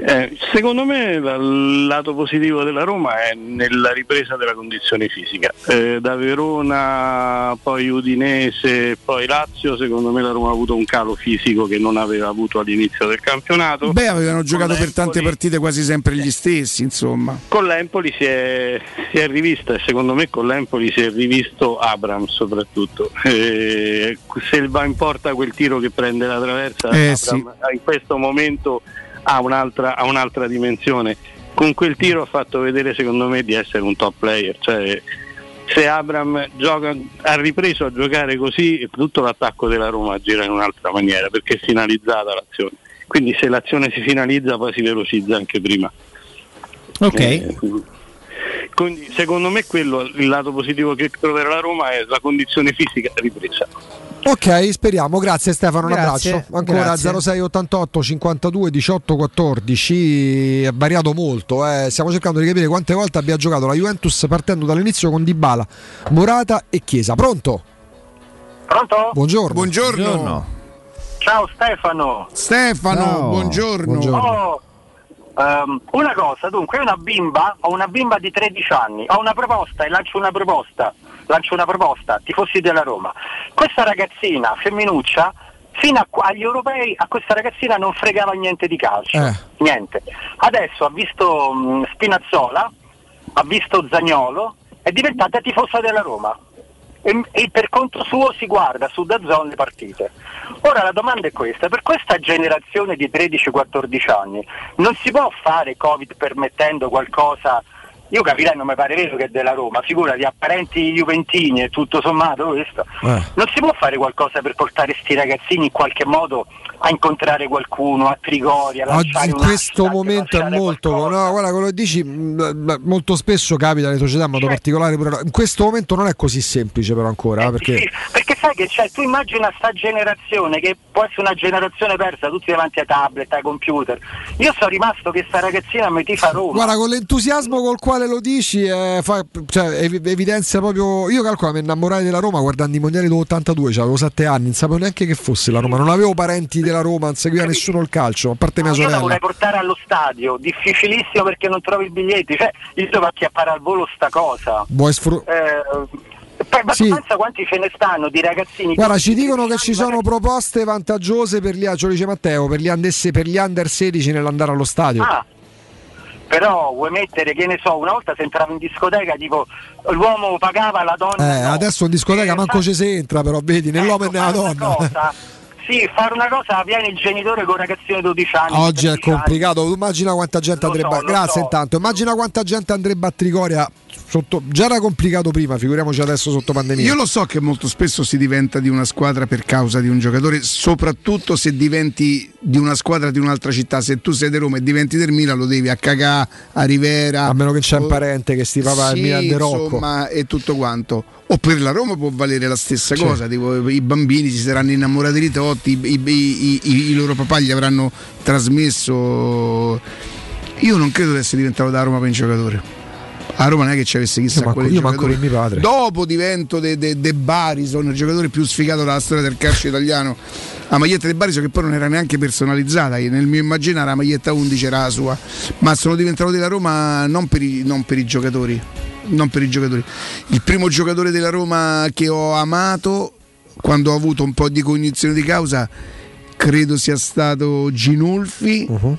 Eh, secondo me la- il lato positivo della Roma è nella ripresa della condizione fisica. Eh, da Verona, poi Udinese, poi Lazio, secondo me la Roma ha avuto un calo fisico che non aveva avuto all'inizio del campionato. Beh, avevano giocato per tante partite quasi sempre gli stessi, insomma. Con l'Empoli si è, si è rivista e secondo me con l'Empoli si è rivisto Abram soprattutto. Eh, se va in porta quel tiro che prende la traversa, Eh, Abram sì. in questo momento ha un'altra, ha un'altra dimensione. con quel tiro ha fatto vedere secondo me di essere un top player. Cioè, se Abram gioca, ha ripreso a giocare così, tutto l'attacco della Roma gira in un'altra maniera perché è finalizzata l'azione. Quindi se l'azione si finalizza poi si velocizza anche prima. Ok. Eh, quindi secondo me quello il lato positivo che troverà la Roma è la condizione fisica ripresa. Ok, speriamo. Grazie Stefano, un Grazie, abbraccio. Ancora grazie. 0688 52 18 14. È variato molto. eh. Stiamo cercando di capire quante volte abbia giocato la Juventus partendo dall'inizio con Dybala, Morata e Chiesa. Pronto? Pronto? Buongiorno. Buongiorno. Ciao Stefano. Stefano, Ciao. buongiorno. Buongiorno. Oh, ehm, una cosa, dunque, ho una bimba, ho una bimba di 13 anni, ho una proposta e lancio una proposta, lancio una proposta, tifosi della Roma. Questa ragazzina, femminuccia, fino a agli europei a questa ragazzina non fregava niente di calcio, Eh. niente. Adesso ha visto mh, Spinazzola, ha visto Zagnolo, è diventata tifosa della Roma. E, e per conto suo si guarda su Dazzon le partite. Ora la domanda è questa, per questa generazione di 13-14 anni non si può fare Covid permettendo qualcosa, io capirei non mi pare vero che è della Roma, figurati a parenti juventini e tutto sommato questo, non si può fare qualcosa per portare questi ragazzini in qualche modo a incontrare qualcuno, a Trigoria, a Oggi in questo momento è molto no, guarda quello che dici mh, molto spesso capita nelle società in modo particolare pure in questo momento non è così semplice però ancora eh, perché Sì, perché sai che c'è, tu immagina sta generazione che può essere una generazione persa tutti davanti ai tablet, ai computer. Io sono rimasto che sta ragazzina mi tifa Roma. Guarda, con l'entusiasmo col quale lo dici, eh, fa- cioè, ev- evidenzia proprio. Io calcolo mi innamorai della Roma guardando i mondiali dell'82, cioè, avevo 7 anni, non sapevo neanche che fosse la Roma, non avevo parenti della Roma, non seguiva nessuno il calcio, a parte mia Io la sorella. vorrei portare allo stadio, difficilissimo perché non trovi i biglietti, cioè io devo acchiappare al volo sta cosa. Vuoi sfru- Eh, poi, Sì. pensa quanti ce ne stanno di ragazzini. Guarda, ci dicono che ci sono proposte vantaggiose per gli, ce lo dice Matteo, per gli, andesse- per gli under 16 nell'andare allo stadio. Ah, però vuoi mettere, che ne so, una volta se entrava in discoteca tipo l'uomo pagava la donna. Eh, adesso in discoteca manco ci si entra, però vedi, nell'uomo e nella donna. cosa, sì, fare una cosa viene il genitore con ragazzino di 12 anni. Oggi è 13 anni. complicato, tu immagina quanta gente andrebbe. lo Grazie so. intanto, immagina quanta gente andrebbe a Trigoria. Sotto... Già era complicato prima, figuriamoci adesso sotto pandemia. Io lo so che molto spesso si diventa di una squadra per causa di un giocatore, soprattutto se diventi di una squadra di un'altra città. Se tu sei di Roma e diventi del Milan, lo devi a cagà, a Rivera. A meno che c'è un parente che sti papà sì, il Milan de Rocco. insomma, e tutto quanto. O per la Roma può valere la stessa Sì. cosa, tipo, i bambini si saranno innamorati di Totti, i, i- i- i- i loro papà gli avranno trasmesso. Io non credo di essere diventato da Roma per un giocatore. A Roma non è che ci avesse chissà quale giocatore. mio padre. Dopo divento De, de, de Barison, il giocatore più sfigato della storia del calcio italiano. La maglietta di Barison che poi non era neanche personalizzata, nel mio immaginare la maglietta 11 era la sua. Ma sono diventato della Roma non per i, non per i giocatori. Non per i giocatori. Il primo giocatore della Roma che ho amato quando ho avuto un po' di cognizione di causa credo sia stato Ginulfi. Uh-huh.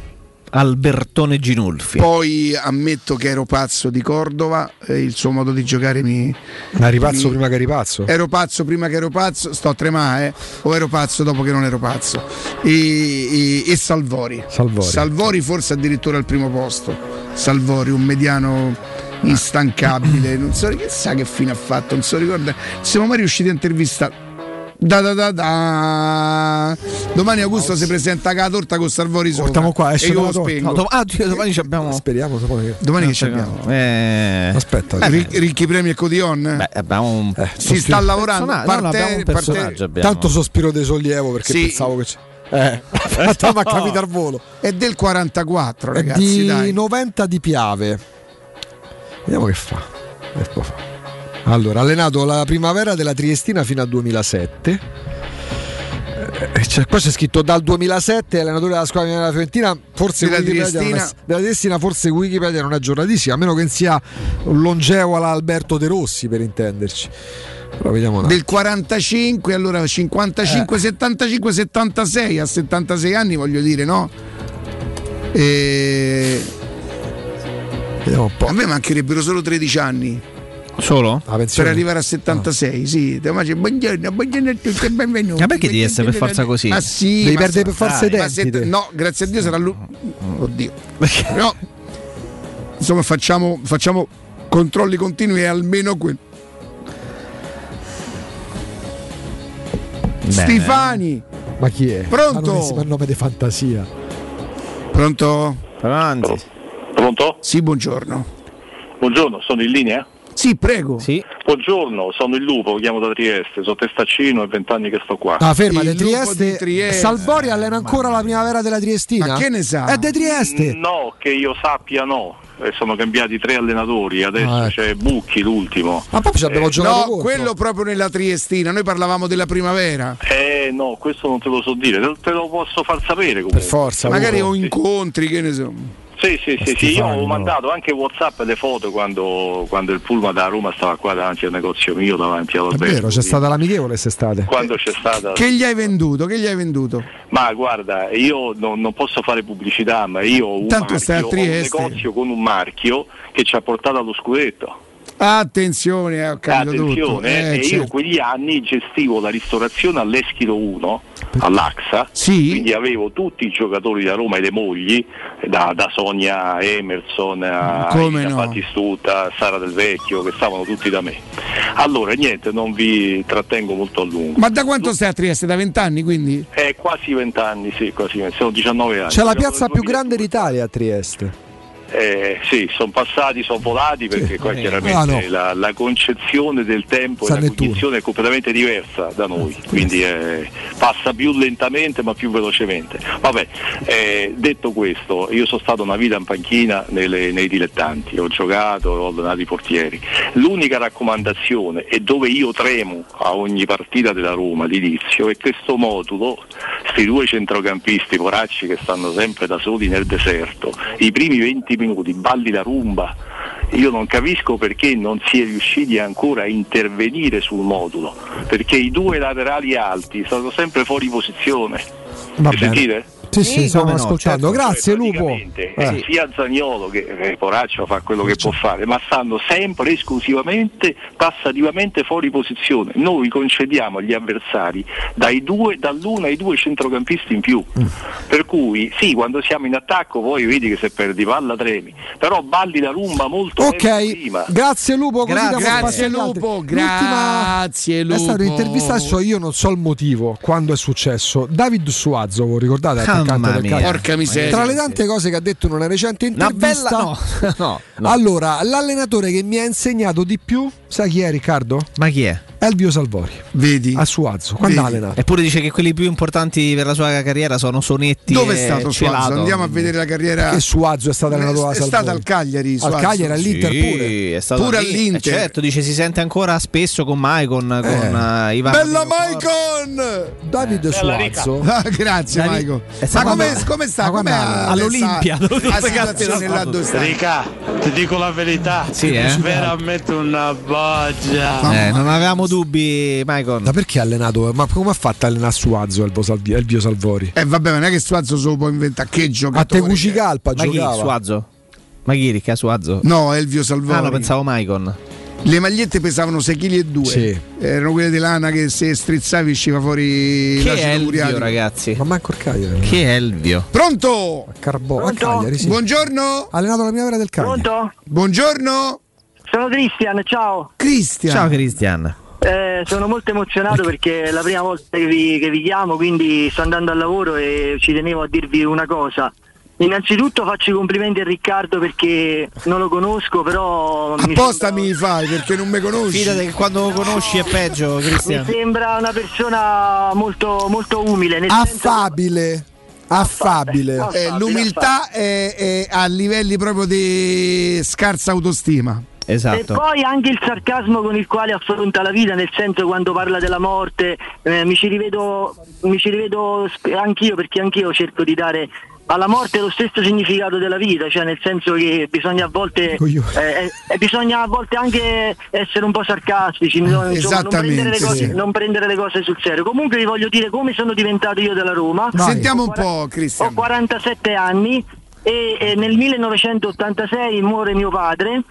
Albertone Ginulfi. Poi ammetto che ero pazzo di Cordova, eh, il suo modo di giocare mi. Ma eri pazzo mi- prima che eri pazzo? Ero pazzo prima che ero pazzo, sto a tremare, eh, o ero pazzo dopo che non ero pazzo. E, e- e Salvori. Salvori. forse addirittura al primo posto. Salvori, un mediano instancabile. Non so che sa che fine ha fatto, non so ricorda. Siamo mai riusciti a intervistare. Da da da da. Domani Augusto si presenta la torta con Salvori sopra. Portiamo qua, esce io lo spengo. No, dom- ah, domani ci abbiamo. Speriamo. Domani, Domani che ci abbiamo? Eh, Aspetta, Eh, Ric- Ricchi Premi e Cotillon? Beh, abbiamo un si sta lavorando. personaggio, no, Parte- abbiamo un parte- personaggio. abbiamo. Tanto sospiro di sollievo perché Sì. pensavo che c'è. Eh, <laughs> ma capita al volo. È del 44, È ragazzi. di dai. 90 di Piave. Vediamo che fa. Che può fare. Allora, ha allenato la primavera della Triestina fino al 2007. Eh, c'è- qua c'è scritto dal 2007 allenatore della squadra della Fiorentina forse Della Wikipedia non è- Triestina. della Triestina forse Wikipedia non è aggiornatissima a meno che non sia un longevo alla Alberto De Rossi per intenderci del 45, allora 55, 75, 76, a 76 anni voglio dire, no? E... Vediamo un po'. A me mancherebbero solo 13 anni Solo? Per arrivare a 76, sì. Te immagini, Buongiorno, buongiorno a tutti, benvenuti. Ma perché devi essere per forza così? Ma sì, Devi ma perdere per forza i ma denti, se- te. No, grazie a Dio sarà lui. Oddio. No, insomma facciamo, facciamo controlli continui e almeno quello. Stefani, Ma chi è? Pronto? Il nome di fantasia. pronto? Avanti. Pronto? Sì, buongiorno. Buongiorno, sono in linea? Sì, prego. Sì. Buongiorno, sono il Lupo, chiamo da Trieste, sono testaccino e vent'anni che sto qua. Ah, ferma, Il Trieste. di Trieste. Salvori allena ancora la primavera della Triestina? Ma che ne sa? È De Trieste. No, che io sappia no. Eh, sono cambiati tre allenatori, adesso Ah, ecco. c'è Bucchi l'ultimo. Ma poi ci abbiamo Eh, giocato No, contro. quello proprio nella Triestina, noi parlavamo della primavera. Eh no, questo non te lo so dire, te, lo posso far sapere comunque. Per forza. Magari ho incontri, che ne so. Sì, sì, sì, sì, io ho mandato anche Whatsapp le foto quando, quando il pullman da Roma stava qua davanti al negozio mio, davanti È all'albergo. vero, c'è stata l'amichevole quest'estate. Quando c'è stata... Che gli hai venduto? Che gli hai venduto? Ma guarda, io non, non posso fare pubblicità, ma io ho un, marchio, ho un negozio con un marchio che ci ha portato allo scudetto. Attenzione, ho capito tutto. Attenzione, Eh, e io certo. quegli anni gestivo la ristorazione all'Eschilo 1, all'Axa, Sì. quindi avevo tutti i giocatori da Roma e le mogli, da, da Sonia Emerson a Come Ida no. Battistuta, Sara Del Vecchio, che stavano tutti da me. Allora, niente, non vi trattengo molto a lungo. Ma da quanto stai a Trieste? Da vent'anni quindi? È quasi vent'anni, sì, quasi 20, sono 19 anni. C'è la piazza più 2000. grande d'Italia a Trieste. Eh, sì, sono passati, sono volati perché qua chiaramente Ah, no. la, la concezione del tempo San e la cognizione è completamente diversa da noi, quindi eh, passa più lentamente ma più velocemente. Vabbè, eh, detto questo, io sono stato una vita in panchina nelle- nei dilettanti, ho giocato, ho allenato i portieri. L'unica raccomandazione e dove io tremo a ogni partita della Roma all'inizio è questo modulo, questi due centrocampisti poracci che stanno sempre da soli nel deserto, i primi 20 minuti balli la rumba. Io non capisco perché non si è riusciti ancora a intervenire sul modulo, perché i due laterali alti sono sempre fuori posizione. Va bene. sentite? Sì, sì, stiamo come no, ascoltando. certo. Grazie, Lupo. Eh. eh, sia Zagnolo che eh, Poraccio fa quello che può fare, ma stanno sempre esclusivamente tassativamente fuori posizione. Noi concediamo agli avversari dai due, dall'uno ai due centrocampisti in più. Mm. Per cui sì, quando siamo in attacco poi vedi che se perdi palla tremi, però balli la rumba molto tempo Ok, prima. grazie Lupo. Così Grazie. Lupo, L'ultima- grazie, È Lupo. stata un'intervista adesso io non so il motivo quando è successo. David Suazo, voi ricordate attaccante Mamma del mia. Porca miseria. Tra le tante cose che ha detto in una recente Una intervista bella. No, <laughs> no, no. Allora, l'allenatore che mi ha insegnato di più, sai chi è Riccardo? Ma chi è? Elvio Salvori. Vedi? A Suazo, quando Vedi? allenato. Eppure dice che quelli più importanti per la sua carriera sono Sonetti Dove è stato Celato. Suazo? Andiamo a vedere la carriera. Che Suazo è stato allenato da è Salvori. stata al Cagliari. Al Suazo. Cagliari, all'Inter Sì, pure. è stato Pure all'Inter. Eh, certo, dice si sente ancora spesso con Maicon, con eh, Ivan. Bella Maicon! David Suazo. <laughs> Ah, grazie Davi- Maicon. è Ma come, come sta? alla- all'Olimpia, La, dove situazione là sta? Rica, ti dico la verità. Sì, eh? Veramente una boggia. Eh, non avevamo dubbi, Maicon. Ma perché ha allenato? Ma come ha fatto a allenare Suazo Elvio Salvi- Elvio Salvori? Eh vabbè, non è che Suazo se lo può inventare. Che A giocatore? Tegucigalpa Ma chi? giocava. Suazo? Ma chi? Ricca Suazo? No, Elvio Salvori. Ah, no, pensavo Maicon. Le magliette pesavano 6 kg e 2. Sì. Erano quelle di lana che se strizzavi usciva fuori Che è l'acido Elvio, ragazzi? Ma manco il Cagliari. Che è Elvio? Pronto? A Pronto? Cagliari, sì. Buongiorno. Ha allenato la primavera del Cagliari. Pronto? Buongiorno. Sono Cristian, ciao. Cristian. Ciao Cristian. Eh, sono molto emozionato perché è la prima volta che vi, che vi chiamo, quindi sto andando al lavoro e ci tenevo a dirvi una cosa. Innanzitutto faccio i complimenti a Riccardo perché non lo conosco, però mi Apposta sembra, mi fai perché non mi conosci. Fidate che quando lo conosci è peggio, mi Cristian. sembra una persona molto, molto umile. Nel senso- Affabile. Affabile. Affabile. Eh, l'umiltà è, è a livelli proprio di scarsa autostima. E Esatto. poi anche il sarcasmo con il quale affronta la vita, nel senso quando parla della morte, eh, mi ci rivedo, mi ci rivedo anch'io perché anch'io cerco di dare alla morte lo stesso significato della vita, cioè nel senso che bisogna a volte Coglione. eh, eh, bisogna a volte anche essere un po' sarcastici, no? Insomma, non, prendere cose, sì. non prendere le cose sul serio. Comunque vi voglio dire come sono diventato io della Roma. Vai. Sentiamo un Ho po', Ho Cristian. 47 anni e, e nel 1986 muore mio padre.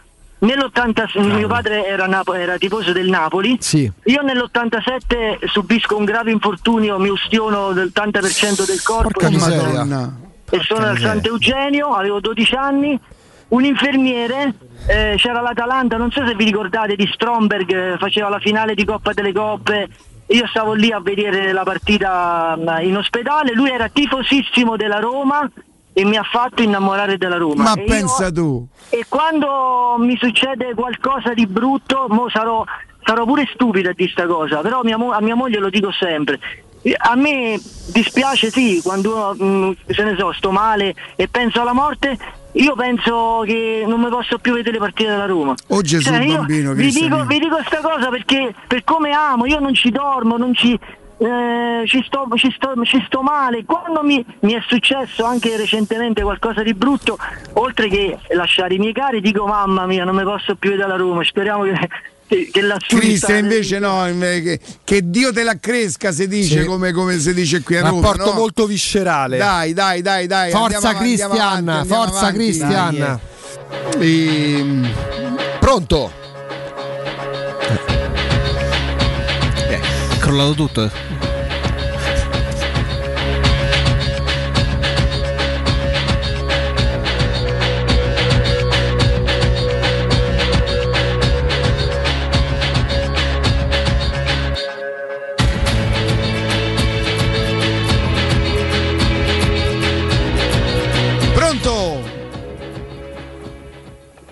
Nell'86 mio padre era, Napo- era tifoso del Napoli. Sì. Io nell'87 subisco un grave infortunio, mi ustiono del 80% del corpo Porca e sono- miseria. E sono al. Sant'Eugenio, avevo 12 anni. un infermiere, eh, c'era l'Atalanta, non so se vi ricordate di Stromberg, eh, faceva la finale di Coppa delle Coppe. Io stavo lì a vedere la partita mm, in ospedale, lui era tifosissimo della Roma e mi ha fatto innamorare della Roma. Ma E io- pensa tu. e quando mi succede qualcosa di brutto, mo sarò, sarò pure stupida di sta cosa, però mia mo- a mia moglie lo dico sempre. A me dispiace sì, quando uno, mh, se ne so, sto male e penso alla morte, io penso che non mi posso più vedere le partite della Roma. Oh Gesù Cioè, io bambino, vi dico, vi dico sta cosa perché per come amo, io non ci dormo, non ci, eh, ci, sto, ci, sto, ci sto male. Quando mi, mi è successo anche recentemente qualcosa di brutto, oltre che lasciare i miei cari, dico mamma mia, non mi posso più vedere la Roma, speriamo che, che, che sta- Cristian invece no, inve- che, che Dio te la cresca si dice Sì. come, come si dice qui a Roma. Rapporto no? molto viscerale. Dai, dai, dai, dai. Forza Cristian, forza. Cristian. Ehm, Pronto? È crollato tutto.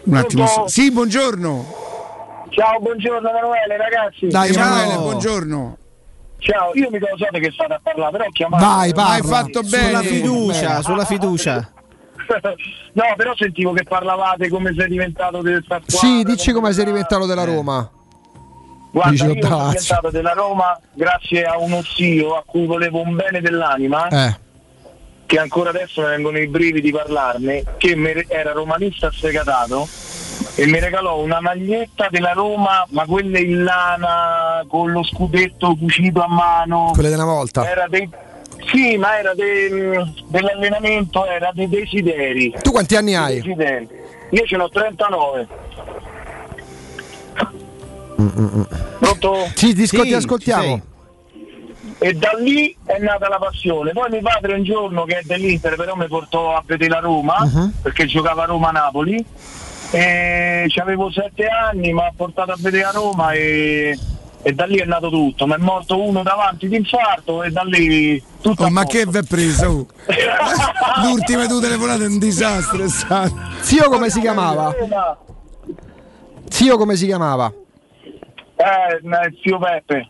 Un attimo. Pronto? Sì, buongiorno. Ciao, buongiorno Emanuele, ragazzi. Dai, Ciao. Emanuele, buongiorno. Ciao, io mi so che state a parlare, però ho chiamato. Vai, parla. Hai fatto bene. Sulla fiducia, sulla <laughs> fiducia. no, però sentivo che parlavate come sei diventato del squadra. Sì, dici come sei diventato della Roma. Guarda, Dici io sono diventato della Roma grazie a uno zio a cui volevo un bene dell'anima, Eh. Che ancora adesso mi vengono i brividi di parlarne, che era romanista sfegatato e mi regalò una maglietta della Roma, ma quelle in lana con lo scudetto cucito a mano. Quelle di una volta. Era dei... Sì, ma era dei- dell'allenamento, era dei desideri. Tu quanti anni hai? desideri. Io ce n'ho 39. Pronto? Sì, ti, ascol- Sì, ti ascoltiamo. E da lì è nata la passione. Poi mio padre un giorno che è dell'Inter però mi portò a vedere la Roma, Uh-huh. perché giocava a Roma-Napoli. E avevo sette anni, mi ha portato a vedere la Roma e, e da lì è nato tutto. Mi è morto uno davanti di infarto e da lì tutto Oh, a ma posto. che vi è preso? <laughs> L'ultima due telefonate è un disastro. è stato. Zio come si chiamava? Zio come si chiamava? Eh, eh, zio Peppe,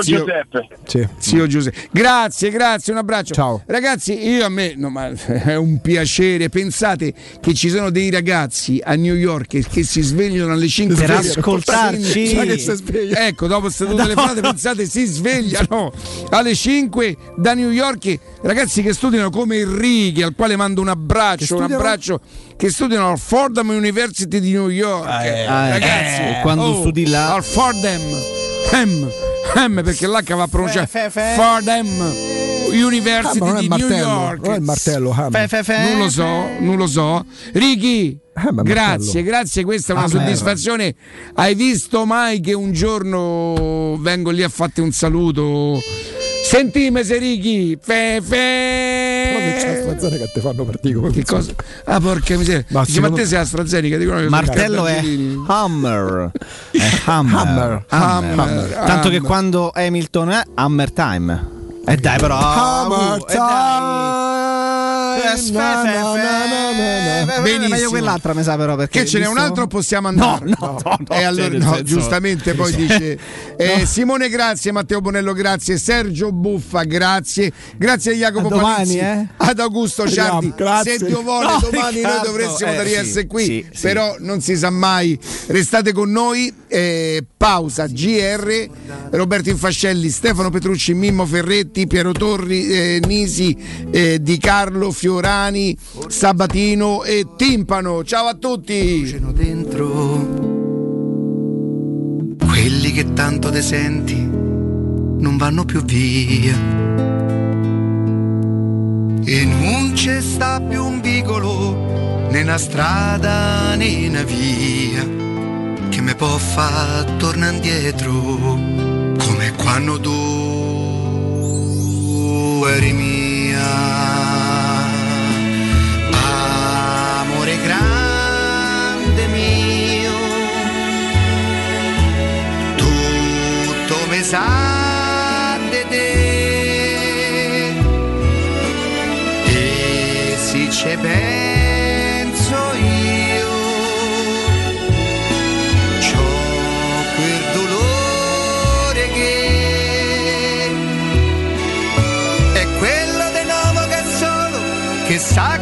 zio, Zio- Giuseppe. Sì. Zio Giuseppe. Grazie, grazie, un abbraccio. Ciao. Ragazzi, io a me no, ma è un piacere. Pensate che ci sono dei ragazzi a New York che, che si svegliano alle 5 Per ascoltarci. Sa che si sveglia. Ecco, dopo queste due telefonate, pensate, si svegliano alle 5 da New York. Ragazzi che studiano come Enrique, al quale mando un abbraccio, un abbraccio che studiano al Fordham University di New York. Ragazzi, eh, quando oh, studi là. al Fordham. Hem, hem, perché l'H va pronunciato Fe, fe, fe. Fordham Ah, University è di il New martello, York. non è il martello. Ham. Fe, fe, fe, Non lo so, non lo so. Ricky, Eh, ma è grazie, martello. grazie, questa è una Ah, soddisfazione. Hai visto mai che un giorno vengo lì a farti un saluto? Sentime se Ricky, fe, Però che c'è. AstraZeneca che ti fanno partire come Che cosa? Ah, porca miseria. Ma Dice, ma te sei AstraZeneca? Dicono che Martello è. Hammer. <laughs> È Hammer. Hammer. Hammer. Hammer. Tanto che Hammer. quando Hamilton è Hammer time. E dai però. Hammer uh, e dai. Eh, time. Eh, Benissimo. Meglio quell'altra mi sa però perché Che ce n'è un altro possiamo andare? No, no, no, E allora, cioè, nel no, senso- giustamente poi dice eh, <laughs> Simone grazie, Matteo Bonello grazie, Sergio Buffa grazie, grazie a Jacopo A domani, eh? ad Augusto Ciardi. grazie. Se Dio vuole domani noi dovremmo eh, da sì, essere qui, però non si sa mai. Restate con noi, eh, pausa GR, Roberto Infascelli, Stefano Petrucci, Mimmo Ferretti, Piero Torri, eh, Nisi, eh, Di Carlo, Fiorani, Sabatino e Timpano. Ciao a tutti! dentro quelli che tanto te senti non vanno più via e non c'è sta più un vicolo né una strada né una via che mi può far tornare indietro come quando tu eri mia sa de te. E se ci penso io, c'ho quel dolore che è quello di nuovo che solo, che sa